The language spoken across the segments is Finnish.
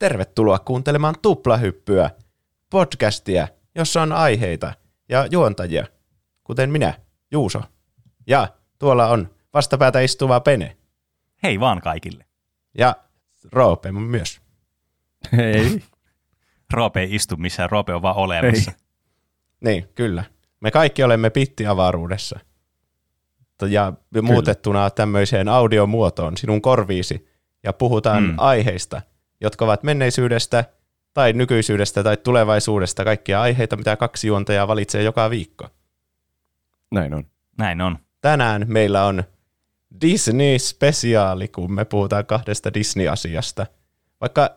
Tervetuloa kuuntelemaan Tuplahyppyä, podcastia, jossa on aiheita ja juontajia, kuten minä, Juuso. Ja tuolla on vastapäätä istuva Pene. Hei vaan kaikille. Ja Roope myös. Hei. Roope ei istu missään, Roope on vaan olemassa. Ei. Niin, kyllä. Me kaikki olemme pittiavaruudessa. Ja kyllä. muutettuna tämmöiseen audiomuotoon sinun korviisi. Ja puhutaan mm. aiheista, jotka ovat menneisyydestä tai nykyisyydestä tai tulevaisuudesta kaikkia aiheita, mitä kaksi juontajaa valitsee joka viikko. Näin on. Näin on. Tänään meillä on Disney-spesiaali, kun me puhutaan kahdesta Disney-asiasta. Vaikka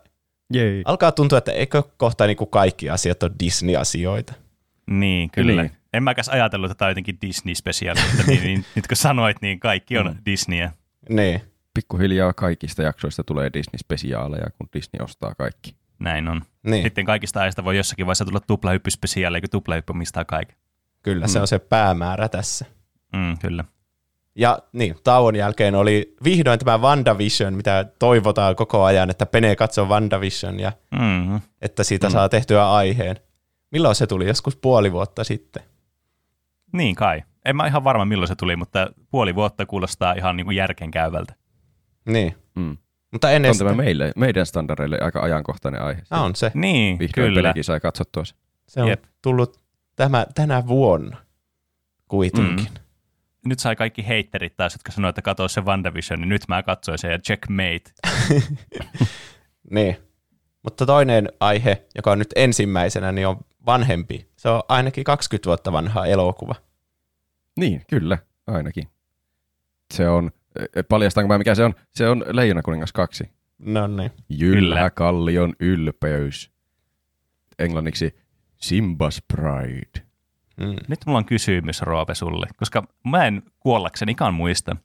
Jei. alkaa tuntua, että eikö kohta niin kuin kaikki asiat ole Disney-asioita. Niin, kyllä. Niin. En mäkäs ajatellut, että tämä on jotenkin Disney-spesiaali, mutta niin, niin, nyt kun sanoit, niin kaikki on mm. Disneyä. Niin. Pikkuhiljaa kaikista jaksoista tulee Disney-spesiaaleja, kun Disney ostaa kaikki. Näin on. Niin. Sitten kaikista ajasta voi jossakin vaiheessa tulla tuplahyppyspesiaali, kun tuplahyppy mistaa kaiken. Kyllä, mm. se on se päämäärä tässä. Mm, kyllä. Ja niin, tauon jälkeen oli vihdoin tämä WandaVision, mitä toivotaan koko ajan, että Pene katsoo WandaVision ja mm-hmm. että siitä mm. saa tehtyä aiheen. Milloin se tuli? Joskus puoli vuotta sitten. Niin kai. En mä ihan varma milloin se tuli, mutta puoli vuotta kuulostaa ihan niin kuin järkenkäyvältä. Niin. Mm. Mutta ennen on tämä meille, meidän standardeille aika ajankohtainen aihe. Ah, on se. Niin, Vihdoin kyllä. sai katsottua se. Se on Jep. tullut tämä, tänä vuonna kuitenkin. Mm nyt sai kaikki heitterit taas, jotka sanoivat, että katso se WandaVision, niin nyt mä katsoin sen ja checkmate. niin. Mutta toinen aihe, joka on nyt ensimmäisenä, niin on vanhempi. Se on ainakin 20 vuotta vanha elokuva. Niin, kyllä, ainakin. Se on, paljastanko mä mikä se on? Se on Leijona kuningas 2. No niin. Jyllä kallion ylpeys. Englanniksi Simba's Pride. Mm. Nyt mulla on kysymys, Roope, sulle, koska mä en kuollakseni ikään muista.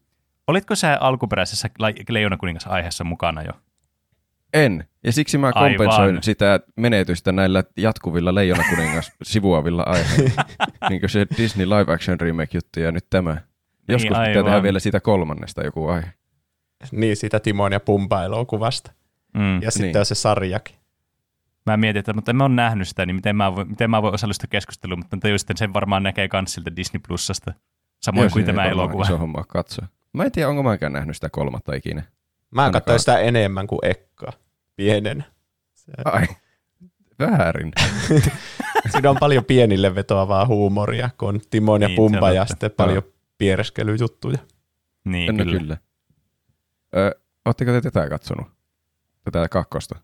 Olitko sä alkuperäisessä Leijonakuningas aiheessa mukana jo? En, ja siksi mä kompensoin Aivan. sitä menetystä näillä jatkuvilla Leijonakuningas sivuavilla aiheilla. niin kuin se Disney live action remake juttu ja nyt tämä. Niin, Joskus niin, pitää tehdä vielä siitä kolmannesta joku aihe. Niin, siitä Timon ja Pumpa elokuvasta. Mm. Ja sitten niin. on se sarjakin. Mä mietin, että mutta en mä ole nähnyt sitä, niin miten mä, voin, miten mä voin osallistua keskusteluun, mutta tajusin, sen varmaan näkee kans siltä Disney Plusasta, samoin Joo, kuin tämä elokuva. Iso homma katsoa. Mä en tiedä, onko mäkään nähnyt sitä kolmatta ikinä. Mä katsoin sitä enemmän kuin Ekka, pienen. Se... Ai, väärin. Siinä on paljon pienille vetoavaa huumoria, kun on Timon ja niin, Pumpa ja sitten paljon piereskelyjuttuja. Niin, no, kyllä. kyllä. Ö, Oletteko te tätä katsonut? Tätä kakkosta?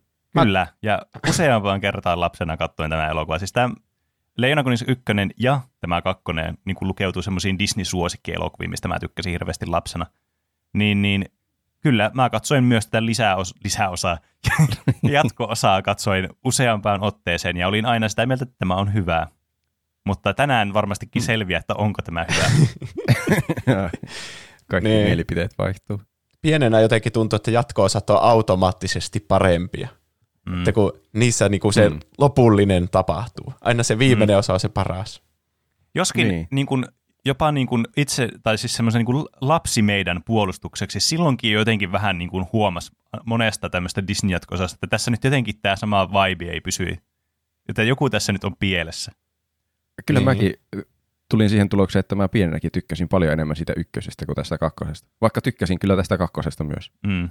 Kyllä, ja useampaan kertaan lapsena katsoin tämä elokuva. Siis tämä Leijonakuningas ykkönen ja tämä kakkonen niin kuin lukeutuu semmoisiin Disney-suosikkielokuviin, mistä mä tykkäsin hirveästi lapsena. Niin, niin kyllä, mä katsoin myös tätä lisäos- lisäosaa, jatko-osaa katsoin useampaan otteeseen ja olin aina sitä mieltä, että tämä on hyvä. Mutta tänään varmastikin mm. selviää, että onko tämä hyvä. Kaikki niin. mielipiteet vaihtuu. Pienenä jotenkin tuntuu, että jatko-osat on automaattisesti parempia. Mm. Että kun niissä niinku se mm. lopullinen tapahtuu. Aina se viimeinen mm. osa on se paras. Joskin niin. Niin kun, jopa niin kun itse, tai siis semmoisen niin lapsi meidän puolustukseksi, silloinkin jotenkin vähän niin kuin huomasi monesta tämmöistä disney osasta että tässä nyt jotenkin tämä sama vibe ei pysy. Että joku tässä nyt on pielessä. Kyllä niin. mäkin tulin siihen tulokseen, että mä pienenäkin tykkäsin paljon enemmän siitä ykkösestä kuin tästä kakkosesta. Vaikka tykkäsin kyllä tästä kakkosesta myös. Mm.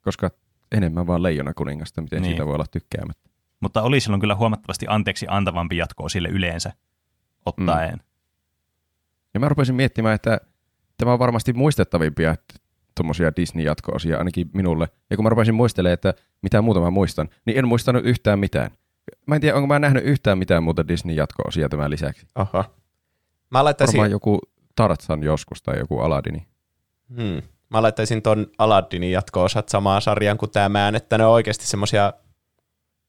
Koska enemmän vaan leijona kuningasta, miten niin. siitä voi olla tykkäämättä. Mutta oli silloin kyllä huomattavasti anteeksi antavampi jatkoa sille yleensä ottaen. Mm. Ja mä rupesin miettimään, että tämä on varmasti muistettavimpia tuommoisia Disney-jatko-osia ainakin minulle. Ja kun mä rupesin muistelemaan, että mitä muuta mä muistan, niin en muistanut yhtään mitään. Mä en tiedä, onko mä nähnyt yhtään mitään muuta Disney-jatko-osia tämän lisäksi. Aha. Mä laittaisin... Varmaan joku Tarzan joskus tai joku Aladdini. Hmm mä laittaisin ton Aladdinin jatko-osat samaan sarjaan kuin tämä, että ne on oikeasti semmosia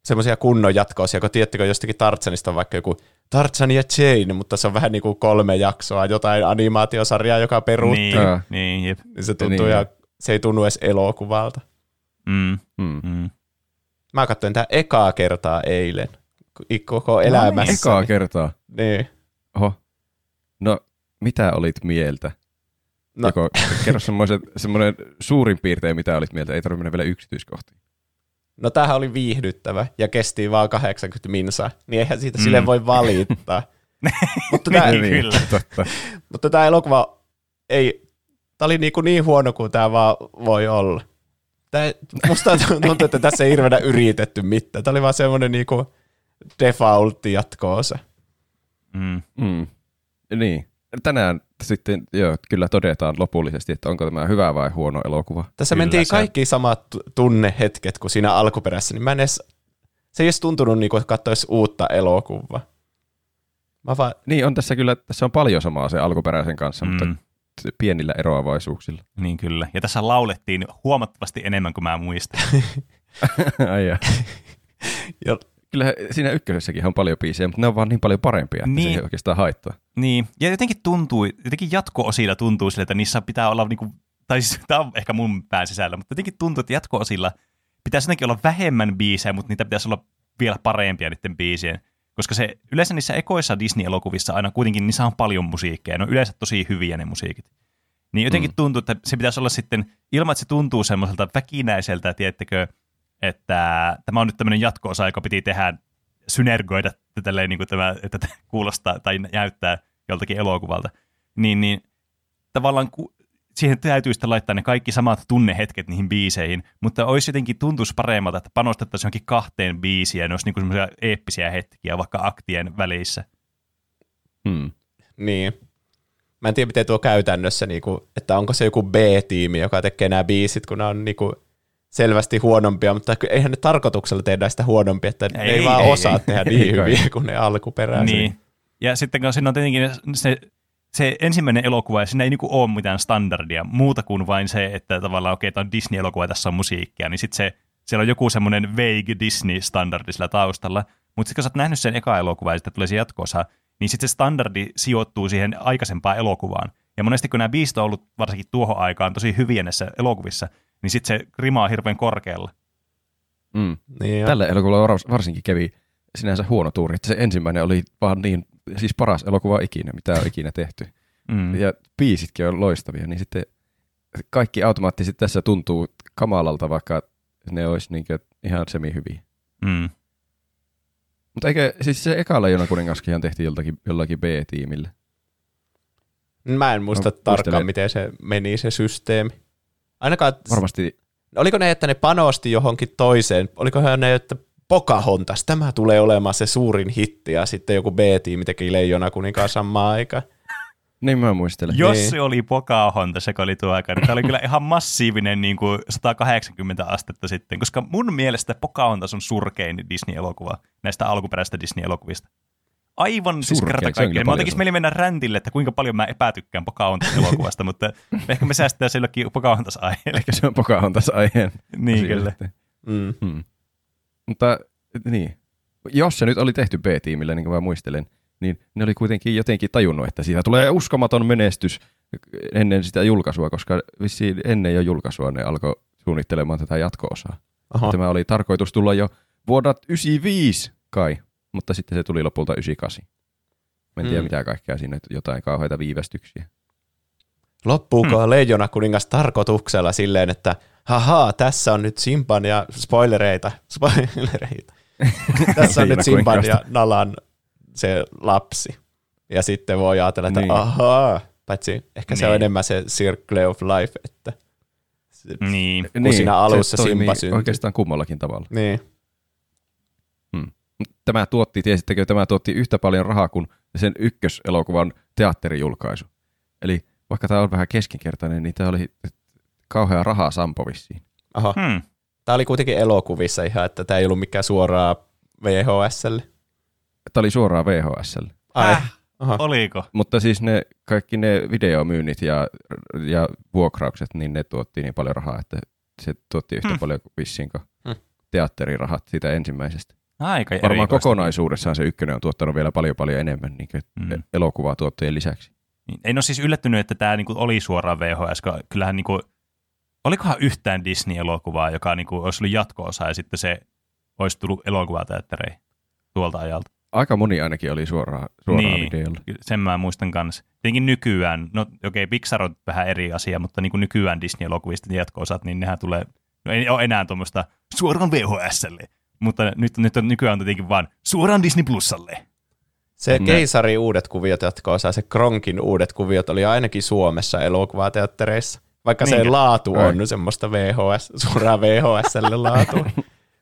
semmoisia kunnon jatkoosia, kun tiedättekö jostakin Tartsanista on vaikka joku Tartsan ja Jane, mutta se on vähän niin kuin kolme jaksoa, jotain animaatiosarjaa, joka peruutti. Niin, niin, jep. Niin se tuntuu niin, ja se ei tunnu edes elokuvalta. Mm, mm. Mm. Mä katsoin tää ekaa kertaa eilen, koko elämässä. No, niin. Ekaa kertaa? Niin. Oho. No, mitä olit mieltä? No. Joko, kerro semmoinen suurin piirtein, mitä olit mieltä, ei tarvitse mennä vielä yksityiskohtiin. no tämähän oli viihdyttävä ja kesti vaan 80 minsaa, niin eihän siitä mm. sille voi valittaa. mutta, tämä, Niin, kyllä. Totta. mutta tämä elokuva ei, tämä oli niin, kuin niin huono kuin tämä vaan voi olla. Musta tuntuu, että tässä ei hirveänä yritetty mitään. Tämä oli vaan semmoinen niin kuin defaultti jatko-osa. Mm. Mm. Niin. Tänään sitten joo, kyllä todetaan lopullisesti, että onko tämä hyvä vai huono elokuva. Tässä Kyllä mentiin se- kaikki samat tu- tunnehetket kuin siinä alkuperäisessä, niin mä en edes, se ei edes tuntunut niin kuin, että katsoisi uutta elokuvaa. Mä vaan, Niin on tässä kyllä, tässä on paljon samaa se alkuperäisen kanssa. Mm. mutta pienillä eroavaisuuksilla. Niin kyllä. Ja tässä laulettiin huomattavasti enemmän kuin mä muistan. Ai jaa. ja, Kyllä siinä ykkösessäkin on paljon biisejä, mutta ne on vaan niin paljon parempia, että niin. se ei oikeastaan haittaa. Niin, ja jotenkin tuntuu, jotenkin jatko-osilla tuntuu sille, että niissä pitää olla, niinku, tai siis tämä on ehkä mun pään sisällä, mutta jotenkin tuntuu, että jatko-osilla pitäisi jotenkin olla vähemmän biisejä, mutta niitä pitäisi olla vielä parempia niiden biisien. Koska se yleensä niissä ekoissa Disney-elokuvissa aina kuitenkin, niissä on paljon musiikkia, ne on yleensä tosi hyviä ne musiikit. Niin jotenkin Mm. tuntuu, että se pitäisi olla sitten, ilman että se tuntuu semmoiselta väkinäiseltä, tiettekö, että tämä on nyt tämmöinen jatko-osa, joka piti tehdä synergoida tälleen, niin kuin tämä, että kuulostaa tai näyttää joltakin elokuvalta, niin, niin tavallaan ku, siihen täytyy sitten laittaa ne kaikki samat tunnehetket niihin biiseihin, mutta olisi jotenkin tuntuisi paremmalta, että panostettaisiin johonkin kahteen biisiin ja ne olisi niin semmoisia eeppisiä hetkiä vaikka aktien välissä. Hmm. niin. Mä en tiedä, miten tuo käytännössä, niin kuin, että onko se joku B-tiimi, joka tekee nämä biisit, kun ne on niin kuin, selvästi huonompia, mutta eihän ne tarkoituksella tee näistä huonompia, että ei, ne ei Ei, vaan ei, osaa ei. tehdä Ei niin kai. hyviä kuin ne alkuperäiset. Niin. Ja sitten kun siinä on tietenkin se, se ensimmäinen elokuva, ja siinä ei niinku ole mitään standardia, muuta kuin vain se, että tavallaan okei, tämä on Disney-elokuva ja tässä on musiikkia, niin sitten se, siellä on joku semmoinen vague Disney-standardi sillä taustalla, mutta sitten kun sä oot nähnyt sen eka elokuva ja sitten tulee se jatkoosa, niin sitten se standardi sijoittuu siihen aikaisempaan elokuvaan. Ja monesti kun nämä biisit on ollut varsinkin tuohon aikaan tosi hyviä näissä elokuvissa, niin sitten se rima on hirveän korkealla. Mm. Niin, ja- Tällä elokuvalla vars- varsinkin kävi sinänsä huono tuuri, että se ensimmäinen oli vaan niin, siis paras elokuva ikinä, mitä on ikinä tehty. Mm. Ja biisitkin on loistavia, niin sitten kaikki automaattisesti tässä tuntuu kamalalta, vaikka ne olisi niin ihan semi-hyviä. Mm. Mutta eikö, siis se eka Leijona kuningaskin tehtiin joltakin, jollakin B-tiimillä. Mä en muista No, tarkkaan, muistelen. miten se meni se systeemi. Ainakaan, Varmasti, oliko ne, että ne panosti johonkin toiseen? Olikohan ne, että Pocahontas, tämä tulee olemaan se suurin hitti, ja sitten joku B-tiimi teki Leijona kuninkaan samaan aikaan. niin mä muistelen. Jos Niin. se oli Pocahontas, joka oli tuo aika, niin tämä oli kyllä ihan massiivinen niin kuin 180 astetta sitten, koska mun mielestä Pocahontas on surkein Disney-elokuva näistä alkuperäisistä Disney-elokuvista. Aivan siis Surkein, kerta kaikkiaan. Mä paljon tekis sanottu. mieli mennä räntille, että kuinka paljon mä epätykkään Pocahontas-elokuvasta, mutta ehkä me säästetään silläkin Pocahontas-aiheelle. Ehkä se on Pocahontas aiheen. Niin kyllä. Mm. Hmm. Mutta niin, jos se nyt oli tehty B-tiimillä, niin kuin mä muistelen, niin ne oli kuitenkin jotenkin tajunnut, että siitä tulee uskomaton menestys ennen sitä julkaisua, koska vissiin ennen jo julkaisua ne alkoi suunnittelemaan tätä jatko-osaa. Aha. Tämä oli tarkoitus tulla jo vuonna 95 kai, mutta sitten se tuli lopulta 98. Mä en tiedä Mm. mitä kaikkea siinä, jotain kauheita viivästyksiä. Loppuuko hmm. Leijona kuningas tarkoituksella silleen, että haha, tässä on nyt Simban ja spoilereita, spoilereita. tässä on nyt Simban ja Nalan se lapsi. Ja sitten voi ajatella, että Niin. niin. ahaa, paitsi ehkä niin. se on Niin. enemmän se Circle of Life, että Niin. kun siinä alussa se toimii Simba syntyi. oikeastaan kummallakin tavalla. Niin. Tämä tuotti, tiesittekö, tämä tuotti yhtä paljon rahaa kuin sen ykköselokuvan teatterijulkaisu. Eli vaikka tämä on vähän keskinkertainen, niin tämä oli kauhea rahaa Sampo vissiin. Aha. Hmm. Tämä oli kuitenkin elokuvissa ihan, että tämä ei ollut mikään suoraa VHSlle. Tämä oli suoraan VHSlle. Ai, Häh? aha. Oliko? Mutta siis ne kaikki ne videomyynnit ja, ja vuokraukset, niin ne tuotti niin paljon rahaa, että se tuotti yhtä Hmm. paljon kuin vissiin kuin Hmm. teatterirahat siitä ensimmäisestä. Aika Varmaan erikoista. kokonaisuudessaan se ykkönen on tuottanut vielä paljon paljon enemmän niin kuin Mm. elokuvaa tuottajien lisäksi. Niin, En ole siis yllättynyt, että tämä niinku oli suoraan VHS, kyllähän niinku, olikohan yhtään Disney-elokuvaa, joka niinku olisi ollut jatko-osa ja sitten se olisi tullut elokuvateattereihin tuolta ajalta. Aika moni ainakin oli suoraan, suoraan Niin. videolla. Sen mä muistan kanssa. Tietenkin nykyään, no okei, okay, Pixar on vähän eri asia, mutta niin kuin nykyään Disney-elokuvista jatko-osat, niin nehän tulee No ei ole enää tuommoista suoraan VHSlle, mutta nyt, nyt on nykyään tietenkin vaan suoraan Disney Plusalle. Se Ne- Keisari uudet kuviot, osaa se Kronkin uudet kuviot, oli ainakin Suomessa elokuvateattereissa. Vaikka se Niinkö? laatu on semmoista VHS, suoraan VHSlle laatua.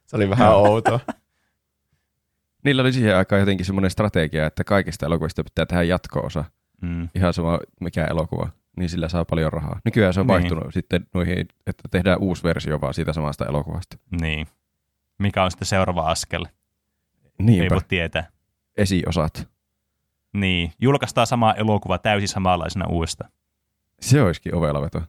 Se oli vähän outoa. Niillä oli siihen aikaan jotenkin semmoinen strategia, että kaikista elokuvista pitää tehdä jatko-osa. Mm. Ihan sama mikä elokuva, niin sillä saa paljon rahaa. Nykyään se on Niin. vaihtunut sitten noihin, että tehdään uusi versio vaan siitä samasta elokuvasta. Niin. Mikä on sitten seuraava askel? Ei Niinpä, voi tietää. esiosat. Niin. Julkaistaan sama elokuva täysin samanlaisena uudestaan. Se olisikin ovela veto.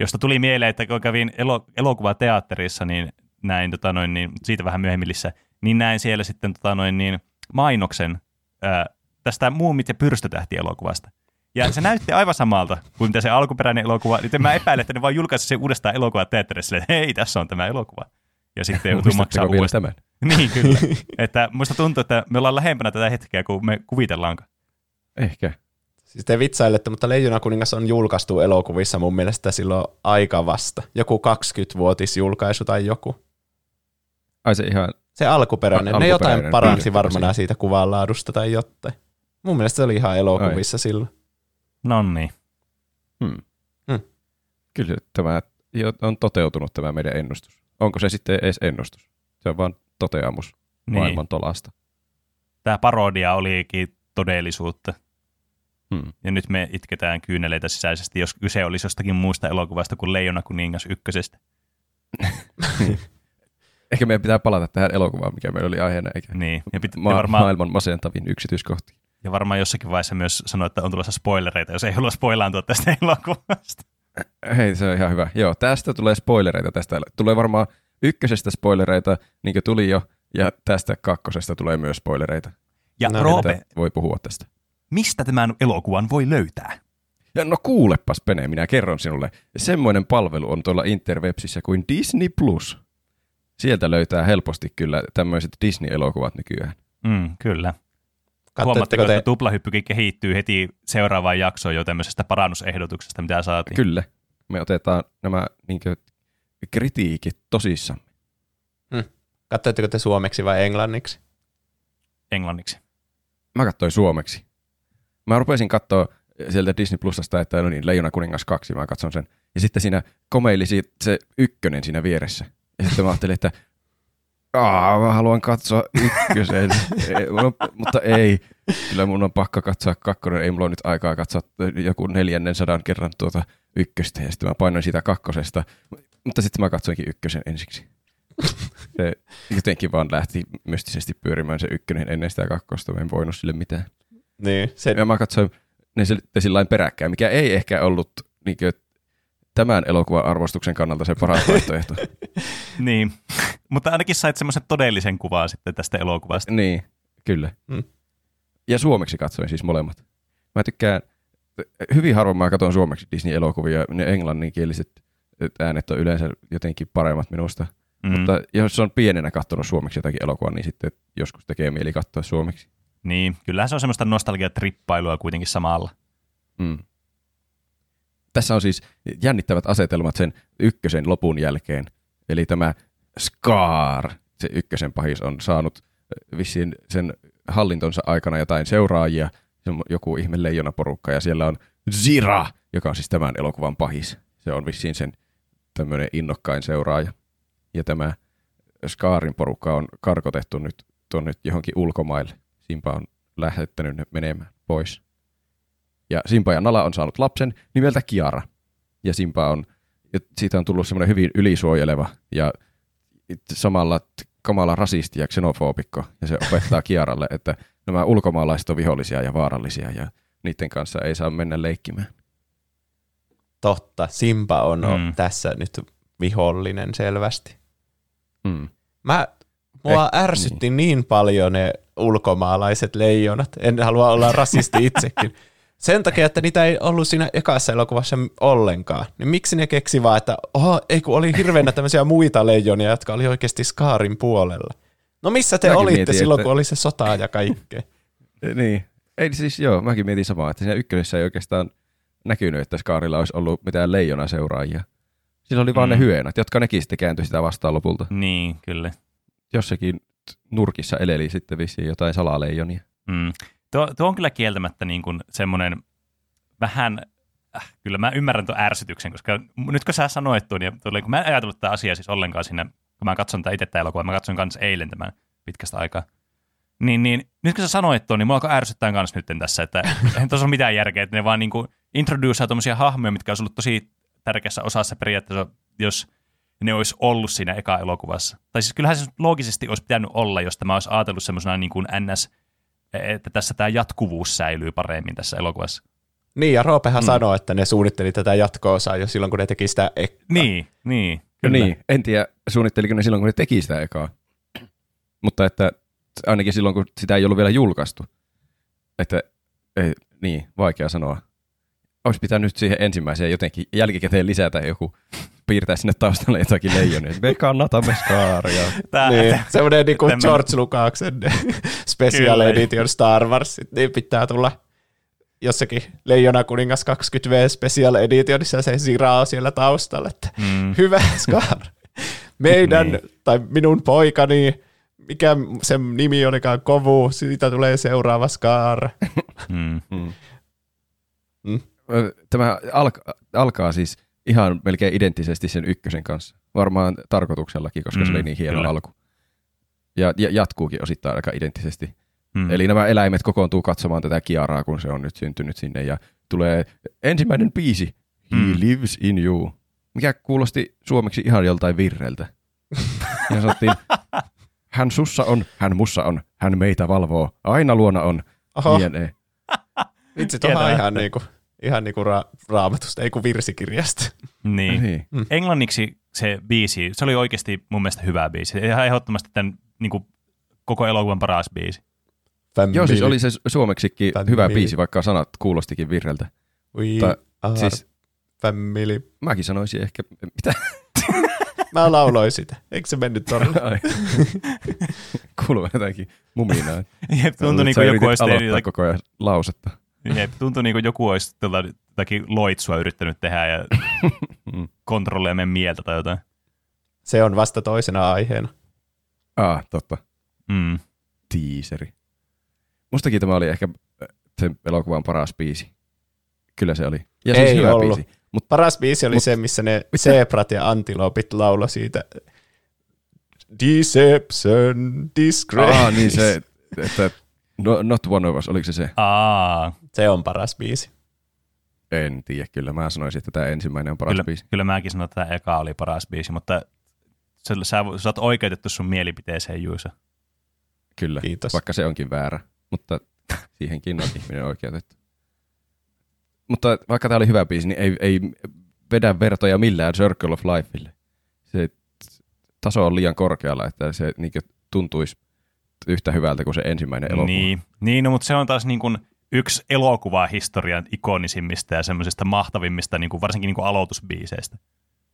Josta tuli mieleen, että kun kävin elo- elokuvateatterissa, niin näin, tota noin, niin siitä vähän myöhemmin lisää, niin näin siellä sitten tota noin, niin mainoksen ää, tästä Muumit ja pyrstötähti-elokuvasta. Ja se näytti aivan samalta kuin mitä se alkuperäinen elokuva. Nyt mä epäilen, että ne vaan julkaisi sen uudestaan elokuvateatterissa, että hei, tässä on tämä elokuva. Ja sitten joutuu maksaa uudestaan. tämän? Niin, kyllä. että musta tuntuu, että me ollaan lähempänä tätä hetkeä kuin me kuvitellaankaan. Ehkä. Siis te vitsailette, mutta Leijona kuningas on julkaistu elokuvissa mun mielestä silloin aika vasta. Joku 20-vuotisjulkaisu tai joku. Ai se ihan, Se alkuperäinen. Al- Ne jotain paransi varmaan siitä kuvanlaadusta tai jotain. Mun mielestä se oli ihan elokuvissa silloin. No niin. hmm. Hmm. Kyllä tämä on toteutunut tämä meidän ennustus. Onko se sitten edes ennustus? Se on vaan toteamus niin. maailman tolasta. Tämä parodia olikin todellisuutta. Hmm. Ja nyt me itketään kyyneleitä sisäisesti, jos kyse olisi jostakin muusta elokuvasta kuin Leijona kuningas ykkösestä. Ehkä meidän pitää palata tähän elokuvaan, mikä meillä oli aiheena, eikä Niin. Ja, pit- ma- ja, varmaan, maailman masentavin yksityiskohtiin. ja varmaan jossakin vaiheessa myös sanoa, että on tulossa spoilereita, jos ei halua spoilaantua tästä elokuvasta. Hei, se on ihan hyvä. Joo, tästä tulee spoilereita. Tästä tulee varmaan ykkösestä spoilereita, niin kuin tuli jo, ja tästä kakkosesta tulee myös spoilereita. Ja No, Roope, Että voi puhua tästä. Mistä tämän elokuvan voi löytää? Ja no kuulepas, Pene, minä kerron sinulle. Semmoinen palvelu on tuolla interwebsissä kuin Disney Plus. Sieltä löytää helposti kyllä tämmöiset Disney-elokuvat nykyään. Mm, kyllä. Katsoitteko Huomaatteko, te, että tuplahyppykin kehittyy heti seuraavaan jaksoon jo tämmöisestä parannusehdotuksesta, mitä saatiin. Kyllä. Me otetaan nämä niin kritiikit tosissaan. katsoitteko te suomeksi vai englanniksi? Englanniksi. Mä katsoin suomeksi. Mä rupesin katsoa sieltä Disney Plusasta, että no niin, Leijona kuningas 2, mä katson sen. Ja sitten siinä komeili se ykkönen siinä vieressä. Ja sitten mä ajattelin, että Aa, mä haluan katsoa ykkösen, Ei, mutta ei. Kyllä mun on pakko katsoa kakkonen. Ei mulla ole nyt aikaa katsoa joku neljännen sadan kerran tuota ykköstä. Ja sitten mä painoin siitä kakkosesta. Mutta sitten mä katsoinkin ykkösen ensiksi. Se jotenkin vaan lähti mystisesti pyörimään se ykkönen ennen sitä kakkosta. Mä en voinut sille mitään. Niin, se, Ja mä katsoin ne sitten sillä peräkkäin, mikä ei ehkä ollut niin kuin, tämän elokuvan arvostuksen kannalta se paras vaihtoehto. Niin, mutta ainakin sait semmoisen todellisen kuvan sitten tästä elokuvasta. niin, kyllä. Mm. Ja suomeksi katsoin siis molemmat. Mä tykkään, hyvin harvoin mä katson suomeksi Disney-elokuvia, ne englanninkieliset äänet on yleensä jotenkin paremmat minusta. Mm. Mm. Mutta jos on pienenä katsonut suomeksi jotakin elokuvaa, niin sitten joskus tekee mieli katsoa suomeksi. Niin, kyllähän se on semmoista nostalgiatrippailua kuitenkin samalla. Mm. Tässä on siis jännittävät asetelmat sen ykkösen lopun jälkeen. Eli tämä Scar, se ykkösen pahis, on saanut äh, vissiin sen hallintonsa aikana jotain seuraajia, joku ihme leijonaporukka, ja siellä on Zira, joka on siis tämän elokuvan pahis. Se on vissiin sen tämmöinen innokkain seuraaja. Ja tämä Scarin porukka on karkotettu nyt tuonne johonkin ulkomaille. Simpa on lähettänyt ne menemään pois. Ja Simpa ja Nala on saanut lapsen nimeltä Kiara. Ja Simpa on, ja siitä on tullut semmoinen hyvin ylisuojeleva ja samalla kamala rasisti ja xenofobikko. Ja se opettaa Kiaralle, että nämä ulkomaalaiset on vihollisia ja vaarallisia ja niiden kanssa ei saa mennä leikkimään. totta, Simpa on mm. tässä nyt vihollinen selvästi. Mm. Mä, mua Eh, ärsytti niin. niin paljon ne ulkomaalaiset leijonat. En halua olla rasisti itsekin. Sen takia, että niitä ei ollut siinä ekassa elokuvassa ollenkaan. Niin miksi ne keksi vaan, että oho, ei kun oli hirveänä tämmöisiä muita leijonia, jotka oli oikeasti Skaarin puolella. No missä te Mäkin olitte mietin, silloin, että- kun oli se sota ja kaikkea? Niin. Ei siis joo, mäkin mietin samaa, että siinä ykkösessä ei oikeastaan näkynyt, että Skaarilla olisi ollut mitään leijona seuraajia. Sillä oli vaan Mm. ne hyeenat, jotka nekin sitten kääntyi sitä vastaan lopulta. Niin, kyllä. Jossakin nurkissa eleli sitten vissiin jotain salaleijonia. Mm. Tuo, tuo on kyllä kieltämättä niin kuin semmoinen vähän, äh, kyllä mä ymmärrän tuon ärsytyksen, koska nyt kun sä sanoit tuon, tuli, kun mä en ajatellut tätä asiaa siis ollenkaan siinä, kun mä katson tätä itse tätä elokuvaa, mä katson kanssa eilen tämän pitkästä aikaa, niin, niin nyt kun sä sanoit tuon, niin mua alkoi ärsyttää kanssa nyt tässä, että eihän tuossa ole mitään järkeä, että ne vaan niin introduceaa tuommoisia hahmoja, mitkä olisi ollut tosi tärkeässä osassa periaatteessa, jos ne olisi ollut siinä eka elokuvassa. Tai siis kyllähän se loogisesti olisi pitänyt olla, jos tämä olisi ajatellut semmoisena niin kuin NS, että tässä tämä jatkuvuus säilyy paremmin tässä elokuvassa. Niin, ja Roopehan Mm. sanoi, että ne suunnitteli tätä jatko-osaa jo silloin, kun ne teki sitä ekkaa. Niin, niin. No Kyllä. niin, en tiedä suunnitteliko ne silloin, kun ne teki sitä ekaa. Mutta että ainakin silloin, kun sitä ei ollut vielä julkaistu. Että ei, niin, vaikea sanoa. Olisi pitänyt siihen ensimmäiseen jotenkin jälkikäteen lisätä joku, piirtää sinne taustalle jotakin leijonia. Me kannatamme skaaria. Tää, Niin, semmoinen niin kuin George Lucaksen Special Kyllä. Edition Star Wars, niin pitää tulla jossakin Leijona kuningas 20V Special Editionissa se Siraa siellä taustalla, että mm, hyvä Scar. Meidän, Niin. tai minun poikani, mikä sen nimi olikaan Kovu, siitä tulee seuraava Scar. mm, Ö, Tämä alka, alkaa siis ihan melkein identtisesti sen ykkösen kanssa. Varmaan tarkoituksellakin, koska mm, se Mm, oli niin hieno kyllä. alku. Ja, ja jatkuukin osittain aika identtisesti. mm. Eli nämä eläimet kokoontuu katsomaan tätä Kiaraa, kun se on nyt syntynyt sinne. Ja tulee ensimmäinen biisi, He Mm. lives in you, mikä kuulosti suomeksi ihan joltain virreltä. Ja sanottiin, hän sussa on, hän mussa on, hän meitä valvoo, aina luona on, Oho, jne. vitsi, Kieltämättä. ihan niinku, ihan niinku ra- raamatusta, ei kun virsikirjasta. niin. Niin. Englanniksi se biisi, se oli oikeasti mun mielestä hyvä biisi. Ihan ehdottomasti tämän niin kuin, koko elokuvan paras biisi. Family, Joo, siis oli se suomeksikin Family. hyvä biisi, vaikka sanat kuulostikin virreltä. we ta- are Siis family. mäkin sanoisin ehkä, mitä? Mä lauloin sitä. Eikö se mennyt torille? Kuuluu jotakin muminaa. Jep, tuntui niin kuin joku olisi tehnyt, koko ajan lausetta. Jep, tuntui niin kuin joku olisi tuota- jotakin loitsua yrittänyt tehdä ja kontrolloida meidän mieltä tai jotain. Se on vasta toisena aiheena. Ah, totta. Mm. Teaseri. Mustakin tämä oli ehkä sen elokuvan paras biisi. Kyllä se oli. Ja siis Ei hyvä ollut. biisi. Paras biisi oli Mut- se, missä ne zebrat ja antilopit laulo siitä Deception, disgrace. Ah, niin se, että no, Not One of Us, oliko se se? Aa, Se on paras biisi. En tiedä, kyllä mä sanoisin, että tämä ensimmäinen on paras kyllä, biisi. kyllä mäkin sanoin, että tämä eka oli paras biisi, mutta sä, sä, sä oot oikeutettu sun mielipiteeseen, Juuso. Kyllä, Kiitos. vaikka se onkin väärä, mutta siihenkin on ihminen oikeutettu. Mutta vaikka tämä oli hyvä biisi, niin ei, ei vedä vertoja millään Circle of Lifeille. Se taso on liian korkealla, että se niin tuntuisi yhtä hyvältä kuin se ensimmäinen elokuva. Niin, niin no, mutta se on taas niin kuin yksi elokuvahistorian ikonisimmista ja semmoisista mahtavimmista, niin kuin varsinkin niin kuin aloitusbiiseistä.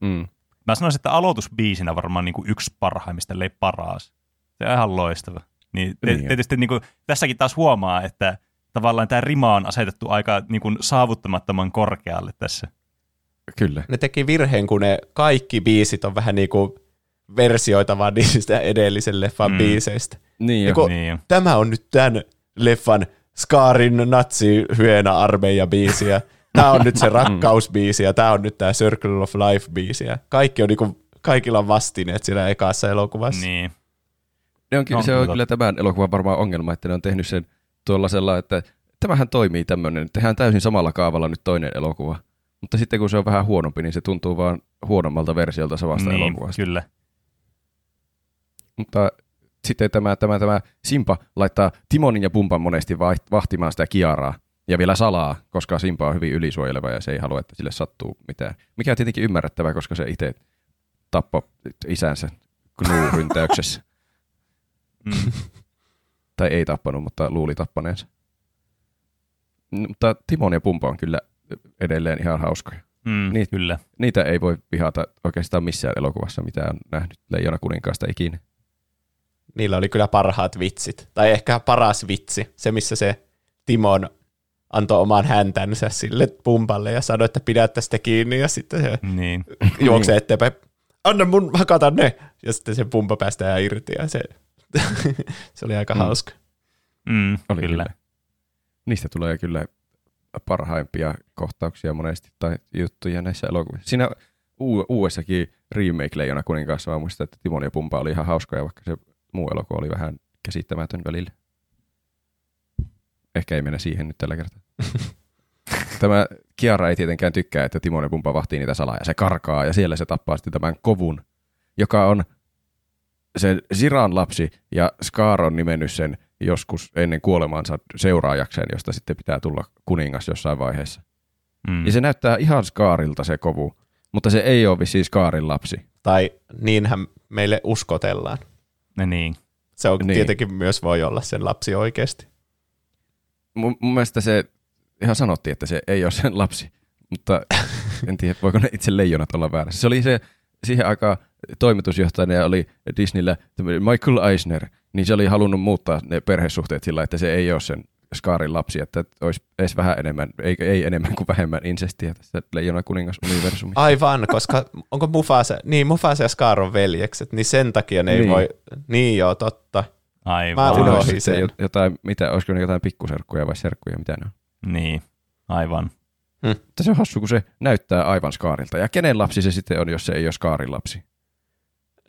Mm. Mä sanoisin, että aloitusbiisinä varmaan niin kuin yksi parhaimmista, ellei paras. Se on ihan loistava. Niin, te, Niin. tietysti niin kuin, tässäkin taas huomaa, että tavallaan tämä rima on asetettu aika niin kuin saavuttamattoman korkealle tässä. Kyllä. Ne teki virheen, kun ne kaikki biisit on vähän niin kuin versioita vaan niistä edellisen leffan Mm. mm. biiseistä. Niin jo. Niin. Tämä on nyt tämän leffan Scarin natsi hyena armeija biisiä. Tämä on nyt se rakkausbiisi ja tämä on nyt tämä Circle of Life biisi. Kaikki on niinku, kaikilla on vastineet siinä ekassa elokuvassa. niin. Ne on, No, se on mutta- kyllä tämän elokuvan varmaan ongelma, että ne on tehnyt sen tuollaisella, että tämähän toimii tämmöinen, tehdään täysin samalla kaavalla nyt toinen elokuva. Mutta sitten kun se on vähän huonompi, niin se tuntuu vaan huonommalta versiolta samasta niin, elokuvasta. kyllä. Mutta sitten tämä, tämä, tämä Simpa laittaa Timonin ja Pumpan monesti vaht- vahtimaan sitä Kiaraa. Ja vielä salaa, koska Simpa on hyvin ylisuojeleva ja se ei halua, että sille sattuu mitään. Mikä on tietenkin ymmärrettävää, koska se itse tappoi isänsä Gnu-ryntäyksessä. Mm. tai ei tappanut, mutta luuli tappaneensa. N- Mutta Timon ja Pumpa on kyllä edelleen ihan hauskoja. Mm, Niin. Kyllä. Niitä ei voi vihata oikeastaan missään elokuvassa, mitä on nähnyt Leijona kuninkaasta ikinä. Niillä oli kyllä parhaat vitsit. Tai ehkä paras vitsi. Se, missä se Timon antoi oman häntänsä sille pumpalle ja sanoi, että pidä tästä kiinni ja sitten se Niin. juoksee eteenpäin. Anna mun hakata ne! Ja sitten se pumpa päästään irti ja se, se oli aika Mm. hauska. Mm, Oli kyllä. kyllä. Niistä tulee kyllä parhaimpia kohtauksia monesti tai juttuja näissä elokuvissa. Siinä uudessakin remake Leijona kuninkaassa mä muistan, että Timon ja Pumpa oli ihan hauskoja, vaikka se muu elokuva oli vähän käsittämätön välillä. Ehkä ei mennä siihen nyt tällä kertaa. Tämä Kiara ei tietenkään tykkää, että Timon ja Pumpa vahtii niitä salaa ja se karkaa ja siellä se tappaa sitten tämän kovun, joka on sen Siran lapsi ja Scar on nimennyt sen joskus ennen kuolemaansa seuraajakseen, josta sitten pitää tulla kuningas jossain vaiheessa. Mm. Ja se näyttää ihan Scarilta se kovu, mutta se ei ole vissiin Scarin lapsi. Tai niinhän meille uskotellaan. No niin. Se on Niin. tietenkin myös voi olla sen lapsi oikeasti. Mun, mun mielestä se ihan sanottiin, että se ei ole sen lapsi, mutta en tiedä, voiko ne itse leijonat olla väärässä. Se oli se siihen aikaan toimitusjohtajana ja oli Disneyllä Michael Eisner, niin se oli halunnut muuttaa ne perhesuhteet sillä, että se ei ole sen Scarin lapsi, että olisi edes vähän enemmän, ei, ei enemmän kuin vähemmän insestiä tässä Leijona kuningas universumissa. Aivan, koska onko Mufasa, niin Mufasa ja Scar on veljekset, niin sen takia ne ei Niin. voi, niin joo, totta. Aivan. Mä unohdin sen. Jotain, mitä, olisiko ne jotain pikkuserkkuja vai serkkuja, mitä ne on. Niin. Aivan. Mutta se on hassu, kun se näyttää aivan Scarilta. Ja kenen lapsi se sitten on, jos se ei ole Scarin lapsi?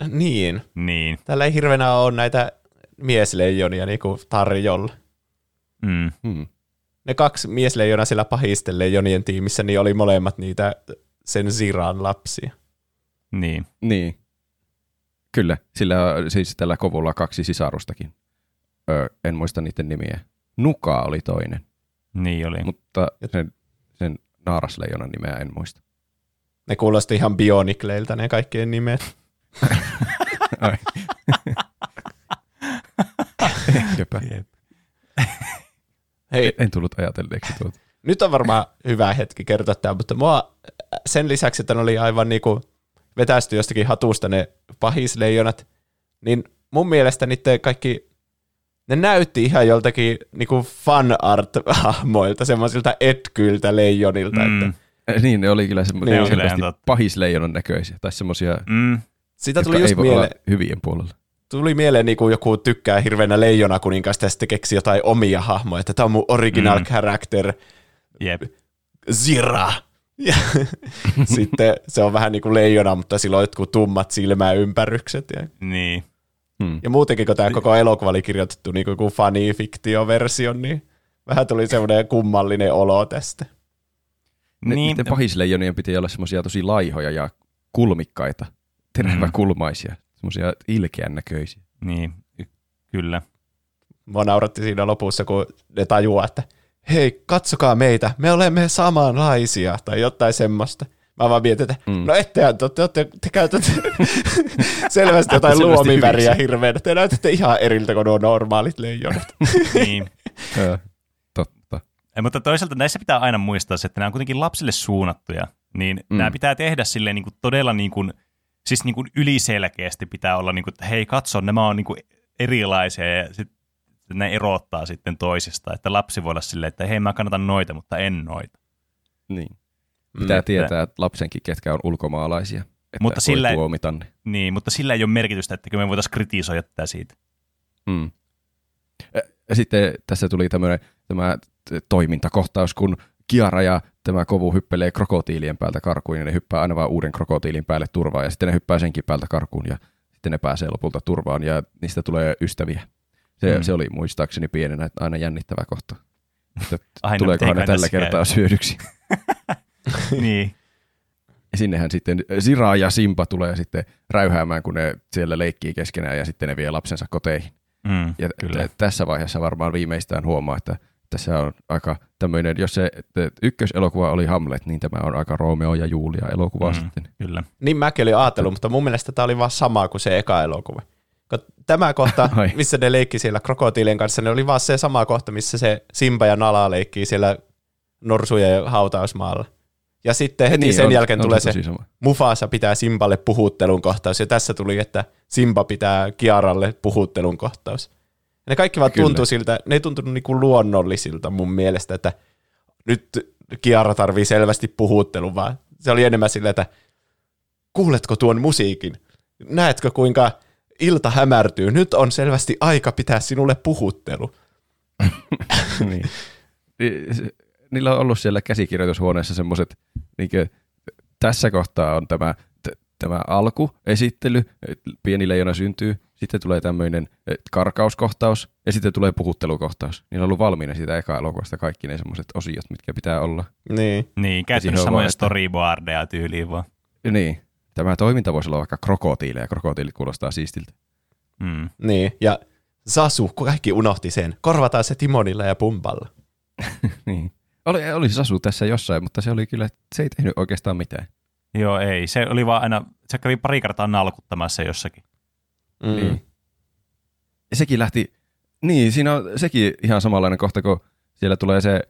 Niin. Niin. Täällä ei hirveänä ole näitä miesleijonia niin kuin tarjolla. Mm. Hmm. Ne kaksi miesleijona sillä pahisten leijonien tiimissä, niin oli molemmat niitä sen Ziran lapsia. Niin. Niin. Kyllä, sillä on siis tällä kovulla kaksi sisarustakin. Öö, en muista niiden nimiä. Nuka oli toinen, Niin oli. mutta sen, sen naarasleijonan nimeä en muista. Ne kuulosti ihan bionikleiltä ne kaikkien nimet. Ehkäpä. Hei, En tullut ajatelleeksi tuota. nyt on varmaan hyvä hetki kertoa tämä, mutta mua sen lisäksi, että ne oli aivan niinku vetästy jostakin hatusta ne pahisleijonat, niin mun mielestä niiden kaikki, ne näytti ihan joltakin niinku fan art-hahmoilta, semmoisilta etkyiltä leijonilta, mm. että Mm. Niin, ne oli kyllä semmoisia selvästi totta. pahisleijonan näköisiä, tai semmoisia, Mm. jotka tuli just ei voi mieleen, olla hyvien puolella. Tuli mieleen niin kuin joku tykkää hirveänä leijona kuninkaasta ja sitten keksi jotain omia hahmoja, että tämä on mun original Mm. character, Jep. Zira. Ja sitten se on vähän niin kuin leijona, mutta sillä on jotkut tummat silmäympärykset. Ja, Niin. Hmm. ja muutenkin, kun tämä koko elokuva oli kirjoitettu niin kuin fanifiktioversio, niin vähän tuli semmoinen kummallinen olo tästä. Niin. Niiden pahisleijonien piti olla semmoisia tosi laihoja ja kulmikkaita, teräväkulmaisia, semmoisia ilkeän näköisiä. Niin. Y- Kyllä. Mua nauratti siinä lopussa, kun ne tajuaa, että hei, katsokaa meitä, me olemme samanlaisia, tai jotain semmoista. Mä vaan mietin, että Mm. no ettehän, te, te, te, te käytätte selvästi jotain luomiväriä hirveänä. Te näytätte ihan eriltä kuin nuo normaalit leijonat. niin. Totta. Ja, mutta toisaalta näissä pitää aina muistaa se, että nämä on kuitenkin lapsille suunnattuja, niin mm. nämä pitää tehdä silleen niin kuin todella niin kuin, siis niin kuin yliselkeästi pitää olla, niin kuin, että hei katso, nämä on niin kuin erilaisia ja sit ne erottaa sitten toisistaan, että lapsi voi olla silleen, että hei mä kannatan noita, mutta en noita. Niin. Pitää Mm. tietää että lapsenkin, ketkä on ulkomaalaisia, että Mutta sillä- tuomita ne. Niin, mutta sillä ei ole merkitystä, että me voitaisiin kritisoida tätä siitä. Mm. Ja- Ja sitten tässä tuli tämmöinen tämä toimintakohtaus, kun Kiara ja tämä kovu hyppelee krokotiilien päältä karkuun, ja ne hyppää aina vaan uuden krokotiilin päälle turvaan, ja sitten ne hyppää senkin päältä karkuun, ja sitten ne pääsee lopulta turvaan, ja niistä tulee ystäviä. Se, Mm. se oli muistaakseni pienenä aina jännittävä kohta. Aina, tuleekohan ne tällä käy. kertaa syödyksi. niin, Ja sinnehän sitten Sira ja Simpa tulee sitten räyhäämään, kun ne siellä leikkii keskenään, ja sitten ne vie lapsensa koteihin. mm, Ja kyllä. t- tässä vaiheessa varmaan viimeistään huomaa, että tässä on aika tämmöinen, jos se että ykköselokuva oli Hamlet, niin tämä on aika Romeo ja Julia elokuva Mm. sitten. Kyllä. Niin mäkin olin ajatellut, mutta mun mielestä tämä oli vaan sama kuin se eka elokuva. Tämä kohta, missä ne leikki siellä krokotiilien kanssa, ne oli vaan se sama kohta, missä se Simba ja Nala leikkii siellä norsujen hautausmaalla. Ja sitten heti niin, sen on, jälkeen on tulee se sama. Mufasa pitää Simballe puhuttelun kohtaus, ja tässä tuli, että Simba pitää Kiaralle puhuttelun kohtaus. Ne kaikki vaan Kyllä. tuntui siltä, ne ei tuntunut niinku luonnollisilta mun mielestä, että nyt Kiara tarvii selvästi puhuttelun, vaan se oli enemmän silleen, että kuuletko tuon musiikin? Näetkö kuinka ilta hämärtyy? Nyt on selvästi aika pitää sinulle puhuttelu. niin. Niillä on ollut siellä käsikirjoitushuoneessa semmoiset, niinkö, tässä kohtaa on tämä, tämä alku, esittely, pieni leijona syntyy, sitten tulee tämmöinen karkauskohtaus ja sitten tulee puhuttelukohtaus. Niillä on ollut valmiina siitä eka elokuvasta kaikki ne semmoiset osiot, mitkä pitää olla. Niin. Niin, on samoja että- storyboardeja tyyliin vaan. Niin, tämä toiminta voisi olla vaikka krokotiileja, krokotiilit kuulostaa siistiltä. Mm. Niin, ja Sasu, kaikki unohti sen. Korvataan se Timonilla ja Pumballa. niin. Oli, oli Sasu tässä jossain, mutta se oli kyllä, se ei tehnyt oikeastaan mitään. Joo, ei. Se oli vaan aina, se kävi pari kertaa nalkuttamassa jossakin. Mm. Niin. Sekin lähti, niin siinä on sekin ihan samanlainen kohta, kun siellä tulee se,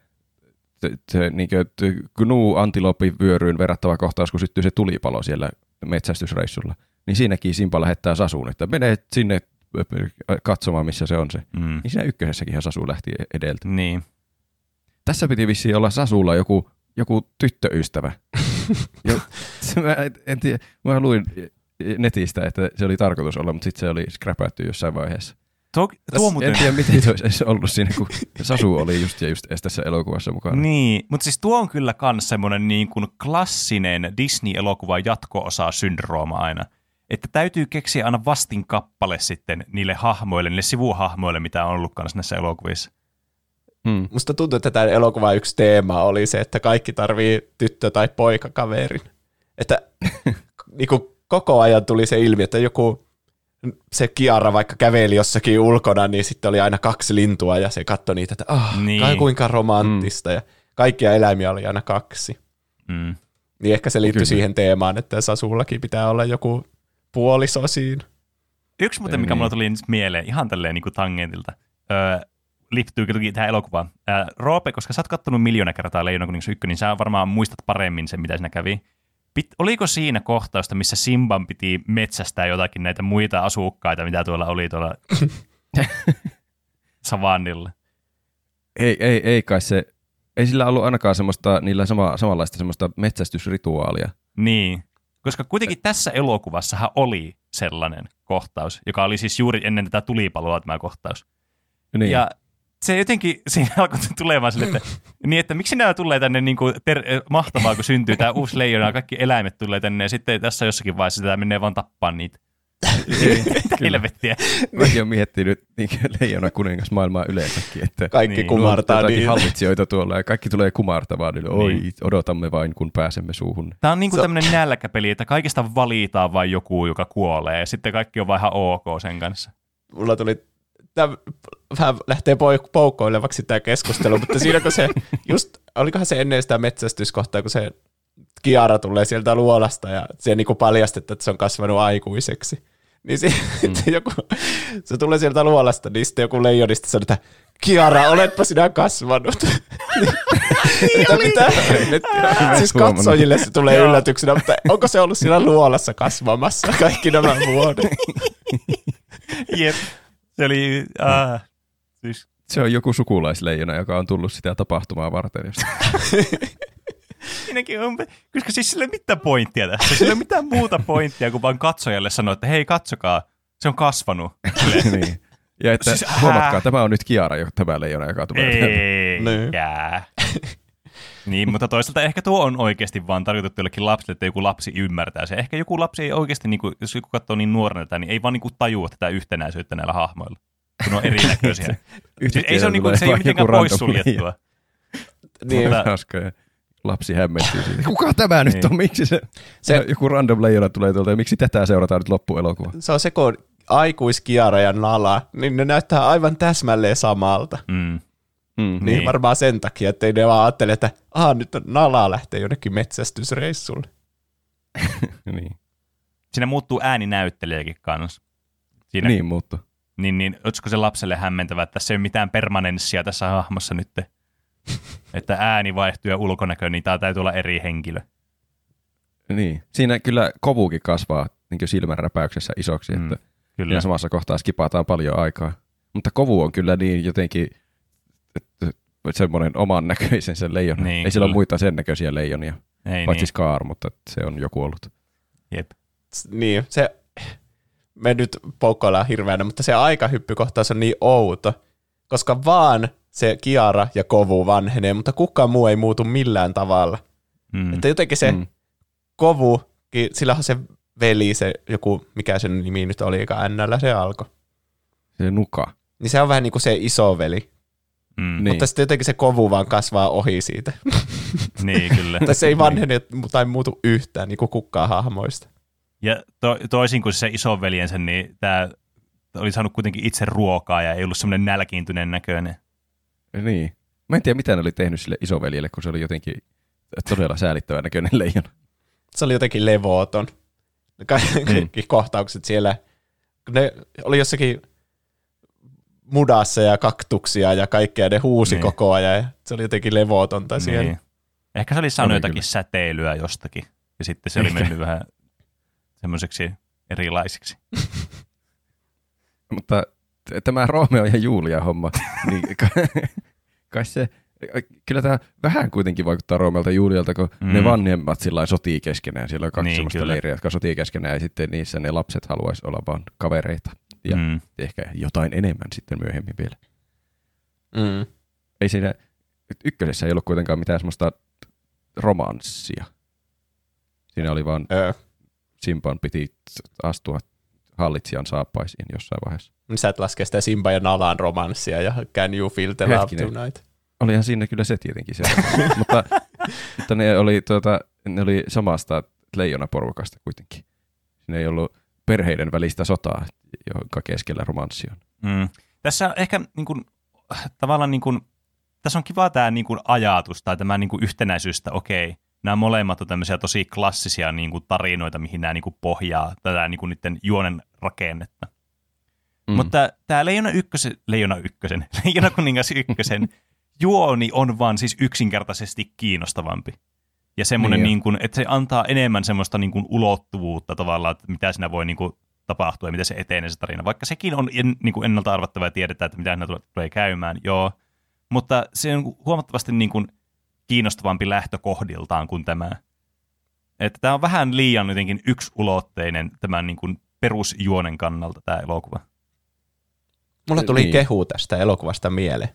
niin gnu antilooppi vyöryyn verrattava kohtaus, kun syttyy se tulipalo siellä metsästysreissulla. Niin siinäkin Simpa lähettää Sasuun, että mene sinne katsomaan, missä se on se. Mm. Niin siinä ykkösessäkin ihan Sasu lähti edeltä. Niin. Tässä piti vissiin olla Sasulla joku, joku tyttöystävä. jo, se, mä, en- en tiedä, mä luin netistä, että se oli tarkoitus olla, mutta sitten se oli scrapattu jossain vaiheessa. Tuo, tuo muuten, En tiedä, miten se olisi edes ollut siinä, kun Sasu oli just ja just tässä elokuvassa mukana. Niin, mutta siis tuo on kyllä myös semmoinen niin kuin klassinen Disney-elokuvan jatko-osa syndrooma aina. Että täytyy keksiä aina vastin kappale sitten niille hahmoille, niille sivuhahmoille, mitä on ollut kanssa näissä elokuvissa. Hmm. Musta tuntuu, että tämän elokuvan yksi teema oli se, että kaikki tarvii tyttö- tai poikakaverin. Että niinku, koko ajan tuli se ilmi, että joku se Kiara vaikka käveli jossakin ulkona, niin sitten oli aina kaksi lintua ja se katsoi niitä, että ah, Niin. niin. kuinka romanttista. Mm. Ja kaikkia eläimiä oli aina kaksi. Mm. Niin ehkä se liittyy Kyllä. siihen teemaan, että Sasullakin pitää olla joku puoliso siinä. Yksi muuten, mikä niin. mulla tuli nyt mieleen ihan tälleen niin kuin tangentilta, öö, liittyy tähän elokuvaan. Ää, Roope, koska sä oot kattonut miljoona kertaa Leijona kuningas 1, niin sä varmaan muistat paremmin sen, mitä siinä kävi. Pit, oliko siinä kohtausta, missä Simban piti metsästää jotakin näitä muita asukkaita, mitä tuolla oli tuolla savannilla? Ei, ei, ei kai se, ei sillä ollut ainakaan semmoista, niillä sama, samanlaista semmoista metsästysrituaalia. Niin, koska kuitenkin tässä elokuvassahan oli sellainen kohtaus, joka oli siis juuri ennen tätä tulipaloa tämä kohtaus. Niin. Ja se jotenkin siinä alkoi tulemaan sille, että, niin, että miksi nämä tulee tänne niin kuin ter- mahtavaa, kun syntyy tämä uusi leijona ja kaikki eläimet tulee tänne ja sitten tässä jossakin vaiheessa tämä menee vaan tappaa niitä. Helvettiä. Mäkin olen miettinyt niin leijona kuningas maailmaa yleensäkin, että Kaikki Niin. kumartaa niin. hallitsijoita tuolla ja kaikki tulee kumartamaan, niin oi, Niin. odotamme vain kun pääsemme suuhun. Tämä on niin kuin Se- tämmöinen nälkäpeli, että kaikista valitaan vain joku, joka kuolee ja sitten kaikki on vaan ihan ok sen kanssa. mulla tuli, tämä vähän lähtee poukkoilevaksi tämä keskustelu, mutta siinä kun se, just, olikohan se ennen sitä metsästyskohtaa, kun se Kiara tulee sieltä luolasta ja se niinku paljastettu, että se on kasvanut aikuiseksi. Niin se, mm. joku, se tulee sieltä luolasta, niin sitten joku leijonista sanoo, että Kiara, oletpa sinä kasvanut. että mitä? Nyt, siis katsojille se tulee yllätyksenä, mutta onko se ollut siellä luolassa kasvamassa kaikki nämä vuodet? Jep. Se oli, äh, siis Se on joku sukulaisleijona, joka on tullut sitä tapahtumaa varten. Josta. Siinäkin on, koska siis sillä ei ole mitään pointtia tässä. Sillä ei ole mitään muuta pointtia kuin vaan katsojalle sanoa, että hei katsokaa, se on kasvanut. niin. Ja että Siis, ää. huomatkaa, tämä on nyt Kiara, jo tämä leijona, joka tulee. Niin. Eikä. niin, mutta toisaalta ehkä tuo on oikeasti vaan tarkoitettu jollekin lapsille, että joku lapsi ymmärtää se. Ehkä joku lapsi ei oikeasti, niin kuin, jos joku katsoo niin nuorena tätä, niin ei vaan niin kuin tajua tätä yhtenäisyyttä näillä hahmoilla, kun ne on erinäköisiä. siis ei se, on, niin tulee se ei ole mitenkään poissuljettua. Niin, Mutta- lapsi hämmentyy siitä. Kuka tämä nyt Niin. on? Miksi se, Se- se... joku random leijona tulee tuolta ja miksi tätä seurataan nyt loppuelokuva? se on se, kun aikuiskiara ja nala, niin ne näyttää aivan täsmälleen samalta. Mm. Mm. Niin, Niin. varmaan sen takia, että ei ne vaan ajattele, että aha, nyt on nala lähtee jonnekin metsästysreissulle. niin. Siinä muuttuu ääninäyttelijäkin kanssa. Siinä, niin muuttu. Niin, niin olisiko se lapselle hämmentävä, että tässä ei ole mitään permanenssia tässä hahmossa nyt. että ääni vaihtuu ja ulkonäkö, niin tämä täytyy olla eri henkilö. Niin. Siinä kyllä kovuukin kasvaa niin silmänräpäyksessä isoksi, Mm, että Kyllä. Kyllä. samassa kohtaa skipataan paljon aikaa. Mutta kovu on kyllä niin jotenkin että semmoinen oman näköisen sen leijona. Niin, Ei siellä ole muita sen näköisiä leijonia, Ei paitsi niin. Scar, mutta se on joku ollut. Jep. Niin, se, me nyt poukkoillaan hirveänä, mutta se aikahyppykohtaus on niin outo, koska vaan se Kiara ja Kovu vanhenee, mutta kukaan muu ei muutu millään tavalla. Mm. Että jotenkin se Mm. Kovu, sillä on se veli, se joku, mikä sen nimi nyt oli, joka NL se alkoi. Se nuka. Niin se on vähän niin kuin se isoveli, Mm. Niin. niin. mutta sitten jotenkin se Kovu vaan kasvaa ohi siitä. niin, kyllä. tai se ei vanhene tai muutu yhtään niin kuin kukaan hahmoista. Ja to, toisin kuin se isoveljensä, niin tämä oli saanut kuitenkin itse ruokaa ja ei ollut semmoinen nälkiintyneen näköinen. Niin. Mä en tiedä, mitä ne oli tehnyt sille isoveljelle, kun se oli jotenkin todella säälittävän näköinen leijona. Se oli jotenkin levoton. Niin. Kaikki kohtaukset siellä, kun ne oli jossakin mudassa ja kaktuksia ja kaikkea, ne huusi Niin. koko ajan ja se oli jotenkin levotonta niin. siellä. Ehkä se oli saanut Oli jotakin kyllä. säteilyä jostakin ja sitten se oli Ehkä. mennyt vähän semmoiseksi erilaisiksi. Mutta tämä Romeo ja Julia homma, niin ka- kai se, kyllä tämä vähän kuitenkin vaikuttaa Romeolta ja Julialta, kun Mm. ne vanhemmat sillä sotii keskenään. Siellä on kaksi Niin, semmoista kyllä. leiriä, jotka sotii keskenään ja sitten niissä ne lapset haluaisi olla vaan kavereita. Ja mm. Mm. ehkä jotain enemmän sitten myöhemmin vielä. Mm. Ei siinä, ykkösessä ei ollut kuitenkaan mitään semmoista romanssia. Siinä oli vaan Öö. Simpan piti astua hallitsijan saappaisiin jossain vaiheessa. Niin Sä et laske sitä Simba ja Nalan romanssia ja Can You Feel the Love Hetkinen. Tonight. Olihan siinä kyllä se tietenkin se. mutta, mutta ne, oli, tuota, ne oli samasta leijonaporukasta kuitenkin. Siinä ei ollut perheiden välistä sotaa, jonka keskellä romanssi on. Mm. Tässä on ehkä niin kuin, tavallaan niin kuin, tässä on kiva tämä niin kuin ajatus tai tämä niin kuin yhtenäisyys, että okei, nämä molemmat on tämmöisiä tosi klassisia niin kuin tarinoita, mihin nämä niin kuin pohjaa tätä niin kuin niiden juonen rakennetta. Mm. Mutta tämä Leijona ykkösen, Leijona ykkösen, Leijona kuningas ykkösen juoni on vaan siis yksinkertaisesti kiinnostavampi. Ja semmoinen, Niin niin kuin, että se antaa enemmän semmoista niin kuin ulottuvuutta tavallaan, että mitä siinä voi niin kuin tapahtua ja miten se etenee se tarina. Vaikka sekin on en, niin kuin ennalta arvattava ja tiedetään, että mitä siinä tulee- tulee käymään, joo. Mutta se on huomattavasti niin kuin kiinnostavampi lähtökohdiltaan kuin tämä. Että tämä on vähän liian jotenkin yksulotteinen tämän niin kuin perusjuonen kannalta tämä elokuva. Mulla tuli Niin. kehu tästä elokuvasta mieleen.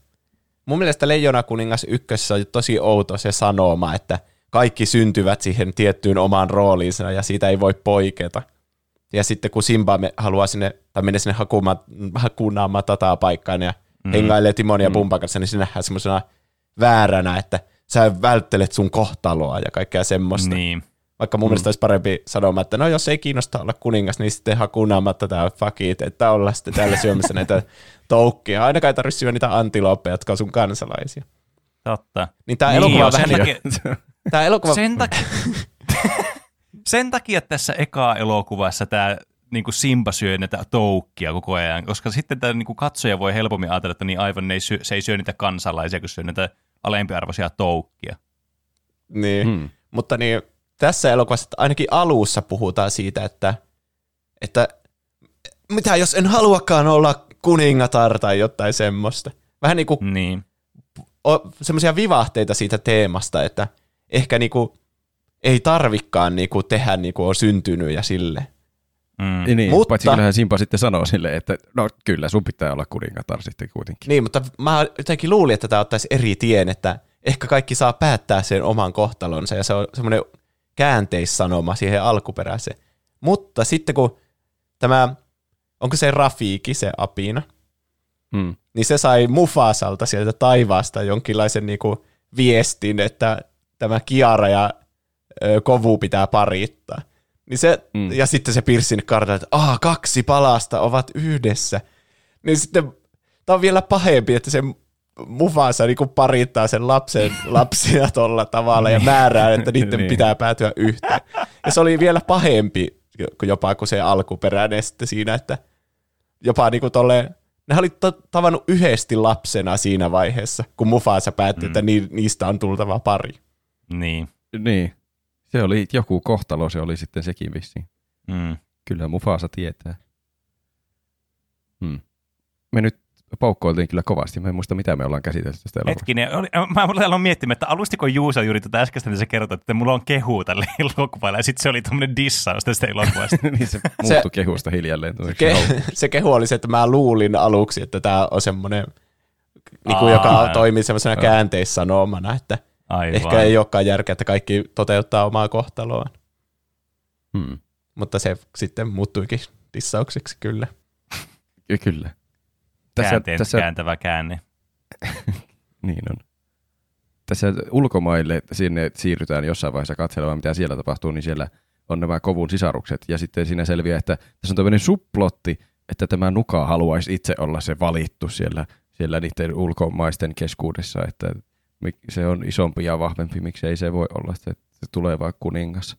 Mun mielestä Leijona kuningas ykkössä on tosi outo se sanoma, että kaikki syntyvät siihen tiettyyn omaan rooliinsa ja siitä ei voi poiketa. Ja sitten kun Simba me haluaa sinne, tai menee sinne hakuma, hakunaan matataa paikkaan ja Mm. mm. hengailee Timon ja Mm. Pumpan kanssa, niin se nähdään semmoisena vääränä, että sä välttelet sun kohtaloa ja kaikkea semmoista. Niin. Vaikka mun mm. mielestä olisi parempi sanoma, että no jos ei kiinnosta olla kuningas, niin sitten hakunaamatta tämä fuck it, että olla sitten täällä syömässä näitä toukkia. Ainakaan ei tarvitse syödä niitä antilooppeja, jotka on sun kansalaisia. Totta. Niin tämä Niin, elokuva on vähän sen niin, takia- tämä elokuva, Sen, takia, sen takia tässä eka elokuvassa tämä niin kuin Simba syö näitä toukkia koko ajan, koska sitten tämä niin kuin katsoja voi helpommin ajatella, että niin aivan ne ei syö, se ei syö niitä kansalaisia, kun syö näitä alempiarvoisia toukkia. niin, Hmm. mutta niin, tässä elokuvassa ainakin alussa puhutaan siitä, että, että mitä jos en haluakaan olla kuningatar tai jotain semmoista. Vähän niin kuin Niin. semmoisia vivahteita siitä teemasta, että ehkä niinku ei tarvikkaan niinku tehdä niinku on syntynyt ja sille. Mm. Niin, niin, Mutta- paitsi kyllähän Simpa sitten sanoo sille, että no kyllä, sun pitää olla kuningatar sitten kuitenkin. Niin, mutta mä jotenkin luulin, että tämä ottaisi eri tien, että ehkä kaikki saa päättää sen oman kohtalonsa ja se on semmoinen käänteissanoma siihen alkuperäiseen. Mutta sitten kun tämä, onko se Rafiki, se apina, Hmm. niin se sai Mufasalta sieltä taivaasta jonkinlaisen niinku viestin, että tämä Kiara ja ö, Kovu pitää parittaa. Niin se, Mm. Ja sitten se piirsi sinne kartalle, että Aa, kaksi palasta ovat yhdessä. Niin sitten tämä on vielä pahempi, että se Mufasa niinku parittaa sen lapsen lapsia tuolla tavalla ja määrää, että niiden Niin. pitää päätyä yhteen. Ja se oli vielä pahempi jopa kuin se alkuperäinen sitten siinä, että jopa niinku tolleen, ne oli ta- tavannut yhdesti lapsena siinä vaiheessa, kun Mufasa päätti, mm. että ni- niistä on tultava pari. Niin. Niin. Se oli joku kohtalo, se oli sitten sekin vissiin. Mm. Kyllä Mufasa tietää. Hmm. Me nyt poukkoiltiin kyllä kovasti. Mä en muista, mitä me ollaan käsitelty tästä elokuvasta. Hetkinen, oli, mä aloin miettimään, että alustiko Juuso juuri tätä äskeistä, niin se kertoi, että mulla on kehu tälle elokuvalle, ja sitten se oli tämmöinen dissaus tästä elokuvasta. niin se muuttui kehusta hiljalleen. Ke- se kehu oli se, että mä luulin aluksi, että tämä on semmoinen, niin kuin, joka toimii semmoisena käänteissanomana, että Aivan. ehkä ei olekaan järkeä, että kaikki toteuttaa omaa kohtaloaan. Hmm. Mutta se sitten muuttuikin dissaukseksi kyllä. kyllä. Tässä, Käänteen, tässä... kääntävä käänne. niin on. Tässä ulkomaille sinne siirrytään jossain vaiheessa katselemaan, mitä siellä tapahtuu, niin siellä on nämä kovun sisarukset. Ja sitten siinä selviää, että tässä on tämmöinen supplotti, että tämä Nuka haluaisi itse olla se valittu siellä, siellä niiden ulkomaisten keskuudessa, että se on isompi ja vahvempi, miksi ei se voi olla se, se tuleva kuningas,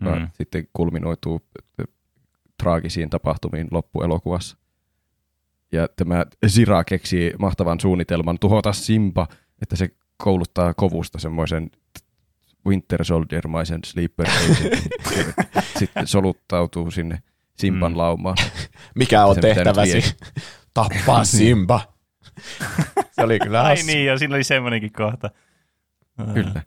mm. sitten kulminoituu traagisiin tapahtumiin loppuelokuvassa. Ja tämä Zira keksii mahtavan suunnitelman tuhota Simba, että se kouluttaa kovusta semmoisen Winter Soldier-maisen sleeper sitten soluttautuu sinne Simban mm. laumaan. Mikä on tehtäväsi? Tappaa Simba. Se oli kyllä Ai niin, ja siinä oli semmoinenkin kohta. Kyllä.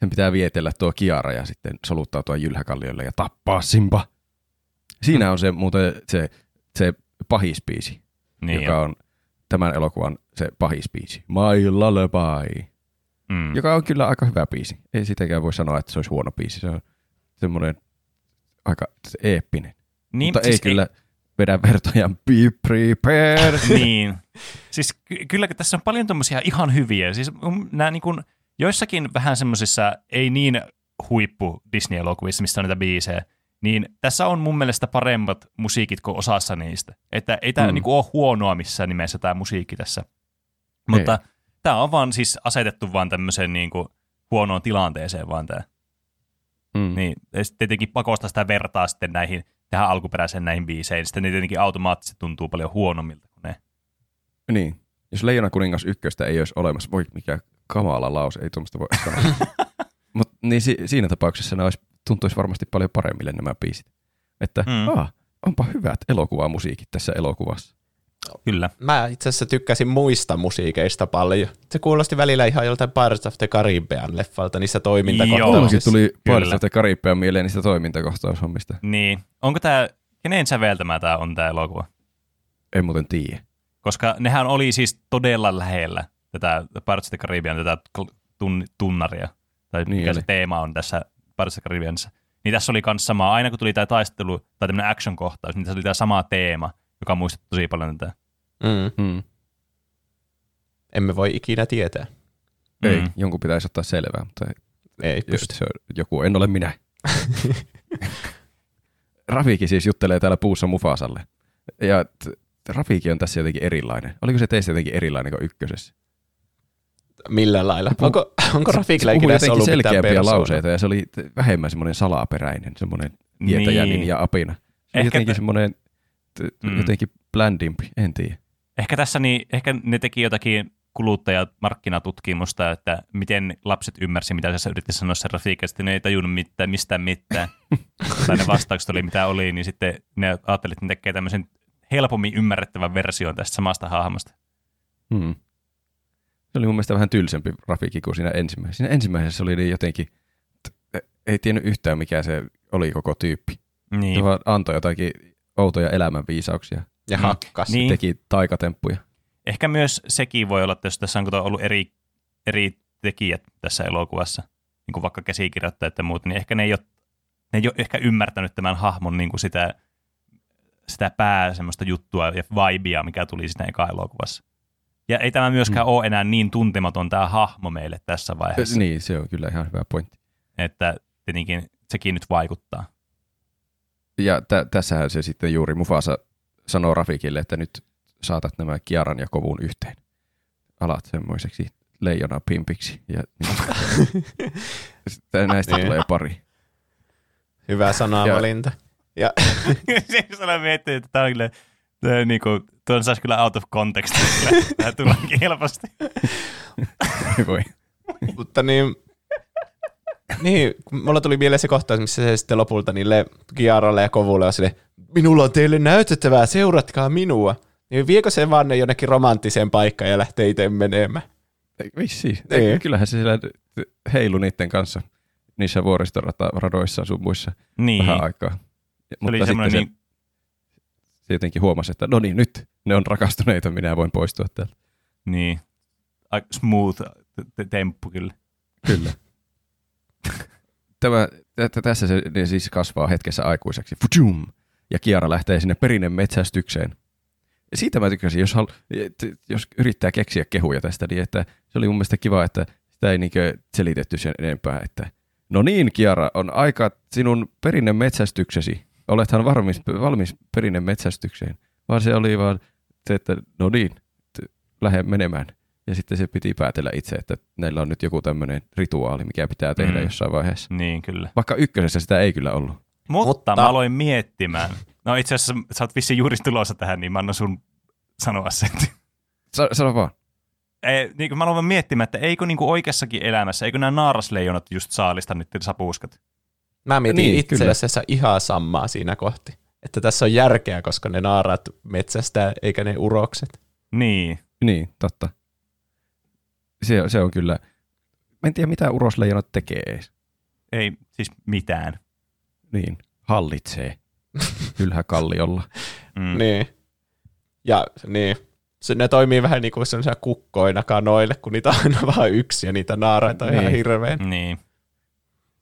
Sen pitää vietellä tuo Kiara ja sitten soluttautua Jylhäkalliolle ja tappaa Simba. Siinä on se muuten se, se pahispiisi, niin joka jo. on tämän elokuvan se pahispiisi. My Lullaby. Mm. Joka on kyllä aika hyvä biisi. Ei sitäkään voi sanoa, että se olisi huono biisi. Se on semmoinen aika eeppinen. Niin, Mutta siis ei kyllä ei... vedä vertoja be prepared. niin. Siis ky- kyllä tässä on paljon tommosia ihan hyviä. Siis nämä niin kuin, joissakin vähän semmoisissa ei niin huippu Disney-elokuvissa, missä on näitä biisejä, niin tässä on mun mielestä paremmat musiikit kuin osassa niistä. Että ei tämä mm. niinku ole huonoa missään nimessä tämä musiikki tässä. Mutta tämä on vaan siis asetettu vaan tämmöiseen niinku huonoon tilanteeseen vaan tämä. Mm. Niin, tietenkin pakosta sitä vertaa sitten näihin, tähän alkuperäiseen näihin biiseihin. Sitten ne tietenkin automaattisesti tuntuu paljon huonommilta kuin ne. Niin. Jos Leijona kuningas ykköstä ei olisi olemassa, voi mikä kamala lause, ei tuommoista voi sanoa. Mutta niin si- siinä tapauksessa ne olisi tuntuisi varmasti paljon paremmille nämä biisit. Että mm. aa, onpa hyvät elokuvamusiikit tässä elokuvassa. Kyllä. Mä itse asiassa tykkäsin muista musiikeista paljon. Se kuulosti välillä ihan joltain Pirates of the Caribbean leffalta niissä toimintakohtauksissa. tuli Pirates of the Caribbean mieleen niistä toimintakohtaushommista. Niin. Onko tämä, kenen säveltämä tämä on tämä elokuva? En muuten tiedä. Koska nehän oli siis todella lähellä tätä Pirates of the Caribbean, tätä tun, tunnaria. Tai niin mikä eli. se teema on tässä Pirates of Caribbeanissa. Niin tässä oli myös sama, aina kun tuli tämä taistelu tai tämmöinen action-kohtaus, niin tässä oli tämä sama teema, joka muistutti tosi paljon tätä. Mm. Mm. Emme voi ikinä tietää. Ei, mm. jonkun pitäisi ottaa selvää, mutta ei pysty. Se on joku, en ole minä. Rafiki siis juttelee täällä puussa Mufasalle. Ja Rafiki on tässä jotenkin erilainen. Oliko se teistä jotenkin erilainen kuin ykkösessä? Millä lailla? Puh- onko, onko Rafikilla ikinä se ollut selkeämpiä lauseita ja se oli vähemmän semmoinen salaperäinen, semmoinen tietäjänin niin. ja apina. Se ehkä jotenkin t- semmoinen mm. jotenkin bländimpi, en tiedä. Ehkä tässä niin, ehkä ne teki jotakin kuluttajamarkkinatutkimusta, että miten lapset ymmärsi, mitä se yritti sanoa se Rafika, sitten ne ei tajunnut mitään, mistään mitään. tai ne vastaukset oli mitä oli, niin sitten ne ajattelivat, että ne tekee tämmöisen helpommin ymmärrettävän version tästä samasta hahmosta. Hmm. Se oli mun mielestä vähän tylsempi Rafiki kuin siinä ensimmäisessä. Siinä ensimmäisessä oli niin jotenkin, ei tiennyt yhtään mikä se oli koko tyyppi. Niin. Se vaan antoi jotakin outoja elämänviisauksia. Ja niin. hakkas. Niin. Teki taikatemppuja. Ehkä myös sekin voi olla, että jos tässä on ollut eri, eri tekijät tässä elokuvassa, niin kuin vaikka käsikirjoittajat ja muut, niin ehkä ne ei ole, ne ei ole ehkä ymmärtänyt tämän hahmon niin kuin sitä, sitä pää semmoista juttua ja vibea, mikä tuli siinä eka elokuvassa. Ja ei tämä myöskään mm. ole enää niin tuntematon tämä hahmo meille tässä vaiheessa. Niin, se on kyllä ihan hyvä pointti. Että tietenkin sekin nyt vaikuttaa. Ja t- tässähän se sitten juuri Mufasa sanoo Rafikille, että nyt saatat nämä Kiaran ja Kovun yhteen. Alat semmoiseksi leijona pimpiksi. Ja, niin. näistä niin. tulee pari. Hyvä sanavalinta. Ja... se sana miettii, että tämä on kyllä niin kuin, tuon saisi kyllä out of context. Tämä tullaankin helposti. Voi. Mutta niin, niin, mulla tuli mieleen se kohtaus, missä se sitten lopulta niille Kiaralle ja Kovulle on sille, minulla on teille näytettävää, seuratkaa minua. Niin viekö se vaan ne jonnekin romanttiseen paikkaan ja lähtee itse menemään? Vissiin. Niin. Kyllähän se siellä heilu niiden kanssa niissä vuoristoratoissa sun muissa Niin, vähän aikaa. Ja- se oli Mutta sitten semmoinen se, niin, se jotenkin huomasi, että no niin, nyt ne on rakastuneita, minä voin poistua täältä. niin, aika smooth te- temppu kyllä. Kyllä. Tämä, t- tässä se ne siis kasvaa hetkessä aikuiseksi. Fujum! Ja Kiara lähtee sinne perinne metsästykseen. Ja siitä mä tykkäsin, jos, hal- et- jos yrittää keksiä kehuja tästä, niin että se oli mun mielestä kiva, että sitä ei niinkö selitetty sen enempää, että no niin Kiara, on aika sinun perinne metsästyksesi. Olethan valmis, valmis perinne metsästykseen. Vaan se oli vaan se, että no niin, lähde menemään. Ja sitten se piti päätellä itse, että näillä on nyt joku tämmöinen rituaali, mikä pitää tehdä Mm. jossain vaiheessa. Niin, kyllä. Vaikka ykkösessä sitä ei kyllä ollut. Mutta, Mutta- mä aloin miettimään. No itse asiassa sä oot vissiin juuri tulossa tähän, niin mä annan sun sanoa sen. Sa- sano vaan. Ei, niin kuin mä aloin vaan miettimään, että eikö niin kuin oikeassakin elämässä, eikö nämä naarasleijonat just saalista niiden sapuskat? Mä mietin Niin, niin, itse kyllä. asiassa ihan samaa siinä kohti. Että tässä on järkeä, koska ne naarat metsästää, eikä ne urokset. Niin, Niin, totta. Se, se on kyllä. Mä en tiedä, mitä urosleijonat tekee edes. ei siis mitään. Niin, hallitsee. Ylhä kalliolla. Mm. Niin. Ja niin. Se, ne toimii vähän niin kuin sellaisia kukkoina kanoille, kun niitä on aina vaan yksi ja niitä naaraita on ihan Niin. hirveän. Niin.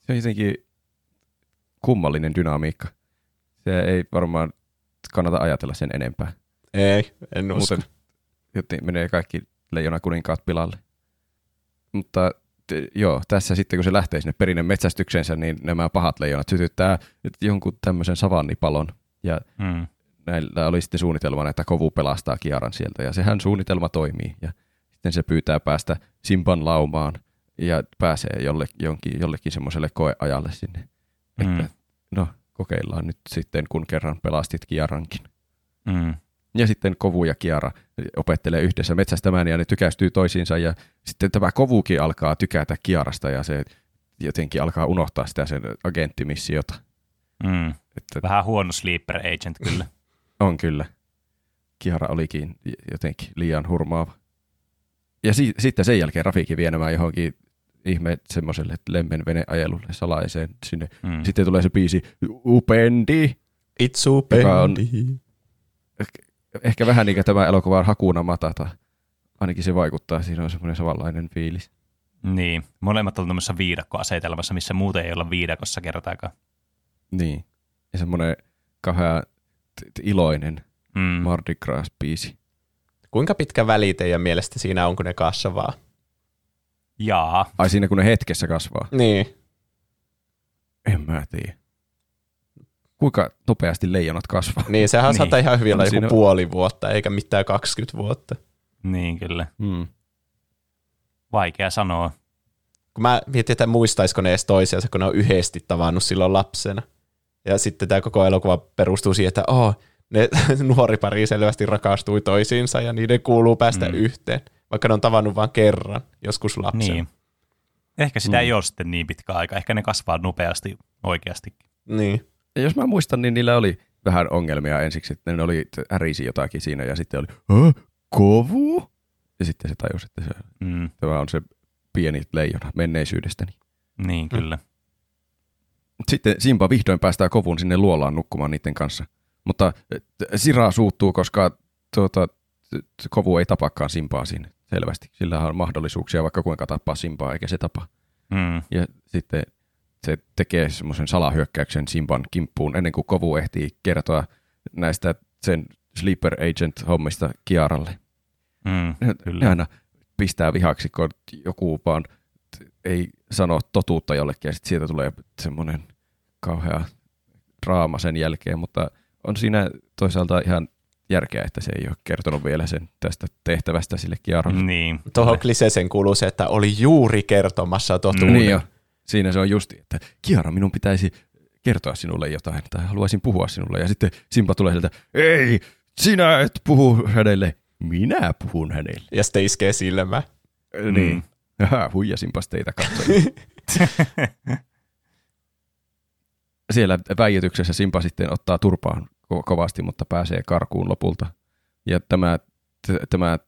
Se on jotenkin kummallinen dynamiikka. Se ei varmaan kannata ajatella sen enempää. Ei, en usko. Muuten joten menee kaikki leijona kuninkaat pilalle. Mutta joo, tässä sitten kun se lähtee sinne perinne metsästykseensä, niin nämä pahat leijonat sytyttää jonkun tämmöisen savannipalon. Ja Mm. näillä oli sitten suunnitelmana, että kovu pelastaa Kiaran sieltä. Ja sehän suunnitelma toimii. Ja sitten se pyytää päästä Simpan laumaan ja pääsee jolle, jonkin, jollekin semmoiselle koeajalle sinne. Mm. Että no, kokeillaan nyt sitten, kun kerran pelastit Kiarankin. Mm. Ja sitten Kovu ja Kiara opettelee yhdessä metsästämään ja ne tykästyy toisiinsa ja sitten tämä Kovukin alkaa tykätä Kiarasta ja se jotenkin alkaa unohtaa sitä sen agenttimissiota. Mm. Että Vähän huono sleeper agent kyllä. on kyllä. Kiara olikin jotenkin liian hurmaava. Ja si- sitten sen jälkeen Rafiki vie nämä johonkin ihme semmoiselle lemmen veneajelulle salaiseen sinne. Mm. Sitten tulee se biisi Upendi. Itsu Joka on-. Ehkä vähän niin kuin tämä elokuva on Hakuna Matata. Ainakin se vaikuttaa, siinä on semmoinen samanlainen fiilis. Niin. Molemmat on tämmöisessä viidakkoasetelmassa, missä muuten ei olla viidakossa kertaakaan. Niin. Ja semmoinen t- t- iloinen Mm. Mardi Gras-biisi. Kuinka pitkä väli teidän mielestä siinä on, kun ne kasvaa? Jaa. Ai siinä kun ne hetkessä kasvaa. Niin. En mä tiedä. Kuinka nopeasti leijonat kasvaa? Niin, sehän Niin. saattaa ihan hyvin olla joku siinä- puoli vuotta, eikä mitään 20 vuotta. Niin kyllä. Hmm. Vaikea sanoa. Kun mä mietin, että muistaisiko ne edes toisiansa, kun ne on yhdesti tavannut silloin lapsena. Ja sitten tämä koko elokuva perustuu siihen, että oh, ne nuori pari selvästi rakastui toisiinsa ja niiden kuuluu päästä Mm. mm. yhteen, vaikka ne on tavannut vain kerran, joskus lapsena. Niin. Ehkä sitä Mm. ei ole sitten niin pitkä aika. Ehkä ne kasvaa nopeasti oikeasti. niin. Jos mä muistan, niin niillä oli vähän ongelmia ensiksi, että ne oli ärisi jotakin siinä ja sitten oli kovu? Ja sitten se tajusi, että se, Mm. tämä on se pieni leijona menneisyydestäni. Niin kyllä. Sitten Simba vihdoin päästää kovun sinne luolaan nukkumaan niiden kanssa. Mutta eh, Sira suuttuu, koska tuota, kovu ei tapakaan Simpaa siinä selvästi. Sillä on mahdollisuuksia vaikka kuinka tappaa Simpaa, eikä se tapa. Mm. Ja sitten se tekee semmoisen salahyökkäyksen Simban kimppuun ennen kuin kovu ehtii kertoa näistä sen Sleeper Agent-hommista Kiaralle. Mm. Ne, Kyllä. ne aina pistää vihaksi, kun joku vaan ei sano totuutta jollekin ja sitten siitä tulee semmoinen kauhea draama sen jälkeen, mutta on siinä toisaalta ihan järkeä, että se ei ole kertonut vielä sen tästä tehtävästä sille Kiaralle. Niin. Tuohon kliseeseen kuuluu se, että oli juuri kertomassa totuuden. Niin jo. Siinä se on justi, että Kiara, minun pitäisi kertoa sinulle jotain, tai haluaisin puhua sinulle. Ja sitten Simpa tulee sieltä, ei, sinä et puhu hänelle, minä puhun hänelle. Ja sitten iskee silmään. Mm. Niin. Jaha, huijasinpas teitä katsoja. Siellä väijytyksessä Simpa sitten ottaa turpaan ko- kovasti, mutta pääsee karkuun lopulta. Ja tämä, t- tämä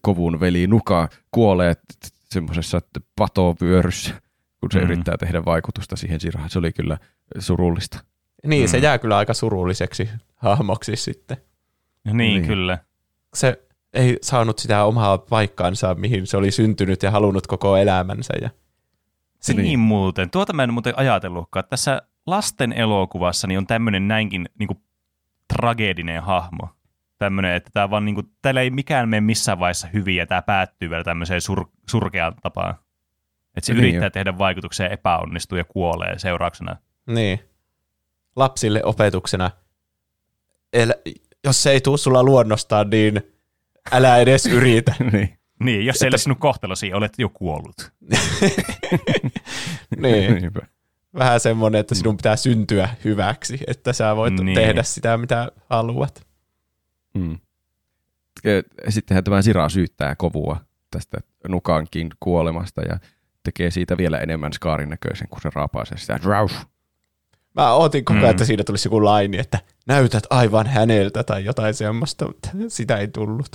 kovun veli Nuka kuolee t- semmoisessa patovyöryssä, kun se Mm. yrittää tehdä vaikutusta siihen Sirahan. Se oli kyllä surullista. Niin, se Mm. jää kyllä aika surulliseksi hahmoksi sitten. Niin, Niin. kyllä. Se ei saanut sitä omaa paikkaansa, mihin se oli syntynyt ja halunnut koko elämänsä. Ja... Se niin. Niin. muuten. Tuota mä en muuten ajatellutkaan. että Tässä lasten elokuvassa niin on tämmöinen näinkin niin kuin, tragedinen hahmo. Tämmöinen, että tämä vaan niin kuin, täällä ei mikään mene missään vaiheessa hyvin ja tämä päättyy vielä tämmöiseen sur, surkeaan tapaan. Että se Niin yrittää jo. tehdä vaikutuksia ja epäonnistuu ja kuolee seurauksena. Niin. Lapsille opetuksena, el, jos se ei tule sulla luonnostaan, niin älä edes yritä. niin. Niin, jos se ei Että- ole sinun kohtalosi, olet jo kuollut. niin. Niinpä. Vähän semmoinen, että sinun pitää syntyä hyväksi, että sä voit Niin. tehdä sitä, mitä haluat. Mm. Sittenhän tämä Sira syyttää kovua tästä Nukankin kuolemasta ja tekee siitä vielä enemmän skaarin näköisen, kun se raapaisee sitä. Draus. Mä ootin koko ajan, Mm. että siinä tulisi joku laini, että näytät aivan häneltä tai jotain semmoista, mutta sitä ei tullut.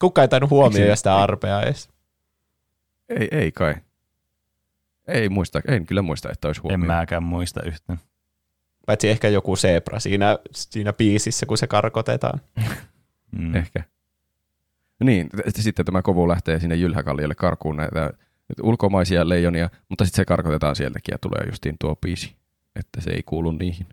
Kuka ei tainnut huomioida sitä arpea edes. Ei, ei kai. Ei muista, en kyllä muista, että olisi En huomioon. mäkään muista yhtään. Paitsi ehkä joku zebra siinä, siinä biisissä, kun se karkotetaan. Mm. Ehkä. Niin, sitten tämä kovu lähtee sinne Jylhäkalliolle karkuun näitä ulkomaisia leijonia, mutta sitten se karkotetaan sieltäkin ja tulee justiin tuo biisi, että se ei kuulu niihin,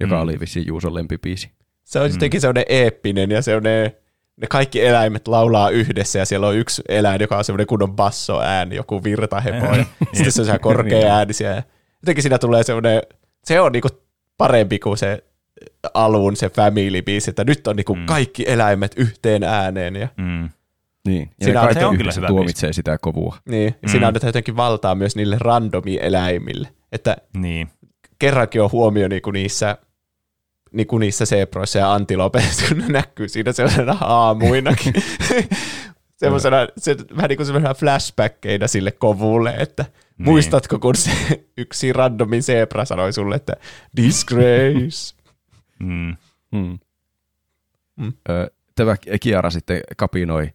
joka Mm. mm. oli vissiin Juuson lempibiisi. Se on Mm. jotenkin sellainen eeppinen ja sellainen, ne kaikki eläimet laulaa yhdessä ja siellä on yksi eläin, joka on semmoinen kunnon bassoääni, joku virtahepo ja sitten se on ihan korkea äänisiä. Ja jotenkin siinä tulee semmoinen, se on niinku parempi kuin se alun se family biisi, että nyt on niinku Mm. kaikki eläimet yhteen ääneen ja Mm. Niin, ja Siinä ne on- kaikki se on kyllä hyvä tuomitsee sitä kovua. Niin, ja Mm. siinä annetaan jotenkin valtaa myös niille randomi eläimille. Että Niin. kerrankin on huomio niinku niissä, niinku niissä seproissa ja antilopeissa, kun ne näkyy siinä sellaisena aamuinakin. Semmoisena, se, vähän niin kuin semmoisena flashbackkeina sille kovulle, että Niin. muistatko, kun se yksi randomi zebra sanoi sulle, että disgrace. Mm. Mm. Mm. Ö, Tämä Kiara sitten kapinoi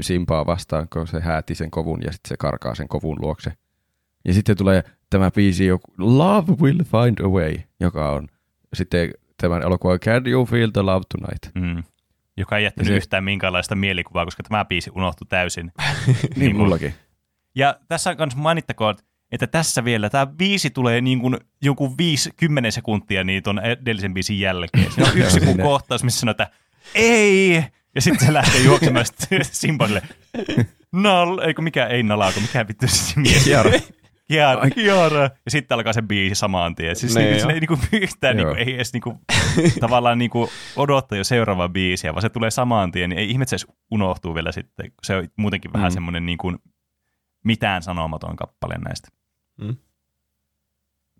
Simpaa vastaan, kun se hääti sen kovun ja sitten se karkaa sen kovun luokse. Ja sitten tulee tämä biisi, joku Love Will Find a Way, joka on sitten tämän elokuvan Can You Feel the Love Tonight? Mm. Joka ei jättänyt se- yhtään minkäänlaista mielikuvaa, koska tämä biisi unohtui täysin. Niin mullakin. Ja tässä on myös mainittakoon, että tässä vielä tämä biisi tulee niin kuin joku 5-10 sekuntia niin tuon edellisen biisin jälkeen. Siinä on yksi kun kohtaus, missä sanotaan, että ei! Ja sitten se lähtee juoksemaan Simballe. Nal, eikö mikä ei nalaa, kun mikä vittu se mies. Kiara. Kiara. Kiara. Ja sitten alkaa se biisi samaan tien. Siis Niin niin, se ei niinku yhtään niinku, ei edes niinku, tavallaan niinku odottaa jo seuraavaa biisiä, vaan se tulee samaan tien, niin ei ihme, se edes unohtuu vielä sitten. Se on muutenkin vähän Mm. semmoinen niinku mitään sanomaton kappale näistä.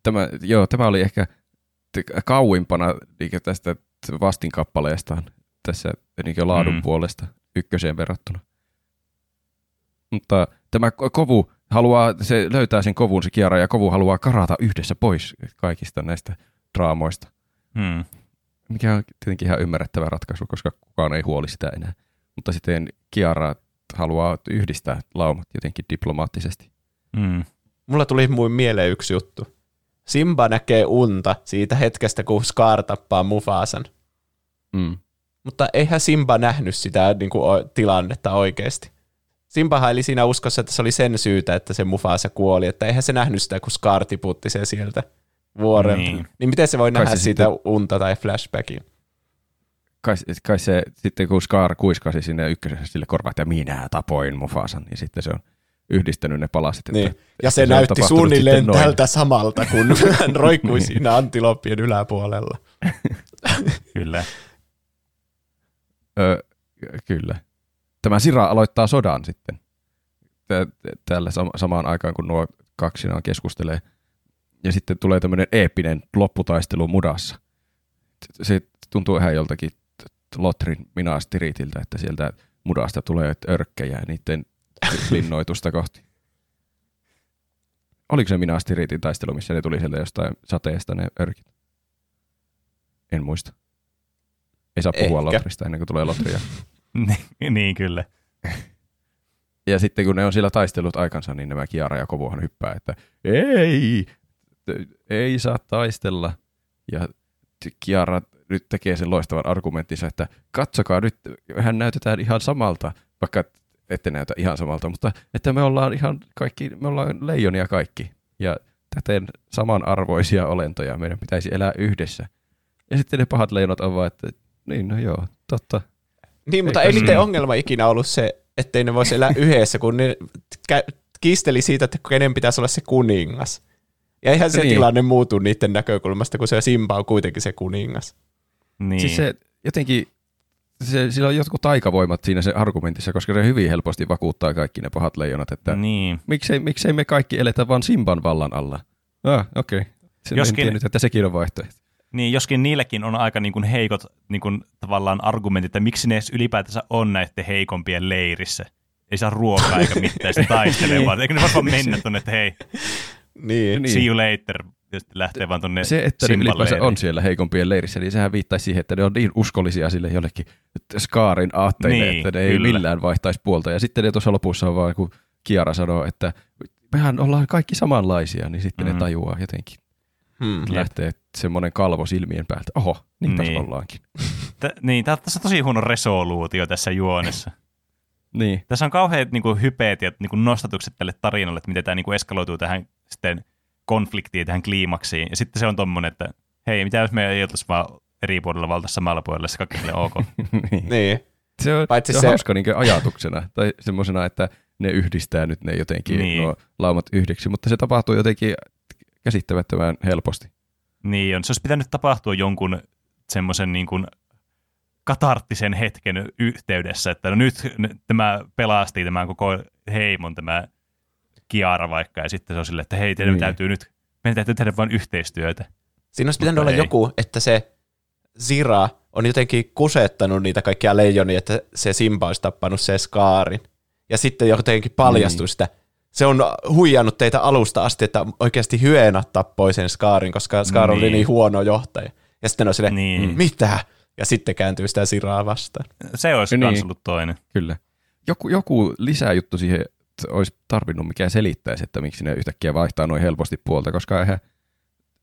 Tämä, joo, tämä oli ehkä kauimpana niin tästä vastinkappaleestaan tässä niin laadun Mm. mm. puolesta ykköseen verrattuna. Mutta tämä ko- kovu haluaa, se löytää sen kovun se Kiara ja kovu haluaa karata yhdessä pois kaikista näistä draamoista. Hmm. Mikä on tietenkin ihan ymmärrettävä ratkaisu, koska kukaan ei huoli sitä enää. Mutta sitten Kiara haluaa yhdistää laumat jotenkin diplomaattisesti. Hmm. Mulla tuli muin mieleen yksi juttu. Simba näkee unta siitä hetkestä, kun Scar tappaa Mufasan. Mm. Mutta eihän Simba nähnyt sitä niin kuin, tilannetta oikeasti. Simbahan eli siinä uskossa, että se oli sen syytä, että se Mufasa kuoli, että eihän se nähnyt sitä, kun Scar tiputti sen sieltä vuorelta. Niin, Niin. miten se voi Kai nähdä se siitä sitten- unta tai flashbackia? Kai, kai se sitten kun Scar kuiskasi sinne ykkösessä sille korvaan, että minä tapoin Mufasan, niin sitten se on yhdistänyt ne palaset. Että, Niin. Ja se, se näytti suunnilleen tältä samalta, kun hän roikkui Niin. siinä antiloppien yläpuolella. Kyllä. Ö, kyllä. Tämä Sira aloittaa sodan sitten. Tä- Täällä sam- samaan aikaan, kun nuo kaksinaan keskustelee. Ja sitten tulee tämmöinen eeppinen lopputaistelu mudassa. Se tuntuu ihan joltakin Lotrin minastiritiltä, että sieltä mudasta tulee örkkejä niiden linnoitusta kohti. Oliko se minastiritin taistelu, missä ne tuli sieltä jostain sateesta ne örkit? En muista. Ei saa puhua Ehkä. Lotrista ennen kuin tulee Lotria. niin, niin kyllä. Ja sitten kun ne on siellä taistellut aikansa, niin nämä Kiara ja Kovuhan hyppää, että ei, ei saa taistella. Ja Kiara nyt tekee sen loistavan argumenttinsa, että katsokaa nyt, hän näytetään ihan samalta, vaikka ette näytä ihan samalta, mutta että me ollaan ihan kaikki, me ollaan leijonia kaikki. Ja täten samanarvoisia olentoja, meidän pitäisi elää yhdessä. Ja sitten ne pahat leijonat on vaan, että niin no joo, totta. Niin, mutta ei niiden ongelma ikinä ollut se, ettei ne voisi elää yhdessä, kun ne kä- kiisteli siitä, että kenen pitäisi olla se kuningas. Ja eihän se Niin. niin. tilanne muutu niiden näkökulmasta, kun se Simba on kuitenkin se kuningas. Niin. Siis se jotenkin, se, sillä on jotkut taikavoimat siinä se argumentissa, koska se hyvin helposti vakuuttaa kaikki ne pahat leijonat, että niin. miksei, miksei me kaikki eletä vaan Simban vallan alla. Ah, okei. Okay. Sen Joskin- Joskin... en tiennyt, että sekin on vaihtoehto. Niin, joskin niilläkin on aika niin kuin heikot niin kuin, tavallaan argumentit, että miksi ne edes ylipäätänsä on näiden heikompien leirissä. Ei saa ruokaa eikä mitään, se taistelee vaan. Eikö ne voi vaan mennä tuonne, että hei, Niin. Niin. see you later, ja sitten lähtee vaan tuonne Se, että ne ylipäänsä on siellä heikompien leirissä, niin sehän viittaisi siihen, että ne on niin uskollisia sille jollekin Skaarin aatteille, Niin, että ne ei kyllä. millään vaihtaisi puolta. Ja sitten ne tuossa lopussa on vaan, kun Kiara sanoo, että mehän ollaan kaikki samanlaisia, niin sitten Mm. ne tajuaa jotenkin. Hmm. Jep. Lähtee semmoinen kalvo silmien päältä. Oho, niin tässä Niin. ollaankin. T- niin, tää- tässä on tosi huono resoluutio tässä juonessa. Niin. Tässä on kauheat niin kuin, hypeet ja niin kuin, nostatukset tälle tarinalle, että miten tämä niin kuin, eskaloituu tähän sitten konfliktiin, tähän kliimaksiin. Ja sitten se on tommonen, että hei, mitä jos me ei oltaisi vaan eri puolella valta samalla puolella, se kaikki sille ok. niin. Niin. Se on, Paitsi se on se- hauska niin ajatuksena, tai semmoisena, että ne yhdistää nyt ne jotenkin Niin. niin. nuo laumat yhdeksi, mutta se tapahtuu jotenkin käsittämättömän helposti. niin on. Se olisi pitänyt tapahtua jonkun semmoisen niin kuin katarttisen hetken yhteydessä, että no nyt n- tämä pelasti tämän koko heimon, tämä Kiara vaikka, ja sitten se on silleen, että hei, teidän Niin. täytyy nyt, meidän täytyy tehdä vain yhteistyötä. Siinä olisi pitänyt Mutta olla ei. joku, että se Zira on jotenkin kusettanut niitä kaikkia leijonia, että se Simba olisi tappanut se Skaarin. Ja sitten jotenkin paljastui Niin. sitä. Se on huijannut teitä alusta asti, että oikeasti hyena tappoi sen Skaarin, koska Skaar oli Niin. niin huono johtaja. Ja sitten on silleen, Niin. mitä? Ja sitten kääntyy sitä Ziraa vastaan. Se olisi Niin. niin. ollut toinen. Kyllä. Joku, joku lisäjuttu siihen että olisi tarvinnut, mikä selittäisi, että miksi ne yhtäkkiä vaihtaa noin helposti puolta, koska eihän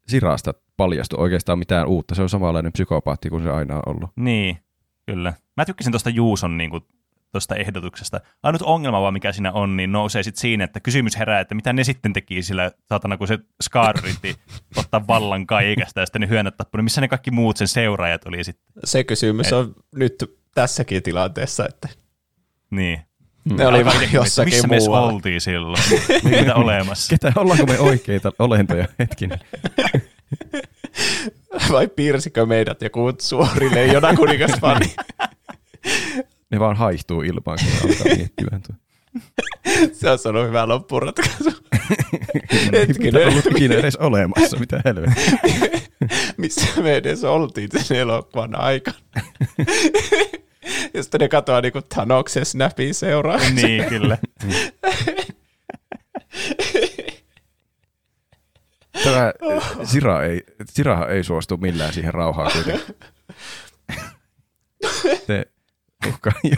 Sirasta paljastu oikeastaan mitään uutta. Se on samanlainen psykopaatti kuin se aina on ollut. Niin, kyllä. Mä tykkäsin tuosta Juuson niin kuin, tuosta ehdotuksesta. Ainut ongelma vaan, mikä siinä on, niin nousee sitten siinä, että kysymys herää, että mitä ne sitten teki sillä saatana, kun se Scar yritti ottaa vallan kaikesta ja sitten ne hyönät tappunut. Missä ne kaikki muut sen seuraajat oli sitten? Se kysymys on nyt tässäkin tilanteessa, että Niin. ne oli vain jossakin Missä me edes muualla. oltiin silloin? Niitä olemassa. Ketä, ollaanko me oikeita olentoja? Hetkinen. Vai piirsikö meidät joku suori leijona kuningas fani? Ne vaan haihtuu ilmaan, kun ne alkaa miettimään. tuo. Se on sanonut hyvä loppuratkaisu. Mitä Hetkinen, ollut ikinä edes olemassa, mitä helvettiä. missä me edes oltiin sen elokuvan aikana. ja sitten ne katoaa niinku Thanoksen snapin seuraavaksi. niin, kyllä. Tämä Sira ei, Sirahan ei suostu millään siihen rauhaan kuitenkin. Se uhkaa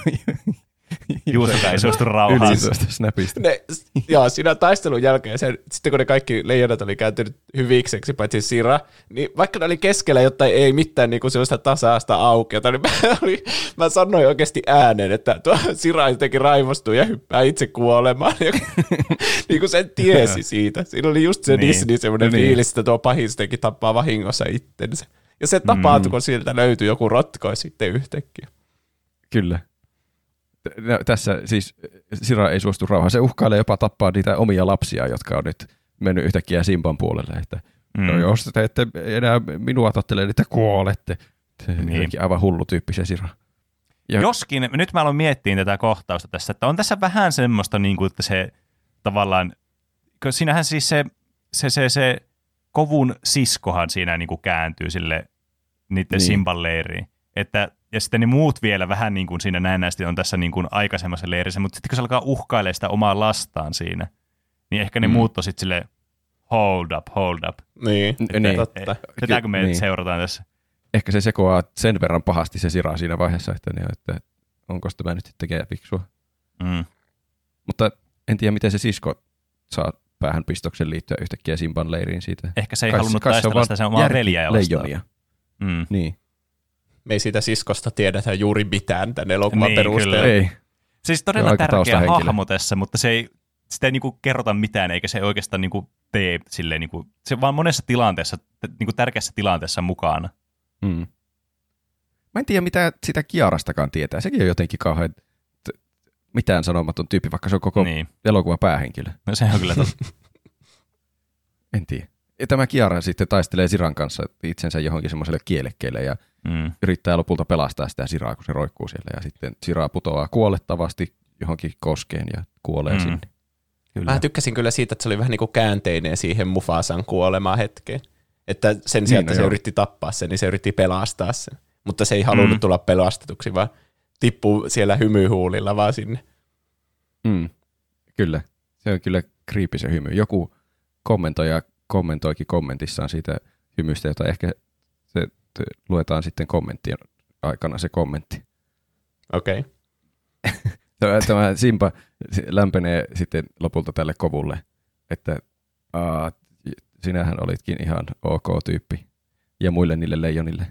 Juusokaan ei suostu rauhaan. snapista. Ne, joo, siinä taistelun jälkeen, sen, sitten kun ne kaikki leijonat oli kääntynyt hyvikseksi, paitsi Sira, niin vaikka ne oli keskellä jotain ei mitään niin kuin sellaista tasaista aukeata, niin mä, oli, mä sanoin oikeasti ääneen, että tuo Sira jotenkin raivostuu ja hyppää itse kuolemaan. Ja, niin kuin sen tiesi siitä. Siinä oli just se Niin. Disney semmoinen Niin. fiilis, että tuo pahistekin tappaa vahingossa itsensä. Ja se tapahtui, Mm. kun sieltä löytyi joku rotkoi sitten yhtäkkiä. Kyllä. Nä- Tässä siis Sira ei suostu rauhaan. Se uhkailee jopa tappaa niitä omia lapsia, jotka on nyt mennyt yhtäkkiä Simpan puolelle. Että, mm. No jos te ette enää minua tottele, niin te kuolette. Niin. aivan hullu tyyppi se Sira. Ja- Joskin, nyt mä aloin miettiä tätä kohtausta tässä, että on tässä vähän semmoista, niin kuin, että se tavallaan, kun siinähän siis se, se, se, se kovun siskohan siinä niin kuin kääntyy sille niiden Niin. Simban leiriin. Että, ja sitten ne muut vielä vähän niin kuin siinä näennäisesti on tässä niin kuin aikaisemmassa leirissä, mutta sitten kun se alkaa uhkailemaan sitä omaa lastaan siinä, niin ehkä ne Mm. muut on sitten silleen, hold up, hold up. Niin, N- niin. totta. Tätäkö me niin. seurataan tässä? ehkä se sekoaa sen verran pahasti se Sira siinä vaiheessa, että, niin, että onko tämä nyt tekee fiksua. Mm. Mutta en tiedä, miten se sisko saa päähän pistoksen liittyä yhtäkkiä Simban leiriin siitä. Ehkä se ei Kai- halunnut kai se on taistella vaan sitä sen omaa veljeä vastaan. leijonia. Mm. Niin. Me ei siitä siskosta tiedetä juuri mitään tämän elokuvan Niin, perusteella. kyllä. Ei. Siis Se todella tärkeä hahmo tässä, mutta se ei, sitä ei niinku kerrota mitään, eikä se oikeastaan niinku tee silleen, niinku, se vaan monessa tilanteessa, niinku tärkeässä tilanteessa mukana. Mm. Mä en tiedä, mitä sitä Kiarastakaan tietää. Sekin on jotenkin kauhean t- mitään sanomaton tyyppi, vaikka se on koko niin. Niin. elokuvan päähenkilö. No se on kyllä totta. En tiedä. Ja tämä Kiara sitten taistelee Siran kanssa itsensä johonkin semmoiselle kielekkeelle ja Mm. yrittää lopulta pelastaa sitä Siraa, kun se roikkuu siellä. Ja sitten Sira putoaa kuolettavasti johonkin koskeen ja kuolee Mm. sinne. Kyllä. Mä tykkäsin kyllä siitä, että se oli vähän niin kuin käänteinen siihen Mufasan kuolemaan hetkeen. Että sen sijaan, Niin, että no se joo. yritti tappaa sen, niin se yritti pelastaa sen. Mutta se ei halunnut Mm. tulla pelastetuksi, vaan tippuu siellä hymyhuulilla vaan sinne. Mm. Kyllä. Se on kyllä creepy se hymy. Joku kommentoija kommentoikin kommentissaan siitä hymystä, jota ehkä se luetaan sitten kommenttien aikana se kommentti. Okei. Okay. Tämä, tämä Simpa si- lämpenee sitten lopulta tälle kovulle, että aa, sinähän olitkin ihan ok tyyppi ja muille niille leijonille.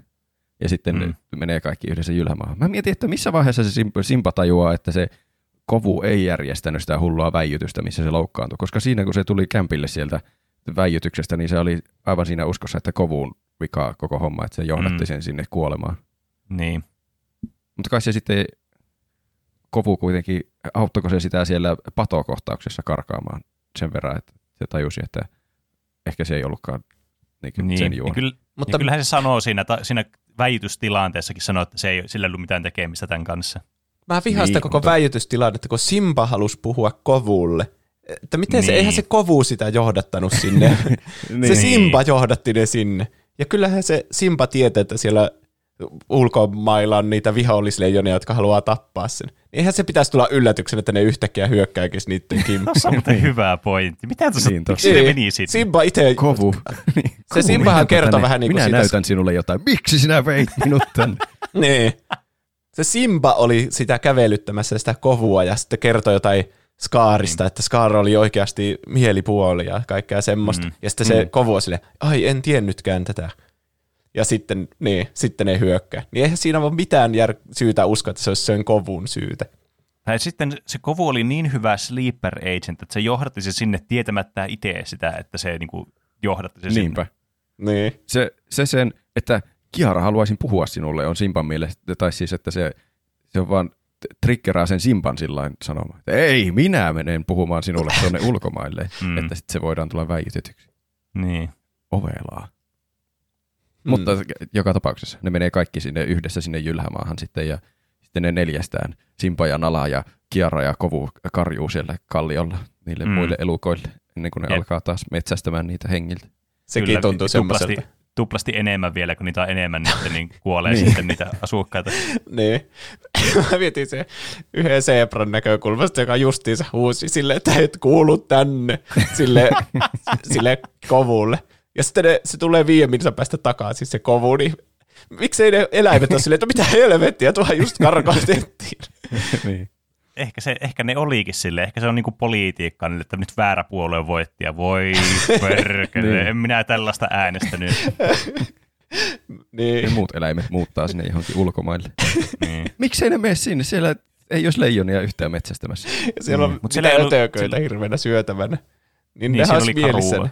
Ja sitten Mm. mm. menee kaikki yhdessä jylhämaahan. Mä mietin, että missä vaiheessa se Simpa, Simpa tajuaa, että se kovu ei järjestänyt sitä hullua väijytystä, missä se loukkaantui. Koska siinä, kun se tuli kämpille sieltä väijytyksestä, niin se oli aivan siinä uskossa, että kovuun vikaa koko homma, että se johdatti Mm. sen sinne kuolemaan. Niin. Mutta kai se sitten kovu kuitenkin, auttoiko se sitä siellä patokohtauksessa karkaamaan sen verran, että se tajusi, että ehkä se ei ollutkaan niin niin. sen Ja, juoni. kyllä, Mutta ja kyllähän se sanoo siinä, ta, siinä väitystilanteessakin, sanoo, että se ei, sillä ei ollut mitään tekemistä tämän kanssa. mä vihaan sitä Niin, koko mutta- väijytystilannetta, kun Simba halusi puhua kovulle. Että miten se, Niin. eihän se kovu sitä johdattanut sinne. Se Simba johdatti ne sinne. Ja kyllähän se Simba tietää, että siellä ulkomailla on niitä vihollisleijonia, jotka haluaa tappaa sen. Eihän se pitäisi tulla yllätyksen, että ne yhtäkkiä hyökkääkin niiden kimppuun. Se on muuten hyvä pointti. Mitä tuossa, Niin, niin, miksi se meni siitä? Simba itse, Kovu. Niin, kovu, Simbahan minäpä kertoi tänne- vähän niin kuin Minä siitä- näytän sinulle jotain. Miksi sinä veit minut tänne? niin. Se Simba oli sitä kävelyttämässä sitä kovua ja sitten kertoi jotain Skaarista, että Skaar oli oikeasti mielipuoli ja kaikkea semmoista. Mm. Ja sitten se Mm. kovu oli silleen, ai en tiennytkään tätä. Ja sitten, niin, sitten ne hyökkää. Niin eihän siinä ole mitään jär- syytä uskoa, että se olisi sen kovun syytä. Tai sitten se kovu oli niin hyvä sleeper agent, että se johdatti se sinne tietämättä itse sitä, että se niinku johdatti se Niinpä. sinne. Niin. Se, se sen, että Kiara haluaisin puhua sinulle on Simpan mielestä, tai siis, että se, se on vaan t- triggeraa sen Simpan sillain sanomaan, että ei, minä menen puhumaan sinulle tuonne ulkomaille, Mm. mm. että sitten se voidaan tulla väijytetyksi. Niin. Ovelaa. Mm. Mutta joka tapauksessa ne menee kaikki sinne yhdessä sinne Jylhämaahan sitten ja sitten ne neljästään, Simpa ja Nala ja Kiara ja Kovu karjuu siellä kalliolla niille Mm. mm. muille elukoille ennen kuin ne Jep. alkaa taas metsästämään niitä hengiltä. Sekin Kyllä, tuntuu semmoiselta. Tuplasti enemmän vielä, kun niitä on enemmän, niin, niin kuolee Niin. sitten niitä asukkaita. Niin. Mä mietin se yhden zebran näkökulmasta, joka justiinsa huusi sille, että et kuulu tänne, sille, sille kovulle. Ja sitten ne, se tulee viiden minuutin päästä takaisin se kovu, niin miksei ne eläimet ole silleen, että mitä helvettiä, tuohan just karkoitettiin. niin. Ehkä, se, ehkä ne olikin sille, ehkä se on niinku politiikkaa, niille, että nyt väärä puolue voitti ja voi perkele, Niin. en minä tällaista äänestänyt. Ja Niin. muut eläimet muuttaa sinne johonkin ulkomaille. Niin. Miksei ne mene sinne? Siellä ei olisi leijonia yhtään metsästämässä. Ja siellä on Mm. Mut siellä ötököitä hirveänä syötävänä. Niin, Niin, ne siellä olisi oli mielissään.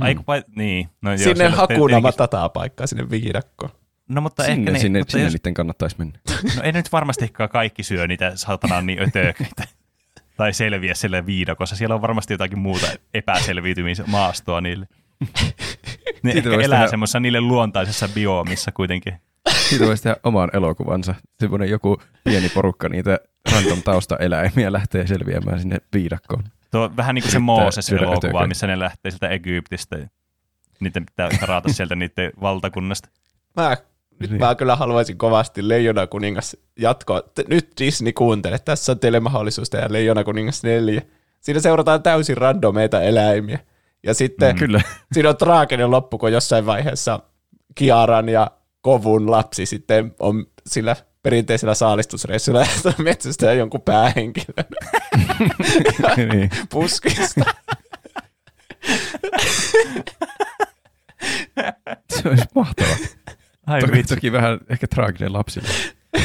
Aiku, vai, niin. No, joo, Sinne hakuna matataa paikkaa sinne viidakkoon. No mutta sinne, ehkä ne, sinne, mutta sinne jos, niiden kannattaisi mennä. no ei nyt varmastikaan kaikki syö niitä saatanan niin ötököitä. tai selviä siellä viidakossa. Siellä on varmasti jotakin muuta epäselviytymismaastoa niille. Ne Siitä ehkä elää tehdä- semmoisessa niille luontaisessa bioomissa kuitenkin. Siitä voisi tehdä oman elokuvansa. Semmoinen joku pieni porukka niitä random taustaeläimiä lähtee selviämään sinne viidakkoon. Tuo on vähän niin kuin se Mooses-elokuva, missä ne lähtee sieltä Egyptistä. Niiden pitää karata sieltä niiden valtakunnasta. Mä, nyt Niin. mä kyllä haluaisin kovasti Leijona kuningas jatkoa. Nyt Disney kuuntele, tässä on teille mahdollisuus tehdä Leijona kuningas 4. Siinä seurataan täysin randomeita eläimiä. Ja sitten Mm. Kyllä. siinä on traaginen loppu, kun jossain vaiheessa Kiaran ja kovun lapsi sitten on sillä perinteisellä saalistusreissulla ja metsästää jonkun päähenkilön niin. puskista. Se olisi mahtavaa. Ai Toki, toki vähän ehkä traaginen lapsille.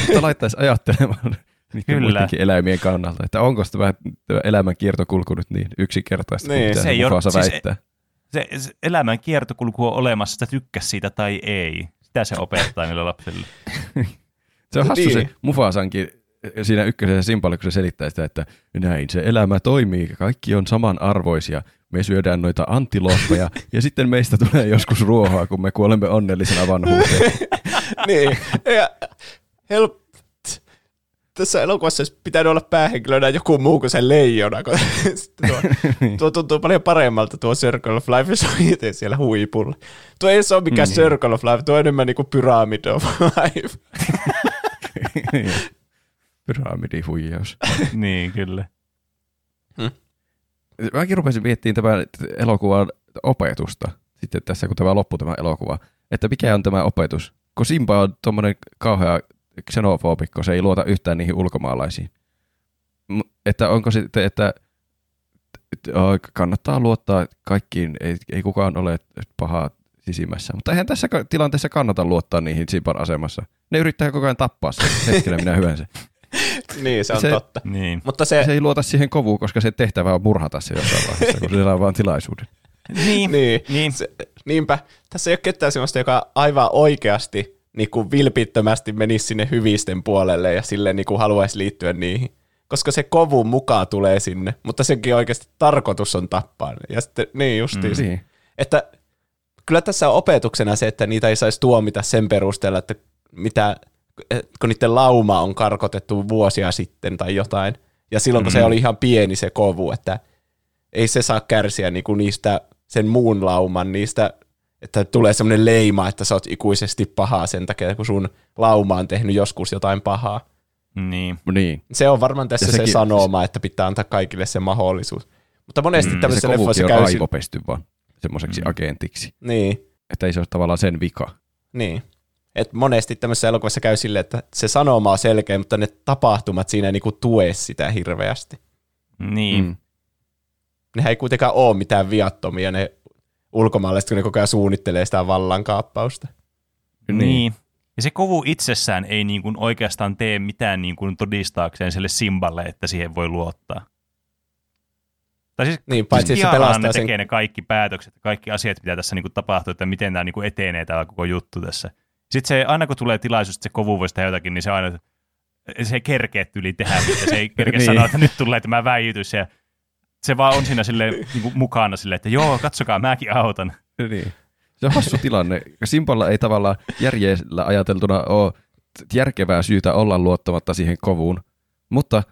Mutta laittaisi ajattelemaan niiden Kyllä. muidenkin eläimien kannalta, että onko tämä, tämä elämän kiertokulku nyt niin yksinkertaista, Niin. niin, mitä Se se ei ole- Mufasa siis- väittää. Se, se elämän kiertokulku on olemassa, että tykkäs siitä tai ei. Sitä se opettaa niille lapsille. Se on hassu Niin. se Mufasankin siinä ykkösessä Simpalle, kun se selittää sitä, että näin se elämä toimii, kaikki on samanarvoisia. Me syödään noita antilooppeja ja sitten meistä tulee joskus ruohoa, kun me kuolemme onnellisena vanhuuteen. niin. Ja help... Tässä elokuvassa olisi pitänyt olla päähenkilönä joku muu kuin se leijona, kun tuo, tuo tuntuu paljon paremmalta tuo Circle of Life, jos on itse siellä huipulla. Tuo ei ole mikään Mm. Circle of Life, tuo on enemmän niin kuin Pyramid of Life. Pyramidihuijaus. niin, kyllä. Mäkin rupesin miettimään tämän elokuvan opetusta, sitten tässä kun tämä loppui tämä elokuva, että mikä on tämä opetus. Kun Simba on tuommoinen kauhea xenofobikko, se ei luota yhtään niihin ulkomaalaisiin. Että onko sitten, että kannattaa luottaa kaikkiin, ei, ei kukaan ole paha sisimmässä. Mutta eihän tässä tilanteessa kannata luottaa niihin Simban asemassa. Ne yrittää koko ajan tappaa sen hetkellä minä hyvänsä. Niin, se on Se- totta. Niin. Mutta se, Se ei luota siihen kovuun, koska se tehtävä on murhata se jossain vaiheessa, kun se saa vaan tilaisuuden. Niin. niin, Niin. Se, niinpä, tässä ei ole ketään sellaista, joka aivan oikeasti niin kuin vilpittömästi menisi sinne hyvisten puolelle ja sille niin kuin haluaisi liittyä niihin. Koska se kovun mukaan tulee sinne, mutta senkin oikeasti tarkoitus on tappaa. Ja sitten, niin justiin. Mm. Niin. Että kyllä tässä on opetuksena se, että niitä ei saisi tuomita sen perusteella, että mitä, kun niiden lauma on karkotettu vuosia sitten tai jotain. Ja silloin, kun se Mhm. oli ihan pieni se kovu, että ei se saa kärsiä niinku niistä sen muun lauman, niistä, että tulee semmoinen leima, että sä oot ikuisesti pahaa sen takia, kun sun lauma on tehnyt joskus jotain pahaa. Niin. Niin. Se on varmaan tässä Ja se sekin- sanoma, että pitää antaa kaikille se mahdollisuus. Mutta monesti Mm, mm, se tämmöisessä leffoissa käy... si- aivopesty vaan semmoiseksi Mm. mm. agentiksi. Niin, Että ei se ole tavallaan sen vika. niin. Et monesti tämmöisessä elokuvassa käy silleen, että se sanoma on selkeä, mutta ne tapahtumat siinä ei niinku tue sitä hirveästi. Niin. Mm. Nehän ei kuitenkaan ole mitään viattomia ne ulkomaalaiset, kun ne koko ajan suunnittelee sitä vallankaappausta. Niin. niin. Ja se kovu itsessään ei niin kuin oikeastaan tee mitään niin kuin todistaakseen sille Simballe, että siihen voi luottaa. Tai siis Niin, paitsi että se pelastaa ne sen... tekee ne kaikki päätökset, kaikki asiat, mitä tässä niin kuin tapahtuu, että miten tämä niin kuin etenee tämä koko juttu tässä. Sitten se, aina kun tulee tilaisuus, että se kovu voisi tehdä jotakin, niin se aina, se ei kerkeä yli tehdä, mutta se ei kerkeä Niin. sanoa, että nyt tulee tämä väijytys ja se vaan on siinä sille, niin kuin mukana silleen, että joo, katsokaa, mäkin autan. Niin. Se on hassu tilanne. Simpalla ei tavallaan järjellä ajateltuna ole järkevää syytä olla luottamatta siihen kovuun, mutta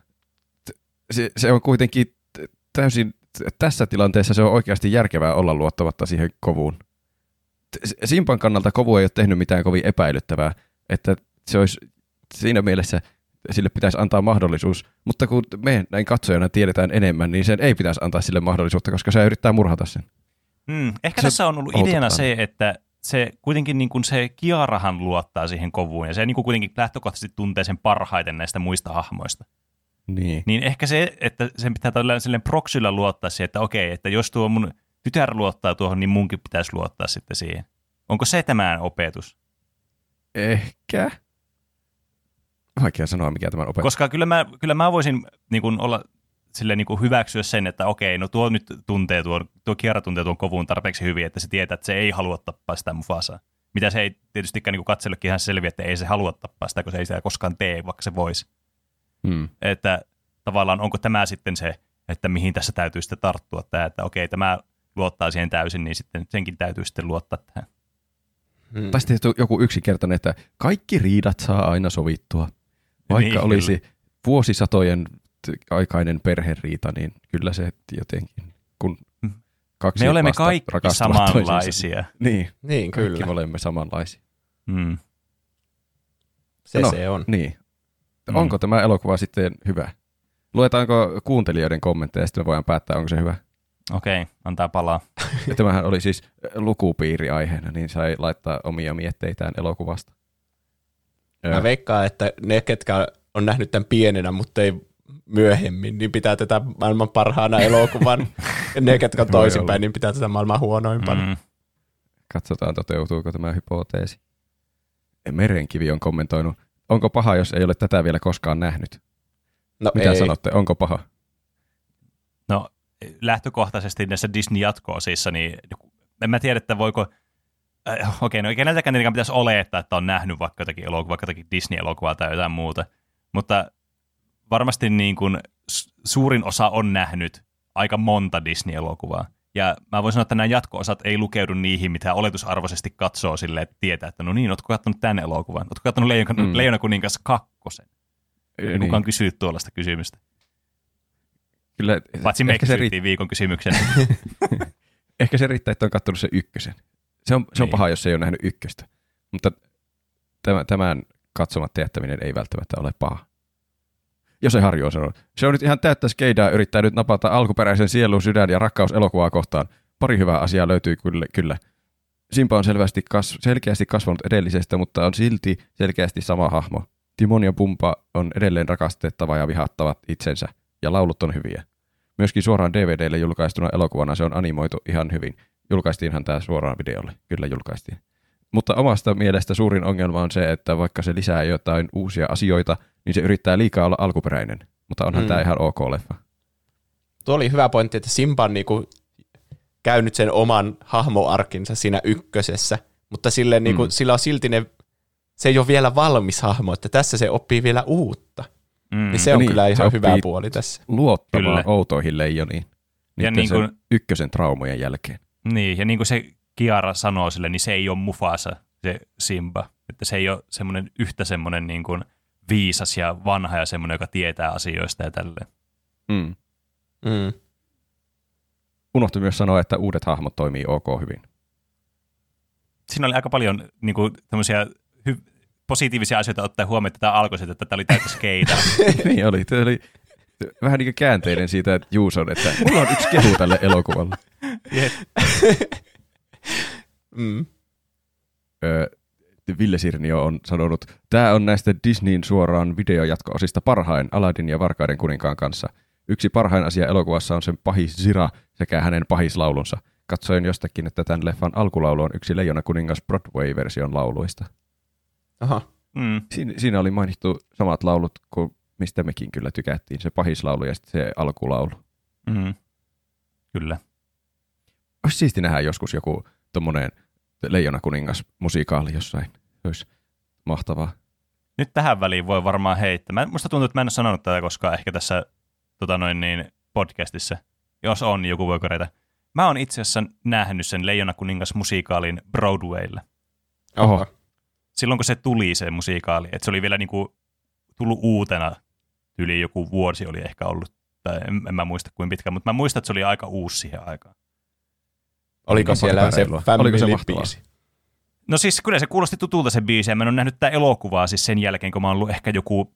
se, se on kuitenkin täysin, tässä tilanteessa se on oikeasti järkevää olla luottamatta siihen kovuun. Simpan kannalta kovu ei ole tehnyt mitään kovin epäilyttävää, että se olisi siinä mielessä sille pitäisi antaa mahdollisuus, mutta kun me näin katsojana tiedetään enemmän, niin sen ei pitäisi antaa sille mahdollisuutta, koska se yrittää murhata sen. Mm, ehkä Se tässä on ollut outotaan. ideana se, että se kuitenkin niin kuin se Kiarahan luottaa siihen kovuun ja se niin kuin kuitenkin lähtökohtaisesti tuntee sen parhaiten näistä muista hahmoista. Niin. Niin ehkä se, että sen pitää tällä silleen proxylla luottaa siihen, että okei, että jos tuo mun tytär luottaa tuohon, niin munkin pitäisi luottaa sitten siihen. Onko se tämän opetus? Ehkä. Vaikea sanoa, mikä tämän opetus. Koska kyllä mä, kyllä mä voisin niin kuin olla sille niin kuin hyväksyä sen, että okei, no tuo nyt tuntee tuon, tuo Kiara tuntee tuon kovun tarpeeksi hyvin, että se tietää, että se ei halua tappaa sitä Mufasaa. Mitä se ei tietystikään niin katsellekin ihan selviä, että ei se halua tappaa sitä, kun se ei sitä koskaan tee, vaikka se voisi. Hmm. Että tavallaan onko tämä sitten se, että mihin tässä täytyy sitten tarttua, tämä, että okei, tämä luottaa siihen täysin, niin sitten senkin täytyy sitten luottaa tähän. Hmm. Tai sitten joku yksinkertainen, että kaikki riidat saa aina sovittua. Vaikka Niin, olisi vuosisatojen t- aikainen perheriita, niin kyllä se jotenkin, kun kaksi Me olemme kaikki samanlaisia. Niin, Niin, kaikki kyllä. me olemme samanlaisia. Mm. Se No. se on. Niin. Mm. Onko tämä elokuva sitten hyvä? Luetaanko kuuntelijoiden kommentteja ja sitten me voidaan päättää, onko se hyvä. Okei, antaa palaa. Ja tämähän oli siis lukupiiri aiheena, niin sai laittaa omia mietteitään elokuvasta. Mä veikkaan, että ne, ketkä on nähnyt tämän pienenä, mutta ei myöhemmin, niin pitää tätä maailman parhaana elokuvan. ja ne, ketkä on toisinpäin, niin pitää tätä maailman huonoimpana. Mm. Katsotaan, toteutuuko tämä hypoteesi. Merenkivi on kommentoinut, onko paha, jos ei ole tätä vielä koskaan nähnyt? No Mitä ei. sanotte, onko paha? Lähtökohtaisesti näissä Disney-jatko-osissa, niin en mä tiedä, että voiko, äh, okei, no ei keneltäkään tietenkään pitäisi olettaa, että on nähnyt vaikka jotakin elokuvaa, vaikka jotakin Disney-elokuvaa tai jotain muuta, mutta varmasti niin kuin suurin osa on nähnyt aika monta Disney-elokuvaa. Ja mä voin sanoa, että nämä jatko-osat ei lukeudu niihin, mitä oletusarvoisesti katsoo sille, että tietää, että no niin, ootko katsonut tämän elokuvan? Ootko katsonut Leijona, mm. Leijona kuningas kakkosen? Niin. Kukaan kysyy tuollaista kysymystä. Kyllä, Paitsi me ehkä se, kysyttiin viikon kysymyksen. ehkä se riittää, että on katsonut se ykkösen. Se on, se on Niin. paha, jos ei ole nähnyt ykköstä. Mutta tämän, tämän katsomatta jättäminen ei välttämättä ole paha. Jos ei Harju on sanonut. Se on nyt ihan täyttä skeidaa yrittää nyt napata alkuperäisen sielun, sydän ja rakkaus elokuvaa kohtaan. Pari hyvää asiaa löytyy kyllä. kyllä. Simpa on selvästi kas, selkeästi kasvanut edellisestä, mutta on silti selkeästi sama hahmo. Timon ja Pumpa on edelleen rakastettava ja vihattavat itsensä, ja laulut on hyviä. Myöskin suoraan DVDlle julkaistuna elokuvana se on animoitu ihan hyvin. Julkaistiinhan tämä suoraan videolle, kyllä julkaistiin. Mutta omasta mielestä suurin ongelma on se, että vaikka se lisää jotain uusia asioita, niin se yrittää liikaa olla alkuperäinen. Mutta onhan Mm. tämä ihan ok leffa. Tuo oli hyvä pointti, että Simba on niinku käynyt sen oman hahmoarkinsa siinä ykkösessä, mutta sille niinku, Mm. sillä on silti ne, se ei ole vielä valmis hahmo, että tässä se oppii vielä uutta. Mm. Niin se on Niin, kyllä ihan hyvä puoli tässä. Luottamaan Kyllä. outoihin leijoniin. Ja niin kuin- sen ykkösen traumojen jälkeen. Niin, ja niin kuin se Kiara sanoo sille, niin se ei ole Mufasa, se Simba. Että se ei ole semmoinen yhtä semmoinen niin kuin viisas ja vanha ja semmoinen, joka tietää asioista ja tälleen. Mm. Mm. Unohtui myös sanoa, että uudet hahmot toimii ok hyvin. Siinä oli aika paljon niin kuin, tämmöisiä hy- positiivisia asioita ottaa huomioon, että tämä alkoi siitä, että tämä oli täyttä skeitä. niin oli. Tämä oli vähän niin kuin käänteinen siitä, että Juuson, että mulla on yksi kehu tälle elokuvalle. Mm. Öö, Ville Sirnio on sanonut, tämä on näistä Disneyn suoraan videojatko-osista parhain Aladdin ja Varkaiden kuninkaan kanssa. Yksi parhain asia elokuvassa on sen pahis Zira sekä hänen pahislaulunsa. Katsoin jostakin, että tämän leffan alkulaulu on yksi Leijona kuningas Broadway-version lauluista. Aha. Mm. Siinä, siinä oli mainittu samat laulut kuin mistä mekin kyllä tykättiin, se pahislaulu ja sitten se alkulaulu. Mm. Kyllä. Olisi siisti nähdä joskus joku tommonen Leijona kuningas musikaali jossain. Se olisi mahtavaa. Nyt tähän väliin voi varmaan heittää. Mä, musta tuntuu, että mä en ole sanonut tätä koskaan ehkä tässä tota noin niin, podcastissa. Jos on, niin joku voi korjata. Mä oon itse asiassa nähnyt sen Leijona kuningas musikaalin Broadwaylla. Oho. Silloin kun se tuli se musiikaali, että se oli vielä niinku tullut uutena, yli joku vuosi oli ehkä ollut, tai en, en mä muista kuin pitkä, mutta mä muistan, että se oli aika uusi siihen aikaan. Oliko Onpa siellä se epäreilua. Oliko se family-biisi? No siis kyllä se kuulosti tutulta se biisi, ja mä en ole nähnyt tätä elokuvaa siis sen jälkeen, kun mä oon ollut ehkä joku,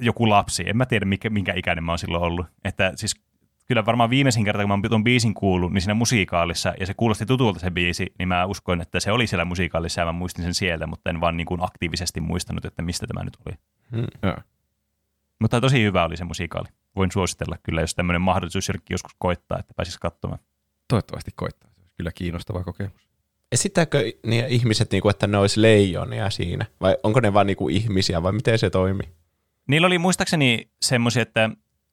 joku lapsi. En mä tiedä, mikä, minkä ikäinen mä oon silloin ollut. Että siis kyllä varmaan viimeisin kerta, kun mä oon biisin kuullut, niin siinä musiikaalissa, ja se kuulosti tutulta se biisi, niin mä uskoin, että se oli siellä musiikaalissa, ja mä muistin sen sieltä, mutta en vaan niin kuin aktiivisesti muistanut, että mistä tämä nyt oli. Mm. Joo. Mutta tosi hyvä oli se musikaali. Voin suositella kyllä, jos tämmöinen mahdollisuus jollekin joskus koittaa, että pääsisi katsomaan. Toivottavasti koittaa. Se olisi kyllä kiinnostava kokemus. Esittääkö niin ihmiset, niinku, että ne olisi leijonia siinä? Vai onko ne vaan niinku ihmisiä, vai miten se toimii? Niillä oli muistaakseni semmoisia, että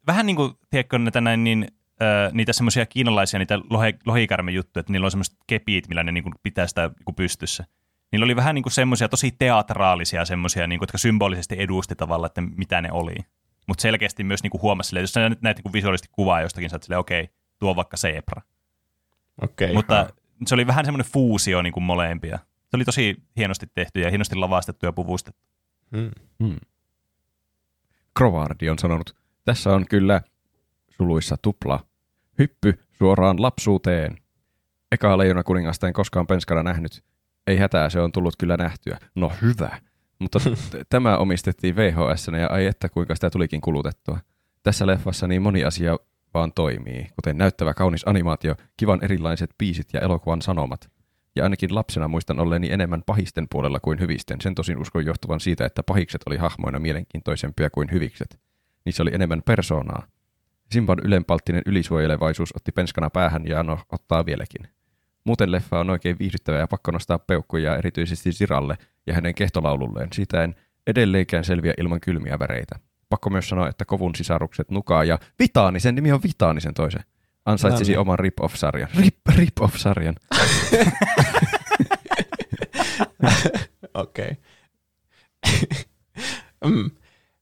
vähän niin kuin, tiedätkö, näitä näin, niin, äh, niitä semmoisia kiinalaisia, niitä lohe, lohikärmejuttuja, että niillä on semmoiset kepiit, millä ne niin kuin, pitää sitä niin kuin pystyssä. Niillä oli vähän niin kuin semmoisia tosi teatraalisia semmoisia, niin kuin, jotka symbolisesti edusti tavallaan, että mitä ne oli. Mutta selkeästi myös niin kuin huomasi silleen, jos sä nyt näet niin kuin visuaalisesti kuvaa jostakin, sä oot silleen, okei, tuo on vaikka zebra. Okei. Mutta se oli vähän semmoinen fuusio niin kuin molempia. Se oli tosi hienosti tehty ja hienosti lavastettu ja puvustettu. Mm. Hmm. Krovardi on sanonut, tässä on kyllä suluissa tupla. Hyppy suoraan lapsuuteen. Eka leijona kuningasta en koskaan penskana nähnyt. Ei hätää, se on tullut kyllä nähtyä. No hyvä. Mutta tämä omistettiin VHS ja ai että kuinka sitä tulikin kulutettua. Tässä leffassa niin moni asia vaan toimii, kuten näyttävä kaunis animaatio, kivan erilaiset biisit ja elokuvan sanomat. Ja ainakin lapsena muistan olleeni enemmän pahisten puolella kuin hyvisten. Sen tosin uskon johtuvan siitä, että pahikset oli hahmoina mielenkiintoisempia kuin hyvikset. Niissä oli enemmän persoonaa. Simban ylenpalttinen ylisuojelevaisuus otti penskana päähän ja no, ottaa vieläkin. Muuten leffa on oikein viihdyttävä ja pakko nostaa peukkuja erityisesti Ziralle ja hänen kehtolaululleen. Siitä en edelleenkään selviä ilman kylmiä väreitä. Pakko myös sanoa, että kovun sisarukset Nukaa ja Vitaani, sen nimi on Vitaani sen toisen. Ansaitsisi niin. oman rip-off-sarjan. Rip, rip-off-sarjan. Okei. mm.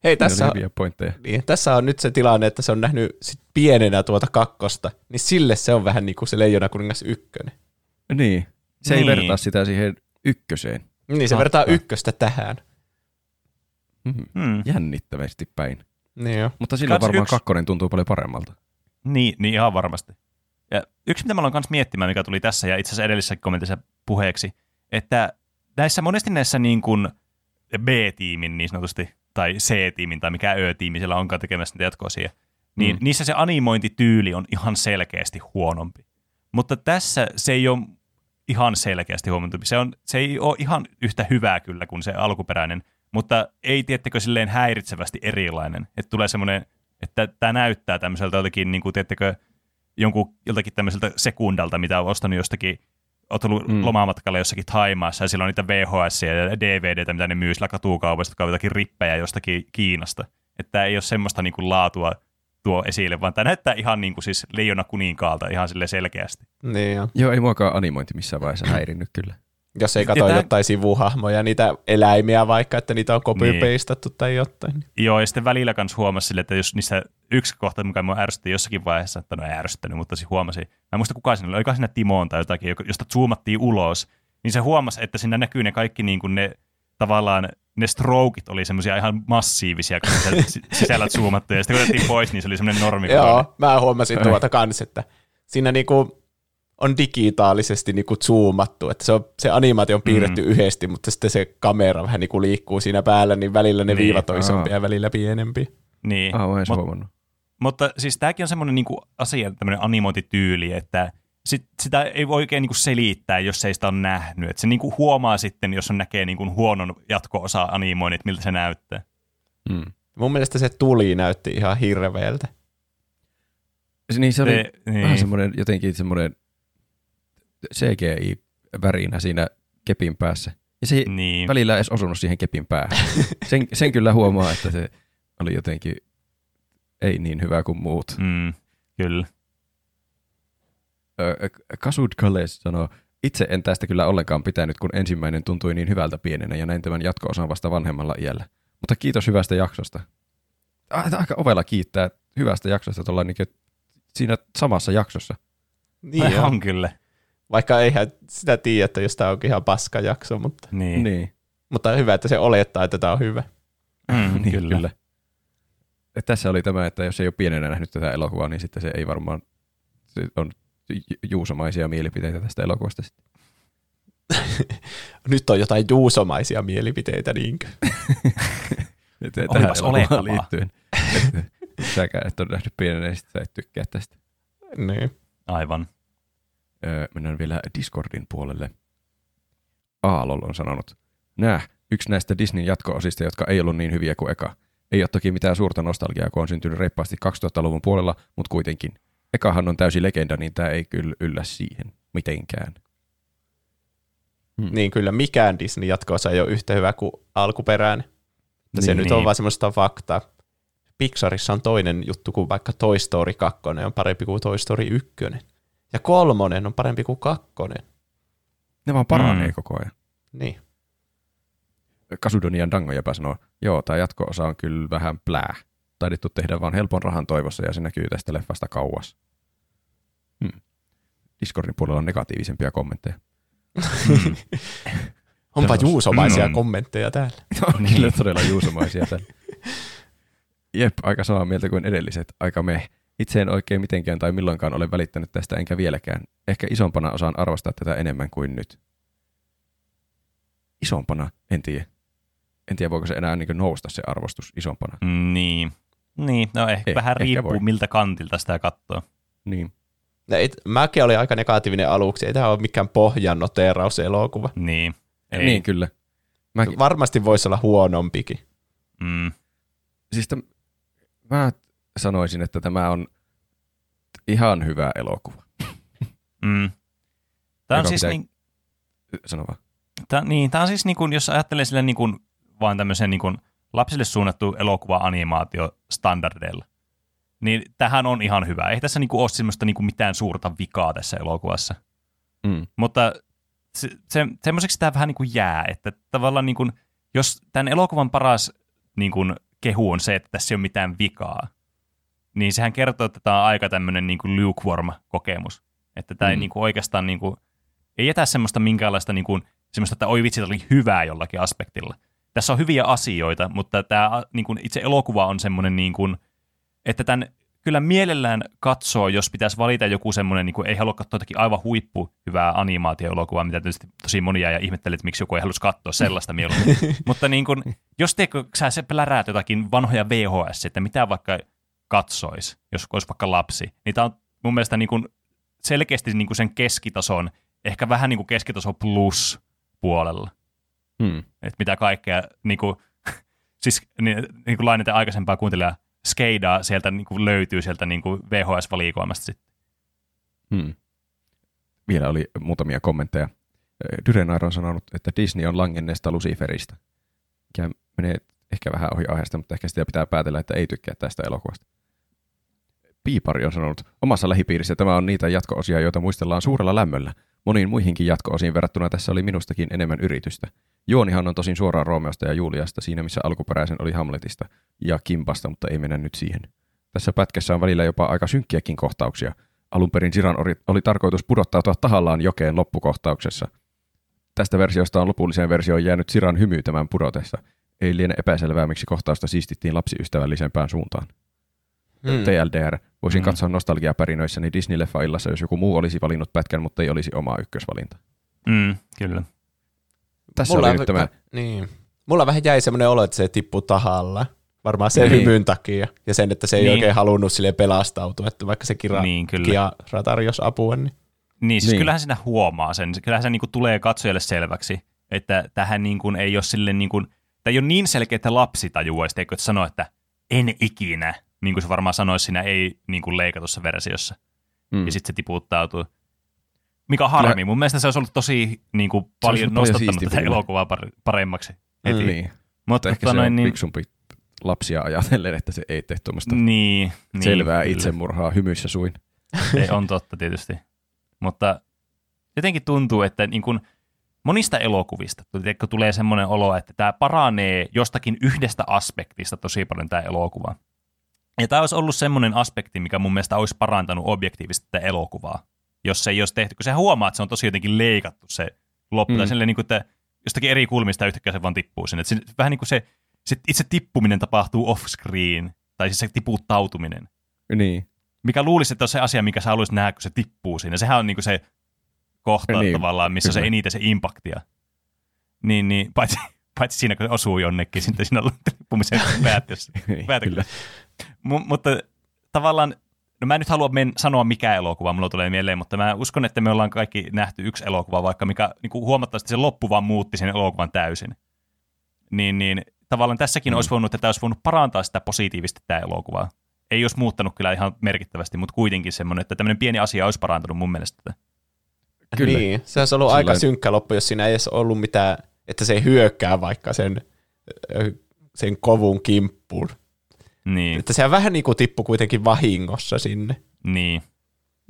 Hei, Tässä on on, hyviä pointteja. niin, tässä on nyt se tilanne, että se on nähnyt sit pienenä tuota kakkosta, niin sille se on vähän niin kuin se Leijona kuningas ykkönen. Niin. Se Niin. ei vertaa sitä siihen ykköseen. Niin, se Totta. vertaa ykköstä tähän. Mm. Hmm. Jännittävästi päin. Niin jo. Mutta silloin Kans varmaan yksi- kakkonen tuntuu paljon paremmalta. Niin, niin ihan varmasti. Ja yksi, mitä mä aloin kanssa miettimään, mikä tuli tässä ja itse asiassa edellisessä kommentissa puheeksi, että näissä monesti näissä niin kuin B-tiimin niin sanotusti, tai C-tiimin tai mikä Ö-tiimi siellä onkaan tekemässä niitä jatko-osia, niin Mm. mm. niissä se animointityyli on ihan selkeästi huonompi. Mutta tässä se ei ole ihan selkeästi huomattavasti. Se, on, se ei ole ihan yhtä hyvää kyllä kuin se alkuperäinen, mutta ei tiettekö silleen häiritsevästi erilainen. Että tulee semmoinen, että tämä näyttää tämmöiseltä jotenkin, niin kuin, tiettekö, jonkun, joltakin tämmöiseltä sekundalta, mitä on ostanut jostakin, oot ollut Mm. lomamatkalla jossakin Taimaassa ja siellä on niitä VHS ja DVDtä, mitä ne myy sillä katukaupassa, jotka on jotakin rippejä jostakin Kiinasta. Että tää ei ole semmoista niin kuin laatua tuo esille, vaan tämä näyttää ihan niin kuin siis leijona kuninkaalta ihan sille selkeästi. Niin jo. Joo, ei muakaan animointi missään vaiheessa häirinnyt kyllä. Jos ei katso jotain sivuhahmoja, niitä eläimiä vaikka, että niitä on copy-pastattu tai jotain. niin- Joo, ja sitten välillä kans huomasi sille, että jos niissä yksi kohta, mikä mua ärsytti jossakin vaiheessa, että no ei ärsyttänyt, mutta siis huomasin, mä en muista kuka siinä oli, oliko siinä Timon tai jotakin, josta zoomattiin ulos, niin se huomasi, että siinä näkyy ne kaikki niin kuin ne tavallaan ne strokit oli semmoisia ihan massiivisia, kun sisällä zoomattu, ja sitten kun otettiin pois, niin se oli semmoinen normi. Joo, mä huomasin tuota kans, että siinä niinku on digitaalisesti niinku zoomattu, että se, on, se animaatio on piirretty mm. yhdesti, mutta sitten se kamera vähän niinku liikkuu siinä päällä, niin välillä ne Niin, viivat on isompia ja välillä pienempiä. Niin. Ah, mä en edes Mut- huomannut. Mutta siis tämäkin on semmoinen niinku asia, tämmöinen animointityyli, että sit, sitä ei voi oikein niinku selittää, jos ei sitä ole nähnyt. Et se niinku huomaa sitten, jos on näkee niinku huonon jatko-osa animoinnit, miltä se näyttää. Mm. Mun mielestä se tuli näytti ihan hirveältä. Se- Niin se oli Se- niin. vähän semmoinen jotenkin semmoinen CGI-värinä siinä kepin päässä. Ja se ei Niin. välillä edes osunut siihen kepin päähän. Sen, sen kyllä huomaa, että se oli jotenkin ei niin hyvä kuin muut. Mm, kyllä. Kasud Kales sanoo, itse en tästä kyllä ollenkaan pitänyt, kun ensimmäinen tuntui niin hyvältä pienenä ja näin tämän jatko-osan vasta vanhemmalla iällä. Mutta kiitos hyvästä jaksosta. Aika ovella kiittää hyvästä jaksosta tuolla niin siinä samassa jaksossa. Niin on on. kyllä. Vaikka eihän sitä tiedä, että jos tämä onkin ihan paska jakso, mutta, Niin. niin. mutta hyvä, että se olettaa, että tämä on hyvä. Mm, niin kyllä. kyllä. Et tässä oli tämä, että jos ei ole pienenä nähnyt tätä elokuvaa, niin sitten se ei varmaan, se on ju- juusomaisia mielipiteitä tästä elokuvasta. sitten. Nyt on jotain juusomaisia mielipiteitä, niinkö? Et- Olipas olettavaa. liittyen. Että Säkään et ole nähnyt pienenä, niin sitten sä et tykkää tästä. Niin. Aivan. Öö, mennään vielä Discordin puolelle. Aalol on sanonut, Näh, yksi näistä Disneyn jatko-osista, jotka ei ollut niin hyviä kuin eka. Ei ole toki mitään suurta nostalgiaa, kun on syntynyt reippaasti 2000-luvun puolella, mutta kuitenkin. Ekahan on täysi legenda, niin tämä ei kyllä yllä siihen mitenkään. Niin kyllä mikään Disney jatkoosa ei ole yhtä hyvä kuin alkuperäinen. Niin, se Niin. nyt on vaan semmoista faktaa. Pixarissa on toinen juttu kuin vaikka Toy Story 2 on parempi kuin Toy Story 1. Ja kolmonen on parempi kuin kakkonen. Ne vaan paranee Mm. koko ajan. Niin. Kasudonian Dango jopa sanoo, joo, tämä jatko-osa on kyllä vähän plää. Taidettu tehdä vaan helpon rahan toivossa ja se näkyy tästä leffasta kauas. Hmm. Discordin puolella on negatiivisempia kommentteja. Mm. Onpa Tällaista- juusomaisia Mm. kommentteja täällä. on kyllä todella juusomaisia tällä. Jep, aika samaa mieltä kuin edelliset. Aika me. Itse en oikein mitenkään tai milloinkaan ole välittänyt tästä enkä vieläkään. Ehkä isompana osaan arvostaa tätä enemmän kuin nyt. Isompana? En tiedä. En tiedä, voiko se enää niin nousta se arvostus isompana. Niin. Niin, no ehkä Eh, vähän ehkä riippuu voi. miltä kantilta sitä katsoo. Niin. No, et, mäkin olin aika negatiivinen aluksi. Ei tämä ole mikään pohjannoteraus-elokuva. Niin. Ei. Niin, kyllä. Mäkin, Varmasti voisi olla huonompikin. Mm. siis täm, mä sanoisin, että tämä on ihan hyvä elokuva. Mm. Tämä on Joka siis, pitää- niin, Sano vaan. tää, niin, tää on siis niin kuin, jos ajattelee sille niin kuin, tämmöisen niin kuin, lapsille suunnattu elokuva-animaatio standardeilla, niin tähän on ihan hyvä. Ei tässä niin kuin, ole semmoista niin kuin, mitään suurta vikaa tässä elokuvassa. Mm. Mutta se, se, semmoiseksi tämä vähän niin kuin jää, että tavallaan niin kuin, jos tämän elokuvan paras niin kuin, kehu on se, että tässä ei ole mitään vikaa, niin sehän kertoo, että tämä on aika tämmöinen niin kuin lukewarm-kokemus. Että tämä mm. ei niin kuin oikeastaan niin kuin, ei jätä semmoista minkäänlaista niin kuin, semmoista, että oi vitsi, tämä oli hyvää jollakin aspektilla. Tässä on hyviä asioita, mutta tämä niin kuin, itse elokuva on semmoinen, niin kuin, että tämän kyllä mielellään katsoo, jos pitäisi valita joku semmoinen, niin kuin ei halua katsoa jotakin aivan huippu hyvää animaatioelokuvaa, mitä tietysti tosi monia ja ihmettelee, että miksi joku ei halusi katsoa sellaista mieluummin. Mutta niin kuin, jos teekö, sä se pläräät jotakin vanhoja VHS, että mitä vaikka katsois, jos olisi vaikka lapsi, niin tämä on mun mielestä niin kuin selkeästi niin kuin sen keskitason, ehkä vähän niin kuin keskitaso plus puolella. Mm. Että mitä kaikkea, niin kuin, siis niin, niin kuin lainaten aikaisempaa kuuntelijaa, skeidaa sieltä niin kuin löytyy sieltä niin kuin VHS-valikoimasta sitten. Hmm. Vielä oli muutamia kommentteja. Dyrenair on sanonut, että Disney on langenneesta Luciferista. Mikä menee ehkä vähän ohi aiheesta, mutta ehkä sitä pitää päätellä, että ei tykkää tästä elokuvasta. Piipari on sanonut, omassa lähipiirissä tämä on niitä jatko-osia, joita muistellaan suurella lämmöllä. Moniin muihinkin jatko-osiin verrattuna tässä oli minustakin enemmän yritystä. Juonihan on tosin suoraan Romeosta ja Juliasta siinä, missä alkuperäisen oli Hamletista ja Kimpasta, mutta ei mennä nyt siihen. Tässä pätkässä on välillä jopa aika synkkiäkin kohtauksia. Alun perin Jiran oli, oli tarkoitus pudottautua tahallaan jokeen loppukohtauksessa. Tästä versiosta on lopulliseen versioon jäänyt Siran hymy tämän pudotessa. Ei liene epäselvää, miksi kohtausta siistittiin lapsiystävällisempään suuntaan. Hmm. TLDR. Voisin Mm. katsoa nostalgiapärinöissäni Disney-leffa-illassa, jos joku muu olisi valinnut pätkän, mutta ei olisi oma ykkösvalinta. Mm, kyllä. Tässä Mulla oli on nyt tämä. vä- Niin. Mulla vähän jäi semmoinen olo, että se tippuu tahalla. Varmaan sen Niin. hymyn takia. Ja sen, että se ei Niin. oikein halunnut sille pelastautua, että vaikka se kira, Niin. Kiara tarjosi apua, niin Niin, siis Niin. kyllähän siinä huomaa sen. Kyllähän se niin kuin tulee katsojalle selväksi, että tähän niin kuin ei ole sille niin kuin, tämä ei ole niin selkeä, että lapsi tajuaisi, eikö että sanoo, että en ikinä, niin kuin se varmaan sanoisi siinä ei niin kuin leikatussa versiossa. Mm. Ja sitten se tiputtautuu. Mikä on harmi. Kyllä- Mun mielestä se olisi ollut tosi niin kuin, paljon nostattanut tätä elokuvaa par- paremmaksi. Heti. Niin. Mutta Ehkä tota se noin, on niin, fiksumpi lapsia ajatellen, että se ei tee tuommoista niin, niin, selvää kyllä. itsemurhaa hymyissä suin. Ei, on totta tietysti. Mutta jotenkin tuntuu, että niin kuin monista elokuvista tulee semmoinen olo, että tämä paranee jostakin yhdestä aspektista tosi paljon tämä elokuva. Ja tämä olisi ollut semmoinen aspekti, mikä mun mielestä olisi parantanut objektiivisesti tätä elokuvaa, jos se ei olisi tehty. Kun se huomaa, että se on tosi jotenkin leikattu se loppu. Mm. Silleen, niin kuin, että jostakin eri kulmista yhtäkkiä se vaan tippuu sinne. Se, vähän niin kuin se, se itse tippuminen tapahtuu off-screen, tai siis se tiputtautuminen Niin. mikä luulisi, että on se asia, mikä sä haluaisit nähdä, kun se tippuu siinä. Sehän on niinku se kohta Niin, niin, tavallaan, missä kyllä. se eniten se impaktia. Niin, niin paitsi, paitsi siinä, kun se osuu jonnekin, sitten siinä on tippumisen päätössä. Niin, päätössä. M- mutta tavallaan, no mä en nyt halua men- sanoa mikä elokuva mulla tulee mieleen, mutta mä uskon, että me ollaan kaikki nähty yksi elokuva, vaikka mikä niin kuin huomattavasti se loppu vaan muutti sen elokuvan täysin. Niin, niin tavallaan tässäkin Mm. olisi voinut, että olisi voinut parantaa sitä positiivisesti tämä elokuva. Ei olisi muuttanut kyllä ihan merkittävästi, mutta kuitenkin semmoinen, että tämmöinen pieni asia olisi parantunut mun mielestä. Kyllä. Niin, se olisi ollut Sillain- aika synkkä loppu, jos siinä ei edes ollut mitään, että se ei hyökkää vaikka sen, sen kovun kimppuun. Niin, Että sehän vähän niin kuin tippui kuitenkin vahingossa sinne. niin,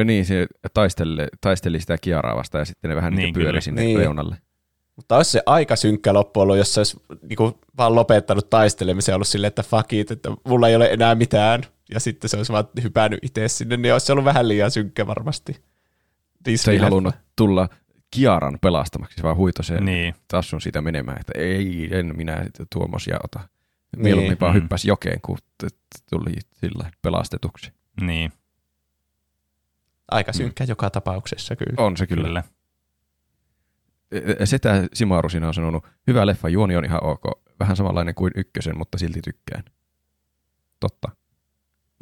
Niin, se taisteli, taisteli sitä Kiaraa vastaan ja sitten ne vähän niin Niin, pyöri kyllä. sinne Niin. reunalle. Mutta olisi se aika synkkä loppu ollut, jos se olisi niin kuin, vaan lopettanut taistelemisen ja ollut silleen, että fuck it, että mulla ei ole enää mitään. Ja sitten se olisi vaan hypännyt itse sinne, niin olisi se ollut vähän liian synkkä varmasti. Se ei halunnut tulla Kiaran pelastamaksi, vaan huitoi sen niin, tassun siitä menemään, että ei, en minä tuommoisia ota. Mieluummin Niin. vaan Mm. hyppäsi jokeen, kun tuli sillä pelastetuksi. niin, Aika synkkä joka tapauksessa kyllä. On se kyllä. kyllä. kyllä. Setä Simaru siinä on sanonut, hyvä leffa, juoni on ihan ok. Vähän samanlainen kuin ykkösen, mutta silti tykkään. Totta.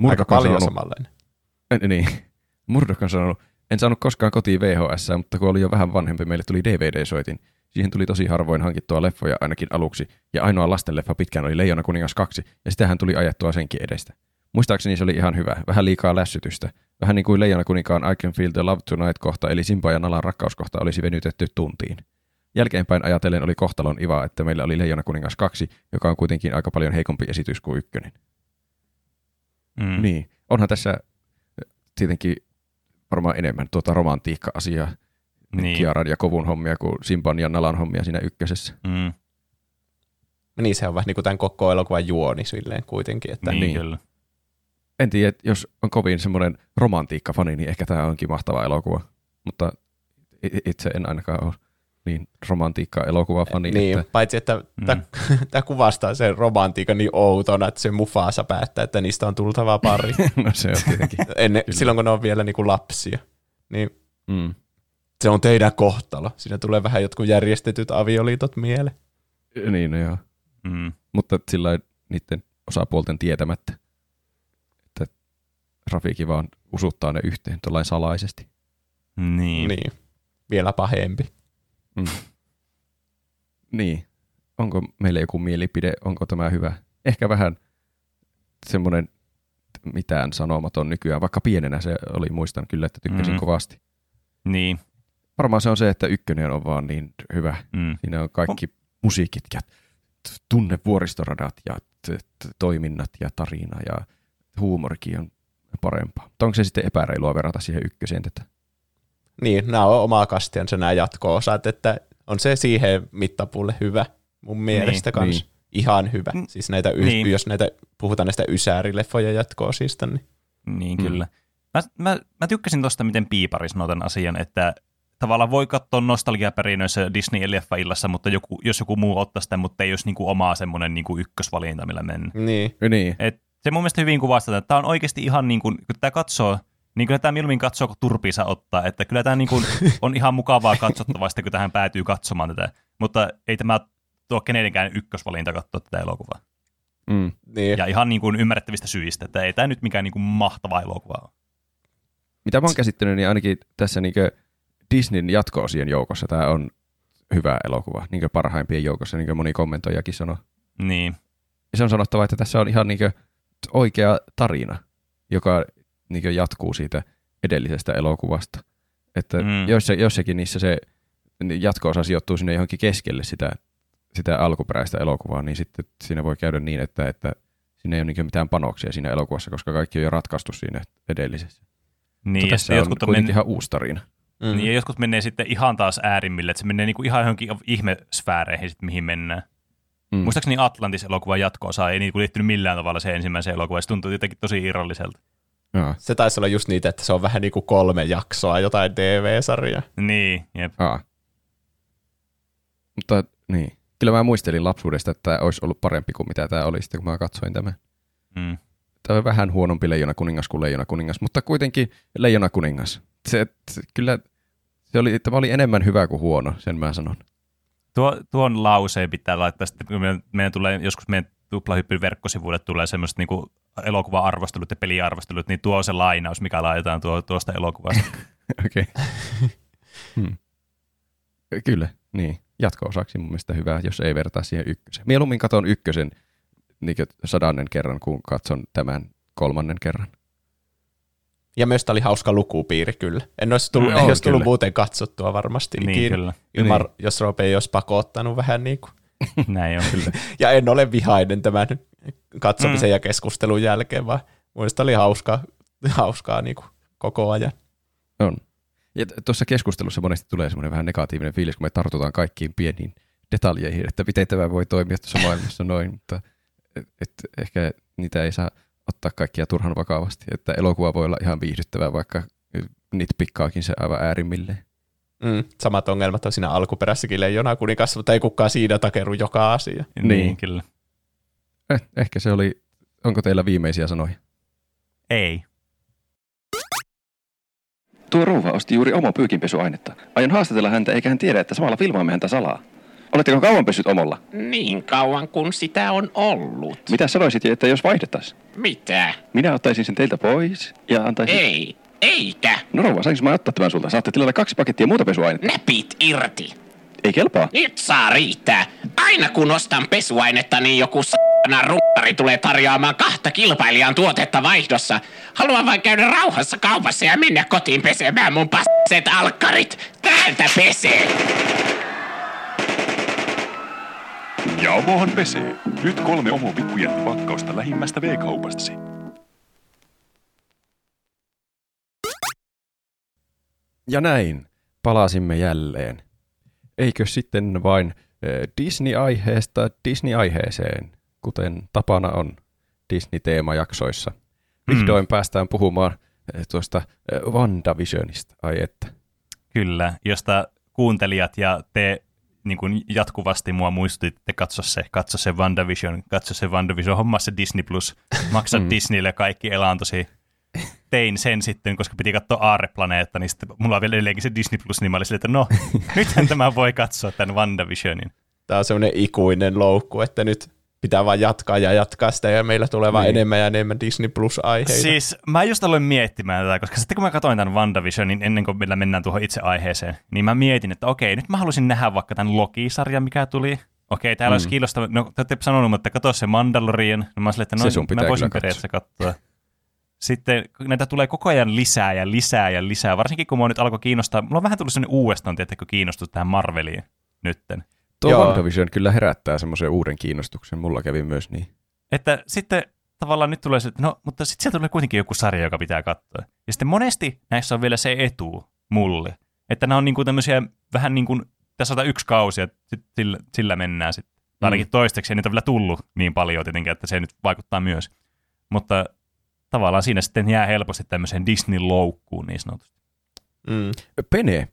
Aika paljon samanlainen. En, niin. Murdoch on sanonut, en saanut koskaan kotiin VHS, mutta kun oli jo vähän vanhempi, meille tuli DVD-soitin. Siihen tuli tosi harvoin hankittua leffoja ainakin aluksi, ja ainoa lastenleffa pitkään oli Leijona kuningas 2, ja sitähän tuli ajettua senkin edestä. Muistaakseni se oli ihan hyvä, vähän liikaa lässytystä. Vähän niin kuin Leijona kuninkaan I Can Feel the Love Tonight-kohta, eli Simba ja Nalan rakkauskohta olisi venytetty tuntiin. Jälkeenpäin ajatellen oli kohtalon iva, että meillä oli Leijona kuningas 2, joka on kuitenkin aika paljon heikompi esitys kuin ykkönen. Mm. Niin, onhan tässä tietenkin varmaan enemmän tuota romantiikka-asiaa, Niin. Kiaran ja Kovun hommia kuin Simban ja Nalan hommia siinä ykkösessä. Mm. Niin se on vähän niin kuin tämän koko elokuvan juoni silleen kuitenkin. Että Niin, niin. kyllä. En tiedä, että jos on kovin semmoinen romantiikka-fani, niin ehkä tämä onkin mahtava elokuva. Mutta itse en ainakaan ole niin romantiikka-elokuva-fani. Niin, Että, paitsi että Mm. tämä kuvastaa sen romantiikan niin outona, että se Mufasa päättää, että niistä on tultava pari. no se on tietenkin. Ennen, silloin kun ne on vielä niin kuin lapsia. Niin Mm. Se on teidän kohtalo. Siinä tulee vähän jotkut järjestetyt avioliitot mieleen. Niin, no joo. Mm. Mutta sillä niiden osapuolten tietämättä, että Rafiki vaan usuttaa ne yhteen tuollain salaisesti. Niin. Niin. Vielä pahempi. Mm. Niin. Onko meillä joku mielipide, onko tämä hyvä? Ehkä vähän semmoinen mitään sanomaton nykyään, vaikka pienenä se oli, muistan kyllä, että tykkäsin mm. kovasti. Niin. Varmaan se on se, että ykkönen on vaan niin hyvä. Mm. Siinä on kaikki musiikit ja t- tunne vuoristoradat ja t- t- toiminnat ja tarina ja huumorikin on parempaa. Mutta onko se sitten epäreilua verrata siihen ykköseen tätä? Niin, nämä on omaa kastiansa nämä jatko-osat, että on se siihen mittapuulle hyvä mun mielestä Niin, kans. Ihan hyvä. Mm. Siis näitä, y- Niin. jos näitä, puhutaan näistä ysäärileffojen jatko-osista, niin Niin Mm. kyllä. Mä, mä, mä tykkäsin tuosta, miten Piipari sanoi tämän asian, että tavallaan voi katsoa nostalgiaperinnöissä Disney-leffaillassa, mutta joku, jos joku muu ottaa sitä, mutta ei olisi niinku omaa semmoinen niinku ykkösvalinta, millä mennä. niin. Niin. Et se mun mielestä hyvin kuvastaa, että tämä on oikeasti ihan niin kuin, kun tämä katsoo, niin kyllä tämä mieluummin katsoo, kun turpiinsa ottaa, että kyllä tämä niin kuin on ihan mukavaa katsottavaa sitten, kun tähän päätyy katsomaan tätä, mutta ei tämä tuo kenenkään ykkösvalinta katsoa tätä elokuvaa. Mm. niin. Ja ihan niin kuin ymmärrettävistä syistä, että ei tämä nyt mikään niin kuin mahtava elokuva ole. Mitä mä oon käsittänyt, niin ainakin tässä niin Disneyn jatko-osien joukossa tämä on hyvä elokuva, niin parhaimpien joukossa, niin kuin moni kommentoijakin sanoi. Niin, Ja se on sanottava, että tässä on ihan niin oikea tarina, joka niin jatkuu siitä edellisestä elokuvasta. Että Mm. joissa, jossakin niissä se jatko-osa sijoittuu sinne johonkin keskelle sitä, sitä alkuperäistä elokuvaa, niin sitten siinä voi käydä niin, että, että siinä ei ole niin mitään panoksia siinä elokuvassa, koska kaikki on jo ratkaistu siinä edellisessä. niin Mutta tässä sitten on jotkut, on kuitenkin men- ihan uusi tarina. Mm. niin, ja jotkut menee sitten ihan taas äärimmille, että se menee niin kuin ihan johonkin ihmesfääreihin, sitten, mihin mennään. Mm. Muistaakseni Atlantis-elokuvan jatko-osa ei niin kuin liittynyt millään tavalla se ensimmäiseen elokuvaan, se tuntui jotenkin tosi irralliselta. Aa, Se taisi olla just niitä, että se on vähän niin kuin kolme jaksoa, jotain TV-sarjaa. Niin, jep. aa. Mutta niin, kyllä mä muistelin lapsuudesta, että tämä olisi ollut parempi kuin mitä tämä oli sitten, kun mä katsoin tämän. Mm. On vähän huonompi leijona kuningas kuin leijona kuningas, mutta kuitenkin leijona kuningas. Se, se kyllä, se oli, tämä oli enemmän hyvä kuin huono, sen mä sanon. Tuo, tuon lauseen pitää laittaa sitten, kun meidän, meidän tulee, joskus meidän tuplahyppyn verkkosivuille tulee semmoiset niin elokuva-arvostelut ja peliarvostelut, niin tuo on se lainaus, mikä laitetaan tuo, tuosta elokuvasta. Okei. hmm. Kyllä, niin. Jatko-osaksi mun mielestä hyvä, jos ei vertaa siihen ykkösen. Mieluummin katon ykkösen niin sadannen kerran, kun katson tämän kolmannen kerran. Ja myös tämä oli hauska lukupiiri kyllä. En olisi tullut, Mm, ei olisi tullut muuten katsottua varmasti niin, ikinä. kyllä. Ilman, Niin. jos Roope ei olisi pakottanut vähän niin kuin. Näin on kyllä. Ja en ole vihainen tämän katsomisen mm. ja keskustelun jälkeen, vaan mielestäni oli hauskaa, hauskaa niin kuin koko ajan. On. Ja tuossa keskustelussa monesti tulee semmoinen vähän negatiivinen fiilis, kun me tartutaan kaikkiin pieniin detaljeihin, että miten tämä voi toimia tuossa maailmassa noin, mutta et, et, ehkä niitä ei saa ottaa kaikkia turhan vakavasti, että elokuva voi olla ihan viihdyttävää, vaikka niitä pikkaakin se aivan äärimmilleen. Mm. Samat ongelmat on siinä alkuperäissäkin leijona kuningas, mutta ei kukaan siinä takeru joka asia. niin, Niin. kyllä. Eh, ehkä se oli, onko teillä viimeisiä sanoja? Ei. Tuo rouva osti juuri omo pyykinpesuainetta. Aion haastatella häntä, eikä hän tiedä, että samalla filmaamme häntä salaa. Oletteko kauan pessyt omolla? Niin kauan kuin sitä on ollut. Mitä sanoisit, että jos vaihdettaisiin? Mitä? Minä ottaisin sen teiltä pois ja antaisin... Ei. Eikä. No rouva, saanko mä ottaa tämän sulta? Saatte tilata kaksi pakettia muuta pesuainetta. Näpit irti. Ei kelpaa. Nyt saa riittää. Aina kun ostan pesuainetta, niin joku s***na rumpari tulee tarjoamaan kahta kilpailijan tuotetta vaihdossa. Haluan vain käydä rauhassa kaupassa ja mennä kotiin pesemään mun passet alkkarit. Täältä pesee. Ja omohan pesee. Nyt kolme Omo pakkausta lähimmästä V-kaupastasi. Ja näin palasimme jälleen. Eikö sitten vain eh, Disney-aiheesta Disney-aiheeseen, kuten tapana on Disney-teemajaksoissa. Vihdoin mm. päästään puhumaan eh, tuosta eh, WandaVisionista, ai että. Kyllä, josta kuuntelijat ja te niin kuin jatkuvasti mua muistutitte, katso se, katso se WandaVision, katso se WandaVision, homma se Disney Plus, maksa mm. Disneylle kaikki elantosi. Tein sen sitten, koska piti katsoa Aarreplaneetta, niin sitten mulla on vielä edelleenkin se Disney Plus, niin mä olin sille, että no, nythän tämä voi katsoa tämän WandaVisionin. Tämä on semmoinen ikuinen loukku, että nyt pitää vaan jatkaa ja jatkaa sitä, ja meillä tulee vaan niin. enemmän ja enemmän Disney Plus-aiheita. Siis mä just aloin miettimään tätä, koska sitten kun mä katsoin tämän WandaVisionin ennen kuin meillä mennään tuohon itse aiheeseen, niin mä mietin, että okei, nyt mä haluaisin nähdä vaikka tämän Loki-sarjan, mikä tuli. Okei, täällä mm. olisi kiinnostava, no te olette sanonut, että katso se Mandalorian, niin mä sanoin, että no, mä voisin periaatteessa katsoa. Sitten näitä tulee koko ajan lisää ja lisää ja lisää, varsinkin kun mua nyt alkoi kiinnostaa, mulla on vähän tullut sellainen uudestaan, tiettäkö, kiinnostus tähän Marveliin nytten. Tuo Joo. WandaVision kyllä herättää semmoisen uuden kiinnostuksen. Mulla kävi myös niin. Että sitten tavallaan nyt tulee se, että no, mutta sitten sieltä tulee kuitenkin joku sarja, joka pitää katsoa. Ja sitten monesti näissä on vielä se etu mulle, että nämä on niin kuin tämmöisiä vähän niin kuin, tässä on yksi kausi ja sillä, sillä mennään sitten. Mm. Ainakin toistaiseksi, ja niitä on vielä tullut niin paljon tietenkin, että se nyt vaikuttaa myös. Mutta tavallaan siinä sitten jää helposti tämmöiseen Disney-loukkuun niin sanotusti. Mm. Pene,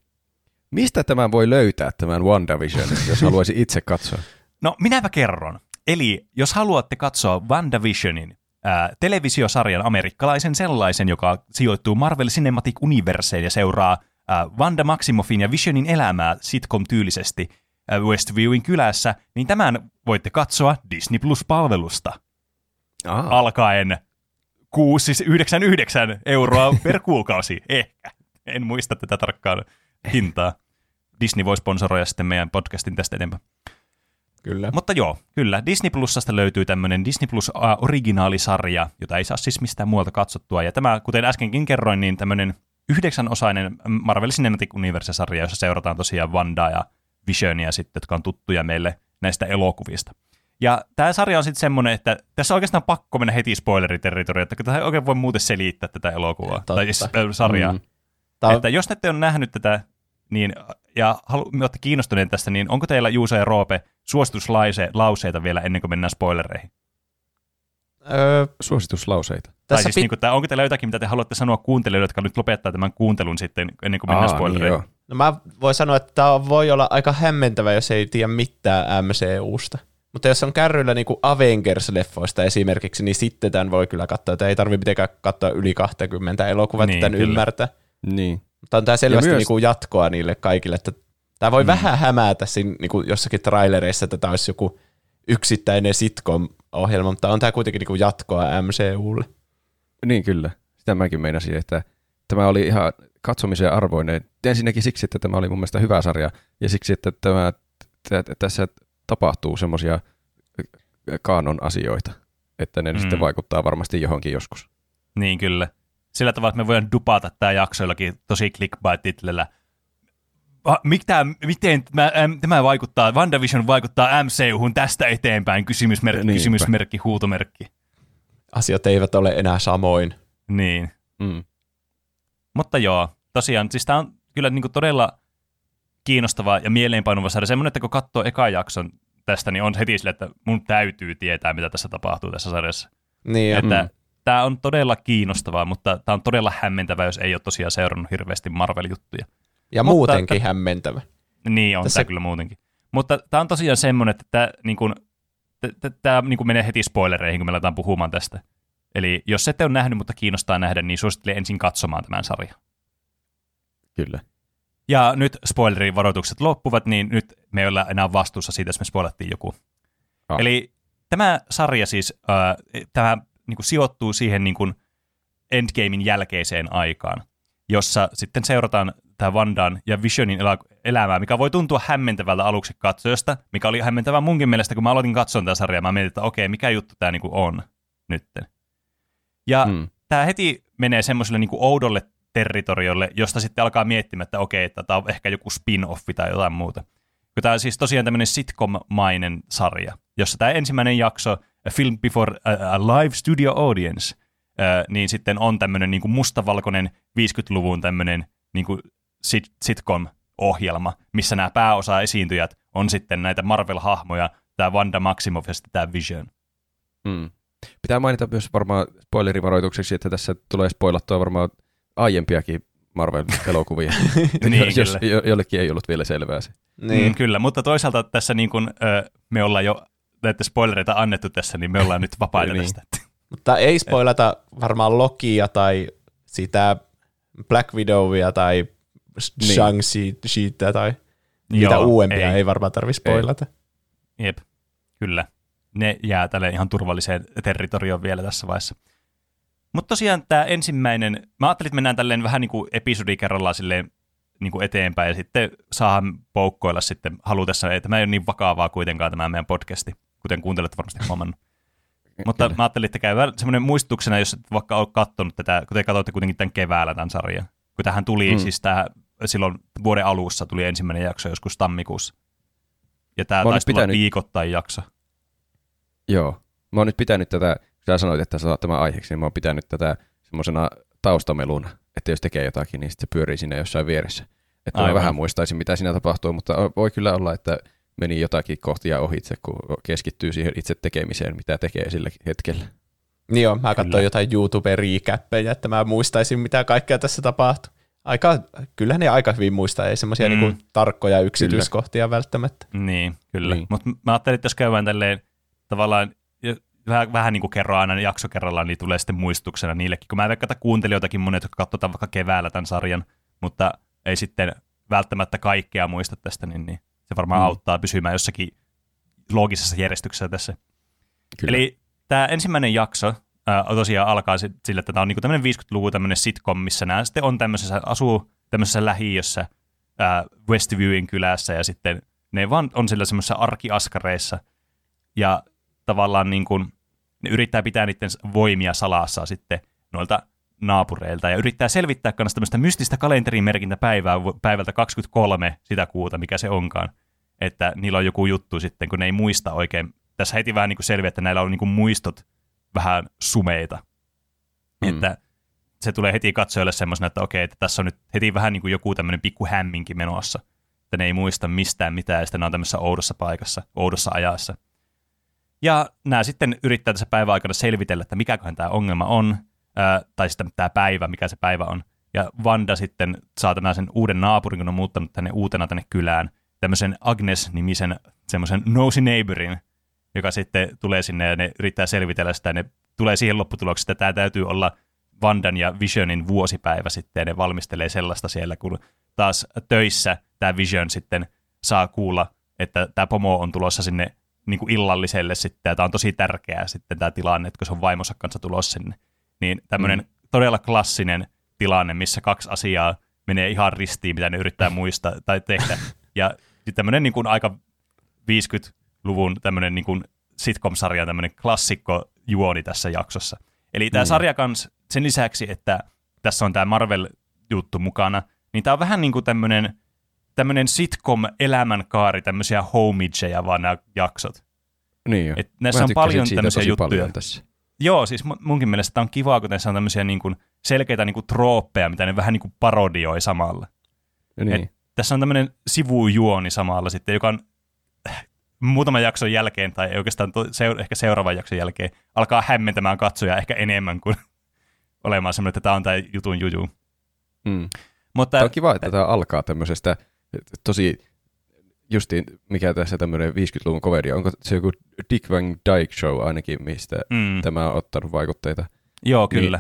Mistä tämän voi löytää, tämän WandaVision, jos haluaisi itse katsoa? No, minäpä kerron. Eli jos haluatte katsoa WandaVisionin ää, televisiosarjan amerikkalaisen sellaisen, joka sijoittuu Marvel Cinematic Universeen ja seuraa ää, Wanda Maximoffin ja Visionin elämää sitcom-tyylisesti ää, Westviewin kylässä, niin tämän voitte katsoa Disney Plus-palvelusta. Aha. Alkaen 699 euroa per kuukausi, ehkä. En muista tätä tarkkaan hintaa. Disney voi sponsoroida sitten meidän podcastin tästä eteenpäin. Kyllä. Mutta joo, kyllä. Disney Plusasta löytyy tämmöinen Disney Plus originaalisarja, jota ei saa siis mistään muualta katsottua. Ja tämä, kuten äskenkin kerroin, niin tämmöinen yhdeksänosainen Marvel Cinematic Universe-sarja, jossa seurataan tosiaan Wandaa ja Visionia sitten, jotka on tuttuja meille näistä elokuvista. Ja tämä sarja on sitten semmoinen, että tässä on oikeastaan pakko mennä heti spoileriterritoriaan, että tämä ei oikein voi muuten selittää tätä elokuvaa, Totta. tai siis sarjaa. Mm. Tää... Että jos ette ole nähnyt tätä, niin, ja halu, olette kiinnostuneet tästä, niin onko teillä Juuso ja Roope suosituslauseita vielä ennen kuin mennään spoilereihin? Öö, suosituslauseita. Tai siis pit... niin kuin, tai onko teillä jotakin, mitä te haluatte sanoa kuuntelijoille, jotka nyt lopettaa tämän kuuntelun sitten ennen kuin mennään Aa, spoilereihin? Niin no mä voin sanoa, että tämä voi olla aika hämmentävä, jos ei tiedä mitään MCUsta. Mutta jos on kärryillä niin kuin Avengers-leffoista esimerkiksi, niin sitten tämän voi kyllä katsoa. Että ei tarvitse mitenkään katsoa yli 20 elokuvaa, niin, että tämän kyllä. ymmärtää. Niin. Mutta on tämä selvästi myös... niin jatkoa niille kaikille, että tämä voi mm. vähän hämätä siinä niin kuin jossakin trailereissa, että tämä olisi joku yksittäinen sitcom-ohjelma, mutta on tämä kuitenkin niin kuin jatkoa MCUlle. Niin kyllä, sitä mäkin meinasin, että tämä oli ihan katsomisen arvoinen. Ensinnäkin siksi, että tämä oli mun mielestä hyvä sarja, ja siksi, että tämä, t- tässä tapahtuu semmoisia kaanon asioita, että ne mm. sitten vaikuttaa varmasti johonkin joskus. Niin kyllä sillä tavalla, että me voidaan dupata tämä jakso jollakin tosi clickbait-titlellä. Mitä, miten tämä, tämä vaikuttaa, WandaVision vaikuttaa MCUhun tästä eteenpäin, kysymysmerkki, Niinpä. kysymysmerkki, huutomerkki. Asiat eivät ole enää samoin. Niin. Mm. Mutta joo, tosiaan, siis tämä on kyllä niin todella kiinnostava ja mieleenpainuva sarja. Semmoinen, että kun katsoo eka jakson tästä, niin on heti sille, että mun täytyy tietää, mitä tässä tapahtuu tässä sarjassa. Niin, että mm tämä on todella kiinnostavaa, mutta tämä on todella hämmentävää, jos ei ole tosiaan seurannut hirveästi Marvel-juttuja. Ja mutta, muutenkin t- hämmentävä. Niin, on Tässä... tämä kyllä muutenkin. Mutta tämä on tosiaan semmoinen, että tämä niin kuin, tämä niin kuin menee heti spoilereihin, kun me aletaan puhumaan tästä. Eli jos ette ole nähnyt, mutta kiinnostaa nähdä, niin suosittelen ensin katsomaan tämän sarjan. Kyllä. Ja nyt spoilerivaroitukset loppuvat, niin nyt me ei olla enää vastuussa siitä, jos me spoilattiin joku. Ah. Eli tämä sarja siis, äh, tämä niin kuin sijoittuu siihen niin kuin Endgamein jälkeiseen aikaan, jossa sitten seurataan tämä Vandan ja Visionin elä- elämää, mikä voi tuntua hämmentävältä aluksi katsojasta, mikä oli hämmentävää munkin mielestä, kun mä aloitin katsoa tätä sarjaa, mä mietin, että okei, mikä juttu tämä niinku on nytten. Ja Mm. mm. tämä heti menee semmoiselle niinku oudolle territoriolle, josta sitten alkaa miettimään, että okei, että tämä on ehkä joku spin-offi tai jotain muuta. Kun tämä on siis tosiaan tämmöinen sitcom-mainen sarja, jossa tämä ensimmäinen jakso, A Film Before a, a Live Studio Audience, ää, niin sitten on tämmöinen niin mustavalkoinen 50-luvun tämmöinen niin sit, sitcom-ohjelma, missä nämä pääosa esiintyjät on sitten näitä Marvel-hahmoja, tämä Wanda Maximoff ja sitten tämä Vision. Mm. Pitää mainita myös varmaan spoilerivaroitukseksi, että tässä tulee spoilattua varmaan aiempiakin Marvel-elokuvia. Niin, jos kyllä. jo, jollekin ei ollut vielä selvää se. Niin. Mm, kyllä, mutta toisaalta tässä niin kuin, ö, me ollaan jo näitä spoilereita annettu tässä, niin me ollaan nyt vapaita Niin. tästä. Mutta ei spoilata varmaan Lokia tai sitä Black Widowia tai Niin. Shang-Chiitä tai niitä Joo, uudempia ei, ei. ei varmaan tarvitse spoilata. Jep, kyllä. Ne jää tälle ihan turvalliseen territorioon vielä tässä vaiheessa. Mutta tosiaan tämä ensimmäinen, mä ajattelin, että mennään tälleen vähän niin kuin episodi kerrallaan silleen niin kuin eteenpäin ja sitten saadaan poukkoilla sitten halutessa, että tämä ei ole niin vakavaa kuitenkaan tämä meidän podcasti, kuten kuuntelet varmasti huomannut. Mutta Kyllä. mä ajattelin, että käy semmoinen muistutuksena, jos et vaikka olet katsonut tätä, kun te katsoitte kuitenkin tämän keväällä tämän sarjan. Kun tähän tuli Mm. siis tämä, silloin vuoden alussa tuli ensimmäinen jakso joskus tammikuussa. Ja tämä Mä taisi pitänyt- viikoittain jakso. Joo. Mä oon nyt pitänyt tätä, sä sanoit, että sä saat tämän aiheeksi, niin mä oon pitänyt tätä semmoisena taustameluna, että jos tekee jotakin, niin sitten se pyörii siinä jossain vieressä. Että mä Aivan. vähän muistaisin, mitä siinä tapahtuu, mutta voi kyllä olla, että meni jotakin kohtia ohitse, kun keskittyy siihen itse tekemiseen, mitä tekee sillä hetkellä. Niin joo, mä katsoin jotain YouTube-riikäppejä, että mä muistaisin, mitä kaikkea tässä tapahtuu. Aika, kyllähän ne aika hyvin muistaa, ei semmoisia Mm. niinku tarkkoja yksityiskohtia kyllä. välttämättä. Niin, kyllä. Niin. Mutta mä ajattelin, että jos käydään tälleen tavallaan vähän, vähän niin kuin kerro aina jakso kerrallaan, niin tulee sitten muistuksena niillekin. Kun mä en katso kuuntelijoitakin monet, jotka katsotaan vaikka keväällä tämän sarjan, mutta ei sitten välttämättä kaikkea muista tästä, niin, niin se varmaan Mm. auttaa pysymään jossakin loogisessa järjestyksessä tässä. Kyllä. Eli tämä ensimmäinen jakso ää, tosiaan alkaa sillä, että tämä on niinku tämmöinen 50-luvun tämmöinen sitcom, missä nämä sitten on tämmöisessä, asuu tämmöisessä lähiössä ää, Westviewin kylässä ja sitten ne vaan on sillä semmoisissa arkiaskareissa ja tavallaan niin kuin, ne yrittää pitää niiden voimia salassa sitten noilta naapureilta ja yrittää selvittää kanssa tämmöistä mystistä kalenterimerkintäpäivää päivältä 23 sitä kuuta, mikä se onkaan. Että niillä on joku juttu sitten, kun ne ei muista oikein. Tässä heti vähän niin kuin selviää, että näillä on niin kuin muistot vähän sumeita. Mm. Mm. Että se tulee heti katsojalle semmoisena, että okei, että tässä on nyt heti vähän niin kuin joku tämmöinen pikku hämminki menossa. Että ne ei muista mistään mitään ja sitten ne on tämmöisessä oudossa paikassa, oudossa ajassa. Ja nämä sitten yrittää tässä päivän aikana selvitellä, että mikäköhän tämä ongelma on, ää, tai sitten tämä päivä, mikä se päivä on. Ja Vanda sitten saa tämän sen uuden naapurin, kun on muuttanut tänne uutena tänne kylään, tämmöisen Agnes-nimisen semmoisen nosy neighborin, joka sitten tulee sinne ja ne yrittää selvitellä sitä, ne tulee siihen lopputulokseen, että tämä täytyy olla Vandan ja Visionin vuosipäivä sitten, ja ne valmistelee sellaista siellä, kun taas töissä tämä Vision sitten saa kuulla, että tämä pomo on tulossa sinne niin kuin illalliselle sitten, ja tämä on tosi tärkeää sitten tämä tilanne, että kun se on vaimonsa kanssa tulossa sinne. Niin tämmöinen mm. todella klassinen tilanne, missä kaksi asiaa menee ihan ristiin, mitä ne yrittää muistaa tai tehdä. Ja tämmöinen niin kuin aika 50-luvun tämmöinen niin kuin sitcom-sarja, tämmöinen klassikko juoni tässä jaksossa. Eli tämä Mm. sarja kans, sen lisäksi, että tässä on tämä Marvel-juttu mukana, niin tämä on vähän niin kuin tämmöinen, tämmöinen sitcom-elämänkaari, tämmöisiä homageja vaan nämä jaksot. Niin jo. Et näissä Mä on paljon tämmöisiä juttuja. Paljon tässä. Joo, siis mu- munkin mielestä tämä on kivaa, kun tässä on tämmöisiä niin kuin selkeitä niin kuin trooppeja, mitä ne vähän niin kuin parodioi samalla. Niin. Et tässä on tämmöinen sivujuoni samalla sitten, joka on muutaman jakson jälkeen, tai oikeastaan to, seur- ehkä seuraavan jakson jälkeen, alkaa hämmentämään katsoja ehkä enemmän kuin olemaan semmoinen, että tämä on tämä jutun juju. Mm. Mutta Tämä on kiva, että tämä alkaa tämmöisestä tosi, justiin mikä tässä tämmöinen 50-luvun coveri on. Onko se joku Dick Van Dyke Show ainakin, mistä mm, tämä on ottanut vaikutteita? joo, kyllä.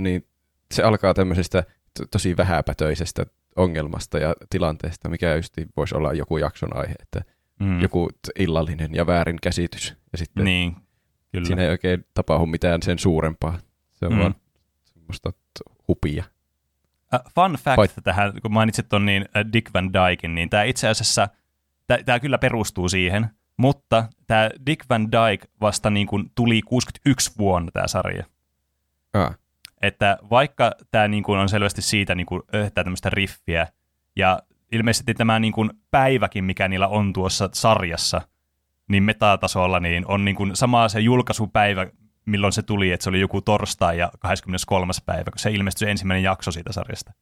Niin se alkaa tämmöisestä to- tosi vähäpätöisestä ongelmasta ja tilanteesta, mikä just voisi olla joku jakson aihe, että mm. joku illallinen ja väärin käsitys. Ja sitten Niin, kyllä. siinä ei oikein tapahdu mitään sen suurempaa. Se on Mm. vaan semmoista hupia. Uh, fun fact Pait- tähän, kun mainitsit ton niin uh, Dick Van Dyken, niin tämä itse asiassa, tämä kyllä perustuu siihen, mutta tämä Dick Van Dyke vasta niin kuin tuli 61 vuonna tämä sarja. Ah. Että vaikka tämä niin kuin on selvästi siitä niin kuin tämmöistä riffiä, ja ilmeisesti tämä niin kuin päiväkin, mikä niillä on tuossa sarjassa, niin metatasolla niin on niin kuin sama se julkaisupäivä, milloin se tuli, että se oli joku torstai ja 23. päivä, kun se ilmestyi se ensimmäinen jakso siitä sarjasta.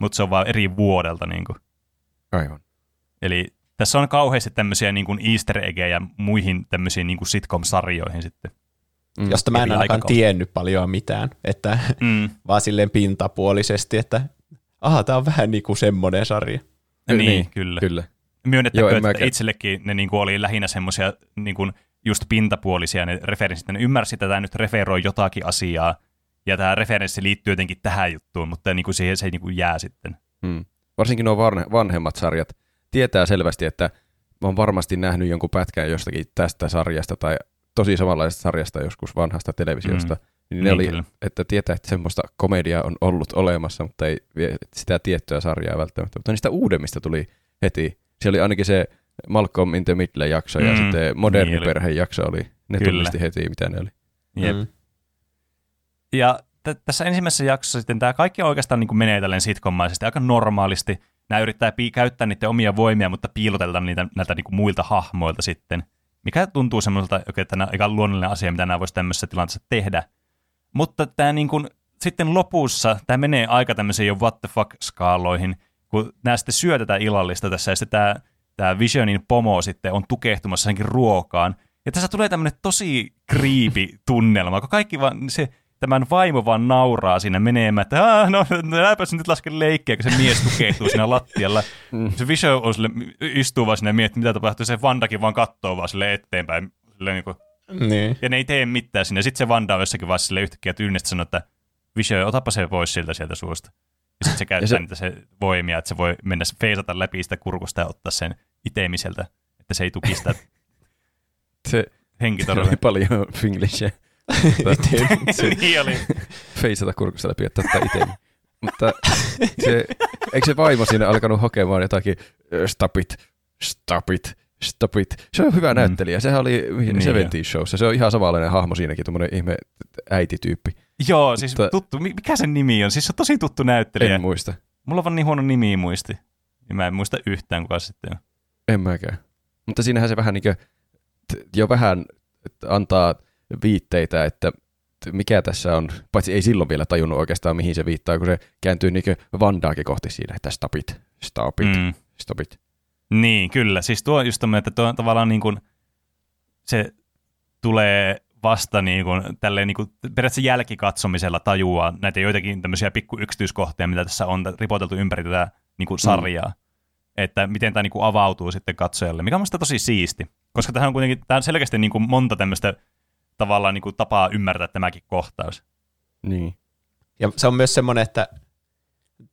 Mutta se on vaan eri vuodelta. Niin kuin. aivan. Eli tässä on kauheasti tämmöisiä niin kuin easter eggejä muihin tämmöisiin niin kuin sitcom-sarjoihin sitten. Mm. josta mä en ainakaan tiennyt paljon mitään, että Mm. vaan silleen pintapuolisesti, että aha, tää on vähän niin kuin semmoinen sarja. Niin, Niin, kyllä. Kyllä. Myönnettäkö, Joo, että mäkään. itsellekin ne niin kuin oli lähinnä semmoisia niin kuin just pintapuolisia ne referenssit. Ne ymmärsi, että tämä nyt referoi jotakin asiaa, ja tämä referenssi liittyy jotenkin tähän juttuun, mutta niin kuin siihen se niin kuin jää sitten. Mm. Varsinkin nuo vanhe- vanhemmat sarjat tietää selvästi, että mä oon varmasti nähnyt jonkun pätkän jostakin tästä sarjasta tai tosi samanlaisesta sarjasta joskus vanhasta televisiosta. Mm. Niin ne Niin oli, kyllä. että tietää, että semmoista komediaa on ollut olemassa, mutta ei sitä tiettyä sarjaa välttämättä. Mutta niistä uudemmista tuli heti. Se oli ainakin se Malcolm in the Middle jakso ja Mm, sitten Moderni niin oli. perheen jakso oli. Ne Kyllä. tunnisti heti, mitä ne oli. Jep. Mm. Ja t- tässä ensimmäisessä jaksossa sitten tämä kaikki oikeastaan niin kuin menee tälleen sitcommaisesti aika normaalisti. Nämä yrittää pi- käyttää niiden omia voimia, mutta piilotella niitä näiltä niin kuin muilta hahmoilta sitten. Mikä tuntuu semmoiselta, okay, että tämä on aika luonnollinen asia, mitä nämä voisi tämmöisessä tilanteessa tehdä. Mutta tämä niin kuin, sitten lopussa, tämä menee aika tämmöisiin jo what the fuck-skaaloihin, kun nämä sitten syö tätä illallista tässä, ja sitten tämä, tämä Visionin pomo sitten on tukehtumassa senkin ruokaan. Ja tässä tulee tämmöinen tosi creepy tunnelma, kun kaikki vaan, se, tämän vaimo vaan nauraa siinä menemään, että "Ah, no, näinpäs nyt lasken leikkiä, kun se mies tukehtuu siinä lattialla. Mm. Se Vision on sille, istuu vaan sinne ja miettii, mitä tapahtuu, se Vandakin vaan katsoo vaan sille eteenpäin. Sille niin kuin, Niin. ja ne ei tee mitään sinne. Sitten se Vanda on jossakin vaiheessa sille yhtäkkiä tyynnestä sanoo, että Vision, otapa se pois siltä sieltä suusta. Ja sitten se käyttää se- niitä se voimia, että se voi mennä feisata läpi sitä kurkusta ja ottaa sen itemiseltä, että se ei tuki sitä Se, se henkitodella. oli paljon finglishia. se niin oli. feisata kurkusta läpi ja tätä itse. Mutta se, eikö se vaimo siinä alkanut hokemaan jotakin "Ö, stop it, stop it, stop it. Se on hyvä Mm. näyttelijä. Sehän oli Niin 70 showssa. Se on ihan samanlainen hahmo siinäkin, tuommoinen ihme äitityyppi. Joo, siis Mutta- tuttu. Mi- Mikä sen nimi on? Siis se on tosi tuttu näyttelijä. En muista. Mulla on vaan niin huono nimi muisti. Ja mä en muista yhtään, kuka se sitten on. En mäkään. Mutta siinähän se vähän niin kuin, jo vähän antaa viitteitä, että mikä tässä on, paitsi ei silloin vielä tajunnut oikeastaan mihin se viittaa, kun se kääntyy niin Vandaakin kohti siinä, että stop it, stop it, Mm. stop it. Niin, kyllä. Siis tuo just tämmöinen, että tuo tavallaan niin kuin, se tulee vasta niin kuin, tälleen niin kuin, periaatteessa jälkikatsomisella tajuaa näitä joitakin tämmöisiä pikku yksityiskohtia, mitä tässä on ripoteltu ympäri tätä niin kuin sarjaa. Mm. Että miten tämä niin kuin avautuu sitten katsojalle, mikä on minusta tosi siisti. Koska tähän on kuitenkin tämä on selkeästi niin kuin monta tämmöistä tavallaan niin kuin tapaa ymmärtää tämäkin kohtaus. Niin. Ja se on myös semmoinen, että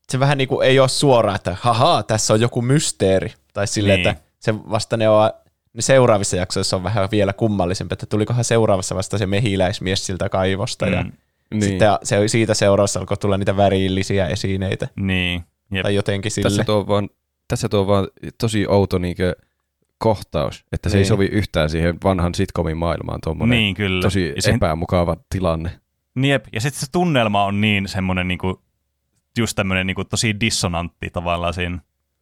se vähän niin kuin ei ole suoraan, että haha, tässä on joku mysteeri. Tai silleen, Niin. että se vasta ne on ne seuraavissa jaksoissa on vähän vielä kummallisempi, että tulikohan seuraavassa vasta se mehiläismies siltä kaivosta ja Mm, Niin. sitten se, siitä seuraavassa alkoi tulla niitä värillisiä esineitä niin. Jep. tai jotenkin sille. tässä, tuo vaan, tässä tuo vaan tosi outo niinkö kohtaus, että se ei Niin. sovi yhtään siihen vanhan sitcomin maailmaan tuommoinen Niin, kyllä. tosi Ja sen- epämukava tilanne. Jep, ja sitten se tunnelma on niin semmoinen niinku, just tämmöinen niinku, tosi dissonantti tavallaan siinä.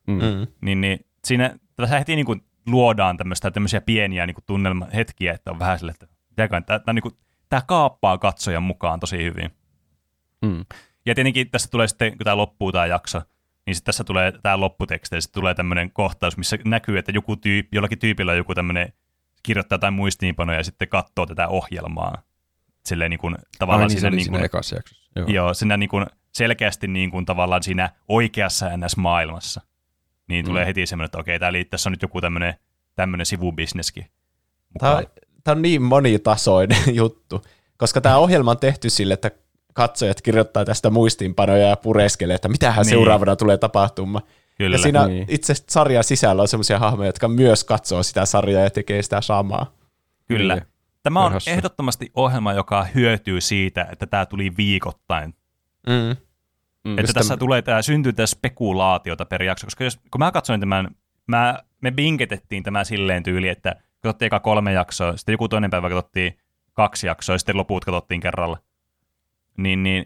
Mm. Mm. Niin, niin siinä tässä heti niinku, luodaan tämmöistä, tämmöisiä pieniä niinku, tunnelmahetkiä, että on vähän sille, että tää, tää, niinku, tää kaappaa katsojan mukaan tosi hyvin. Mm. Ja tietenkin tässä tulee sitten, kun tämä loppuu tämä jakso, niin sitten tässä tulee tämä lopputeksti, ja sitten tulee tämmöinen kohtaus, missä näkyy, että joku tyyp, jollakin tyypillä on joku tämmöinen, kirjoittaa jotain muistiinpanoja ja sitten katsoo tätä ohjelmaa. Silleen niin kuin, Ai tavallaan niin, se siinä, oli niin siinä kuin, jaksossa. Joo. joo, siinä niin kuin, selkeästi niin kuin, tavallaan siinä oikeassa NS-maailmassa. Niin tulee Mm. heti semmoinen, että okei, täällä tässä on nyt joku tämmöinen, tämmöinen sivubisneskin. Tämä mukaan. tämä on niin monitasoinen juttu, koska tämä ohjelma on tehty sille, että katsojat kirjoittaa tästä muistiinpanoja ja pureskelee, että mitähän Niin. seuraavana tulee tapahtumaan. Kyllä. Ja siinä Niin. itse sarjan sisällä on semmoisia hahmoja, jotka myös katsoo sitä sarjaa ja tekee sitä samaa. Kyllä. Niin. Tämä on Hassua. ehdottomasti ohjelma, joka hyötyy siitä, että tämä tuli viikoittain. Mm. Mm. Että tässä täm- tulee tämä, syntyy tämä spekulaatiota per jakso, koska jos, kun mä katsoin tämän, mä, me binketettiin tämä silleen tyyli, että katsottiin eka kolme jaksoa, sitten joku toinen päivä katsottiin kaksi jaksoa, ja sitten loput katsottiin kerralla. Niin, niin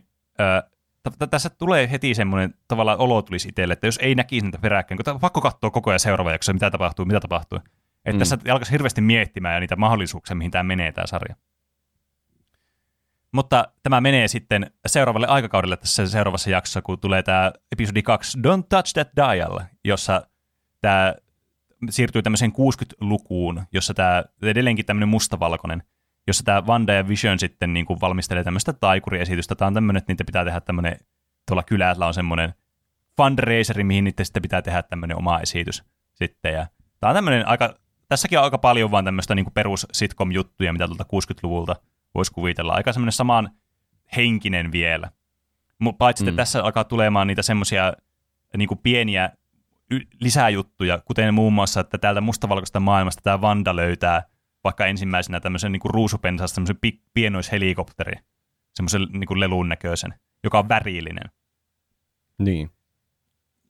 t- tässä tulee heti semmoinen tavallaan olo tulisi itselle, että jos ei näkisi niitä peräkkäin, kun on pakko katsoa koko ajan seuraava jakso, mitä tapahtuu, mitä tapahtuu. Että Mm. tässä alkaisi hirveästi miettimään ja niitä mahdollisuuksia, mihin tämä menee tämä sarja. Mutta tämä menee sitten seuraavalle aikakaudelle tässä seuraavassa jaksossa, kun tulee tämä episodi 2 Don't Touch That Dial, jossa tämä siirtyy tämmöiseen 60-lukuun, jossa tämä edelleenkin tämmöinen mustavalkoinen, jossa tämä Wanda ja Vision sitten niin kuin valmistelee tämmöistä taikuriesitystä. Tämä on tämmöinen, että niitä pitää tehdä tämmöinen, tuolla kylällä on semmoinen fundraiseri, mihin niiden sitten pitää tehdä tämmöinen oma esitys sitten. Ja tämä on tämmöinen aika, tässäkin on aika paljon vaan tämmöistä niin perus sitcom-juttuja, mitä tuolta 60-luvulta voisi kuvitella. Aika semmoinen saman henkinen vielä. Paitsi, että Mm. tässä alkaa tulemaan niitä semmoisia niin pieniä lisäjuttuja, kuten muun muassa, että täältä mustavalkoista maailmasta tämä Vanda löytää vaikka ensimmäisenä tämmöisen niin ruusupensasta tämmöisen pi- pienoishelikopteri, semmoisen niin lelun näköisen, joka on värillinen, Niin.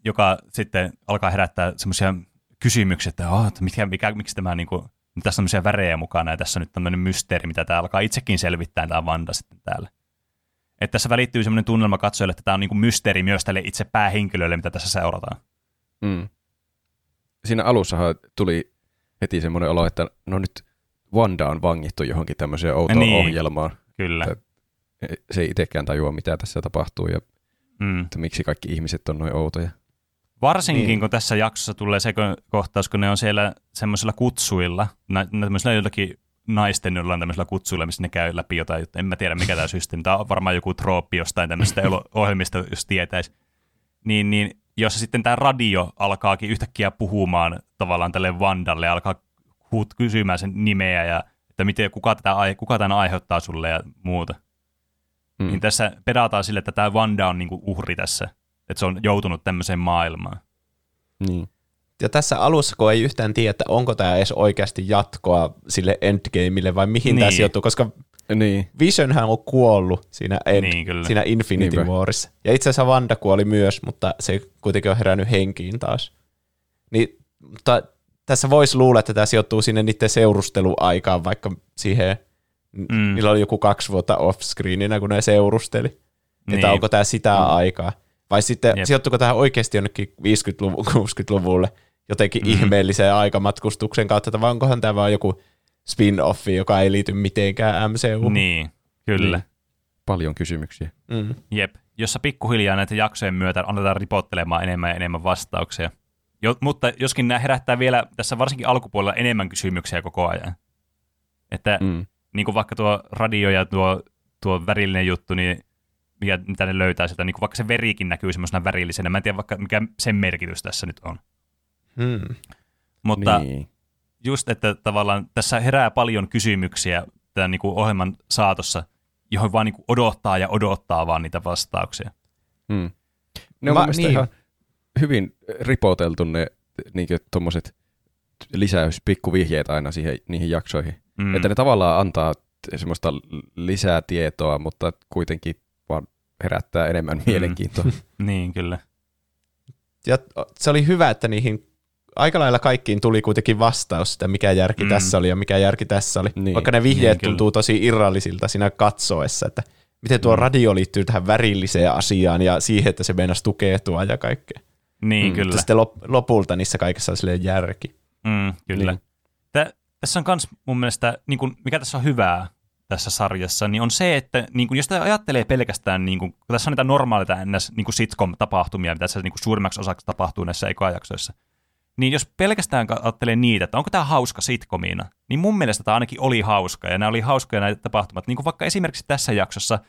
joka sitten alkaa herättää semmoisia kysymyksiä, että, oh, että mikä, mikä, miksi tämä niin kuin, tässä on tämmöisiä värejä mukana ja tässä on nyt tämmöinen mysteeri, mitä tämä alkaa itsekin selvittää tämä Vanda sitten täällä. Että tässä välittyy semmoinen tunnelma katsojalle, että tämä on niin kuin mysteeri myös tälle itse päähenkilölle, mitä tässä seurataan. Mm. Siinä alussahan tuli heti semmoinen olo, että no nyt Wanda on vangittu johonkin tämmöiseen outoon Niin. ohjelmaan. Kyllä. Tä- Se ei itsekään tajua, mitä tässä tapahtuu ja Mm. että miksi kaikki ihmiset on noin outoja. Varsinkin, Niin. kun tässä jaksossa tulee se ko- kohtaus, kun ne on siellä semmoisilla kutsuilla, nä- tämmöisillä jollakin naisten jollain tämmöisillä kutsuilla, missä ne käy läpi jotain. En mä tiedä, mikä tämä systeemi. Tämä on varmaan joku trooppi jostain tämmöisestä elo- ohjelmista, jos tietäisi. Niin, niin jossa sitten tämä radio alkaakin yhtäkkiä puhumaan tavallaan tälle Vandalle alkaa huut kysymään sen nimeä ja että miten, kuka, tätä, ai- kuka tämän aiheuttaa sulle ja muuta. Mm. Niin tässä pedataan sille, että tämä Vanda on niinku uhri tässä, että se on joutunut tämmöiseen maailmaan. Niin. Ja tässä alussa, kun ei yhtään tiedä, että onko tämä edes oikeasti jatkoa sille endgameille vai mihin niin. tämä sijoittuu, koska Niin. Visionhän on kuollut siinä, end, Niin, kyllä. siinä Infinity Niinpä. Warissa. Ja itse asiassa Wanda kuoli myös, mutta se kuitenkin on herännyt henkiin taas. Niin, mutta tässä voisi luulla, että tämä sijoittuu sinne niiden seurusteluaikaan, vaikka siihen, Mm. niillä oli joku kaksi vuotta off-screeninä, kun ne seurusteli. Niin. Että onko tämä sitä mm. aikaa. Vai sitten Jep. Jep. sijoittuuko tähän oikeasti jonnekin 50-luvun, 60-luvulle jotenkin Mm. ihmeelliseen aikamatkustuksen kautta, vai onkohan tämä vaan joku spin-offi, joka ei liity mitenkään MCU. Niin, kyllä. Niin. Paljon kysymyksiä. Mm. Jep, jossa pikkuhiljaa näitä jaksojen myötä aletaan ripottelemaan enemmän ja enemmän vastauksia. Jo, mutta joskin nämä herättää vielä tässä varsinkin alkupuolella enemmän kysymyksiä koko ajan. Että mm. Niin kuin vaikka tuo radio ja tuo, tuo värillinen juttu, niin mikä, mitä ne löytää sieltä, niin kuin vaikka se verikin näkyy semmoisena värillisenä. Mä en tiedä vaikka mikä sen merkitys tässä nyt on. Mm. Mutta Niin. just, että tavallaan tässä herää paljon kysymyksiä tämän niin kuin ohjelman saatossa, johon vaan niin kuin odottaa ja odottaa vaan niitä vastauksia. Mm. Ne on Mä- niin. ihan hyvin ripoteltu ne niinkö tommoset lisäys, pikkuvihjeet aina siihen, niihin jaksoihin. Mm. Että ne tavallaan antaa semmoista lisää tietoa, mutta kuitenkin vaan herättää enemmän Mm. mielenkiintoa. Niin, kyllä. Ja se oli hyvä, että niihin aika lailla kaikkiin tuli kuitenkin vastaus, että mikä järki Mm. tässä oli ja mikä järki tässä oli. Niin. Niin. Vaikka ne vihjeet Niin, kyllä. niin, tuntuu tosi irrallisilta siinä katsoessa, että miten tuo Mm. radio liittyy tähän värilliseen asiaan ja siihen, että se meinasi tukeutua ja kaikkea. Niin, Mm, kyllä. Mutta sitten lop- lopulta niissä kaikessa on silleen järki. Mm, kyllä. Niin. Tä, tässä on myös mun mielestä, niin kuin, mikä tässä on hyvää tässä sarjassa, niin on se, että niin kuin, jos sitä ajattelee pelkästään, niin kuin, kun tässä on niitä normaaleita ns. Niin sitcom-tapahtumia, mitä tässä niin kuin suurimmaksi osaksi tapahtuu näissä ekoajaksoissa, niin jos pelkästään ajattelee niitä, että onko tämä hauska sitcomina, niin mun mielestä tämä ainakin oli hauska, ja nämä oli hauskoja näitä tapahtumat. Niin kuin vaikka esimerkiksi tässä jaksossa,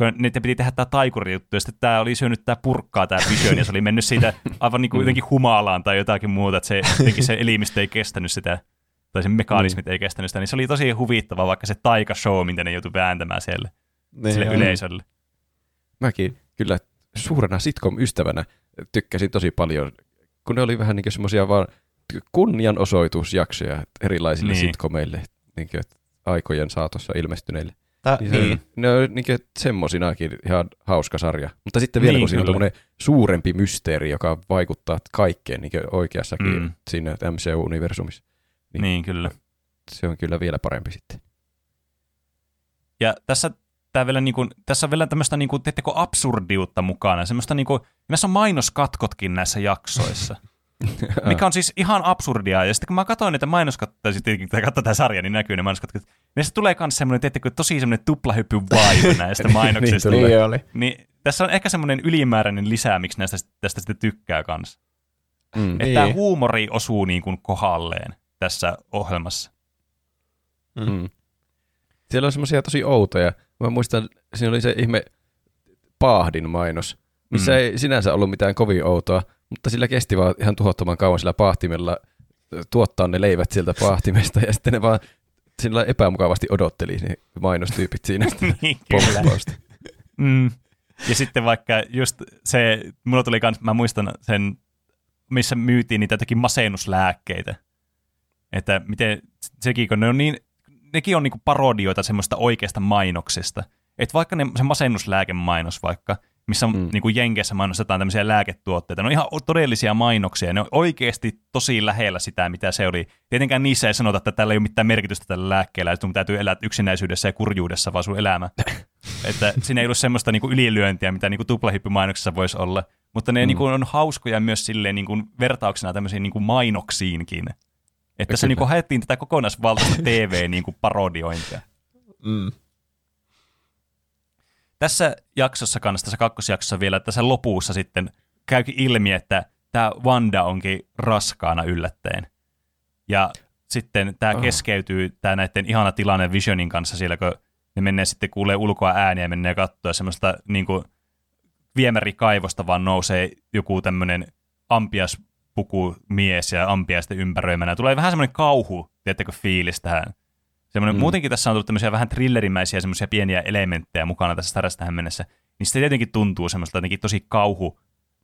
kun niiden piti tehdä tämä taikurijuttu, ja sitten tämä oli syönyt tämä purkkaa, tämä Vision, ja se oli mennyt siitä aivan niin kuin jotenkin humalaan tai jotakin muuta, että se, jotenkin se elimistö ei kestänyt sitä, tai sen mekanismit ei kestänyt sitä, niin se oli tosi huvittava, vaikka se taikashow, mitä ne joutui vääntämään siellä Niin sille yleisölle. mäkin kyllä suurena sitcom-ystävänä tykkäsin tosi paljon, kun ne oli vähän niin semmoisia vaan kunnianosoitusjaksoja erilaisille niin. sitcomeille niin kuin, aikojen saatossa ilmestyneille. Ta- Niin, niin. Ne on niin semmosinakin ihan hauska sarja. Mutta sitten vielä Niin, kun siinä on kyllä. tämmöinen suurempi mysteeri, joka vaikuttaa kaikkeen niin oikeassakin Mm. mm. siinä MCU-universumissa. Niin, niin kyllä. Se on kyllä vielä parempi sitten. Ja tässä, tää vielä niinku, tässä on vielä tämmöistä, niinku, teettekö, absurdiutta mukana. Semmoista, niinku, näissä on mainoskatkotkin näissä jaksoissa. mikä on siis ihan absurdia. Ja sitten kun mä katsoin niitä mainoskattoja, sitten tietenkin kun katsoin tätä sarjaa, niin näkyy ne mainoskatkot. Niin se tulee myös semmoinen, teettekö, tosi semmoinen tuplahyppy vibe näistä mainoksista. Niin tulee. Niin oli. niin tässä on ehkä semmoinen ylimääräinen lisää, miksi näistä tästä sitten tykkää kanssa. Mm. Että Niin. tämä huumori osuu niin kuin kohdalleen tässä ohjelmassa. Mm. Siellä on semmoisia tosi outoja. Mä muistan, siinä oli se ihme paahdin mainos, missä Mm. mm. ei sinänsä ollut mitään kovin outoa, mutta sillä kesti vaan ihan tuhottoman kauan sillä paahtimella ö, tuottaa ne leivät sieltä paahtimesta, ja sitten ne vaan sillä epämukavasti odotteli ne mainostyypit siinä niin. Mm. Ja sitten vaikka just se, mulla tuli kans, mä muistan sen, missä myytiin niitä jotakin masennuslääkkeitä. Että miten sekin, kun ne on niin, nekin on niinku parodioita semmoista oikeasta mainoksesta. Että vaikka ne, se masennuslääkemainos vaikka, missä mm. Mm. niinku Jenkeissä mainostetaan tämmöisiä lääketuotteita, ne on ihan todellisia mainoksia, ne on oikeasti tosi lähellä sitä, mitä se oli. Tietenkään niissä ei sanota, että tällä ei ole mitään merkitystä tällä lääkkeellä, että sun täytyy elää yksinäisyydessä ja kurjuudessa vaan sun elämä. että siinä ei ollut semmoista niinku ylilyöntiä, mitä niinku tuplahyppymainoksessa voisi olla. Mutta ne mm. niinku on hauskoja myös silleen niinku vertauksena tämmöisiin niinku mainoksiinkin. Että se Kyllä. niinku haettiin tätä kokonaisvaltaista TV-parodiointia. Mm. Tässä jaksossa kanssa, tässä kakkosjaksossa vielä, tässä lopussa sitten käykin ilmi, että tämä Wanda onkin raskaana yllättäen. Ja sitten tämä Oh. keskeytyy, tämä näiden ihana tilanne Visionin kanssa siellä, kun ne menee sitten kuulee ulkoa ääniä ja menee katsoa semmoista niin kuin viemärikaivosta, vaan nousee joku tämmöinen ampiaspuku mies ja ampiaisten ympäröimänä. Tulee vähän semmoinen kauhu, tiedättekö, fiilis tähän. Semmoinen, mm. Muutenkin tässä on tullut tämmöisiä vähän thrillerimäisiä semmoisia pieniä elementtejä mukana tässä sarjassa tähän mennessä. Niin se tietenkin tuntuu semmoista jotenkin tosi kauhu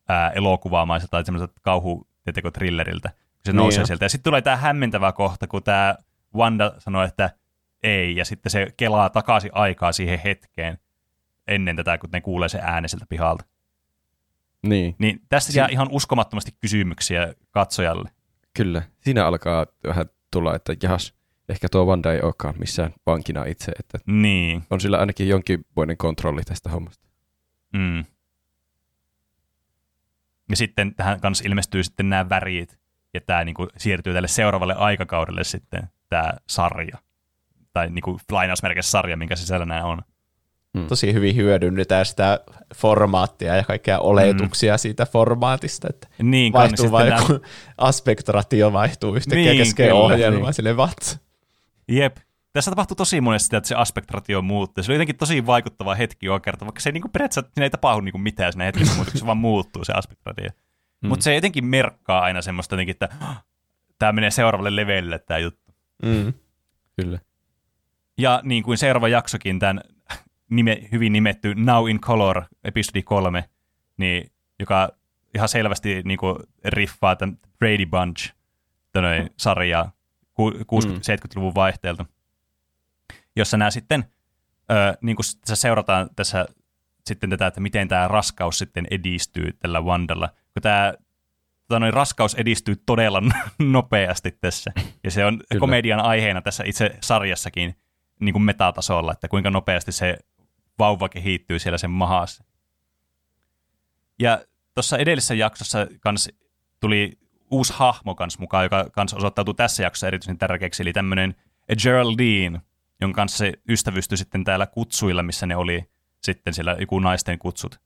ää, elokuvaamaiselta tai semmoiselta kauhu, thrilleriltä. kun Se Niin nousee jo. sieltä. Ja sitten tulee tämä hämmentävä kohta, kun tämä Wanda sanoo, että ei, ja sitten se kelaa takaisin aikaa siihen hetkeen ennen tätä, kun ne kuulee se ääni sieltä pihalta. Niin, Niin tästä jää ihan uskomattomasti kysymyksiä katsojalle. kyllä. Siinä alkaa vähän tulla, että jahas, ehkä tuo Wanda ei olekaan missään vankina itse, että Niin. on sillä ainakin jonkinmoinen kontrolli tästä hommasta. Mm. Ja sitten tähän kanssa ilmestyy sitten nämä värit, ja tämä niinku siirtyy tälle seuraavalle aikakaudelle sitten tämä sarja. Tai niinku lainausmerkeissä sarja, minkä sisällä nämä on. Tosi hyvin hyödynnetään sitä formaattia ja kaikkia oletuksia mm. siitä formaatista, että Niin, vaihtuu sitten vain nämä- aspektratio vaihtuu yhtäkkiä Niin, niin, kesken ohjelmaa, niin. niin. silleen what? Jep. Tässä tapahtuu tosi monesti sitä, että se aspektratio muuttuu. Se oli jotenkin tosi vaikuttava hetki joka kerta, vaikka se ei niinku periaatteessa siinä ei tapahdu niinku mitään siinä hetkessä, mutta se vaan muuttuu se aspektratio. Mm. Mutta se jotenkin merkkaa aina semmoista jotenkin, että tämä menee seuraavalle levelille tämä juttu. Mm. Kyllä. Ja niin kuin seuraava jaksokin, tämän nime, hyvin nimetty Now in Color, episodi 3, niin, joka ihan selvästi niin kuin riffaa tämän Brady Bunch sarjaa 60-70-luvun vaihteelta, jossa nämä sitten, ö, niin kuin tässä seurataan tässä sitten tätä, että miten tämä raskaus sitten edistyy tällä Wandalla, kun tämä tota noin, raskaus edistyy todella nopeasti tässä, ja se on Kyllä. komedian aiheena tässä itse sarjassakin niin kuin metatasolla, että kuinka nopeasti se vauva kehittyy siellä sen mahassa. Ja tuossa edellisessä jaksossa kans tuli uusi hahmo kans mukaan, joka kans osoittautui tässä jaksossa erityisen tärkeäksi, eli tämmöinen Geraldine, jonka kanssa se ystävystyi sitten täällä kutsuilla, missä ne oli sitten siellä joku naisten kutsut.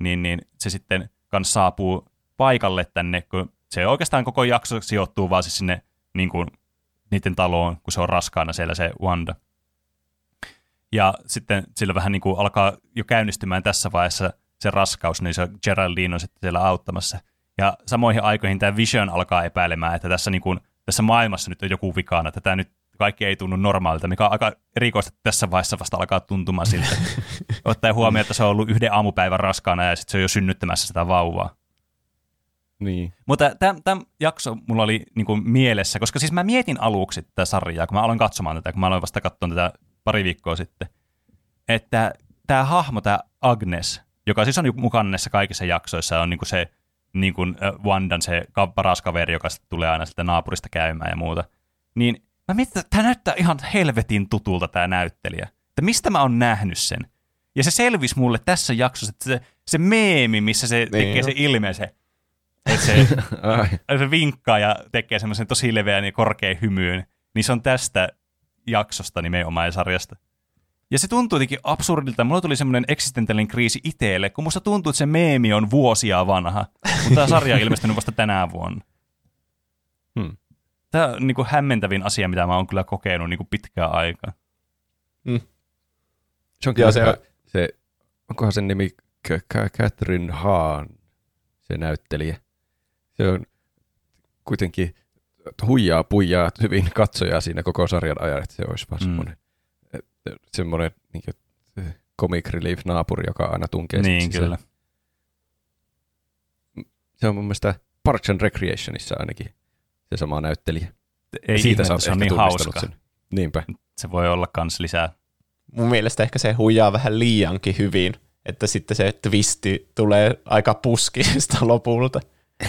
Niin, niin se sitten kans saapuu paikalle tänne, kun se oikeastaan koko jakso sijoittuu vaan siis sinne niin kuin, niiden taloon, kun se on raskaana siellä se Wanda. Ja sitten sillä vähän niin kuin alkaa jo käynnistymään tässä vaiheessa se raskaus, niin se Geraldine on sitten siellä auttamassa. Ja samoihin aikoihin tämä Vision alkaa epäilemään, että tässä, niin kuin, tässä maailmassa nyt on joku vikana, että tämä nyt kaikki ei tunnu normaalilta, mikä on aika erikoista että tässä vaiheessa vasta alkaa tuntumaan siltä. Ottaen huomioon, että se on ollut yhden aamupäivän raskaana ja sitten se on jo synnyttämässä sitä vauvaa. Niin. Mutta tämä jakso mulla oli niinku mielessä, koska siis mä mietin aluksi tätä sarjaa, kun mä aloin katsomaan tätä, kun mä aloin vasta katsomaan tätä pari viikkoa sitten, että tämä hahmo, tämä Agnes, joka siis on mukana näissä kaikissa jaksoissa, on niinku se niin kuin Wandan se paras kaveri, joka tulee aina sitä naapurista käymään ja muuta, niin mä mietin, että tämä näyttää ihan helvetin tutulta tämä näyttelijä. Että mistä mä oon nähnyt sen? Ja se selvisi mulle tässä jaksossa, että se, se meemi, missä se niin tekee jo. se ilmeen, se, että se, se vinkkaa ja tekee semmoisen tosi leveän ja korkean hymyyn, niin se on tästä jaksosta nimenomaan sarjasta. Ja se tuntuu jotenkin absurdilta. Mulla tuli semmoinen eksistentiaalinen kriisi itselle, kun musta tuntuu, että se meemi on vuosia vanha. Mutta tämä sarja on ilmestynyt vasta tänä vuonna. Hmm. Tämä on niin kuin hämmentävin asia, mitä mä oon kyllä kokenut niin kuin pitkään aikaa. Hmm. Se on kyllä se, se, onkohan sen nimi Catherine Hahn, se näyttelijä. Se on kuitenkin huijaa puijaa hyvin katsojaa siinä koko sarjan ajan, että se olisi vaan hmm. semmoinen semmoinen niin kuin, comic relief naapuri, joka aina tunkee Niin, kyllä. Se on mun mielestä Parks and Recreationissa ainakin se sama näyttelijä. Ei siitä ihme, se on niin hauska. Sen. Niinpä. Se voi olla kans lisää. Mun mielestä ehkä se huijaa vähän liiankin hyvin, että sitten se twisti tulee aika puskista lopulta,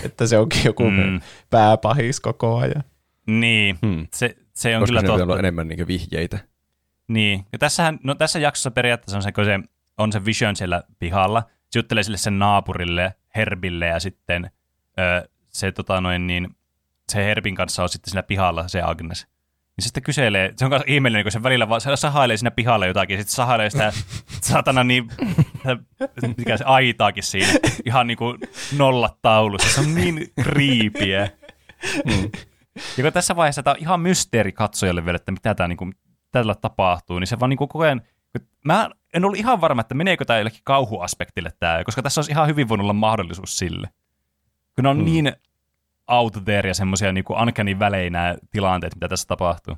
että se onkin joku mm. pääpahis koko ajan. Niin, hmm. se, se on Koska kyllä totta. enemmän niin vihjeitä. Niin, ja tässähän, no tässä jaksossa periaatteessa on se, kun se on se Vision siellä pihalla, se juttelee sille sen naapurille, Herbille, ja sitten ö, se, tota noin, niin, se Herbin kanssa on sitten siinä pihalla se Agnes. Niin se sitten kyselee, se on myös ihmeellinen, kun se välillä vaan, se sahailee siinä pihalla jotakin, sitten sahailee sitä saatana niin, mikä se aitaakin siinä, ihan niin kuin nollat taulussa. Se on niin kriipiä. Mm. Ja kun tässä vaiheessa tämä on ihan mysteeri katsojalle vielä, että mitä tämä, niin kuin, tällä tapahtuu, niin se vaan niin kuin koko ajan, mä en ollut ihan varma, että meneekö tämä jollekin kauhuaspektille tämä, koska tässä olisi ihan hyvin voinut olla mahdollisuus sille. Kun ne on mm. niin out there ja semmoisia niin uncanny väleinä tilanteet, mitä tässä tapahtuu.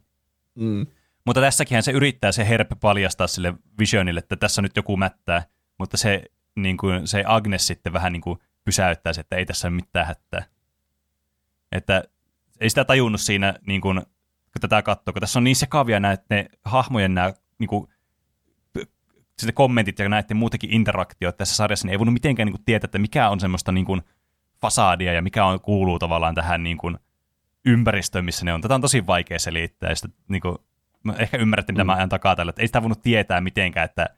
Mm. Mutta tässäkin se yrittää se herpe paljastaa sille Visionille, että tässä nyt joku mättää, mutta se, niin kuin, se Agnes sitten vähän niin kuin pysäyttää se, että ei tässä ole mitään hätää. Että ei sitä tajunnut siinä niin kuin kun tätä katsoo, kun tässä on niin sekavia näitä ne hahmojen nämä niin kuin, sitten kommentit ja näiden muutenkin interaktiot tässä sarjassa, niin ei voinut mitenkään niin kuin, tietää, että mikä on semmoista niin kuin, fasaadia ja mikä on, kuuluu tavallaan tähän niin kuin, ympäristöön, missä ne on. Tätä on tosi vaikea selittää. Ja sitten, niin kuin, ehkä ymmärrätte, mitä mm. mä ajan takaa tällä. Että ei sitä voinut tietää mitenkään, että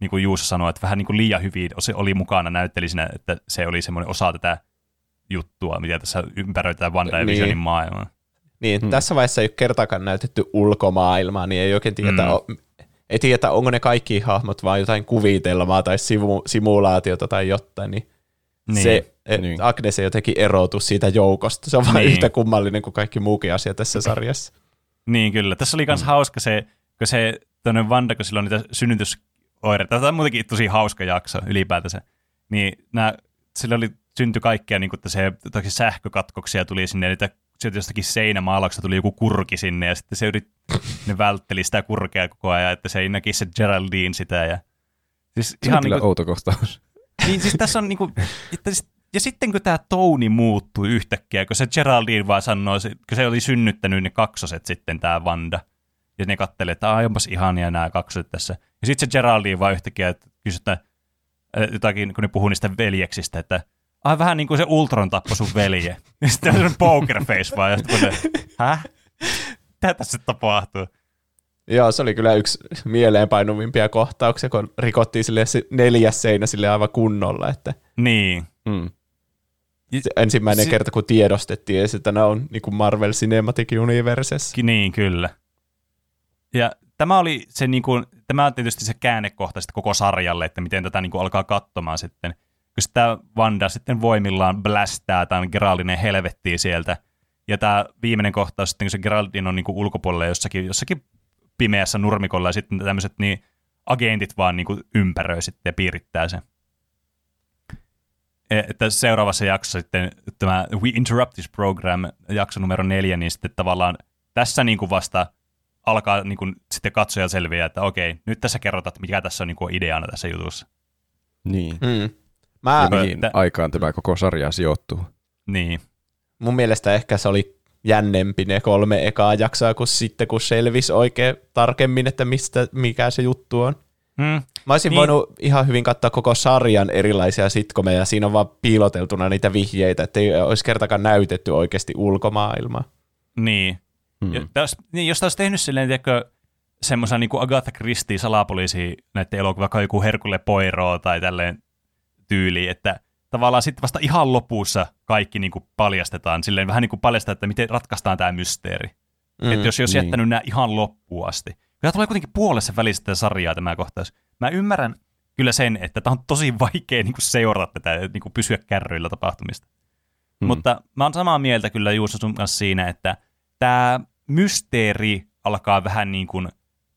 niin kuin Juuso sanoi, että vähän niin kuin liian hyvin se oli mukana näyttelisinä, että se oli semmoinen osa tätä juttua, mitä tässä ympäröitään Wanda ja Visionin niin. maailmaa. Niin, hmm. tässä vaiheessa ei ole kertaakaan näytetty ulkomaailmaa, niin ei oikein tiedä, hmm. ei tiedä, onko ne kaikki hahmot vaan jotain kuvitelmaa tai simu, simulaatiota tai jotain, niin, niin. se niin. Agnes ei jotenkin erotu siitä joukosta. Se on vain niin. yhtä kummallinen kuin kaikki muukin asia tässä sarjassa. Niin, kyllä. Tässä oli myös hmm. hauska se, kun se tuonne Vanda, kun sillä on niitä synnytysoireita. Tämä on muutenkin tosi hauska jakso ylipäätänsä. Niin nämä, sillä oli syntyi kaikkea niin kuin, että se sähkökatkoksia tuli sinne, niitä sieltä jostakin seinämaalauksesta tuli joku kurki sinne ja sitten se yrit, ne vältteli sitä kurkea koko ajan, että se ei näkisi se Geraldine sitä. Ja, siis se ihan on kyllä niin kuin, outo kohtaus. Niin siis tässä on niinku, että ja sitten kun tämä Tony muuttui yhtäkkiä, kun se Geraldine vaan sanoi, kun se oli synnyttänyt ne kaksoset sitten tämä Vanda, ja ne kattelee, että onpas ihania nämä kaksoset tässä. Ja sitten se Geraldine vaan yhtäkkiä että kysytään jotakin, kun ne puhuu niistä veljeksistä, että ai vähän niin kuin se Ultron tappoi sun velje. Ja sitten on poker face vaan, ja sitten se, häh? Mitä tässä tapahtuu? Joo, se oli kyllä yksi mieleenpainuvimpia kohtauksia, kun rikottiin sille neljäs seinä sille aivan kunnolla. Että niin. Mm. Se ensimmäinen si- kerta, kun tiedostettiin, että nämä on niin kuin Marvel Cinematic Universessa. Niin, kyllä. Ja tämä oli se, niin kuin, tämä on tietysti se käännekohta koko sarjalle, että miten tätä niin kuin alkaa katsomaan sitten kun sitä Wanda sitten voimillaan blästää tämän Geraldinen helvettiin sieltä. Ja tämä viimeinen kohtaus sitten, kun se Geraldin on niin kuin ulkopuolella jossakin, jossakin pimeässä nurmikolla ja sitten tämmöiset niin agentit vaan niin kuin ympäröi sitten ja piirittää sen. E, että seuraavassa jaksossa sitten tämä We Interrupt This Program, jakso numero neljä, niin sitten tavallaan tässä niin kuin vasta alkaa niin kuin, sitten katsoja selviää, että okei, nyt tässä kerrotaan, mikä tässä on niin kuin ideana tässä jutussa. Niin. Mm. Mä, Ja mihin tä- aikaan tämä koko sarja sijoittuu. Niin. mun mielestä ehkä se oli jännempi ne kolme ekaa jaksoa, kun sitten kun selvisi oikein tarkemmin, että mistä, mikä se juttu on. Hmm. Mä olisin Niin. voinut ihan hyvin katsoa koko sarjan erilaisia sitkomeja, siinä on vaan piiloteltuna niitä vihjeitä, että ei olisi kertakaan näytetty oikeasti ulkomaailmaa. Niin. Hmm. Ja täs, niin, jos taas tehnyt silleen, tiedätkö, semmoisen niin Agatha Christie salapoliisi näiden elokuva, joku Herkule Poirot tai tälleen tyyli, että tavallaan sitten vasta ihan lopussa kaikki niin kuin paljastetaan, silleen vähän niin kuin paljastaa, että miten ratkaistaan tämä mysteeri. Mm, että jos, jos niin. jättänyt nämä ihan loppuun asti. Tämä tulee kuitenkin puolessa välissä tätä sarjaa tämä kohtaus. Mä ymmärrän kyllä sen, että tämä on tosi vaikea niin kuin seurata tätä niin kuin pysyä kärryillä tapahtumista. Mm. Mutta mä oon samaa mieltä kyllä Juuso sun kanssa siinä, että tämä mysteeri alkaa vähän niin kuin,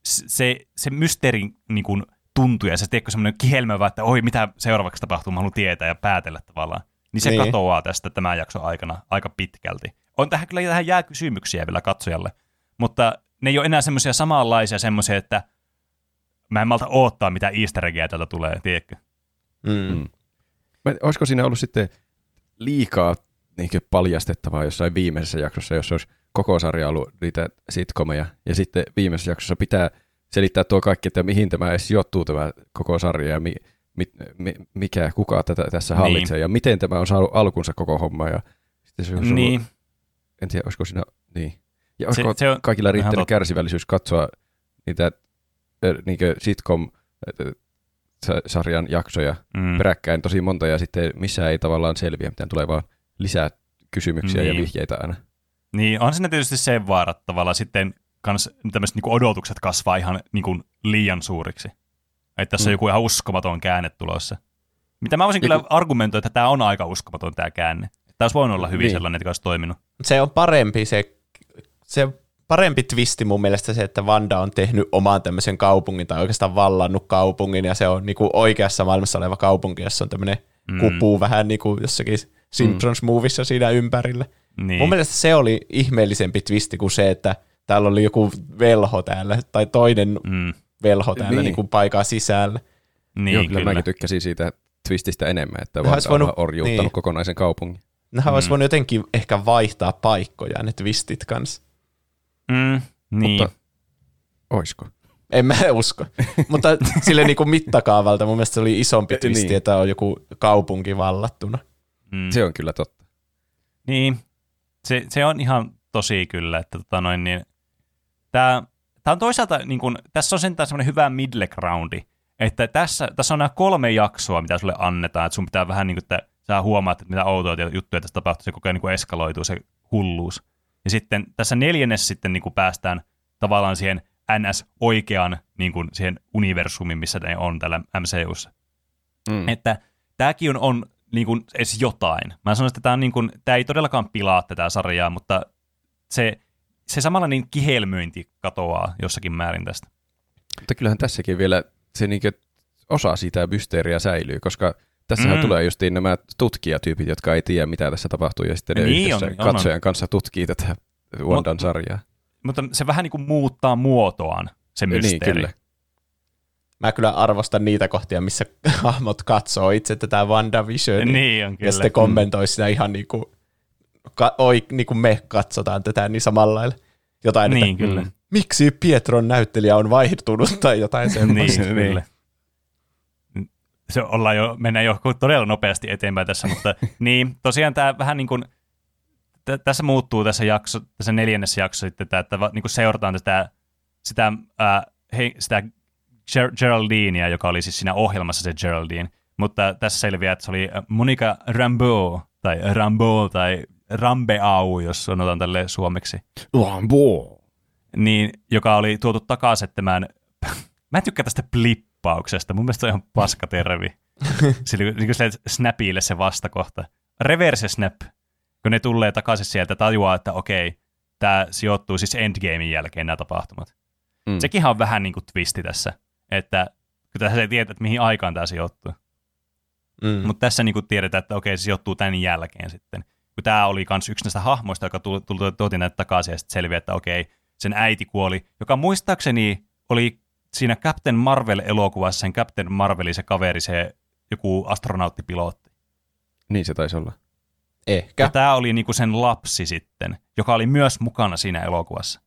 se, se mysteeri niin kuin tuntuu ja se tiedätkö semmoinen kihelmä, että oi mitä seuraavaksi tapahtuu, mä haluan tietää ja päätellä tavallaan. Niin se niin. Katoaa tästä tämän jakson aikana aika pitkälti. On tähän kyllä tähän jää kysymyksiä vielä katsojalle, mutta ne ei ole enää semmoisia samanlaisia semmoisia, että mä en malta odottaa, mitä easter eggejä täältä tulee, tiedätkö? Mm. Mm. Mä, olisiko siinä ollut sitten liikaa niin paljastettavaa jossain viimeisessä jaksossa, jos olisi koko sarja ollut niitä sitcomeja, ja sitten viimeisessä jaksossa pitää selittää tuo kaikki, että mihin tämä edes sijoittuu tämä koko sarja, ja mi, mi, mi, mikä, kuka tätä tässä Niin. hallitsee, ja miten tämä on saanut alkunsa koko homma, ja sitten se olisi Niin, ollut, en tiedä, olisiko siinä, niin. Ja se, olisiko se on, kaikilla riittänyt totta. kärsivällisyys katsoa niitä äh, niinkö sitcom äh, sa- sarjan jaksoja mm, peräkkäin tosi monta ja sitten missään ei tavallaan selviä, mitään tulee vaan lisää kysymyksiä Niin. ja vihjeitä aina. Niin, on siinä tietysti se vaara, tavallaan sitten kans tämmöiset niinku odotukset kasvaa ihan niinku liian suuriksi. Että tässä mm. on Mm. joku ihan uskomaton käänne tulossa. Mitä mä voisin Ja kyllä argumentoida, että tämä on aika uskomaton tämä käänne. Tämä olisi voinut olla hyvin Niin. sellainen, että olisi toiminut. Se on parempi se, se parempi twisti mun mielestä se, että Vanda on tehnyt oman tämmöisen kaupungin tai oikeastaan vallannut kaupungin ja se on niinku oikeassa maailmassa oleva kaupunki, jossa on tämmöinen Mm. mm. kupu vähän niin kuin jossakin Simpsons-movissa siinä ympärillä. Niin. Mun mielestä se oli ihmeellisempi twisti kuin se, että täällä oli joku velho täällä tai toinen Mm. velho täällä Niin. niin. kuin paikan sisällä. Niin, Joo, kyllä. kyllä mäkin tykkäsin siitä twististä enemmän, että vaan olisi on voinut- orjuuttanut niin. kokonaisen kaupungin. Nehän Mm. olisi voinut jotenkin ehkä vaihtaa paikkoja ne twistit kanssa. Mm. Niin. Mutta oisko? En mä usko. Mutta sille niinku mittakaavalta mun mielestä se oli isompi Eh, twisti, niin. että on joku kaupunki vallattuna. mm. Se on kyllä totta. Niin, se, se on ihan tosi kyllä, että tota noin, niin, tää, tää on toisaalta, niin kun, tässä on sentään semmoinen hyvä middle groundi, että tässä, tässä on nämä kolme jaksoa, mitä sulle annetaan, että sun pitää vähän niin kuin, että sä huomaat, että mitä outoa juttuja tässä tapahtuu, se koko ajan niin kuin eskaloituu se hulluus. Ja sitten tässä neljännessä sitten niin kuin päästään tavallaan siihen NS-oikean niin kuin siihen universumiin, missä ne on täällä MCUssa. Mm. Että tämäkin on, on niin kuin edes jotain. Mä sanoisin, että tämä, on niin kuin, tämä ei todellakaan pilaa tätä sarjaa, mutta se, se samalla niin kihelmöinti katoaa jossakin määrin tästä. Mutta kyllähän tässäkin vielä se niinkö osa sitä mysteeriä säilyy, koska tässähän Mm. tulee justiin nämä tutkijatyypit, jotka ei tiedä, mitä tässä tapahtuu, ja sitten ne Niin yhdessä on, on, on. katsojan kanssa tutkii tätä Wandan Mut- sarjaa. Mutta se vähän niin kuin muuttaa muotoaan, se Niin, mysteeri. kyllä. Mä kyllä arvostan niitä kohtia, missä hahmot katsoo itse tätä WandaVisionia. Niin on kyllä. ja sitten kommentoi sitä ihan niin kuin, ka, oi, niin kuin me katsotaan tätä niin samalla lailla. Jotain, Niin, että kyllä. mm, miksi Pietron näyttelijä on vaihtunut tai jotain semmoista. niin, kyllä. Se ollaan jo, mennään jo todella nopeasti eteenpäin tässä, mutta niin, tosiaan tämä vähän niin kuin, t- tässä muuttuu tässä, jakso, tässä neljännessä jaksossa sitten, tämä, että va- niin kuin seurataan tätä, sitä, ää, hei, sitä Ger- Geraldinea, joka oli siis siinä ohjelmassa se Geraldine, mutta tässä selviää, että se oli Monica Rambeau, tai Rambeau, tai Rambeau, jos sanotaan tälle suomeksi Lambo! niin, joka oli tuotu takaisin tämän, mä en tykkää tästä blippauksesta, mun mielestä se on ihan paska tervi. Sillä niin kuin snapille se vastakohta. Reverse snap, kun ne tulee takaisin sieltä, tajuaa, että okei, tämä sijoittuu siis Endgamein jälkeen nämä tapahtumat. Mm. Sekin on vähän niin kuin twisti tässä, että kun tässä ei tiedä, että mihin aikaan tämä sijoittuu. Mm. Mutta tässä niin kuin tiedetään, että okei, se sijoittuu tämän jälkeen sitten. Kun tämä oli myös yksi näistä hahmoista, joka tuli, tuli, tuotiin näitä takaisin ja sitten selviää, että okei, sen äiti kuoli, joka muistaakseni oli siinä Captain Marvel-elokuvassa sen Captain Marvelin se kaveri, se joku astronauttpilotti. Niin se taisi olla. Ehkä. Ja tämä oli niinku sen lapsi sitten, joka oli myös mukana siinä elokuvassa.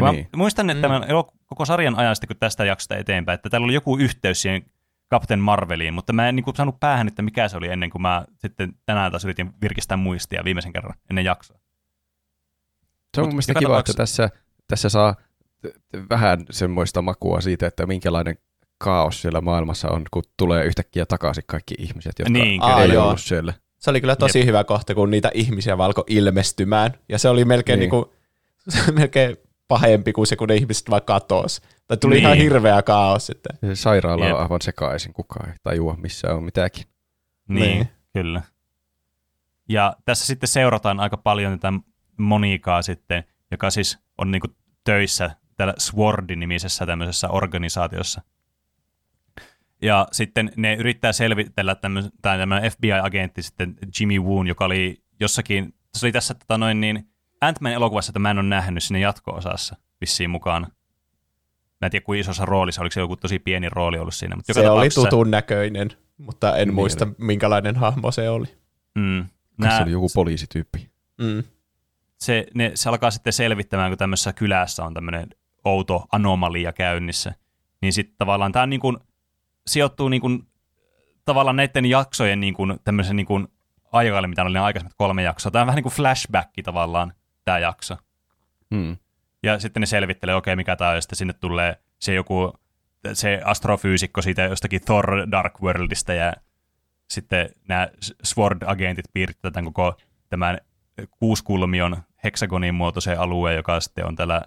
Mä Niin. muistan, että tämän elok- koko sarjan ajan sitten, kun tästä jaksosta eteenpäin, että täällä oli joku yhteys siihen Captain Marveliin, mutta mä en niin kuin, saanut päähän, että mikä se oli ennen kuin mä sitten tänään taas yritin virkistää muistia viimeisen kerran ennen jaksoa. Se on Mut mun mielestä kiva, että tapauksessa- tässä, tässä saa vähän semmoista makua siitä, että minkälainen kaos siellä maailmassa on, kun tulee yhtäkkiä takaisin kaikki ihmiset, jotka Niin, kyllä. ei ollut siellä. Se oli kyllä tosi hyvä kohta, kun niitä ihmisiä valko ilmestymään. Ja se oli melkein, Niin. niin. niinku, se melkein pahempi kuin se, kun ne ihmiset vaan katosi. Tai tuli Niin. ihan hirveä kaos sitten. Se sairaala Jep. on aivan sekaisin, kukaan ei tajua, missä on mitäkin. Niin, Niin. kyllä. Ja tässä sitten seurataan aika paljon tätä Monikaa sitten, joka siis on niinku töissä täällä Sword-nimisessä tämmöisessä organisaatiossa. Ja sitten ne yrittää selvitellä tämmöisen, tämmöinen FBI-agentti sitten Jimmy Woon, joka oli jossakin, se oli tässä tota noin niin, Ant-Man elokuvassa, että mä en ole nähnyt sinne jatko-osassa vissiin mukaan. Mä en tiedä, kuinka isossa roolissa, oliko se joku tosi pieni rooli ollut siinä. Mutta joka Se oli tutun näköinen, mutta en Niin muista, minkälainen hahmo se oli. Mm, Nää... Se oli joku poliisityyppi. Mm. se, ne, se alkaa sitten selvittämään, kun tämmöisessä kylässä on tämmöinen outo anomalia käynnissä. Niin sitten tavallaan tämä niin kuin, sijoittuu niin kuin, tavallaan näiden jaksojen niin kuin, tämmöisen niin kuin, aikalle, mitä oli ne aikaisemmat kolme jaksoa. Tämä on vähän niin kuin flashback tavallaan, tämä jakso. Hmm. Ja sitten ne selvittelee, okei, mikä tämä on, ja sitten sinne tulee se joku, se astrofyysikko siitä jostakin Thor Dark Worldista, ja sitten nämä Sword-agentit piirtävät tämän koko tämän kuuskulmion heksagonin muotoisen alueen, joka sitten on täällä,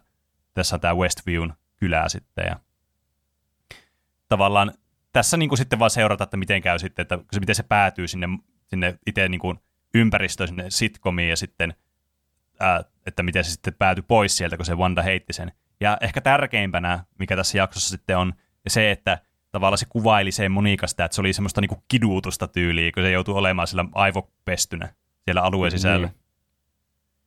tässä on tämä Westviewn kylää sitten, ja tavallaan tässä niin kuin sitten vaan seurata, että miten käy sitten, että miten se päätyy sinne, sinne itse niin kuin ympäristöön, sinne sitcomiin, ja sitten ää, että miten se sitten päätyi pois sieltä, kun se Wanda heitti sen. Ja ehkä tärkeimpänä, mikä tässä jaksossa sitten on, se, että tavallaan se kuvaili se Monikasta, että se oli semmoista niinku kiduutusta tyyliä, kun se joutui olemaan sillä aivopestynä siellä alueen sisällä. Niin.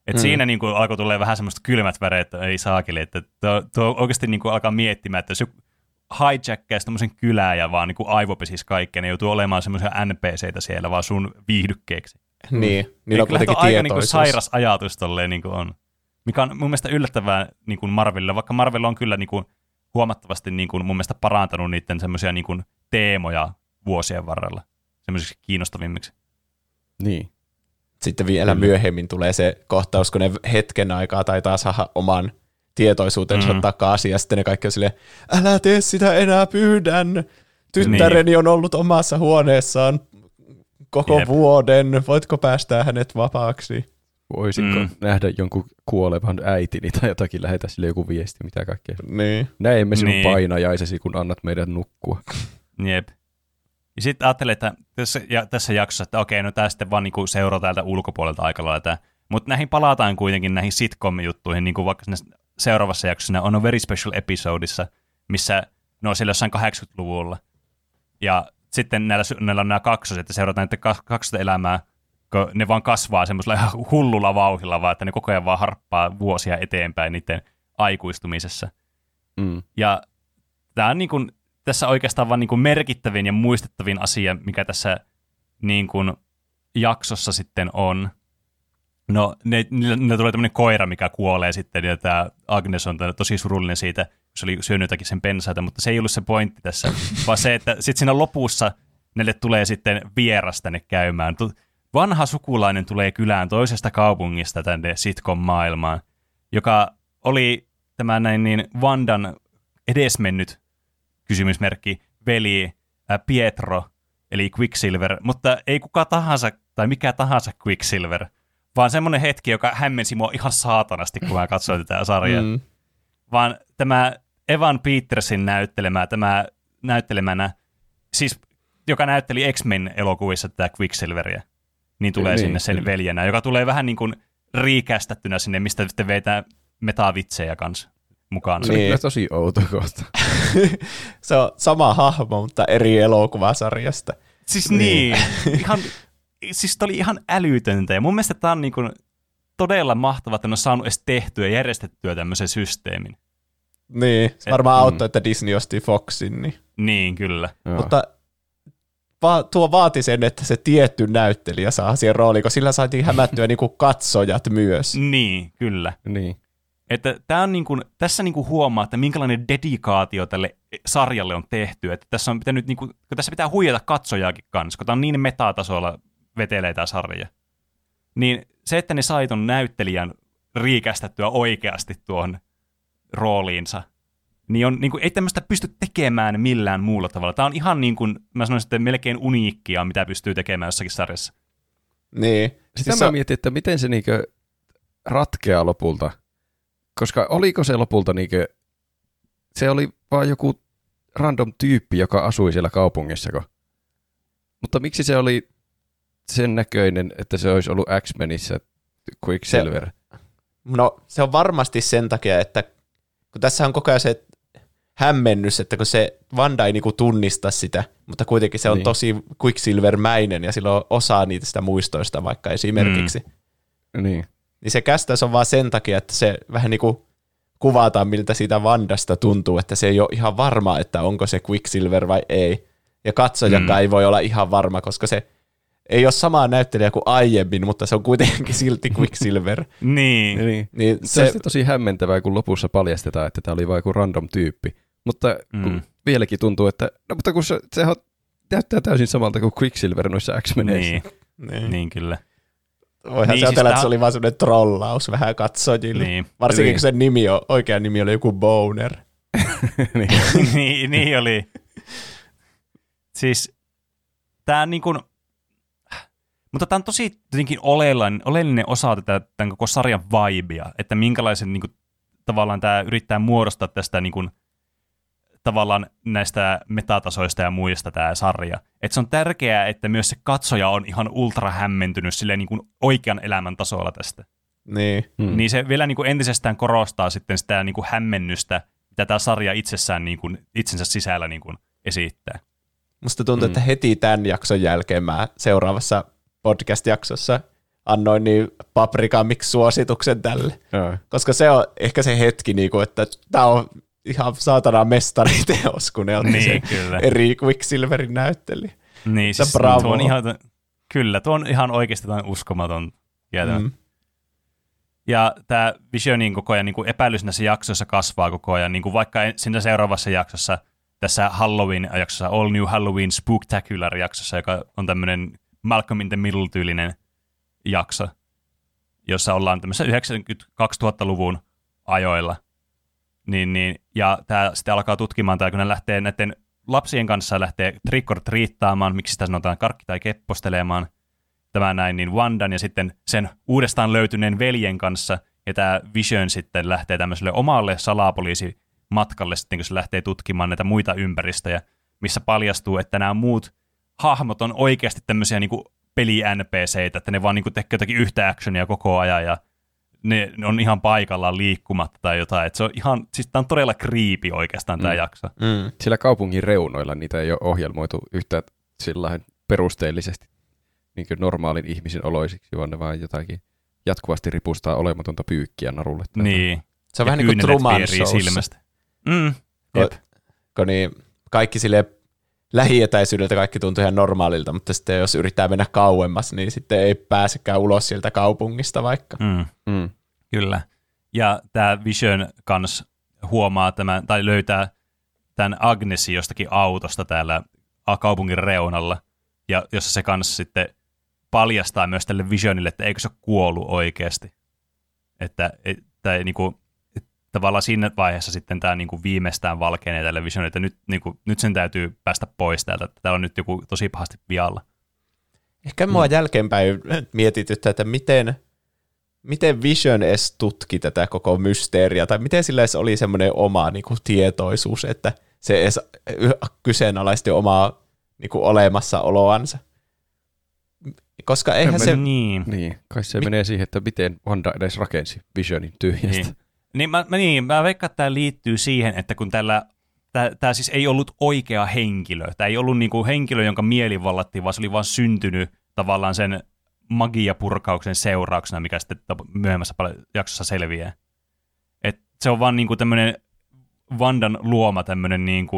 Et Mm. siinä niinku alkoi tulee vähän semmoista kylmät väreet, että ei saakeli, että tuo, tuo oikeasti niinku alkaa miettimään, että jos joku hijackkaisi tämmöisen kylää ja vaan niinku aivopesis kaikkea, ne joutuu olemaan semmoisia NPCitä siellä vaan sun viihdykkeeksi. Niin, niillä on Niin kuitenkin aika niinku tietoisuus. sairas ajatus tolleen niinku on. Mikä on mun mielestä yllättävää niinku Marvelilla, vaikka Marvel on kyllä niinku huomattavasti niinku mun mielestä parantanut niiden semmoisia niinku teemoja vuosien varrella semmoisiksi kiinnostavimmiksi. Niin. Sitten vielä Kyllä. myöhemmin tulee se kohtaus, kun ne hetken aikaa taitaa saada oman tietoisuutensa Mm. mm. takaisin, ja sitten ne kaikki on silleen, älä tee sitä enää, pyydän. Tyttäreni Niin. on ollut omassa huoneessaan koko Jep. vuoden, voitko päästää hänet vapaaksi? Voisinko Mm. nähdä jonkun kuolevan äitini tai jotakin, lähetä sille joku viesti, mitä kaikkea. Niin. Näemme sinun Niin. painajaisesi, kun annat meidän nukkua. Jep. Ja sitten ajattelin, että tässä, ja, tässä jaksossa, että okei, no tämä sitten vaan niinku seuraa täältä ulkopuolelta aika lailla. Mutta näihin palataan kuitenkin näihin sitcom-juttuihin, niin kuin vaikka siinä seuraavassa jaksossa on a very special episodeissa, missä ne on siellä jossain 80-luvulla. Ja sitten näillä, näillä on nämä kaksoset, että seurataan näiden kak- kaksosten elämää, kun ne vaan kasvaa semmoisella ihan hullulla vauhilla, vaan että ne koko ajan vaan harppaa vuosia eteenpäin niiden aikuistumisessa. Mm. Ja tämä on niin kuin, tässä oikeastaan vaan niin kuin merkittävin ja muistettavin asia, mikä tässä niin kuin jaksossa sitten on. No, ne, niillä, niillä tulee tämmöinen koira, mikä kuolee sitten, ja tämä Agnes on tosi surullinen siitä, se oli syönyt jotakin sen pensaita, mutta se ei ollut se pointti tässä, vaan se, että sitten siinä lopussa neille tulee sitten vieras tänne käymään. Vanha sukulainen tulee kylään toisesta kaupungista tänne sitcom-maailmaan, joka oli tämä näin niin Vandan edesmennyt kysymysmerkki veli ää, Pietro, eli Quicksilver, mutta ei kuka tahansa tai mikä tahansa Quicksilver, vaan semmoinen hetki, joka hämmensi mua ihan saatanasti, kun mä katsoin tätä sarjaa. Mm. Vaan tämä Evan Petersin näyttelemä, tämä näyttelemänä, siis joka näytteli X-Men-elokuvissa tätä Quicksilveria, niin tulee Niin, sinne sen kyllä. veljenä, joka tulee vähän niin kuin riikästettynä sinne, mistä sitten vetää metavitsejä kanssa mukaan. Se oli Niin. kyllä tosi outo kohta. Se on sama hahmo, mutta eri elokuvasarjasta. Siis niin, ihan, siis oli ihan älytöntä. Ja mun mielestä tämä on niin kuin, todella mahtavaa, että ne on saanut edes tehtyä ja järjestettyä tämmöisen systeemin. Niin, se varmaan auttoi, että Disney osti Foxin. Niin. Niin, kyllä. Joo. Mutta va- tuo vaati sen, että se tietty näyttelijä saa siihen rooliin, kun sillä saatiin hämättyä niinku katsojat myös. Niin, kyllä. Niin. Että tää on niin kuin, tässä niin kuin huomaa, että minkälainen dedikaatio tälle sarjalle on tehty. Että tässä on pitänyt, niin kuin, kun tässä pitää huijata katsojaakin kanssa, kun tämä on niin metatasolla vetelee tämä sarja. Niin se, että ne sai ton näyttelijän riikästettyä oikeasti tuohon rooliinsa, niin, on, niin kuin, ei tämmöistä pysty tekemään millään muulla tavalla. Tämä on ihan niin kuin, mä sanoisin, että melkein uniikkia, mitä pystyy tekemään jossakin sarjassa. Niin. Sitä Siis mä se- mietin, että miten se niinkö ratkeaa lopulta. Koska oliko se lopulta niinkö, se oli vaan joku random tyyppi, joka asui siellä kaupungissako. Mutta miksi se oli sen näköinen, että se olisi ollut X-Menissä Quicksilver? No se on varmasti sen takia, että kun tässä on koko ajan se hämmennys, että kun se Vanda ei niinku tunnista sitä, mutta kuitenkin se on Niin. tosi Quicksilver-mäinen ja sillä on osa niitä sitä muistoista vaikka esimerkiksi. Mm. Niin. Niin se kästäys on vaan sen takia, että se vähän niinku kuvataan, miltä siitä Vandasta tuntuu, että se ei ole ihan varma, että onko se Quicksilver vai ei. Ja katsojakaan Mm. ei voi olla ihan varma, koska se ei ole sama näyttelijä kuin aiemmin, mutta se on kuitenkin silti Quicksilver. Niin. niin. niin Se, se, on tosi hämmentävää, kun lopussa paljastetaan, että tämä oli vain joku random tyyppi. Mutta Mm. vieläkin tuntuu, että no, mutta kun se, sehän näyttää täysin samalta kuin Quicksilver noissa X-Meneissä. Niin, niin. niin kyllä. Voihan Niin, se siis ajatella, tää- että se oli vaan semmoinen trollaus vähän katsojille. Niin. Varsinkin Niin. kun sen nimi on, oikea nimi oli joku Boner. niin. niin, niin oli. Siis tämä niin kuin, mutta tämä on tosi jotenkin oleellinen, oleellinen osa tätä tämän koko sarjan vibea, että minkälaisen niin kuin, tavallaan tämä yrittää muodostaa tästä niin kuin, tavallaan näistä metatasoista ja muista tämä sarja. Että se on tärkeää, että myös se katsoja on ihan ultra hämmentynyt silleen niin kuin oikean elämän tasolla tästä. Niin. Mm. Niin se vielä niin kuin entisestään korostaa sitten sitä niin kuin hämmennystä, mitä tämä sarja itsessään niin kuin, itsensä sisällä niin kuin esittää. Musta tuntuu, Mm. että heti tämän jakson jälkeen mä seuraavassa podcast-jaksossa annoin niin Paprika miksi suosituksen tälle. Joo. Koska se on ehkä se hetki, niin kuin, että tämä on ihan saatana mestariteos, kun ne otti Niin, sen kyllä. eri Quicksilverin näyttelijä. Niin, siis bravo. tuo on ihan, kyllä, tuo on ihan oikeasti uskomaton. Mm. Mm. Ja tämä Visionin koko ajan niin kuin epäilys näissä jaksoissa kasvaa koko ajan, niin kuin vaikka siinä seuraavassa jaksossa, tässä Halloween-jaksossa, All New Halloween Spooktacular-jaksossa, joka on tämmöinen Malcolm in the Middle-tyylinen jakso, jossa ollaan tämmöisessä 90-2000-luvun ajoilla. Niin, niin, ja tämä sitten alkaa tutkimaan, tai kun ne lähtee näiden lapsien kanssa lähtee trick or treattaamaan, miksi sitä sanotaan karkki- tai keppostelemaan, tämä näin, niin Wandan ja sitten sen uudestaan löytyneen veljen kanssa, ja tämä Vision sitten lähtee tämmöiselle omalle salapoliisimatkalle sitten, kun se lähtee tutkimaan näitä muita ympäristöjä, missä paljastuu, että nämä muut hahmot on oikeasti tämmöisiä niin peli-NPCitä, että ne vaan niin tekee jotakin yhtä actionia koko ajan, ja ne, ne on ihan paikallaan liikkumatta tai jotain. Et se on ihan, siis tämä on todella kriipi oikeastaan tämä Mm. jakso. Mm. Siellä kaupungin reunoilla niitä ei ole ohjelmoitu yhtä sillain perusteellisesti niin kuin normaalin ihmisen oloisiksi, vaan ne vaan jotakin jatkuvasti ripustaa olematonta pyykkiä narulle. tai Niin. Se on Ja vähän niin kuin Truman silmästä. Mm. Ko- kun niin kaikki sille lähietäisyydeltä kaikki tuntuu ihan normaalilta, mutta sitten jos yrittää mennä kauemmas, niin sitten ei pääsekään ulos sieltä kaupungista vaikka. Mm. Mm. Kyllä. Ja tämä Vision kans huomaa tämän, tai löytää tämän Agnesin jostakin autosta täällä kaupungin reunalla, ja jossa se kanssa sitten paljastaa myös tälle Visionille, että eikö se ole kuollut oikeasti. Että, että niinku, et tavallaan siinä vaiheessa sitten tämä niinku viimeistään valkenee tälle Visionille, että nyt, niinku, nyt sen täytyy päästä pois täältä, että täällä on nyt joku tosi pahasti vialla. Ehkä mua jälkeenpäin mietityttää, että miten, miten Vision edes tutki tätä koko mysteeriä, tai miten sillä edes oli semmoinen oma niin kuin, tietoisuus, että se edes kyseenalaisti omaa niin kuin, olemassaoloansa. Koska eihän se... Niin. Niin, kai se Mi- menee siihen, että miten Wanda edes rakensi Visionin tyhjästä. Niin. Niin, mä, mä, niin, mä veikkaan, että tämä liittyy siihen, että kun tällä tämä siis ei ollut oikea henkilö. Tämä ei ollut niinku henkilö, jonka mieli vallattiin, vaan se oli vaan syntynyt tavallaan sen magiapurkauksen seurauksena, mikä sitten myöhemmässä jaksossa selviää. Et se on vaan niinku tämmöinen Vandan luoma tämmöinen niinku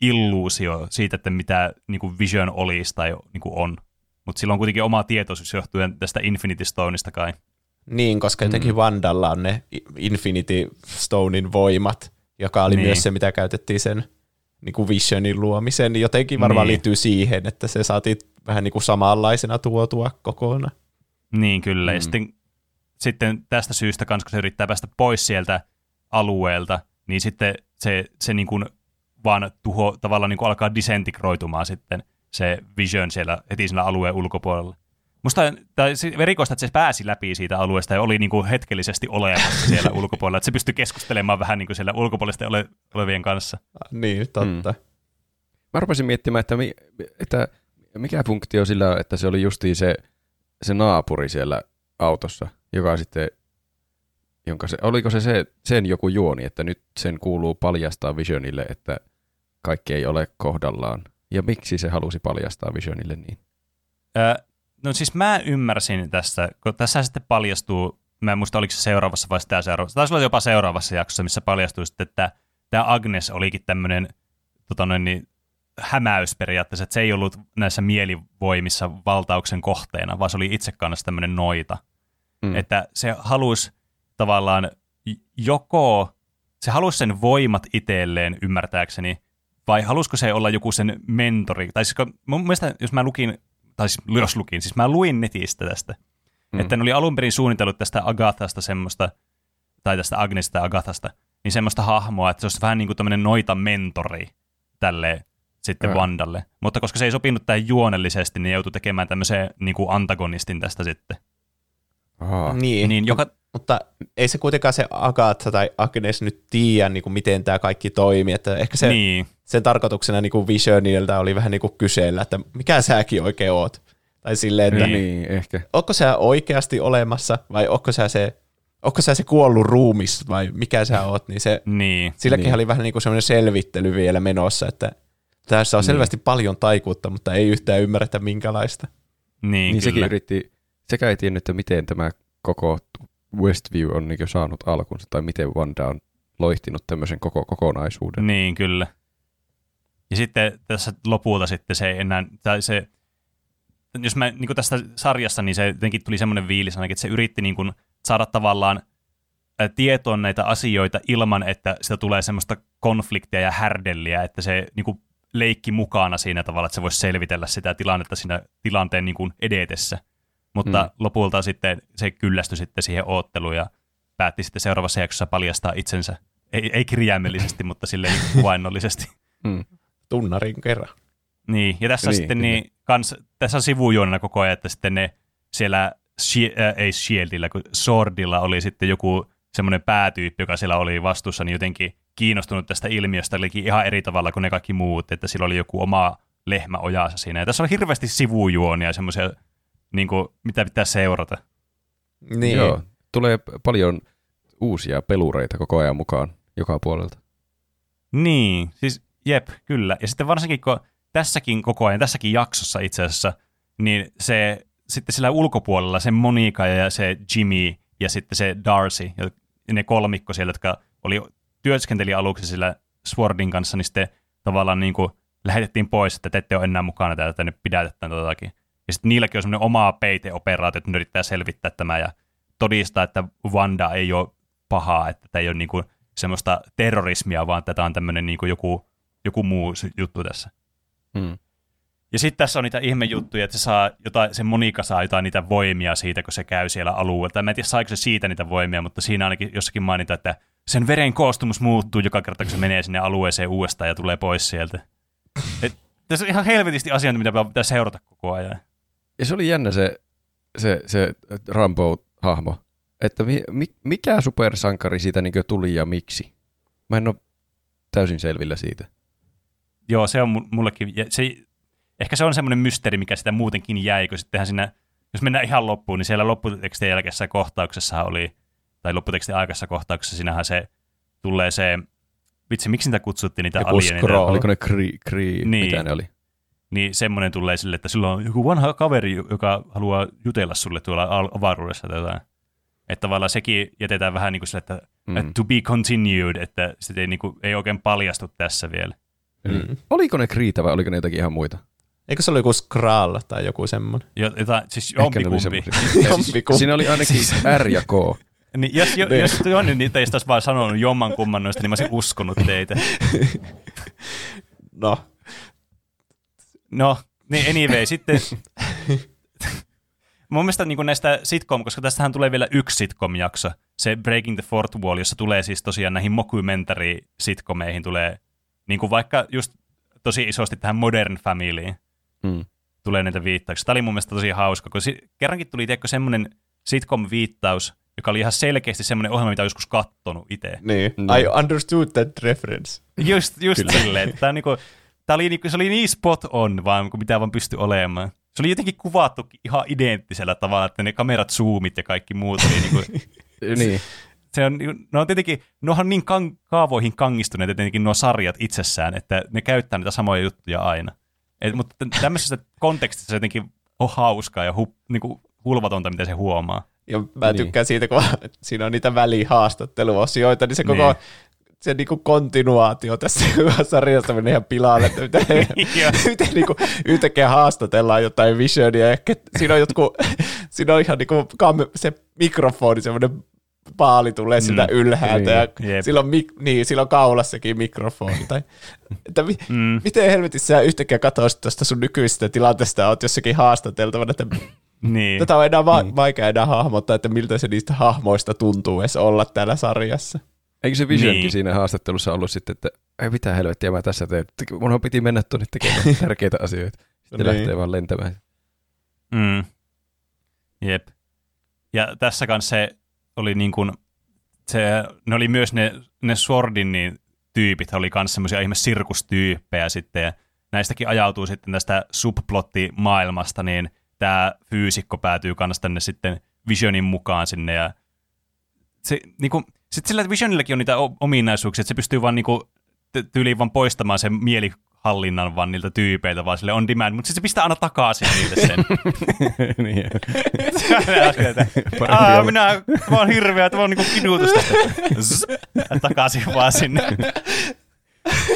illuusio siitä, että mitä niinku Vision olisi tai niinku on. Mutta sillä on kuitenkin oma tietoisuus johtuen tästä Infinity Stoneista kai. Niin, koska jotenkin Vandalla on ne Infinity Stonein voimat, joka oli Niin. myös se, mitä käytettiin sen niin kuin Visionin luomiseen, niin jotenkin varmaan Niin. liittyy siihen, että se saatiin vähän niin kuin samanlaisena tuotua kokonaan. Niin kyllä, mm. ja Mm. sitten, sitten tästä syystä kans, kun se yrittää päästä pois sieltä alueelta, niin sitten se, se niin kuin vaan tuho, tavallaan niin kuin alkaa disintegroitumaan sitten se Vision siellä heti siinä alueen ulkopuolella. Musta tai se erikoista, että se pääsi läpi siitä alueesta ja oli niin kuin hetkellisesti olemassa siellä ulkopuolella, että se pystyi keskustelemaan vähän niin kuin siellä ulkopuolisten ole, olevien kanssa. Niin, totta. Mä rupesin miettimään, että, mi, että mikä funktio sillä on, että se oli justiin se, se naapuri siellä autossa, joka sitten, jonka se, oliko se, se sen joku juoni, että nyt sen kuuluu paljastaa Visionille, että kaikki ei ole kohdallaan. Ja miksi se halusi paljastaa Visionille niin? Ö, no siis mä ymmärsin tästä, kun tässä sitten paljastuu, mä en muista oliko se seuraavassa vai sitä seuraavassa, taisi olla jopa seuraavassa jaksossa, missä paljastuu sitten, että tämä Agnes olikin tämmöinen tota noin, niin, hämäys periaatteessa, että se ei ollut näissä mielivoimissa valtauksen kohteena, vaan se oli itse kanssa tämmöinen noita. Mm. Että se halusi tavallaan joko, se halusi sen voimat itselleen ymmärtääkseni, vai halusiko se olla joku sen mentori? Tai siis, mun mielestä, jos mä lukin, tai siis, jos lukin, siis mä luin netistä tästä, Mm. mm. että ne oli alun perin suunnitellut tästä Agathasta semmoista, tai tästä Agnesista ja Agathasta, niin semmoista hahmoa, että se olisi vähän niin kuin tämmöinen noita mentori tälle sitten Joo. Vandalle. Mutta koska se ei sopinut tähän juonellisesti, niin joutui tekemään tämmöisen niin kuin antagonistin tästä sitten. Ahaa. Niin, Niin, joka, mutta ei se kuitenkaan se Agatha tai Agnes nyt tiedä, niin kuin miten tämä kaikki toimii. Että ehkä se, niin, sen tarkoituksena niin kuin Visionilta oli vähän niin kuin kysellä, että mikä säkin oikein oot. Tai silleen, että Niin. Ehkä. onko sä oikeasti olemassa vai onko sä se, onko sä se kuollut ruumis vai mikä sä oot, niin se, niin, silläkin Niin. oli vähän niin kuin semmoinen selvittely vielä menossa, että tässä on Niin. selvästi paljon taikuutta, mutta ei yhtään ymmärretä minkälaista. niin, Niin niin sekin kyllä. yritti, sekä ei tiennyt, että miten tämä koko Westview on niin saanut alkunsa, tai miten Wanda on loihtinut tämmöisen koko kokonaisuuden. Niin, kyllä. Ja sitten tässä lopulta sitten se enää, tai se, jos mä niin tästä sarjasta, niin se jotenkin tuli semmoinen viilis ainakin, että se yritti niin kuin saada tavallaan ä, tietoon näitä asioita ilman, että sitä tulee semmoista konfliktia ja härdelliä, että se niin kuin leikki mukana siinä tavalla, että se voisi selvitellä sitä tilannetta siinä tilanteen niin kuin edetessä. Mutta Mm. lopulta sitten se kyllästyi sitten siihen ootteluun ja päätti sitten seuraavassa jaksossa paljastaa itsensä. Ei, ei kirjaimellisesti, mutta silleen kuvainnollisesti. Mm. Tunnarin kerran. Niin, ja tässä Niin, sitten kyllä. niin, kans, tässä on sivujuonena koko ajan, että sitten ne siellä, äh, ei Shieldillä, kun Swordilla oli sitten joku semmoinen päätyyppi, joka siellä oli vastuussa, niin jotenkin kiinnostunut tästä ilmiöstä, olikin ihan eri tavalla kuin ne kaikki muut, että sillä oli joku oma lehmä ojassa siinä. Ja tässä on hirveästi sivujuonia, semmoisia, niin kuin, mitä pitää seurata. Niin. Joo, tulee paljon uusia pelureita koko ajan mukaan joka puolelta. Niin, siis jep, kyllä. Ja sitten varsinkin kun tässäkin koko ajan, tässäkin jaksossa itse asiassa, niin se sitten sillä ulkopuolella se Monika ja se Jimmy ja sitten se Darcy, ja ne kolmikko siellä, jotka oli työskenteli aluksi sillä Swordin kanssa, niin sitten tavallaan niin kuin lähetettiin pois, että te ette ole enää mukana täällä, että nyt pidätetään tätä takia. Ja sitten niilläkin on semmoinen oma peiteoperaatio, että ne yrittää selvittää tämä ja todistaa, että Wanda ei ole pahaa, että tämä ei ole niin kuin semmoista terrorismia, vaan tätä on tämmöinen niin kuin joku, joku muu juttu tässä. Mm. Ja sitten tässä on niitä ihmejuttuja, että se, saa jotain, se Monika saa jotain niitä voimia siitä, kun se käy siellä alueella. Mä en tiedä, saiko se siitä niitä voimia, mutta siinä ainakin jossakin mainita, että sen veren koostumus muuttuu joka kerta, kun se menee sinne alueeseen uudestaan ja tulee pois sieltä. Et, tässä on ihan helvetisti asioita, mitä pitää seurata koko ajan. Ja se oli jännä se, se, se Rambo-hahmo, että mi, mi, mikä supersankari siitä niin tuli ja miksi. Mä en ole täysin selvillä siitä. Joo, se on mu- mullekin, se, ehkä se on semmoinen mysteeri, mikä sitä muutenkin jäi, kun sittenhän siinä, jos mennään ihan loppuun, niin siellä lopputekstin jälkeisessä kohtauksessa oli, tai lopputekstin aikaisessa kohtauksessa, siinähän se tulee se, vitsi, miksi niitä kutsuttiin niitä Joku alieneita? scroll. Oliko ne kri, kri Niin. mitä ne oli? Niin semmoinen tulee sille, että sillä on joku vanha kaveri, joka haluaa jutella sulle tuolla avaruudessa tai jotain. Että tavallaan sekin jätetään vähän niin kuin sille, että mm. to be continued, että se ei, niin kuin, ei oikein paljastu tässä vielä. Mm. Oliko ne Kriita vai oliko ne jotakin ihan muita? Eikö se ollut joku Skral tai joku semmoinen? Jota, siis jompikumpi. semmosia. Jompikumpi. Siinä oli ainakin R ja K. Niin, jos, jo, jos Jonni niin teistä olisi vaan sanonut jomman kumman noista, niin mä olisin uskonut teitä. No, No, niin anyway, sitten mun mielestä niin näistä sitcom, koska tästähän tulee vielä yksi sitcom-jakso, se Breaking the Fourth Wall, jossa tulee siis tosiaan näihin mockumentary-sitcomeihin tulee niin kuin vaikka just tosi isosti tähän Modern Familyin Mm. tulee näitä viittauksia. Tämä oli mun mielestä tosi hauska, kun si- kerrankin tuli tiedätkö, semmoinen sitcom-viittaus, joka oli ihan selkeästi semmoinen ohjelma, mitä olen joskus kattonut itse. niin. I understood that reference. Just, just silleen, että tämä, niinku, tämä oli, niinku, se oli niin spot on vaan, kuin mitä vaan pystyi olemaan. Se oli jotenkin kuvattu ihan identtisellä tavalla, että ne kamerat, zoomit ja kaikki muut oli niinku, Niin. se on, ne on tietenkin, ne onhan niin kan, kaavoihin kangistuneet tietenkin nuo sarjat itsessään, että ne käyttää niitä samoja juttuja aina. Et, mutta tämmöisessä kontekstissa se jotenkin on hauskaa ja hu, niinku, hulvatonta, mitä se huomaa. Ja mä Niin. tykkään siitä, kun siinä on niitä välihaastatteluosioita, niin se koko Niin. Se niinku kontinuaatio tässä sarjassa menee ihan pilalle, että miten, miten niinku yhtäkkiä haastatellaan jotain visionia, ehkä siinä on jotkut, siinä on ihan niinku kam, se mikrofoni, semmoinen paali tulee Mm. siltä ylhäältä, ja Jep. sillä on, mik, niin, sillä on kaulassakin mikrofoni. Tai, että mi, Mm. miten helvetissä sä yhtäkkiä katsoisit tuosta sun nykyisestä tilanteesta, oot jossakin haastateltavana, että Niin. Tätä on enää va- vaikea enää hahmottaa, että miltä se niistä hahmoista tuntuu edes olla täällä sarjassa. Eikö se Visionkin Niin. siinä haastattelussa ollut sitten, että ei mitään helvettiä mä tässä teen. Munhan piti mennä tuonne tekemään tärkeitä asioita. Sitten Niin. lähtee vaan lentämään. Mm. Jep. Ja tässä kanssa se oli niin kuin, se, ne oli myös ne, ne Swordin niin tyypit, oli myös semmoisia ihme sirkustyyppejä sitten, ja näistäkin ajautuu sitten tästä subplotti-maailmasta, niin tämä fyysikko päätyy kanssa tänne sitten Visionin mukaan sinne, ja se, niin kuin, sitten sillä Visionillakin on niitä ominaisuuksia, että se pystyy vaan niin kuin, tyyliin vaan poistamaan sen mielihallinnan vaan niiltä tyypeiltä, vaan sille on demand, mutta sitten se pistää aina takaisin niille sen. niin. Aa, minä, mä oon hirveä, että oon niinku kidutus tästä. Zzz, ja takaisin vaan sinne.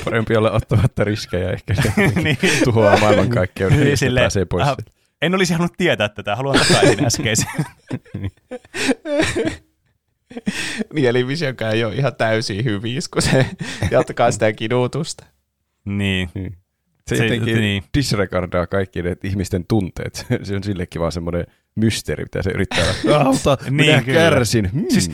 Parempi olla ottamatta riskejä ehkä niin. tuhoaa maailmankaikkeuden Niin silleen, pääsee pois. sieltä. en olisi halunnut tietää tätä, haluan takaisin äskeisen. Niin, eli Visionkaan ei ole ihan täysin hyvissä, kun se jatkaa sitä kidutusta. niin. Se, Se- jotenkin niin. disregardaa kaikki ne ihmisten tunteet. Se- on sillekin vaan semmoinen mysteeri, mitä se yrittää. Auta, Niin, minä kyllä. kärsin. Hmm, Siis.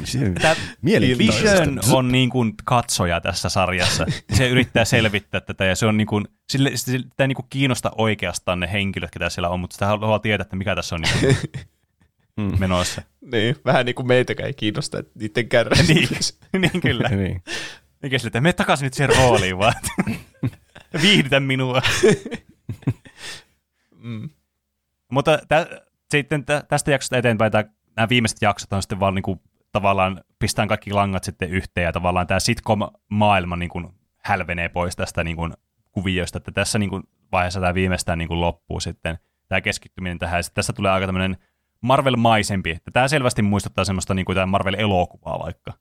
Vision on niin kuin katsoja tässä sarjassa. Se yrittää selvittää tätä ja se on niin kuin, sille, sitä ei niin kuin kiinnosta oikeastaan ne henkilöt, ketä siellä on, mutta sitä haluaa tietää, että mikä tässä on niin Mm. menossa. Niin, vähän niin kuin meitäkään ei kiinnosta, että niiden kärsimys. niin kyllä. niin. Eikä sille, että mene takaisin nyt siihen rooliin vaan. Viihdytä minua. Mm. Mutta tä, sitten tä, tästä jaksosta eteenpäin tää, nämä viimeiset jaksot on sitten vaan niin kuin, tavallaan pistään kaikki langat sitten yhteen ja tavallaan tämä sitcom-maailma niin kuin, hälvenee pois tästä niin kuin, kuviosta, että tässä niin kuin, vaiheessa tämä viimeistään niin kuin, loppuu sitten tämä keskittyminen tähän ja sitten tässä tulee aika tämmöinen Marvel-maisempi, tämä selvästi muistuttaa semmoista niin kuin tämä Marvel-elokuvaa vaikka.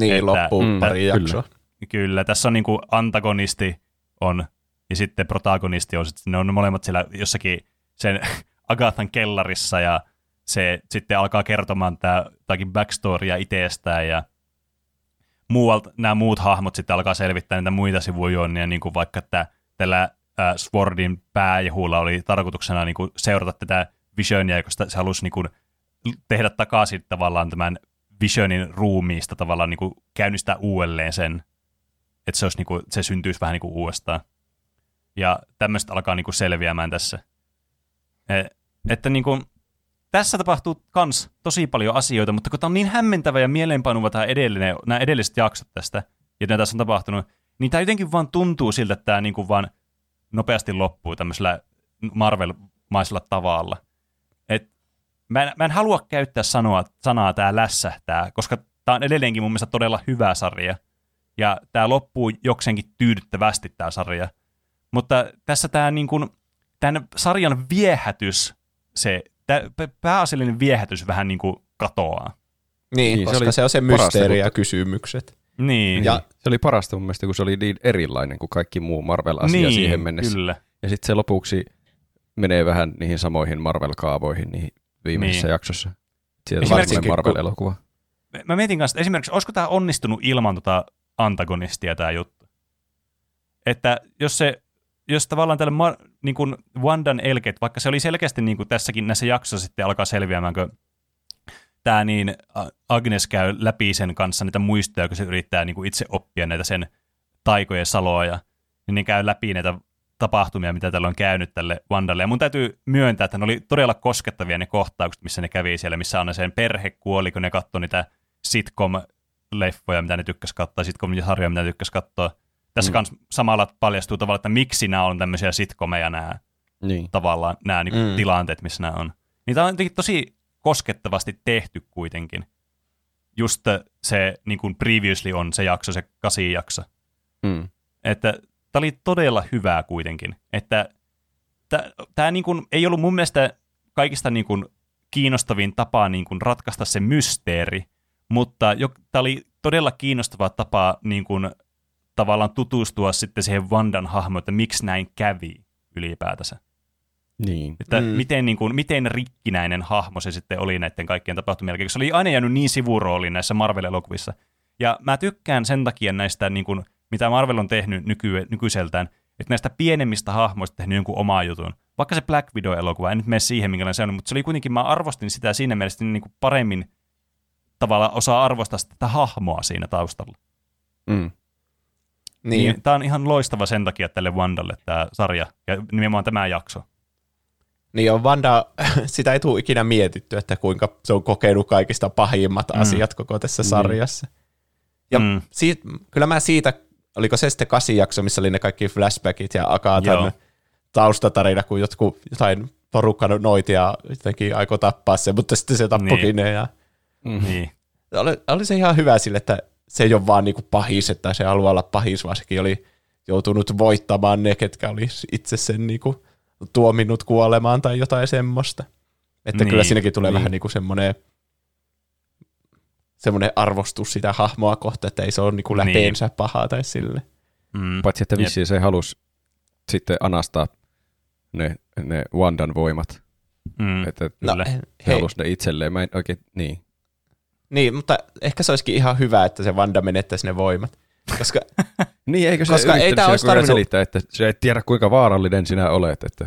Niin, Että- loppuu Mm, pari kyllä. jaksoa. Kyllä, tässä on niin kuin antagonisti on ja sitten protagonisti on, sitten ne on molemmat siellä jossakin sen Agathan kellarissa ja se sitten alkaa kertomaan tämä jotakin backstorya itsestään ja muualta, nämä muut hahmot sitten alkaa selvittää niitä muita sivujuonnia, niin kuin vaikka että tällä äh, Swordin pääjehulla oli tarkoituksena niin kuin seurata tätä Visionia, koska se halusi niin kuin tehdä takaisin tavallaan tämän Visionin ruumiista tavallaan niin kuin käynnistää uudelleen sen, että se, olisi niin kuin, se syntyisi vähän niin kuin uudestaan. Ja tämmöistä alkaa niin kuin selviämään tässä. E, että niin kuin, tässä tapahtuu kans tosi paljon asioita, mutta kun tämä on niin hämmentävä ja mieleenpainuva tämä edellinen, nämä edelliset jaksot tästä, ja mitä tässä on tapahtunut, niin tämä jotenkin vaan tuntuu siltä, että tämä niin kuin vaan nopeasti loppuu tämmöisellä Marvel-maisella tavalla. Et mä, en, mä en halua käyttää sanoa, sanaa tämä lässähtää, koska tämä on edelleenkin mun mielestä todella hyvä sarja, ja tämä loppuu jokseenkin tyydyttävästi tämä sarja. Mutta tässä tämä niin kuin, tämän sarjan viehätys, se tä, pääasiallinen viehätys vähän niin kuin katoaa. Niin, Niin, se koska oli se, on se parasta, mysteeri ja kysymykset. Niin, Ja Se oli parasta mun mielestä, kun se oli niin erilainen kuin kaikki muu Marvel-asia niin siihen mennessä. kyllä. Ja sitten se lopuksi menee vähän niihin samoihin Marvel-kaavoihin niihin viimeisessä Niin. jaksossa. Sieltä Marvel-elokuva. Mä mietin kanssa, että esimerkiksi, olisiko tämä onnistunut ilman tota antagonistia tämä juttu? Että jos se, jos tavallaan tälle ma- niin kuin Wandan elkeet, vaikka se oli selkeästi niin kuin tässäkin näissä jaksoissa sitten alkaa selviämään, kun tämä niin Agnes käy läpi sen kanssa niitä muistoja, kun se yrittää niin kuin itse oppia näitä sen taikojen saloja, niin ne käy läpi näitä tapahtumia, mitä tällä on käynyt tälle Wandalle. Ja mun täytyy myöntää, että ne oli todella koskettavia ne kohtaukset, missä ne kävi siellä, missä on sen perhe kuoli, kun ne katsoi niitä sitcom-leffoja, mitä ne tykkäs katsoa, sitcom-sarjoja, mitä ne tykkäs katsoa. Tässä Mm. kans samalla paljastuu tavallaan, että miksi nämä on tämmöisiä sitcomeja nämä Niin. tavallaan nämä niin Mm. tilanteet, missä nämä on. Tämä on jotenkin tosi koskettavasti tehty kuitenkin. Just se, niin kuin previously on se jakso, se kasi jakso. Mm. Että tämä oli todella hyvää kuitenkin. Että tämä niin kuin, ei ollut mun mielestä kaikista niin kuin, kiinnostavin tapa niin kuin, ratkaista se mysteeri, mutta tämä oli todella kiinnostava tapa niin kuin, tavallaan tutustua sitten siihen Vandan hahmoon, että miksi näin kävi ylipäätänsä. Niin. Että Mm. mm. miten, niin kuin, miten rikkinäinen hahmo se sitten oli näiden kaikkien tapahtumien jälkeen, koska se oli aina jäänyt niin sivurooliin näissä Marvel-elokuvissa. Ja mä tykkään sen takia näistä, niin kuin, mitä Marvel on tehnyt nyky- nykyiseltään, että näistä pienemmistä hahmoista tehnyt jonkun omaa jutun. Vaikka se Black Widow-elokuva, en nyt mene siihen, minkälainen se on, mutta se oli kuitenkin, mä arvostin sitä siinä mielessä niin kuin paremmin tavalla osaa arvostaa sitä hahmoa siinä taustalla. Mm. Niin, niin tämä on ihan loistava sen takia tälle Wandalle tämä sarja, ja nimenomaan tämä jakso. niin on Vanda, sitä ei tule ikinä mietitty, että kuinka se on kokenut kaikista pahimmat Mm. asiat koko tässä sarjassa. Ja Mm. siitä, kyllä mä siitä, oliko se sitten kasijakso, missä oli ne kaikki flashbackit ja Akatan Joo. taustatarina, kun jotkut, jotain porukka noitia jotenkin aikoi tappaa se, mutta sitten se tappokin Niin. ne. Ja Mm. Niin. oli, oli se ihan hyvä sille, että se ei ole vaan niinku pahis, että se haluaa olla pahis, vaan sekin oli joutunut voittamaan ne, ketkä oli itse sen niinku tuominnut kuolemaan tai jotain semmoista. Että Niin, kyllä siinäkin tulee niin. vähän niinku semmoinen semmoinen arvostus sitä hahmoa kohta, että ei se ole niinku Niin. läpeensä pahaa tai sille. Mm. Paitsi, että Jep. vissiin se halusi sitten anastaa ne, ne Wandan voimat. Mm. Että No, no, se hei, halusi ne itselleen. Mä en oikein, niin. niin, mutta ehkä se olisikin ihan hyvä, että se Vanda menettäisi ne voimat. Koska Niin, eikö se Koska ei siellä olisi tarvinnut- selittää, että se ei tiedä kuinka vaarallinen sinä olet, että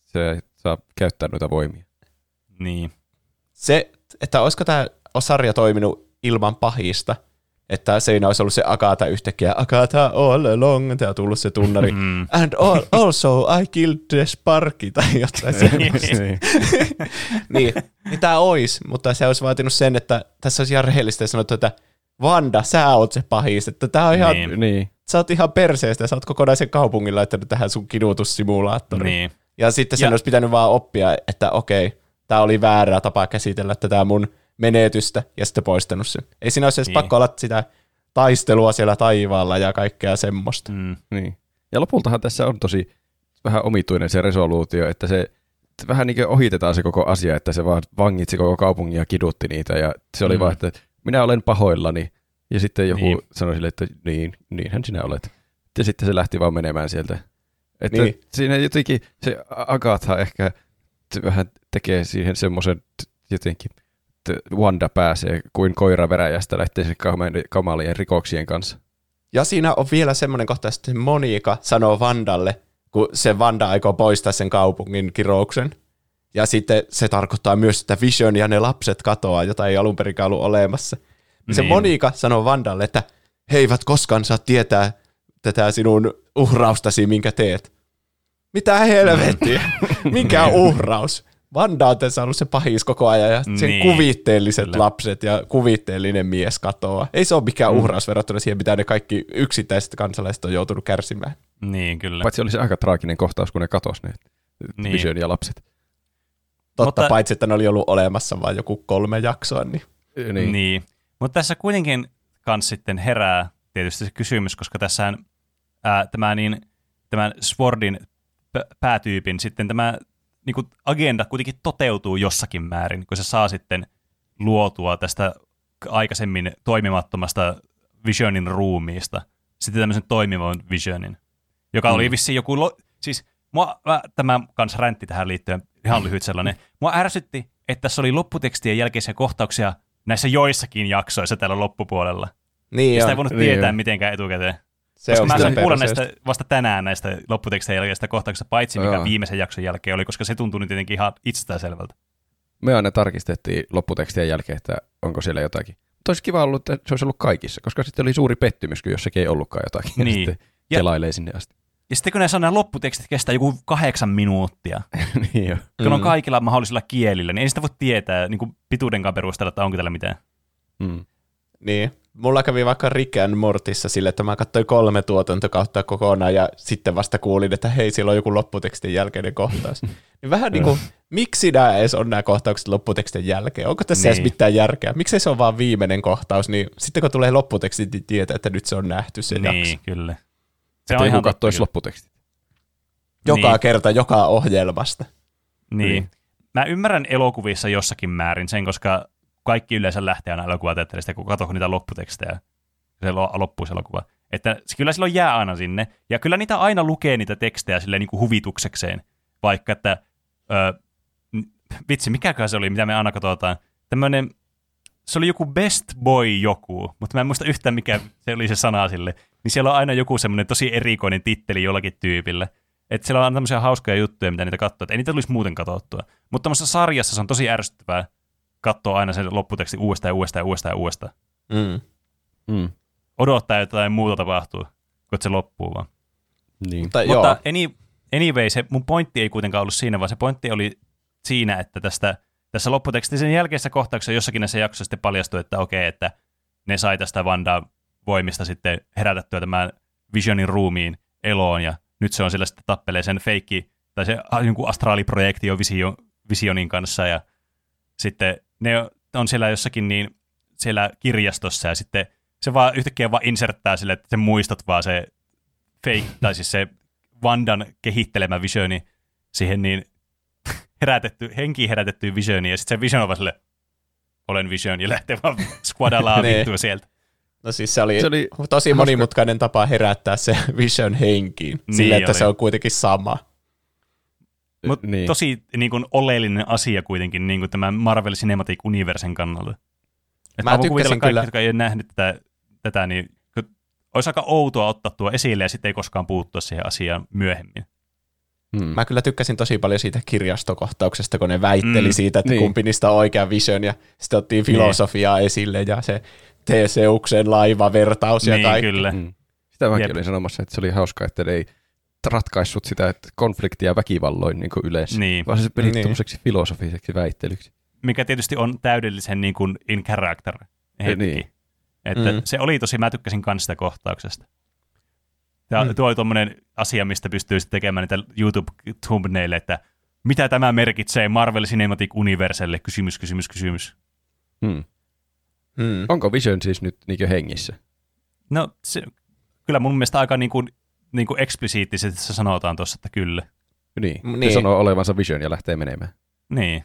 se ei saa käyttää noita voimia. Niin. se, että olisiko tämä sarja toiminut ilman pahista, että siinä olisi ollut se Akata yhtäkkiä, Akata all along, ja tullut se tunnari, Mm. and all, also I killed the Sparky, tai jotain semmoista. niin. niin, niin tämä olisi, mutta se olisi vaatinut sen, että tässä olisi ihan rehellistä ja sanottu, että Vanda, sä oot se pahis, että tää on ihan, niin. Niin. niin. sä oot ihan perseestä, sä oot kokonaisen kaupungin laittanut tähän sun kidutussimulaattoriin. Niin. Ja sitten sen Ja- olisi pitänyt vaan oppia, että okei, tämä oli väärä tapa käsitellä tätä mun menetystä ja sitten poistanut sen. Ei siinä olisi edes Niin. pakko olla sitä taistelua siellä taivaalla ja kaikkea semmoista. Mm. Niin. Ja lopultahan tässä on tosi vähän omituinen se resoluutio, että se että vähän niin kuin ohitetaan se koko asia, että se vaan vangitsi koko kaupungin ja kidutti niitä ja se oli Mm. vaan, että minä olen pahoillani. Ja sitten joku Niin. sanoi sille, että niin, niinhän sinä olet. Ja sitten se lähti vaan menemään sieltä. Että Niin. siinä jotenkin se Agatha ehkä vähän tekee siihen semmoisen jotenkin, että Wanda pääsee kuin koira veräjästä lähtee kamalien rikoksien kanssa. Ja siinä on vielä semmoinen kohta, että Monika sanoo Vandalle, kun se Vanda aikoo poistaa sen kaupungin kirouksen. Ja sitten se tarkoittaa myös, että Vision ja ne lapset katoaa, jota ei alun perin ollut olemassa. Niin. Se Niin. Monika sanoo Vandalle, että he eivät koskaan saa tietää tätä sinun uhraustasi, minkä teet. Mitä helvettiä? Mikä uhraus? Vanda on tässä ollut se pahis koko ajan ja sen Niin, kuvitteelliset kyllä. lapset ja kuvitteellinen mies katoaa. Ei se ole mikään mm. uhraus verrattuna siihen, mitä ne kaikki yksittäiset kansalaiset on joutunut kärsimään. Niin, kyllä. Paitsi oli se aika traaginen kohtaus, kun ne katos ne Niin. Vision ja lapset. Totta, Mutta- paitsi että ne oli ollut olemassa vain joku kolme jaksoa, niin Niin. Niin. niin. Mutta tässä kuitenkin kans sitten herää tietysti se kysymys, koska tässä tämä, niin, tämän Swordin p- päätyypin sitten tämä niin kuin agenda kuitenkin toteutuu jossakin määrin, kun se saa sitten luotua tästä aikaisemmin toimimattomasta Visionin ruumiista sitten tämmöisen toimivan Visionin, joka mm. oli vissiin joku, lo- siis mua, mä, tämä kanssa räntti tähän liittyen, ihan lyhyt sellainen, mua ärsytti, että tässä oli lopputekstien jälkeisiä kohtauksia näissä joissakin jaksoissa tällä loppupuolella. Niin Ja sitä ei voinut niin tietää on. mitenkään etukäteen. Se koska on mä sain kuulla näistä vasta tänään näistä lopputekstien jälkeistä kohtauksista, paitsi mikä Joo. viimeisen jakson jälkeen oli, koska se tuntui nyt tietenkin ihan itsestäänselvältä. Me aina tarkistettiin lopputekstien jälkeen, että onko siellä jotakin. Mutta olisi kiva ollut, että se olisi ollut kaikissa, koska sitten oli suuri pettymys, kun jossakin ei ollutkaan jotakin. Ja Niin. sitten Ja- kelailee sinne asti. Ja sitten kun ne sanoo, että lopputekstit kestää joku kahdeksan minuuttia, niin jo. kun mm. on kaikilla mahdollisilla kielillä, niin ei sitä voi tietää niin kuin pituudenkaan perusteella, että onko tällä mitään. Mm. Niin. Mulla kävi vaikka Rick and Mortissa sille, että mä katsoin kolme tuotantokautta kokonaan ja sitten vasta kuulin, että hei, siellä on joku lopputekstin jälkeinen kohtaus. niin vähän niin kuin, miksi nämä edes on nämä kohtaukset lopputekstin jälkeen? Onko tässä niin. edes mitään järkeä? Miksei se on vaan viimeinen kohtaus, niin sitten kun tulee lopputeksti, niin tietää, että nyt se on nähty se niin, jakso. kyllä. Se on ihan katsoisi lopputekstit. Joka Niin. kerta, joka ohjelmasta. Niin. Niin. Mä ymmärrän elokuvissa jossakin määrin sen, koska kaikki yleensä lähtee aina elokuvateatterista, kun katsoo niitä lopputekstejä. Se lo- loppuu se elokuva. Että kyllä silloin jää aina sinne. Ja kyllä niitä aina lukee niitä tekstejä silleen niin kuin huvituksekseen. Vaikka, että ö, vitsi, mikäköhän se oli, mitä me aina katsotaan. Tämmöinen, se oli joku best boy joku, mutta mä en muista yhtään mikä se oli se sana sille. Niin siellä on aina joku semmoinen tosi erikoinen titteli jollakin tyypillä. Että siellä on tämmöisiä hauskoja juttuja, mitä niitä katsoo. Että ei niitä tulisi muuten katsottua. Mutta tämmöisessä sarjassa se on tosi ärsyttävää katsoa aina sen lopputeksti uudestaan ja uudestaan ja uudestaan ja uudestaan. Mm. Mm. Odottaa, että jotain muuta tapahtuu, kun se loppuu vaan. Niin. Mutta Mutta joo, any, anyway, se mun pointti ei kuitenkaan ollut siinä, vaan se pointti oli siinä, että tästä, tässä lopputekstisen jälkeisessä kohtauksessa jossakin näissä jaksoissa sitten paljastui, että okei, että ne sai tästä Vanda voimista sitten herätettyä tämän Visionin ruumiin eloon, ja nyt se on sillä sitten tappelee sen feikki, tai se jonkun astraaliprojektio visio, Visionin kanssa, ja sitten ne on siellä jossakin niin siellä kirjastossa, ja sitten se vaan yhtäkkiä vaan inserttää sille, että se muistot vaan se fake, tai siis se Vandan kehittelemä visioni siihen niin herätetty, henkiin herätettyyn visioniin, ja sitten se vision on vaan sille, olen vision, ja lähtee vaan squadallaan Nee. vittua sieltä. no siis se oli, Se oli tosi hauska. monimutkainen tapa herättää se Vision henkiin, Niin sille, että oli. se on kuitenkin sama. Mutta niin. tosi niin kuin, oleellinen asia kuitenkin niin kuin tämän Marvel Cinematic Universen kannalta. Et Mä tykkäsin kuvitella kaikki, kyllä- jotka ei ole nähnyt tätä, tätä niin olisi aika outoa ottaa tuo esille ja sitten ei koskaan puuttua siihen asiaan myöhemmin. Mm. Mä kyllä tykkäsin tosi paljon siitä kirjastokohtauksesta, kun ne väitteli Mm, siitä, että niin. kumpi niistä on oikea vision, ja sitten ottiin filosofiaa esille, ja se Teseuksen laivavertaus ja niin, kaikki. kyllä. Mm. Sitä mäkin Jep. olin sanomassa, että se oli hauskaa, että ne ei ratkaissut sitä että konfliktia väkivalloin niin kuin yleensä, Niin. vaan se peli Niin. filosofiseksi väittelyksi. Mikä tietysti on täydellisen niin kuin in character hetki. Niin. Että Mm. se oli tosi, mä tykkäsin kans sitä kohtauksesta. Ja Mm. tuo oli tuommoinen asia, mistä pystyy sitten tekemään niitä YouTube-thumbnaille, että mitä tämä merkitsee Marvel Cinematic Universelle? Kysymys, kysymys, kysymys. Hmm. Mm. Onko Vision siis nyt niin hengissä? No se, kyllä mun mielestä aika niin kuin, niin kuin eksplisiittisesti se sanotaan tuossa, että kyllä. Niin. Niin. niin. Se sanoo olevansa Vision ja lähtee menemään. Niin.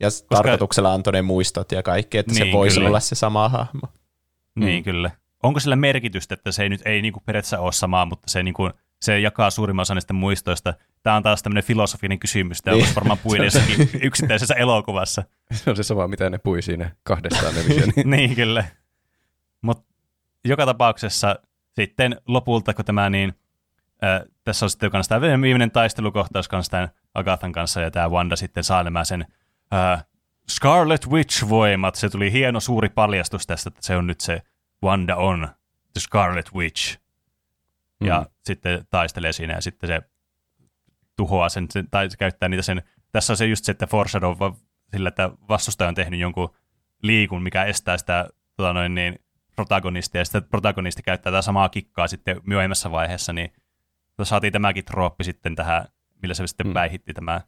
Ja Koska... tarkoituksella antoi ne muistot ja kaikki, että niin, Niin, se voisi kyllä. olla se sama hahmo. Niin, kyllä. Onko sillä merkitystä, että se ei nyt ei niinku periaatteessa ole samaa, mutta se, niinku, se jakaa suurimman osan niistä muistoista? Tämä on taas tämmöinen filosofinen kysymys. Tämä Niin. varmaan jossakin yksittäisessä elokuvassa. Se on se sama, mitä ne pui siinä kahdestaan ne niin, kyllä. Mutta joka tapauksessa sitten lopulta, kun tämä niin, äh, tässä on sitten kanssa tämä viimeinen taistelukohtaus kanssa tämän Agathan kanssa, ja tämä Wanda sitten saa nämä sen äh, Scarlet Witch-voimat. Se tuli hieno suuri paljastus tästä, että se on nyt se Wanda on the Scarlet Witch. Ja Mm. sitten taistelee siinä, ja sitten se tuhoaa sen, sen tai se käyttää niitä sen, tässä on se just se, että foreshadow sillä, että vastustaja on tehnyt jonkun liikun, mikä estää sitä tota noin, niin, protagonistia, ja sitten protagonisti käyttää tätä samaa kikkaa sitten myöhemmässä vaiheessa, niin saatiin tämäkin trooppi sitten tähän, millä se sitten Mm. päihitti tämä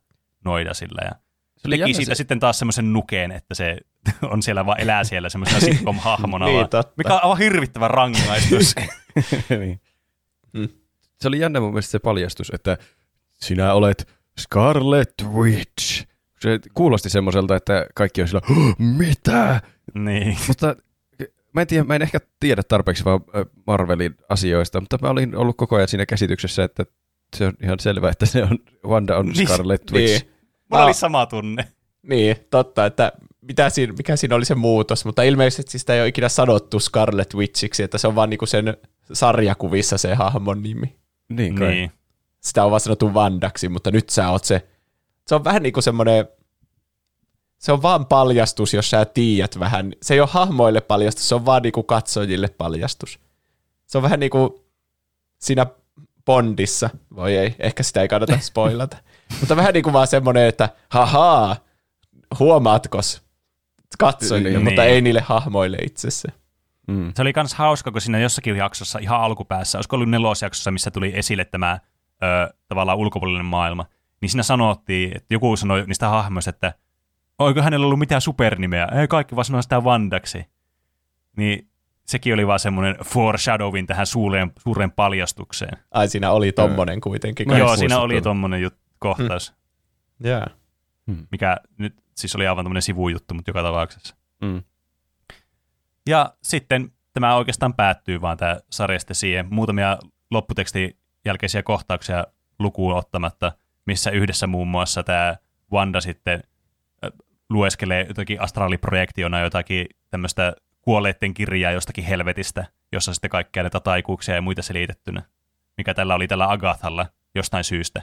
noida sillä, ja Se teki jännä siitä se- sitten taas semmoisen nukeen, että se on siellä vaan elää siellä semmoisena sitcom-hahmona, Niin, vaan, totta. mikä on aivan hirvittävä rangaistus. niin. Mm. Se oli jännä mun mielestä se paljastus, että sinä olet Scarlet Witch. Se kuulosti semmoiselta, että kaikki on sillä, "Hå, mitä? Niin. Mutta mä en, tiedä, mä en ehkä tiedä tarpeeksi vaan Marvelin asioista, mutta mä olin ollut koko ajan siinä käsityksessä, että se on ihan selvää, että se on, Wanda on Niin, Scarlet Witch. Niin, Mulla oli sama tunne. niin, totta, että mitä siinä, mikä siinä oli se muutos, mutta ilmeisesti sitä ei ole ikinä sanottu Scarlet Witchiksi, että se on vaan niinku sen sarjakuvissa se hahmon nimi. Niin kai. Niin. Sitä on vaan sanottu Vandaksi, mutta nyt sä oot se, se on vähän niinku semmoinen, se on vaan paljastus, jos sä tiedät vähän. Se ei ole hahmoille paljastus, se on vaan niinku katsojille paljastus. Se on vähän niinku siinä Bondissa, voi ei, ehkä sitä ei kannata spoilata, mutta vähän niinku vaan semmoinen, että hahaa, huomaatkos katsojille, Niin. mutta Niin. ei niille hahmoille itsessä. Mm. Se oli kans hauska, kun siinä jossakin jaksossa ihan alkupäässä, olisiko ollut nelosjaksossa, missä tuli esille tämä ö, tavallaan ulkopuolinen maailma, niin siinä sanottiin, että joku sanoi niistä hahmoista, että oiko hänellä ollut mitään supernimeä, ei kaikki vaan sanoo sitä Vandaksi. Niin sekin oli vaan semmoinen foreshadowing tähän suureen, suureen paljastukseen. Ai siinä oli tommonen kuitenkin. En Joo, siinä oli tommonen jut- kohtaus, Joo. mikä nyt siis oli aivan tämmöinen sivujuttu, mutta joka tapauksessa. Mm. Ja sitten tämä oikeastaan päättyy vaan tämä sarja sitten siihen. Muutamia lopputekstin jälkeisiä kohtauksia lukuun ottamatta, missä yhdessä muun muassa tämä Wanda sitten lueskelee jotakin astraaliprojektiona jotakin tämmöistä kuolleiden kirjaa jostakin helvetistä, jossa sitten kaikkia näitä taikuuksia ja muita selitettynä, mikä tällä oli tällä Agathalla jostain syystä.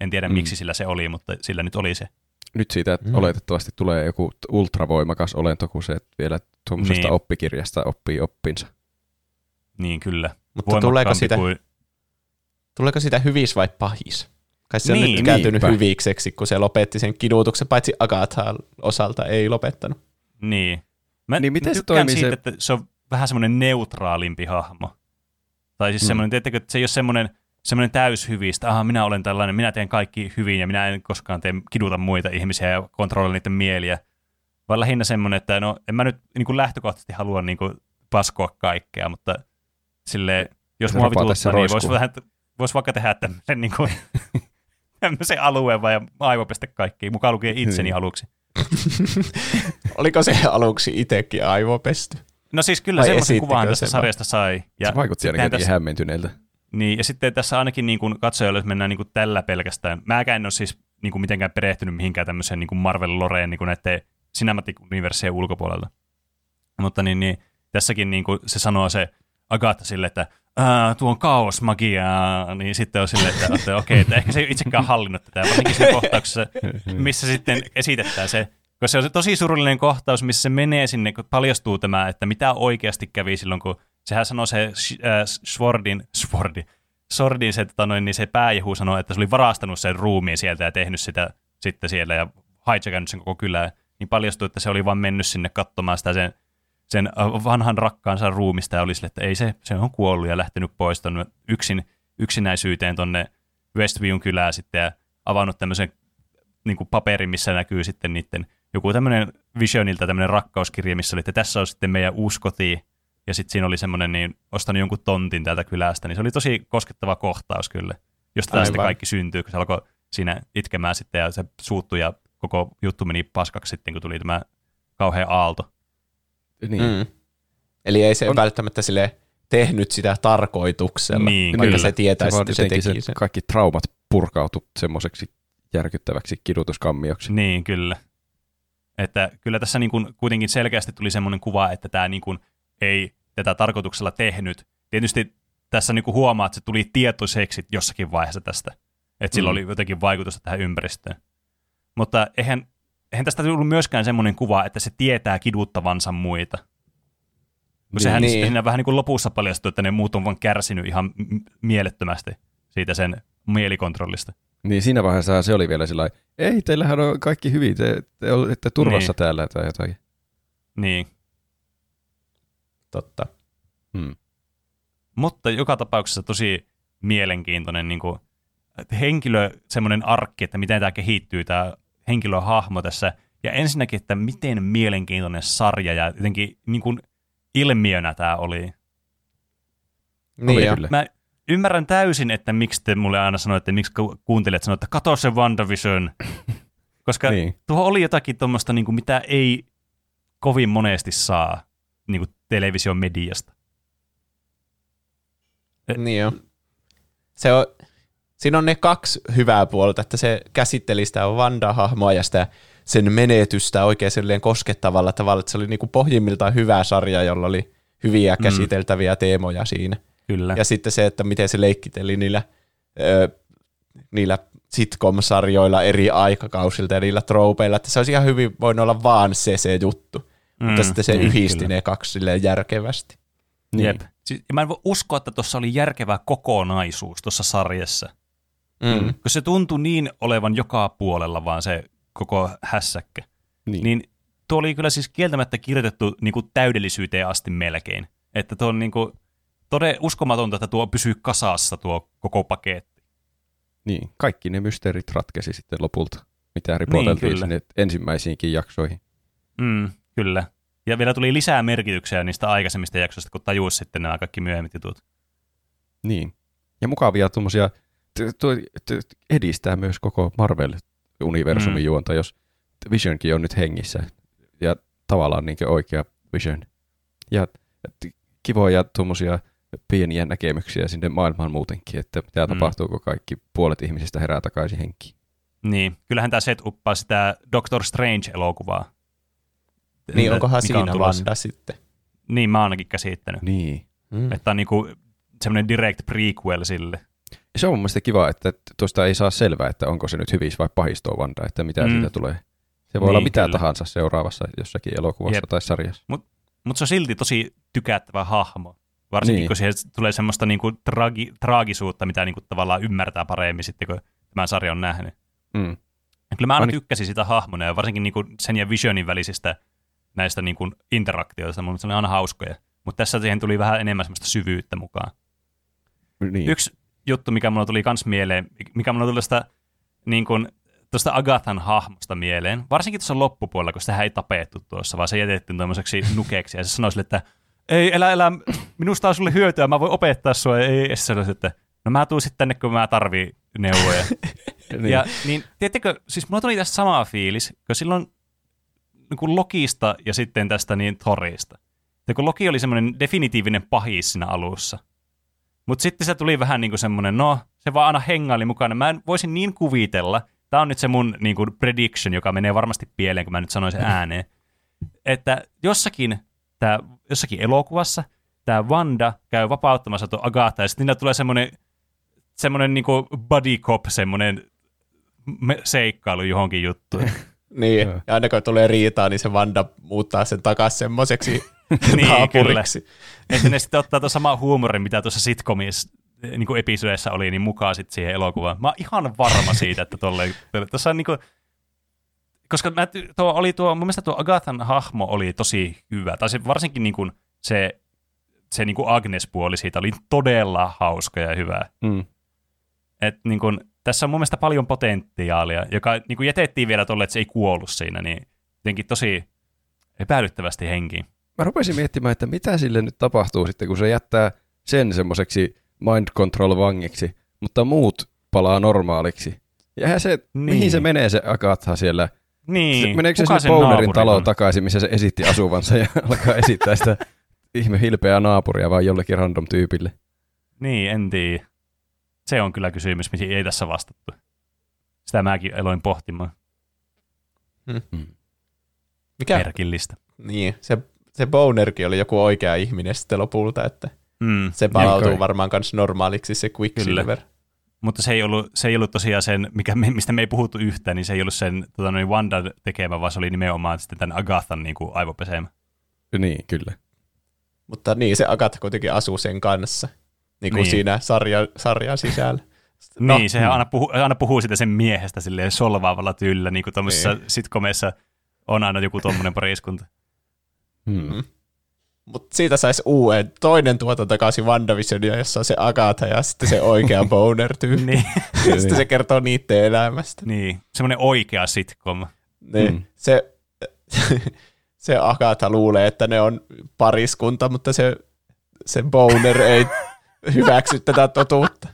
En tiedä, Mm. miksi sillä se oli, mutta sillä nyt oli se. Nyt siitä Mm. oletettavasti tulee joku ultravoimakas olento, kun se vielä tuommoisesta Niin. oppikirjasta oppii oppinsa. Niin kyllä. Mutta tuleeko siitä, Kuin... tuleeko siitä hyvis vai pahis? Kai se on Niin, nyt kääntynyt niinpä. hyvikseksi, kun se lopetti sen kidutuksen, paitsi Agathan osalta ei lopettanut. Niin. Mä Niin miten se tykkään toimii siitä, se- että se on vähän semmoinen neutraalimpi hahmo. Tai siis Mm. mm. semmoinen, tiedättekö, että se ei ole semmoinen, semmoinen täyshyvistä, aha, minä olen tällainen, minä teen kaikki hyvin ja minä en koskaan tee, kiduta muita ihmisiä ja kontrolloida niiden mieliä. Vaan lähinnä semmoinen, että no en mä nyt niin kuin lähtökohtaisesti halua niin kuin paskoa kaikkea, mutta silleen, jos mua vituttaa, niin voisi, vähän, vois vaikka tehdä tämmöisen, niin kuin, tämmöisen alueen vai aivopestä kaikkiin, mukaan lukien itseni Niin. aluksi. Oliko se aluksi itsekin aivopesty? No siis kyllä Vai semmoisen kuvan se tästä vaan? sarjasta sai. Ja se vaikutti ainakin tässä, tässä... hämmentyneeltä. niin, ja sitten tässä ainakin niin kuin katsojalle, jos mennään niin kuin tällä pelkästään. Mäkään en ole siis niin kuin mitenkään perehtynyt mihinkään tämmöiseen niin kuin Marvel Loreen niin kuin näiden Cinematic Universeen ulkopuolelta. Mutta niin, niin tässäkin niin kuin se sanoo se Agatha sille, että Ää, tuo on kaosmagiaa, niin sitten on silleen, että, että okei, että ehkä se ei itsekään hallinnut tätä, varsinkin siinä kohtauksessa, missä sitten esitetään se, koska se on se tosi surullinen kohtaus, missä se menee sinne, kun paljastuu tämä, että mitä oikeasti kävi silloin, kun sehän sanoi se äh, Swordin, Swordin, Sordin se, tota noin, niin se pääjehu sanoi, että se oli varastanut sen ruumiin sieltä ja tehnyt sitä sitten siellä ja hijackannut sen koko kylää, niin paljastui, että se oli vaan mennyt sinne katsomaan sitä sen, sen vanhan rakkaansa ruumista ja oli sille, että ei se, se on kuollut ja lähtenyt pois tonne yksin, yksinäisyyteen tonne Westviewin kylään sitten ja avannut tämmöisen niin kuin paperin, missä näkyy sitten niiden joku tämmöinen Visionilta tämmöinen rakkauskirja, missä oli, että tässä on sitten meidän uusi koti, ja sitten siinä oli semmoinen, niin ostanut jonkun tontin täältä kylästä, niin se oli tosi koskettava kohtaus kyllä, josta tämä sitten Aivan. kaikki syntyy, kun se alkoi siinä itkemään sitten, ja se suuttui, ja koko juttu meni paskaksi sitten, kun tuli tämä kauhea aalto. Niin. Mm. Eli ei se On- välttämättä sille tehnyt sitä tarkoituksella, Niin, vaikka kyllä. se tietäisi, että se teki sen. Kaikki traumat purkautu semmoiseksi järkyttäväksi kidutuskammioksi. Niin, kyllä. Että kyllä tässä niin kuin kuitenkin selkeästi tuli semmoinen kuva, että tämä niin kuin ei tätä tarkoituksella tehnyt. Tietysti tässä niin kuin huomaa, että se tuli tietoiseksi jossakin vaiheessa tästä. Että sillä Mm. oli jotenkin vaikutusta tähän ympäristöön. Mutta eihän, eihän tästä tullut myöskään semmoinen kuva, että se tietää kiduttavansa muita. Kun sehän Niin. niin. siinä vähän niin kuin lopussa paljastui, että ne muut on vaan kärsinyt ihan mielettömästi siitä sen mielikontrollista. Niin siinä vaiheessa se oli vielä sillä ei, teillähän on kaikki hyvin, te, te olette turvassa Niin. täällä tai jotakin. Niin. Totta. Hmm. Mutta joka tapauksessa tosi mielenkiintoinen niin kuin, henkilö, semmoinen arkki, että miten tämä kehittyy, tämä henkilöhahmo tässä. Ja ensinnäkin, että miten mielenkiintoinen sarja ja jotenkin niin kuin ilmiönä tämä oli. Niin Oli kyllä. Mä, ymmärrän täysin, että miksi te mulle aina sanoitte, miksi ku- kuuntelijat sanoivat, että kato se WandaVision. Koska Niin. niin. tuohon oli jotakin tuommoista, niin mitä ei kovin monesti saa niin kuin television mediasta. Niin jo. Se on, siinä on ne kaksi hyvää puolta, että se käsitteli sitä Wanda-hahmoa ja sitä sen menetystä oikein silleen koskettavalla tavalla, että se oli niinku pohjimmiltaan hyvä sarja, jolla oli hyviä käsiteltäviä teemoja siinä. Kyllä. Ja sitten se, että miten se leikkiteli niillä, ö, niillä sitcom-sarjoilla eri aikakausilta ja niillä tropeilla, että se olisi ihan hyvin voinut olla vaan se se juttu. Mm, mutta sitten se niin, yhdisti kyllä. ne kaksi silleen järkevästi. Niin. Jep. Siis, mä en voi uskoa, että tuossa oli järkevä kokonaisuus tuossa sarjassa. Mm. Kun se tuntui niin olevan joka puolella vaan se koko hässäkkä. Niin. Niin tuo oli kyllä siis kieltämättä kirjoitettu niin kuin täydellisyyteen asti melkein. Että tuo on niin kuin, todella uskomatonta, että tuo pysyy kasassa tuo koko paketti. Niin, kaikki ne mysteerit ratkesi sitten lopulta, mitä ripoteltiin kyllä. sinne ensimmäisiinkin jaksoihin. Mm, kyllä. Ja vielä tuli lisää merkityksiä niistä aikaisemmista jaksoista, kun tajusi sitten nämä kaikki myöhemmät jutut. Niin. Ja mukavia tuommoisia, edistää myös koko Marvel-universumin Mm. juonta, jos Visionkin on nyt hengissä. Ja tavallaan niin oikea Vision. Ja kivoja tuommoisia pieniä näkemyksiä sinne maailmaan muutenkin, että mitä Mm. tapahtuu, kun kaikki puolet ihmisistä herää takaisin henkiin. Niin, kyllähän tämä set uppaa sitä Doctor Strange-elokuvaa. Niin, onkohan Mikä on siinä tulossa. Wanda sitten? Niin, mä oon ainakin käsittänyt. Niin. Mm. Että on niinku semmoinen direct prequel sille. Se on mun mielestä kiva, että tuosta ei saa selvää, että onko se nyt hyvis vai pahistoa Wanda, että mitä Mm. siitä tulee. Se voi Niin, olla mitä kyllä. tahansa seuraavassa jossakin elokuvassa Jep. tai sarjassa. Mutta se on silti tosi tykättävä hahmo. Varsinkin Niin. kun siihen tulee semmoista niinku tragi, traagisuutta, mitä niinku tavallaan ymmärtää paremmin sitten, kun tämän sarjan on nähnyt. Mm. Ja kyllä mä aina Aini- tykkäsin sitä hahmona ja varsinkin niinku sen ja Visionin välisistä näistä niinku interaktioista. Mielestä se oli aina hauskoja. Mutta tässä siihen tuli vähän enemmän semmoista syvyyttä mukaan. Niin. Yksi juttu, mikä mulla tuli kans mieleen, mikä mulla tuli tästä niin kuin, tuosta Agathan hahmosta mieleen, varsinkin tuossa loppupuolella, kun sitä ei tapettu tuossa, vaan se jätettiin tuommoiseksi nukeksi, ja se sanoi sille, että ei, elä, elä, minusta on sulle hyötyä, mä voin opettaa sua, ei, ja se sanoi, että no mä tuun sitten tänne, kun mä tarvii neuvoja. niin. Ja niin, tiedättekö, siis mulla tuli tästä sama fiilis, kun silloin niin kuin Lokista ja sitten tästä niin Thorista. Ja kun Loki oli semmoinen definitiivinen pahis siinä alussa. Mutta sitten se tuli vähän niin kuin semmoinen, no, se vaan aina hengaili mukana. Mä en voisin niin kuvitella, tämä on nyt se mun niin kuin prediction, joka menee varmasti pieleen, kun mä nyt sanoin sen ääneen, että jossakin, tää, jossakin elokuvassa tämä Wanda käy vapauttamassa tuon Agatha, ja sitten niillä tulee semmoinen, semmoinen niin kuin buddy cop, semmoinen me- seikkailu johonkin juttuun. Niin, ja aina kun tulee riitaa, niin se Wanda muuttaa sen takaisin semmoiseksi Niin, naapuriksi. Että ne sitten ottaa tuon saman huumorin, mitä tuossa sitcomissa niin kuin episodeissa oli, niin mukaan sitten siihen elokuvaan. Mä oon ihan varma siitä, että tolle, tuossa on niin kuin, koska mä, tuo oli tuo, mun mielestä tuo Agathan hahmo oli tosi hyvä, tai se varsinkin niin kuin se, se niin kuin Agnes-puoli siitä oli todella hauska ja hyvä. Mm. Et niin kuin, tässä on mun mielestä paljon potentiaalia, joka niin kuin jätettiin vielä tolle, että se ei kuollut siinä, niin jotenkin tosi epäilyttävästi henkiin. Mä rupesin miettimään, että mitä sille nyt tapahtuu sitten, kun se jättää sen semmoiseksi mind control vangiksi, mutta muut palaa normaaliksi. Ja se, Niin. niin. mihin se menee se Agatha siellä? Niin, Se, meneekö se kuka sinne Bownerin taloon on? takaisin, missä se esitti asuvansa ja alkaa esittää sitä ihme hilpeää naapuria vaan jollekin random tyypille? Niin, en tiedä. Se on kyllä kysymys, mihin ei tässä vastattu. Sitä mäkin eloin pohtimaan. Mikä? Merkillistä. Niin, se, se Bonerkin oli joku oikea ihminen sitten lopulta, että Mm. se palautuu kai. varmaan kans normaaliksi se Quicksilver. Mutta se ei, ollut, se ei ollut tosiaan sen, mikä me, mistä me ei puhuttu yhtään, niin se ei ollut sen tota, noin Wanda tekemä, vaan se oli nimenomaan sitten tämän Agathan niin kuin aivopesemä. Niin, kyllä. Mutta niin, se Agatha kuitenkin asuu sen kanssa, niin kuin Niin. siinä sarja, sarjan sisällä. No, niin, se aina, puhuu, aina puhuu sitä sen miehestä silleen solvaavalla tyylillä, niin kuin tuommoisissa Niin. sitcomeissa on aina joku tuommoinen pariskunta. Hmm. Mutta siitä saisi uuden, toinen tuotanto takaisin WandaVisionia, jossa on se Agatha ja sitten se oikea Boner-tyyppi. niin, sitten se kertoo niiden elämästä. niin, semmoinen oikea sitcom. Niin, Mm. se, se Agatha luulee, että ne on pariskunta, mutta se, se Boner ei hyväksy tätä totuutta.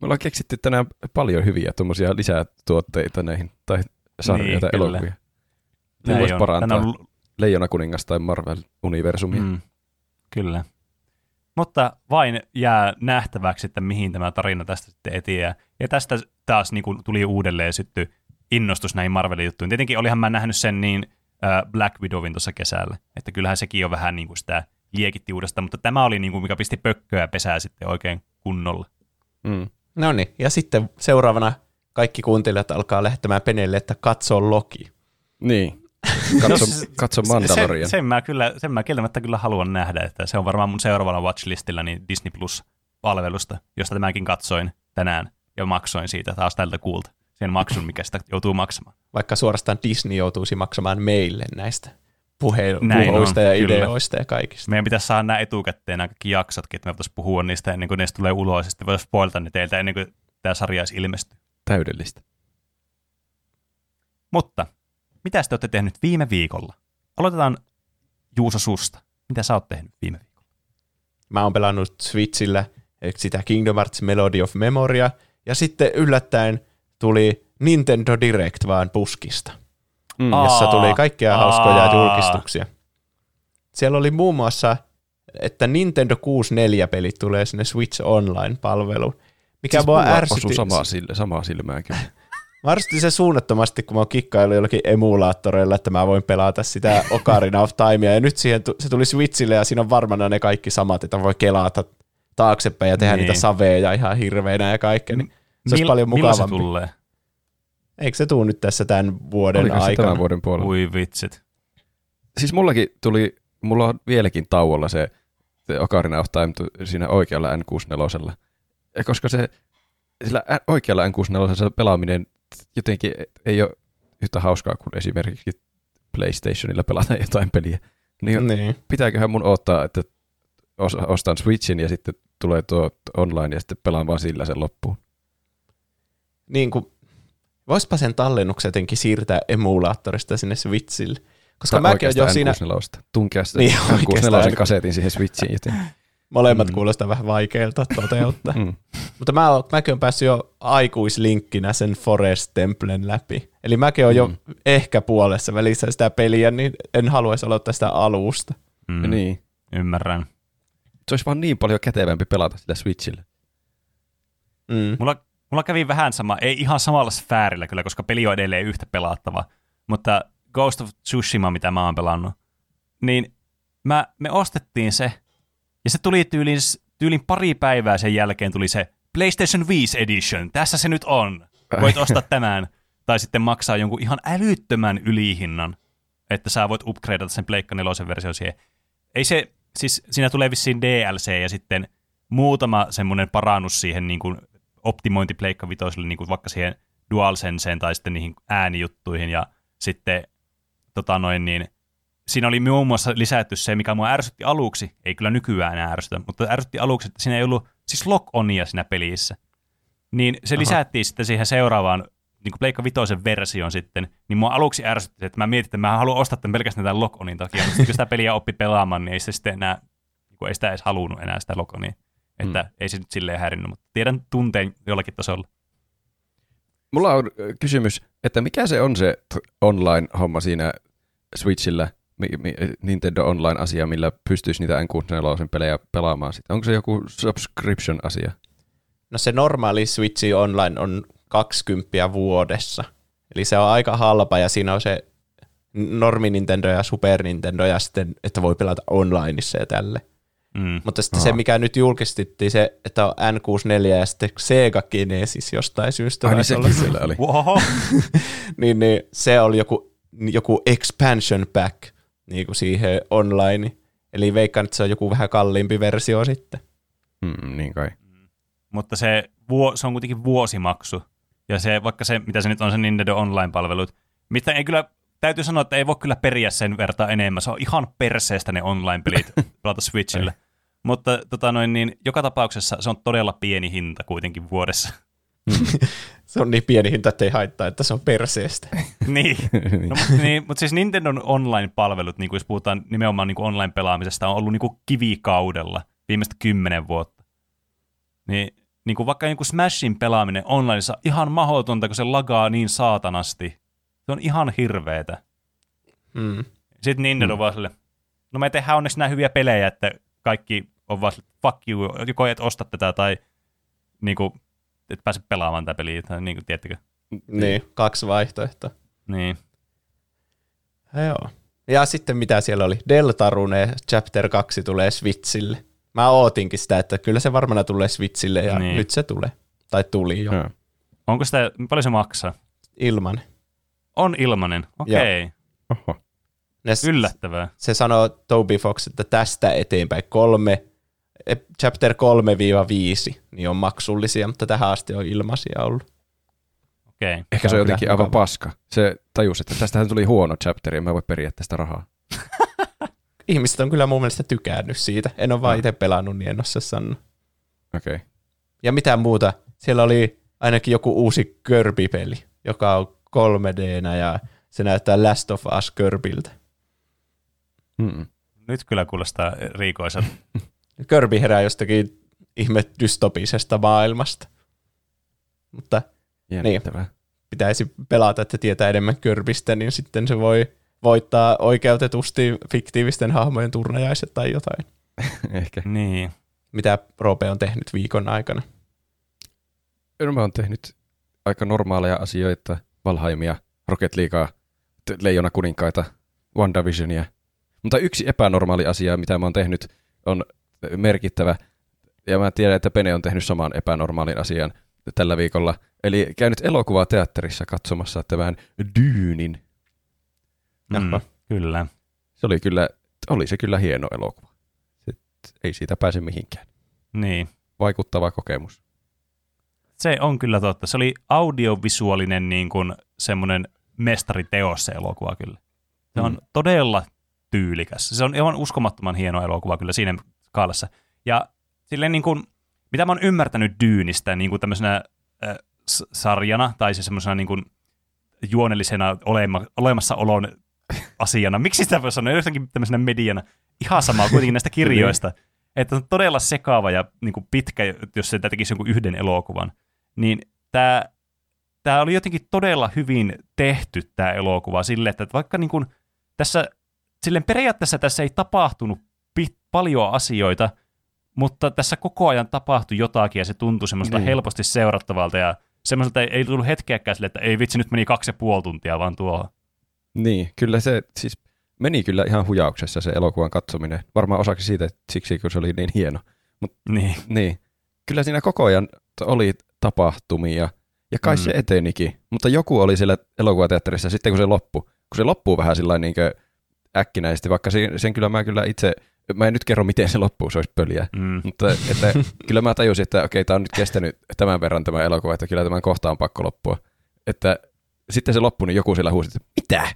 Me ollaan keksitty tänään paljon hyviä tuommoisia lisätuotteita näihin, tai sarjoja Niin, tai kyllä. elokuvia. Ne Näin voisi on. parantaa on Leijona kuningas tai Marvel-universumia. Mm, kyllä. Mutta vain jää nähtäväksi, että mihin tämä tarina tästä sitten etiää. Ja tästä taas niin kuin tuli uudelleen sytty innostus näihin Marvelin juttuihin. Tietenkin olihan mä nähnyt sen niin äh, Black Widowin tuossa kesällä, että kyllähän sekin on vähän niin kuin sitä liekitti uudestaan, mutta tämä oli niin kuin, mikä pisti pökköä pesää sitten oikein kunnolla. Mm. No niin, ja sitten seuraavana kaikki kuuntelijat alkaa lähettämään Penelle, että katso Loki. Niin. Katso, No katso Mandalorian. Sen, sen, mä kyllä, sen mä kieltämättä kyllä haluan nähdä, että se on varmaan mun seuraavana watchlistillä niin Disney Plus-palvelusta, josta tämäkin katsoin tänään ja maksoin siitä taas tältä kuulta. Sen maksun, mikä sitä joutuu maksamaan. Vaikka suorastaan Disney joutuisi maksamaan meille näistä puhe- Näin puheluista on, ja kyllä. ideoista ja kaikista. Meidän pitäisi saada nämä etukäteen nämä kaikki jaksotkin, että me voitaisiin puhua niistä ennen kuin ne tulee ulos, ja sitten voitaisiin spoilata ne teiltä ennen kuin tämä sarja edes ilmestyy. Täydellistä. Mutta, mitä te olette tehnyt viime viikolla? Aloitetaan Juuso susta. Mitä sä oot tehnyt viime viikolla? Mä oon pelannut Switchillä sitä Kingdom Hearts Melody of Memoria, ja sitten yllättäen tuli Nintendo Direct vaan puskista, Mm. Jossa tuli kaikkea hauskoja aa. julkistuksia. Siellä oli muun muassa, että Nintendo 64-pelit tulee sinne Switch Online-palveluun, mikä siis mua ärsytti. samaa, sille, samaa silmään kyllä. Mä se suunnattomasti, kun mä oon kikkailu jollakin emulaattoreilla, että mä voin pelata sitä Ocarina of Timea, ja nyt siihen tu- se tuli Switchille, ja siinä on varmana ne kaikki samat, että voi kelata taaksepäin ja tehdä Niin. niitä saveja ihan hirveinä ja kaikkea, niin se olisi Mil- paljon milloin mukavampi. se tulee? Eikö se tuu nyt tässä tämän vuoden Oliko se aikana? tämän vuoden puolella? Ui vitsit. Siis mullakin tuli, mulla on vieläkin tauolla se, se Ocarina of Time tu- siinä oikealla N64. Ja koska se sillä oikealla N64 pelaaminen jotenkin ei ole yhtä hauskaa kuin esimerkiksi PlayStationilla pelata jotain peliä. Niin Niin. pitääköhän mun odottaa, että os- ostan Switchin ja sitten tulee tuo online ja sitten pelaan vaan sillä sen loppuun. niin kuin, voispa sen tallennuksen jotenkin siirtää emulaattorista sinne Switchille. Koska Tai mäkin olen jo siinä, N64. Tunkea sitä Niin, N64 oikeastaan. kasetin siihen Switchiin. Joten. molemmat Mm. kuulostaa vähän vaikealta toteuttaa. Mm. Mutta mä, oon- mäkin olen päässyt jo aikuislinkkinä sen Forest Templen läpi. Eli mäkin olen jo Mm. ehkä puolessa välissä sitä peliä, niin en haluaisi aloittaa sitä alusta. Mm, Niin. Ymmärrän. Se olisi vaan niin paljon kätevämpi pelata sillä Switchillä. Mm. Mulla, mulla kävi vähän sama, ei ihan samalla sfäärillä kyllä, koska peli on edelleen yhtä pelattava, mutta Ghost of Tsushima, mitä mä oon pelannut, niin mä, me ostettiin se, ja se tuli tyylin, tyylin pari päivää sen jälkeen tuli se PlayStation 5 Edition, tässä se nyt on, voit ostaa tämän, tai sitten maksaa jonkun ihan älyttömän ylihinnan, että sä voit upgradeata sen Pleikka 4 versio siihen. Ei se, siis siinä tulee vissiin DLC ja sitten muutama semmoinen parannus siihen niin kuin optimointi Pleikka Vitoselle, niin kuin vaikka siihen DualSenseen tai sitten niihin äänijuttuihin ja sitten tota noin niin, siinä oli muun muassa lisätty se, mikä mua ärsytti aluksi, ei kyllä nykyään enää ärsytä, mutta ärsytti aluksi, että siinä ei ollut siis lock-onia siinä pelissä. Niin se Aha. lisättiin sitten siihen seuraavaan niin kuin Pleikka Vitoisen versioon sitten, niin mua aluksi ärsytti, että mä mietin, että mä haluan ostaa tämän pelkästään tämän lock-onin takia, mutta sitten kun sitä peliä oppi pelaamaan, niin ei se sitten enää, niin kuin ei sitä edes halunnut enää sitä lock-onia. Että Mm. ei se nyt silleen häirinnyt, mutta tiedän tunteen jollakin tasolla. Mulla on kysymys, että mikä se on se online-homma siinä Switchillä, mi- mi- Nintendo Online-asia, millä pystyisi niitä N64 pelejä pelaamaan sitten? Onko se joku subscription-asia? No se normaali Switch Online on 20 vuodessa. Eli se on aika halpa ja siinä on se normi Nintendo ja Super Nintendo ja sitten, että voi pelata onlineissa ja tälle. Mm. Mutta sitten se, Aha. mikä nyt julkistettiin, se, että on N64 ja sitten Sega Genesis jostain syystä. Ai niin sekin se. siellä oli. Oho. niin, niin se oli joku, joku expansion pack niin kuin siihen online. Eli veikkaan, että se on joku vähän kalliimpi versio sitten. Mm, niin kai. mutta se, vuo, se on kuitenkin vuosimaksu. Ja se, vaikka se, mitä se nyt on, se Nintendo Online-palvelut, mitä ei kyllä, täytyy sanoa, että ei voi kyllä periä sen vertaa enemmän. Se on ihan perseestä ne online-pelit pelata Switchillä. Mutta tota noin, niin, joka tapauksessa se on todella pieni hinta kuitenkin vuodessa. Se on niin pieni hinta, että ei haittaa, että se on perseestä. niin. No, mutta, niin, mutta siis Nintendon online-palvelut, niin kuin jos puhutaan nimenomaan niin kuin online-pelaamisesta, on ollut niin kuin kivikaudella. viimeistä kymmenen vuotta. Niin, niin kuin vaikka niin kuin Smashin pelaaminen onlineissa ihan mahdotonta, kun se lagaa niin saatanasti. Se on ihan hirveetä. Mm. Sitten Nintendo mm. vaan sille, no me tehdään onneksi nämä hyviä pelejä, että kaikki on vaan sille, fuck you, joko et osta tätä tai niin kuin, et pääse pelaamaan tätä peliä, tai niin kuin, tiedättekö? Niin, kaksi vaihtoehtoa. Niin. Joo. Ja sitten mitä siellä oli? Deltarune Chapter 2 tulee Switchille. Mä ootinkin sitä, että kyllä se varmana tulee Switchille ja Niin. nyt se tulee. Tai tuli jo. Joo. Onko sitä, paljon se maksaa? Ilman. On ilmanen, okei. Okay. Ne, Yllättävää. Se sanoo Toby Fox, että tästä eteenpäin kolme, chapter 3-5 niin on maksullisia, mutta tähän asti on ilmaisia ollut. Okei. Okay. Ehkä se on jotenkin aivan paska. Se tajusi, että tästähän tuli huono chapteri ja mä voin periä tästä rahaa. Ihmiset on kyllä mun mielestä tykännyt siitä. En ole vaan Ah. itse pelannut, niin en osaa sanoa. Okei. Okay. Ja mitä muuta? Siellä oli ainakin joku uusi Kirby-peli, joka on 3 d ja se näyttää Last of Us Kirbyltä. Mm. Nyt kyllä kuulostaa riikoiselta. Kirby herää jostakin ihme dystopisesta maailmasta. Mutta Jännittävää. pitäisi pelata, että tietää enemmän Kirbystä, niin sitten se voi voittaa oikeutetusti fiktiivisten hahmojen turnajaiset tai jotain. Ehkä. niin. Mitä Roope on tehnyt viikon aikana. No, mä oon tehnyt aika normaaleja asioita. Valhaimia, Rocket Leaguea, Leijona kuninkaita, WandaVisionia. Mutta yksi epänormaali asia, mitä mä oon tehnyt, on merkittävä. Ja mä tiedän, että Pene on tehnyt saman epänormaalin asian tällä viikolla. Eli käynyt elokuvateatterissa katsomassa tämän Dyynin. Mm, kyllä. Se oli kyllä, oli se kyllä hieno elokuva. Se, ei siitä pääse mihinkään. Niin. Vaikuttava kokemus. Se on kyllä totta. Se oli audiovisuaalinen niin kuin semmoinen mestariteos se elokuva kyllä. Se on Mm. todella tyylikäs. Se on aivan uskomattoman hieno elokuva kyllä siinä skaalassa. Ja silleen niin kuin, mitä mä oon ymmärtänyt Dyynistä niin kuin tämmöisenä äh, sarjana tai siis semmoisena niin kuin juonellisena olema, olemassaolon asiana. Miksi sitä voi sanoa jotenkin tämmöisenä mediana? Ihan sama kuitenkin näistä kirjoista. että on todella sekaava ja niin kuin pitkä, jos se tekisi jonkun yhden elokuvan. Niin tämä, tämä oli jotenkin todella hyvin tehty tämä elokuva sille, että vaikka niin kuin tässä, silleen periaatteessa tässä ei tapahtunut paljon asioita, mutta tässä koko ajan tapahtui jotakin ja se tuntui semmoista Niin. helposti seurattavalta ja semmoiselta ei, ei tullut hetkeäkään sille, että ei vitsi, nyt meni kaksi ja puoli tuntia vaan tuohon. Niin, kyllä se siis meni kyllä ihan hujauksessa se elokuvan katsominen. Varmaan osaksi siitä, että siksi kun se oli niin hieno. Niin, Niin, kyllä siinä koko ajan oli tapahtumia ja kai Mm. se etenikin. Mutta joku oli siellä elokuvateatterissa sitten kun se loppui. Kun se loppuu vähän sillä niin äkkinäisesti, vaikka sen, sen kyllä mä kyllä itse, mä en nyt kerro miten se loppuu, se olisi pöliä. mm, Mutta että, kyllä mä tajusin, että okei, tämä on nyt kestänyt tämän verran tämä elokuva, että kyllä tämän kohta on pakko loppua. Että sitten se loppui, niin joku siellä huusi, että mitä?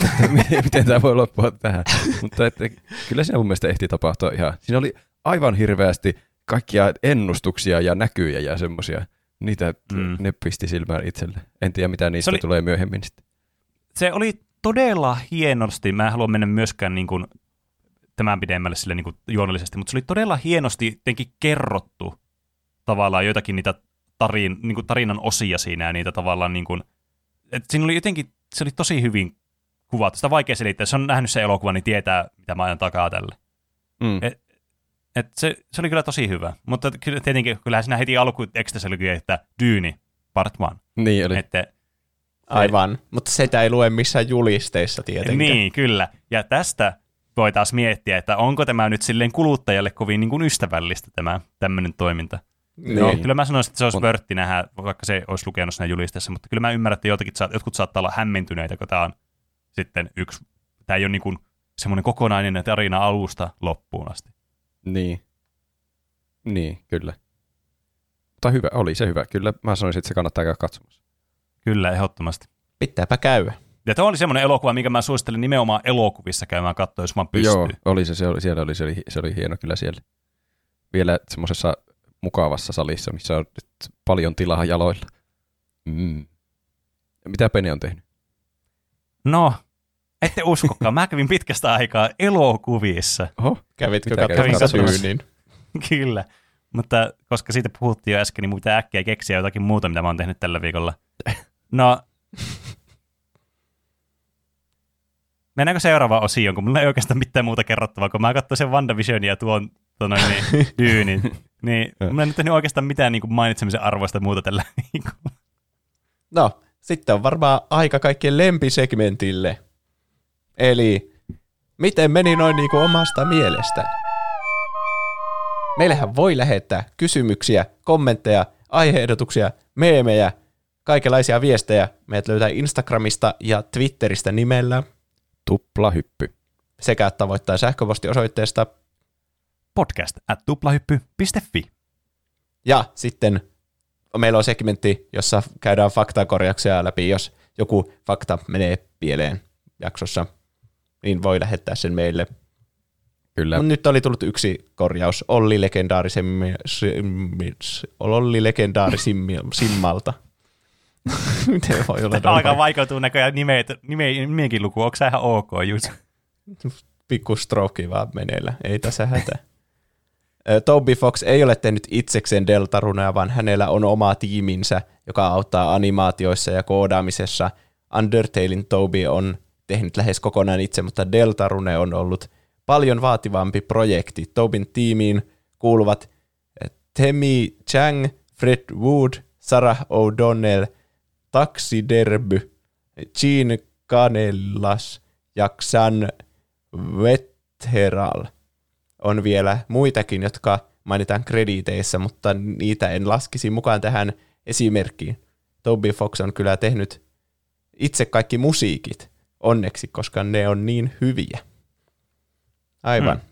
Miten, miten tämä voi loppua tähän? Mutta että, kyllä siinä mun mielestä ehti tapahtua ihan. Siinä oli aivan hirveästi kaikkia ennustuksia ja näkyjä ja semmoisia. Niitä Mm. ne pisti silmään itselle. En tiedä, mitä niistä oli... tulee myöhemmin sitten. se oli todella hienosti, mä en halua mennä myöskään niin kuin tämän pidemmälle sille niin kuin juonellisesti, mutta se oli todella hienosti jotenkin kerrottu tavallaan joitakin niitä tarin, niin kuin tarinan osia siinä ja niitä tavallaan niin kuin, että siinä oli jotenkin, se oli tosi hyvin kuvattu. Sitä on vaikea selittää, jos on nähnyt se elokuva, niin tietää, mitä mä ajan takaa tälle. Mm. Et- Et se, se oli kyllä tosi hyvä, mutta kyllä tietenkin, kyllähän siinä heti alku ekstassa oli, kyllä, että Dyyni, part one. Niin oli. Että Aivan, mutta sitä ei lue missään julisteissa tietenkään. Niin, kyllä. Ja tästä voi taas miettiä, että onko tämä nyt silleen kuluttajalle kovin niin kuin ystävällistä tämä tämmöinen toiminta. Niin. Joo, kyllä mä sanoisin, että se olisi On. vörtti nähdä, vaikka se olisi lukenut siinä julisteessa, mutta kyllä mä ymmärrän, että jotakin, saa- jotkut saattaa olla hämmentyneitä, kun tämä on sitten yksi, tämä ei ole niin kuin semmoinen kokonainen tarina alusta loppuun asti. Niin. Niin, kyllä. Mutta hyvä, oli se hyvä. Kyllä mä sanoisin, että se kannattaa käydä katsomassa. Kyllä, ehdottomasti. Pitääpä käydä. Ja tuo oli semmoinen elokuva, minkä mä suosittelen nimenomaan elokuvissa käymään katsoa, jos vaan pystyy. Joo, oli se, se oli, siellä oli, se oli, se oli hieno kyllä siellä. Vielä semmoisessa mukavassa salissa, missä on nyt paljon tilaa jaloilla. Mm. Ja Mitä Pene on tehnyt? No, ette uskokaan. mä kävin pitkästä aikaa elokuvissa. Oho, Kävitkö katsomassa? Kyllä. Mutta koska siitä puhuttiin jo äsken, niin mun pitää äkkiä keksiä jotakin muuta, mitä mä oon tehnyt tällä viikolla. No, mennäänkö seuraavaan osioon, kun mulla ei oikeastaan mitään muuta kerrottavaa, kun mä katsoin sen WandaVisionin ja tuon tuon niin, dyynin, niin mulla ei nyt tehnyt oikeastaan mitään niin kuin mainitsemisen arvoista muuta tällä viikolla. No, sitten on varmaan aika kaikkien lempisegmentille. Eli miten meni noin niin kuin omasta mielestä? Meillähän voi lähettää kysymyksiä, kommentteja, aiheehdotuksia, meemejä, kaikenlaisia viestejä. Meidät löytää Instagramista ja Twitteristä nimellä Tuplahyppy. sekä tavoittaa sähköpostiosoitteesta. Podcast at tuplahyppy.fi. Ja sitten meillä on segmentti, jossa käydään faktakorjauksia läpi, jos joku fakta menee pieleen jaksossa, niin voi lähettää sen meille. Kyllä. No, nyt oli tullut yksi korjaus Olli legendaarisimmalta. Miten voi olla noin Alkaa vaikeutua näköjään nimeet, nime, nimenkin luku. Onko ihan ok, Juus? pikku stroke vaan meneillä, ei tässä hätä. Toby Fox ei ole tehnyt itsekseen Deltaruneja, vaan hänellä on oma tiiminsä, joka auttaa animaatioissa ja koodaamisessa. Undertalein Toby on tehnyt lähes kokonaan itse, mutta Deltarune on ollut paljon vaativampi projekti. Tobin tiimiin kuuluvat Temi Chang, Fred Wood, Sarah O'Donnell, Taxiderby, Gene Canellas ja Xan Wetteral. On vielä muitakin, jotka mainitaan krediteissä, mutta niitä en laskisi mukaan tähän esimerkkiin. Toby Fox on kyllä tehnyt itse kaikki musiikit, onneksi, koska ne on niin hyviä. Aivan. Hmm.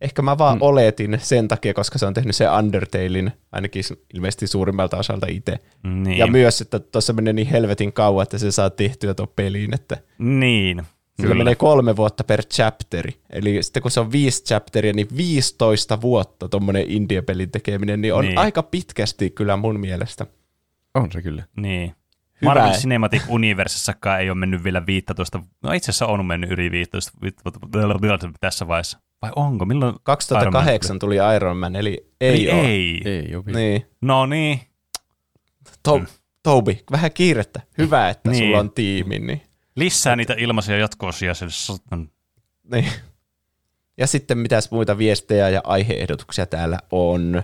Ehkä mä vaan hmm. oletin sen takia, koska se on tehnyt se Undertalein, ainakin ilmeisesti suurimmalta osalta itse. Niin. Ja myös, että tuossa menee niin helvetin kauan, että se saa tehtyä tuon peliin, että Niin. Sillä menee kolme vuotta per chapteri. Eli sitten kun se on viisi chapteria, niin 15 vuotta tuommoinen indie-pelin tekeminen, niin on Niin. niin. aika pitkästi kyllä mun mielestä. On se kyllä. Niin. Hyvä. Marvel Cinematic Universessakaan ei ole mennyt vielä 15. No itse asiassa on mennyt yli 15 tässä vaiheessa. Vai onko? Milloin? Iron Man 2008 tuli Iron Man, eli ei Eli ole. ei. Ei ole. Niin. No niin. To- Toby, vähän kiirettä. Hyvä, että Niin. sulla on tiimi. Niin. Lisää niitä ilmaisia jatko-osia. On- niin. Ja sitten mitäs muita viestejä ja aiheehdotuksia täällä on.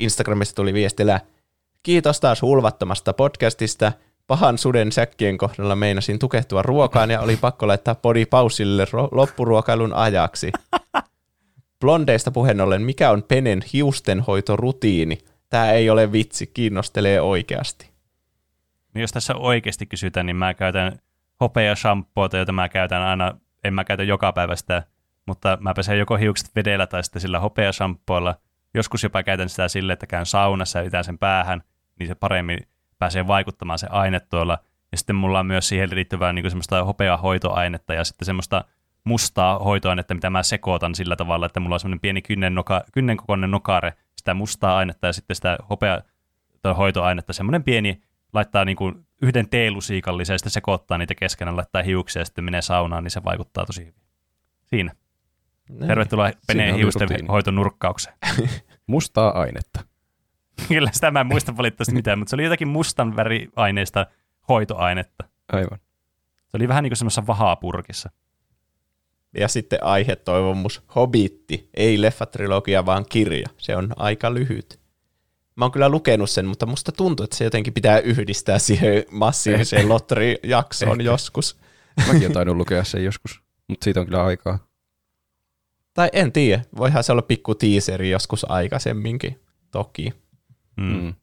Instagramista tuli viestillä, kiitos taas hulvattomasta podcastista. Pahan suden säkkien kohdalla meinasin tukehtua ruokaan ja oli pakko laittaa podi pausille ro- loppuruokailun ajaksi. Blondeista puheen ollen, mikä on Penen hiustenhoitorutiini? Tämä ei ole vitsi, kiinnostelee oikeasti. Niin jos tässä oikeasti kysytään, niin mä käytän hopea shampoota, jota mä käytän aina, en mä käytä joka päivä sitä, mutta mä pesen joko hiukset vedellä tai sitten sillä hopea shampoolla. Joskus jopa käytän sitä sille, että käyn saunassa ja sen päähän, niin se paremmin pääsee vaikuttamaan se aine tuolla. Ja sitten mulla on myös siihen liittyvää niin semmoista hopeaa hoitoainetta ja sitten semmoista mustaa hoitoainetta, mitä mä sekoitan sillä tavalla, että mulla on semmoinen pieni kynnen, noka, kynnen kokoinen nokare, sitä mustaa ainetta ja sitten sitä hopea hoitoainetta, semmoinen pieni, laittaa niin kuin yhden teelusiikallisen ja sitten sekoittaa niitä keskenään, laittaa hiuksia ja sitten menee saunaan, niin se vaikuttaa tosi hyvin. Siinä. Tervetuloa Peneen hiusten hoitonurkkaukseen. Mustaa ainetta. Kyllä sitä mä en muista valitettavasti mitään, mutta se oli jotakin mustan väriaineista hoitoainetta. Aivan. Se oli vähän niin kuin semmoisessa vahapurkissa. Ja sitten aihetoivomus, Hobitti, ei leffatrilogia, vaan kirja. Se on aika lyhyt. Mä oon kyllä lukenut sen, mutta musta tuntuu, että se jotenkin pitää yhdistää siihen massiiviseen lotterijaksoon joskus. Mäkin olen tainnut lukea sen joskus, mutta siitä on kyllä aikaa. Tai en tiedä, voihan se olla pikku teaseri joskus aikaisemminkin, toki. Mm. Mm.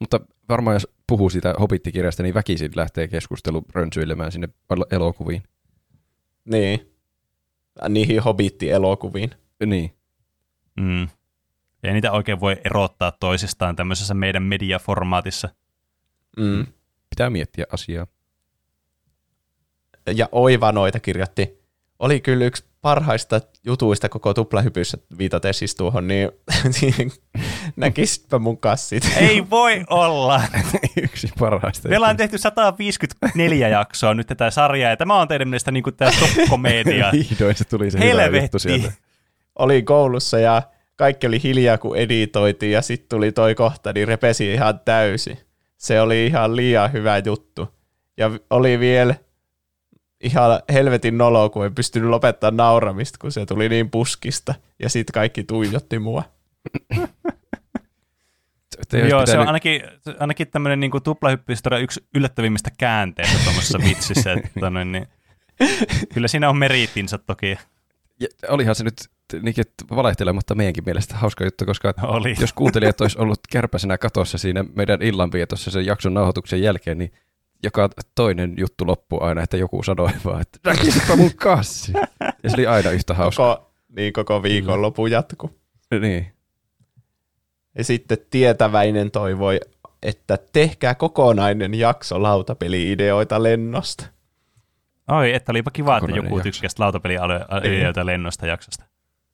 Mutta varmaan jos puhuu siitä Hobbit-kirjasta, niin väkisin lähtee keskustelu rönsyilemään sinne el- elokuviin. Niin. Niihin Hobitti-elokuviin. Niin. Mm. Ei niitä oikein voi erottaa toisistaan tämmöisessä meidän mediaformaatissa. Mm. Pitää miettiä asiaa. Ja Oiva noita kirjoitti. Oli kyllä yksi parhaista jutuista koko tuplahypyssä viitaten siis tuohon, niin siihen näkisipä mun kassit. Ei voi olla! Yksi parhaista. Me ollaan tehty 154 jaksoa nyt tätä sarjaa, ja tämä on teidän mielestä niin kuin tämä top-komedia. Vihdoin se tuli se hyvä Helvetti. juttu sieltä. Olin koulussa ja kaikki oli hiljaa, kun editoitiin, ja sitten tuli toi kohta, niin repesi ihan täysin. Se oli ihan liian hyvä juttu. Ja oli vielä ihan helvetin nolo, kun en pystynyt lopettaa nauramista, kun se tuli niin puskista. Ja sitten kaikki tuijotti mua. Joo, pitänyt... se on ainakin, ainakin tämmöinen niin tuplahyppyhistoria yksi yllättävimmistä käänteistä tuommoisessa vitsissä. että, noin, niin, kyllä siinä on meritinsa toki. Ja olihan se nyt niin, valehtelematta meidänkin mielestä hauska juttu, koska Oli. jos kuuntelijat olisi ollut kärpäisenä katossa siinä meidän illanvietossa sen jakson nauhoituksen jälkeen, niin joka toinen juttu loppui aina, että joku sanoi vaan, että näkisipä mun kassi. Ja se oli aina yhtä hauska. Koko, niin koko viikonloppu jatku. Niin. Ja sitten tietäväinen toivoi, että tehkää kokonainen jakso lautapeli-ideoita lennosta. Oi, että olipa kiva, että joku tykkäsi lautapeli-ideoita niin. lennosta jaksosta.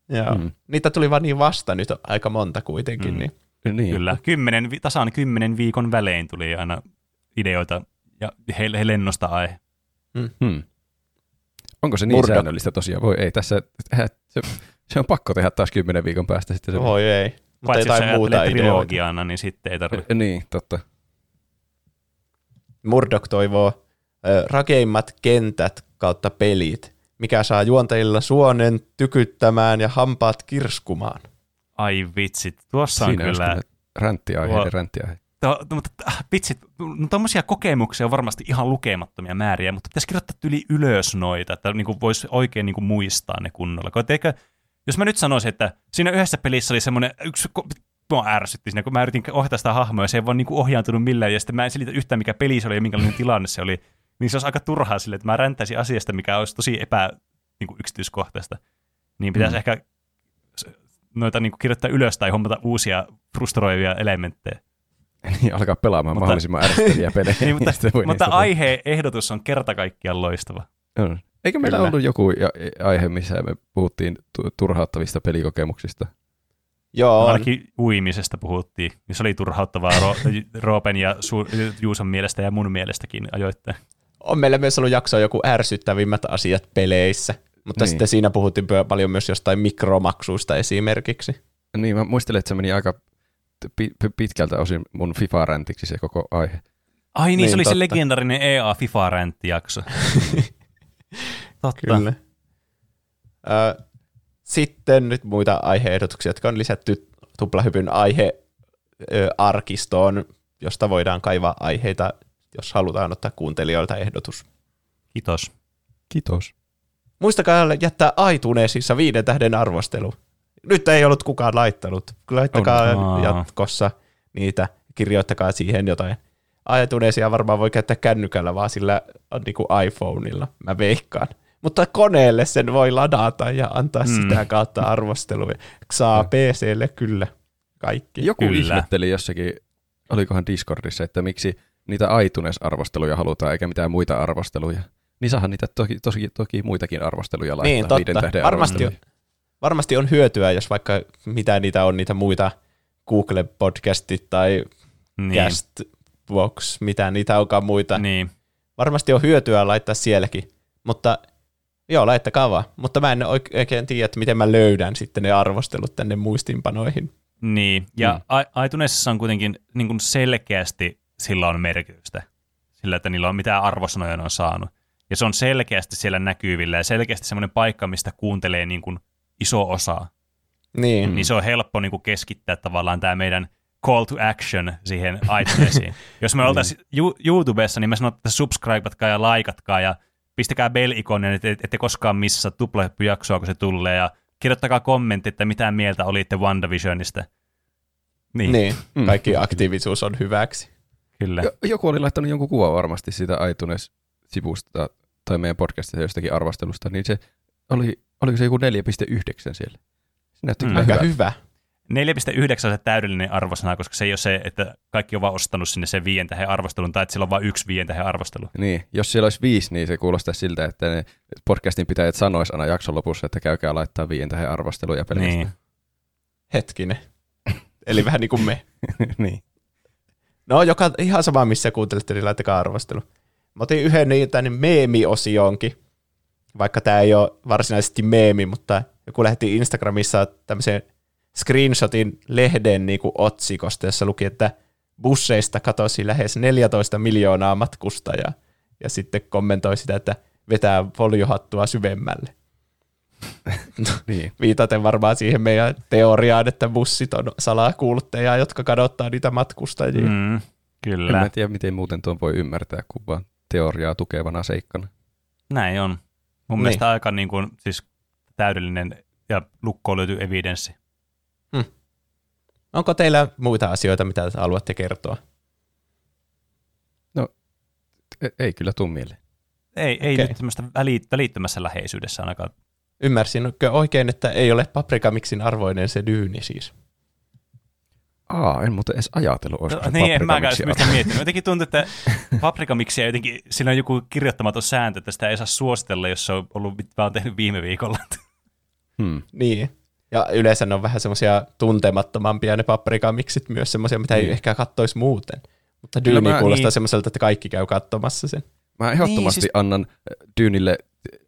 Joo. Mm. Niitä tuli vaan niin vasta nyt aika monta kuitenkin. Mm. Niin. Niin. Kyllä, kymmenen, tasan kymmenen viikon välein tuli aina ideoita ja he, he lennosta aihe. Mm. Hmm. Onko se niin Murdo. säännöllistä tosiaan? Voi ei, tässä se, se on pakko tehdä taas kymmenen viikon päästä sitten. Se Voi ei. Mutta Paitsi ei jos muuta trilogiana, niin sitten ei tarvitse. Niin, totta. Murdoch toivoo äh, rakeimmat kentät kautta pelit, mikä saa juontajilla suonen tykyttämään ja hampaat kirskumaan. Ai vitsit, tuossa Siinä on kyllä... Ränttiaihe, Tuo... ränttiaihe. To, mutta äh, vitsit, no tuommoisia kokemuksia on varmasti ihan lukemattomia määriä, mutta pitäisi kirjoittaa yli ylös noita, että niin voisi oikein niin kuin muistaa ne kunnolla. Koska jos mä nyt sanoisin, että siinä yhdessä pelissä oli semmoinen yksi mua ärsytti siinä, kun mä yritin ohjata sitä hahmoa, ja se ei vaan niin ohjaantunut millään, ja sitten mä en selitä yhtään, mikä peli se oli ja minkälainen tilanne se oli, niin se olisi aika turhaa sille, että mä räntäisin asiasta, mikä olisi tosi epä niin kuin yksityiskohtaista. Niin pitäisi mm. ehkä noita niin kuin kirjoittaa ylös tai hommata uusia frustroivia elementtejä. Niin, alkaa pelaamaan mutta, mahdollisimman ärsyttäviä pelejä. niin, mutta mutta aihe-ehdotus on kerta kaikkiaan loistava. On. Eikö meillä Kyllä. ollut joku aihe, missä me puhuttiin turhauttavista pelikokemuksista? Joo. Ainakin uimisesta puhuttiin. Ja se oli turhauttavaa Ro- Roopen ja Su- Juuson mielestä ja mun mielestäkin ajoittain. On meillä myös ollut jakso joku ärsyttävimmät asiat peleissä. Mutta niin. sitten siinä puhuttiin paljon myös jostain mikromaksuista esimerkiksi. Niin, mä muistelen, että se meni aika pitkältä osin mun FIFA-räntiksi se koko aihe. Ai niin, niin se oli totta. se legendarinen EA FIFA-ränttijakso. totta. Kyllä. Ö, sitten nyt muita aiheehdotuksia, jotka on lisätty tuplahypyn aihearkistoon, josta voidaan kaivaa aiheita, jos halutaan ottaa kuuntelijoilta ehdotus. Kiitos. Kiitos. Muistakaa jättää iTunesissa viiden tähden arvostelu. Nyt ei ollut kukaan laittanut. Laittakaa on. jatkossa niitä, kirjoittakaa siihen jotain. iTunesia varmaan voi käyttää kännykällä vaan sillä niin kuin iPhoneilla, mä veikkaan. Mutta koneelle sen voi ladata ja antaa mm. sitä kautta arvosteluja. Saa PClle kyllä kaikki. Joku kyllä. ihmetteli jossakin, olikohan Discordissa, että miksi niitä iTunes-arvosteluja halutaan eikä mitään muita arvosteluja. Niin saahan niitä toki, toki, toki muitakin arvosteluja laittaa. Niin, totta. Varmasti on, varmasti on hyötyä, jos vaikka mitä niitä on, niitä muita Google-podcastit tai niin. Castbox, mitä niitä onkaan muita. Niin. Varmasti on hyötyä laittaa sielläkin, mutta joo, laittakaa vaan. Mutta mä en oikein tiedä, että miten mä löydän sitten ne arvostelut tänne muistinpanoihin. Niin, ja mm. iTunesissa on kuitenkin niin kuin selkeästi sillä on merkitystä, sillä että niillä on mitään arvosanoja ne on saanut. Ja se on selkeästi siellä näkyvillä ja selkeästi semmoinen paikka, mistä kuuntelee niin kuin iso osa. Niin. niin se on helppo niin kuin keskittää tavallaan tämä meidän call to action siihen iTunesiin. Jos me oltaisiin niin. YouTubessa, niin mä sanon, että subscribeatkaa ja laikatkaa ja pistäkää bell-ikonen, että ette koskaan missä tuplahyppyjaksoa, kun se tulee, ja kirjoittakaa kommentti, että mitä mieltä olitte WandaVisionista. Niin. niin. Mm. Kaikki aktiivisuus on hyväksi. Kyllä. Joku oli laittanut jonkun kuvan varmasti siitä iTunes-sivusta tai meidän podcastista jostakin arvostelusta, niin se oli, oliko se joku 4.9 siellä? Se näytti mm. Aika hyvä. 4.9 on se täydellinen arvosana, koska se ei ole se, että kaikki on vaan ostanut sinne sen viien tähän arvostelun, tai että siellä on vain yksi viien tähän arvostelu. Niin, jos siellä olisi viisi, niin se kuulostaa siltä, että ne podcastin pitäjät sanois aina jakson lopussa, että käykää laittaa viien tähän arvosteluja pelkästään. Niin. Hetkinen. Eli vähän niin kuin me. niin. No, joka, ihan sama, missä kuuntelette, niin laittakaa arvostelu. Mä otin yhden niitä niin meemi-osioonkin, vaikka tämä ei ole varsinaisesti meemi, mutta joku lähetti Instagramissa tämmöisen screenshotin lehden niin kuin otsikosta, jossa luki, että busseista katosi lähes 14 miljoonaa matkustajaa. Ja sitten kommentoi sitä, että vetää foliohattua syvemmälle. Niin. Viitaten varmaan siihen meidän teoriaan, että bussit on salakuluttajia, jotka kadottaa niitä matkustajia. Mm. Mm, En kyllä, mä tiedä, miten muuten tuon voi ymmärtää, kun vaan teoriaa tukevana seikkana. näin on. Mun Niin. mielestä aika niin kuin, siis täydellinen ja lukkoon löytyy evidenssi. Onko teillä muita asioita, mitä haluatte kertoa? E- ei kyllä tuu mieleen. Ei, ei Okei. nyt tämmöistä väli, välittömässä läheisyydessä ainakaan. Ymmärsinkö oikein, että ei ole paprikamiksin arvoinen se dyyni siis? Aa, en muuten edes ajatellut, olisiko se niin, en mäkään paprikamiksi sitä miettinyt. Jotenkin tuntuu, että paprikamiksi jotenkin, siinä on joku kirjoittamaton sääntö, että sitä ei saa suositella, jos se on ollut vaan tehnyt viime viikolla. Hmm. Niin. Ja yleensä ne on vähän semmoisia tuntemattomampia ne paprikamiksit myös semmoisia, mitä ei Niin. ehkä kattoisi muuten. Mutta dyyni mä- kuulostaa niin. semmoiselta, että kaikki käy katsomassa sen. Mä ehdottomasti Niin, niin, siis- annan äh, Dyynille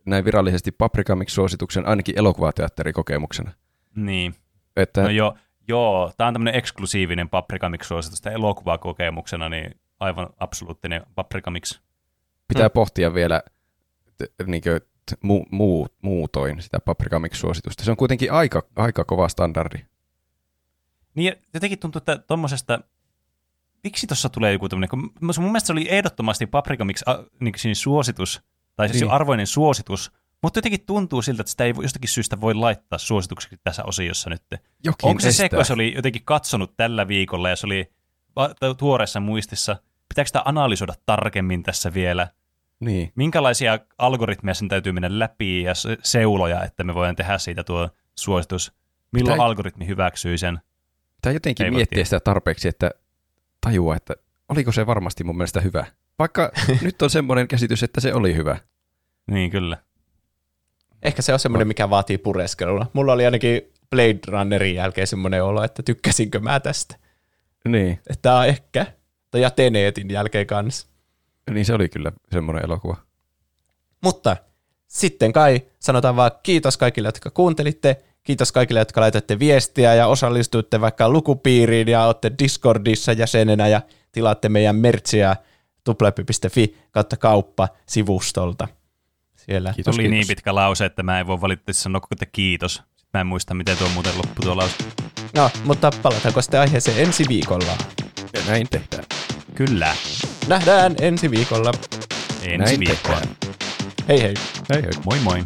näin virallisesti paprikamiksi-suosituksen ainakin elokuvateatterikokemuksena. niin. Että No joo, joo tämä on tämmöinen eksklusiivinen paprikamiksi-suositus sitä elokuvakokemuksena, niin aivan absoluuttinen paprikamiksi. pitää Hmm. pohtia vielä t- niinkö, t- mu, muu, muutoin sitä paprikamiksi-suositusta. Se on kuitenkin aika, aika kova standardi. Niin jotenkin tuntuu, että tuommoisesta, miksi tuossa tulee joku tämmöinen, kun mun mielestä se oli ehdottomasti paprikamiksi a, niin suositus, tai siis Niin. arvoinen suositus, mutta jotenkin tuntuu siltä, että sitä ei jostakin syystä voi laittaa suositukseksi tässä osiossa nyt. Jokin Onko se se, kun se oli jotenkin katsonut tällä viikolla ja se oli tuoreessa muistissa? Pitääkö sitä analysoida tarkemmin tässä vielä? Niin. Minkälaisia algoritmeja sen täytyy mennä läpi ja se- seuloja, että me voidaan tehdä siitä tuo suositus? Milloin Pitää- algoritmi hyväksyy sen? Pitää jotenkin Ei miettiä tietää. sitä tarpeeksi, että tajua, että oliko se varmasti mun mielestä hyvä. Vaikka nyt on semmoinen käsitys, että se oli hyvä. Niin, kyllä. Ehkä se on semmoinen, mikä vaatii pureskelua. Mulla oli ainakin Blade Runnerin jälkeen semmoinen olo, että tykkäsinkö mä tästä. Niin. Että on ehkä. Tai ja Teneetin jälkeen kanssa. Niin se oli kyllä semmoinen elokuva. Mutta sitten kai sanotaan vaan kiitos kaikille, jotka kuuntelitte. Kiitos kaikille, jotka laitatte viestiä ja osallistuitte vaikka lukupiiriin ja olette Discordissa jäsenenä ja tilaatte meidän mertsiä tuplapi.fi kautta kauppa sivustolta. Siellä. Kiitos, Tuli kiitos. niin pitkä lause, että mä en voi valitettavasti sanoa koko että kiitos. Mä en muista, miten tuo muuten loppu tuo lause. No, mutta palataanko sitten aiheeseen ensi viikolla? Ja näin tehdään. Kyllä, Nähdään ensi viikolla. ensi Näin viikkoa. tehdään. Hei hei. Hei hei. Moi moi.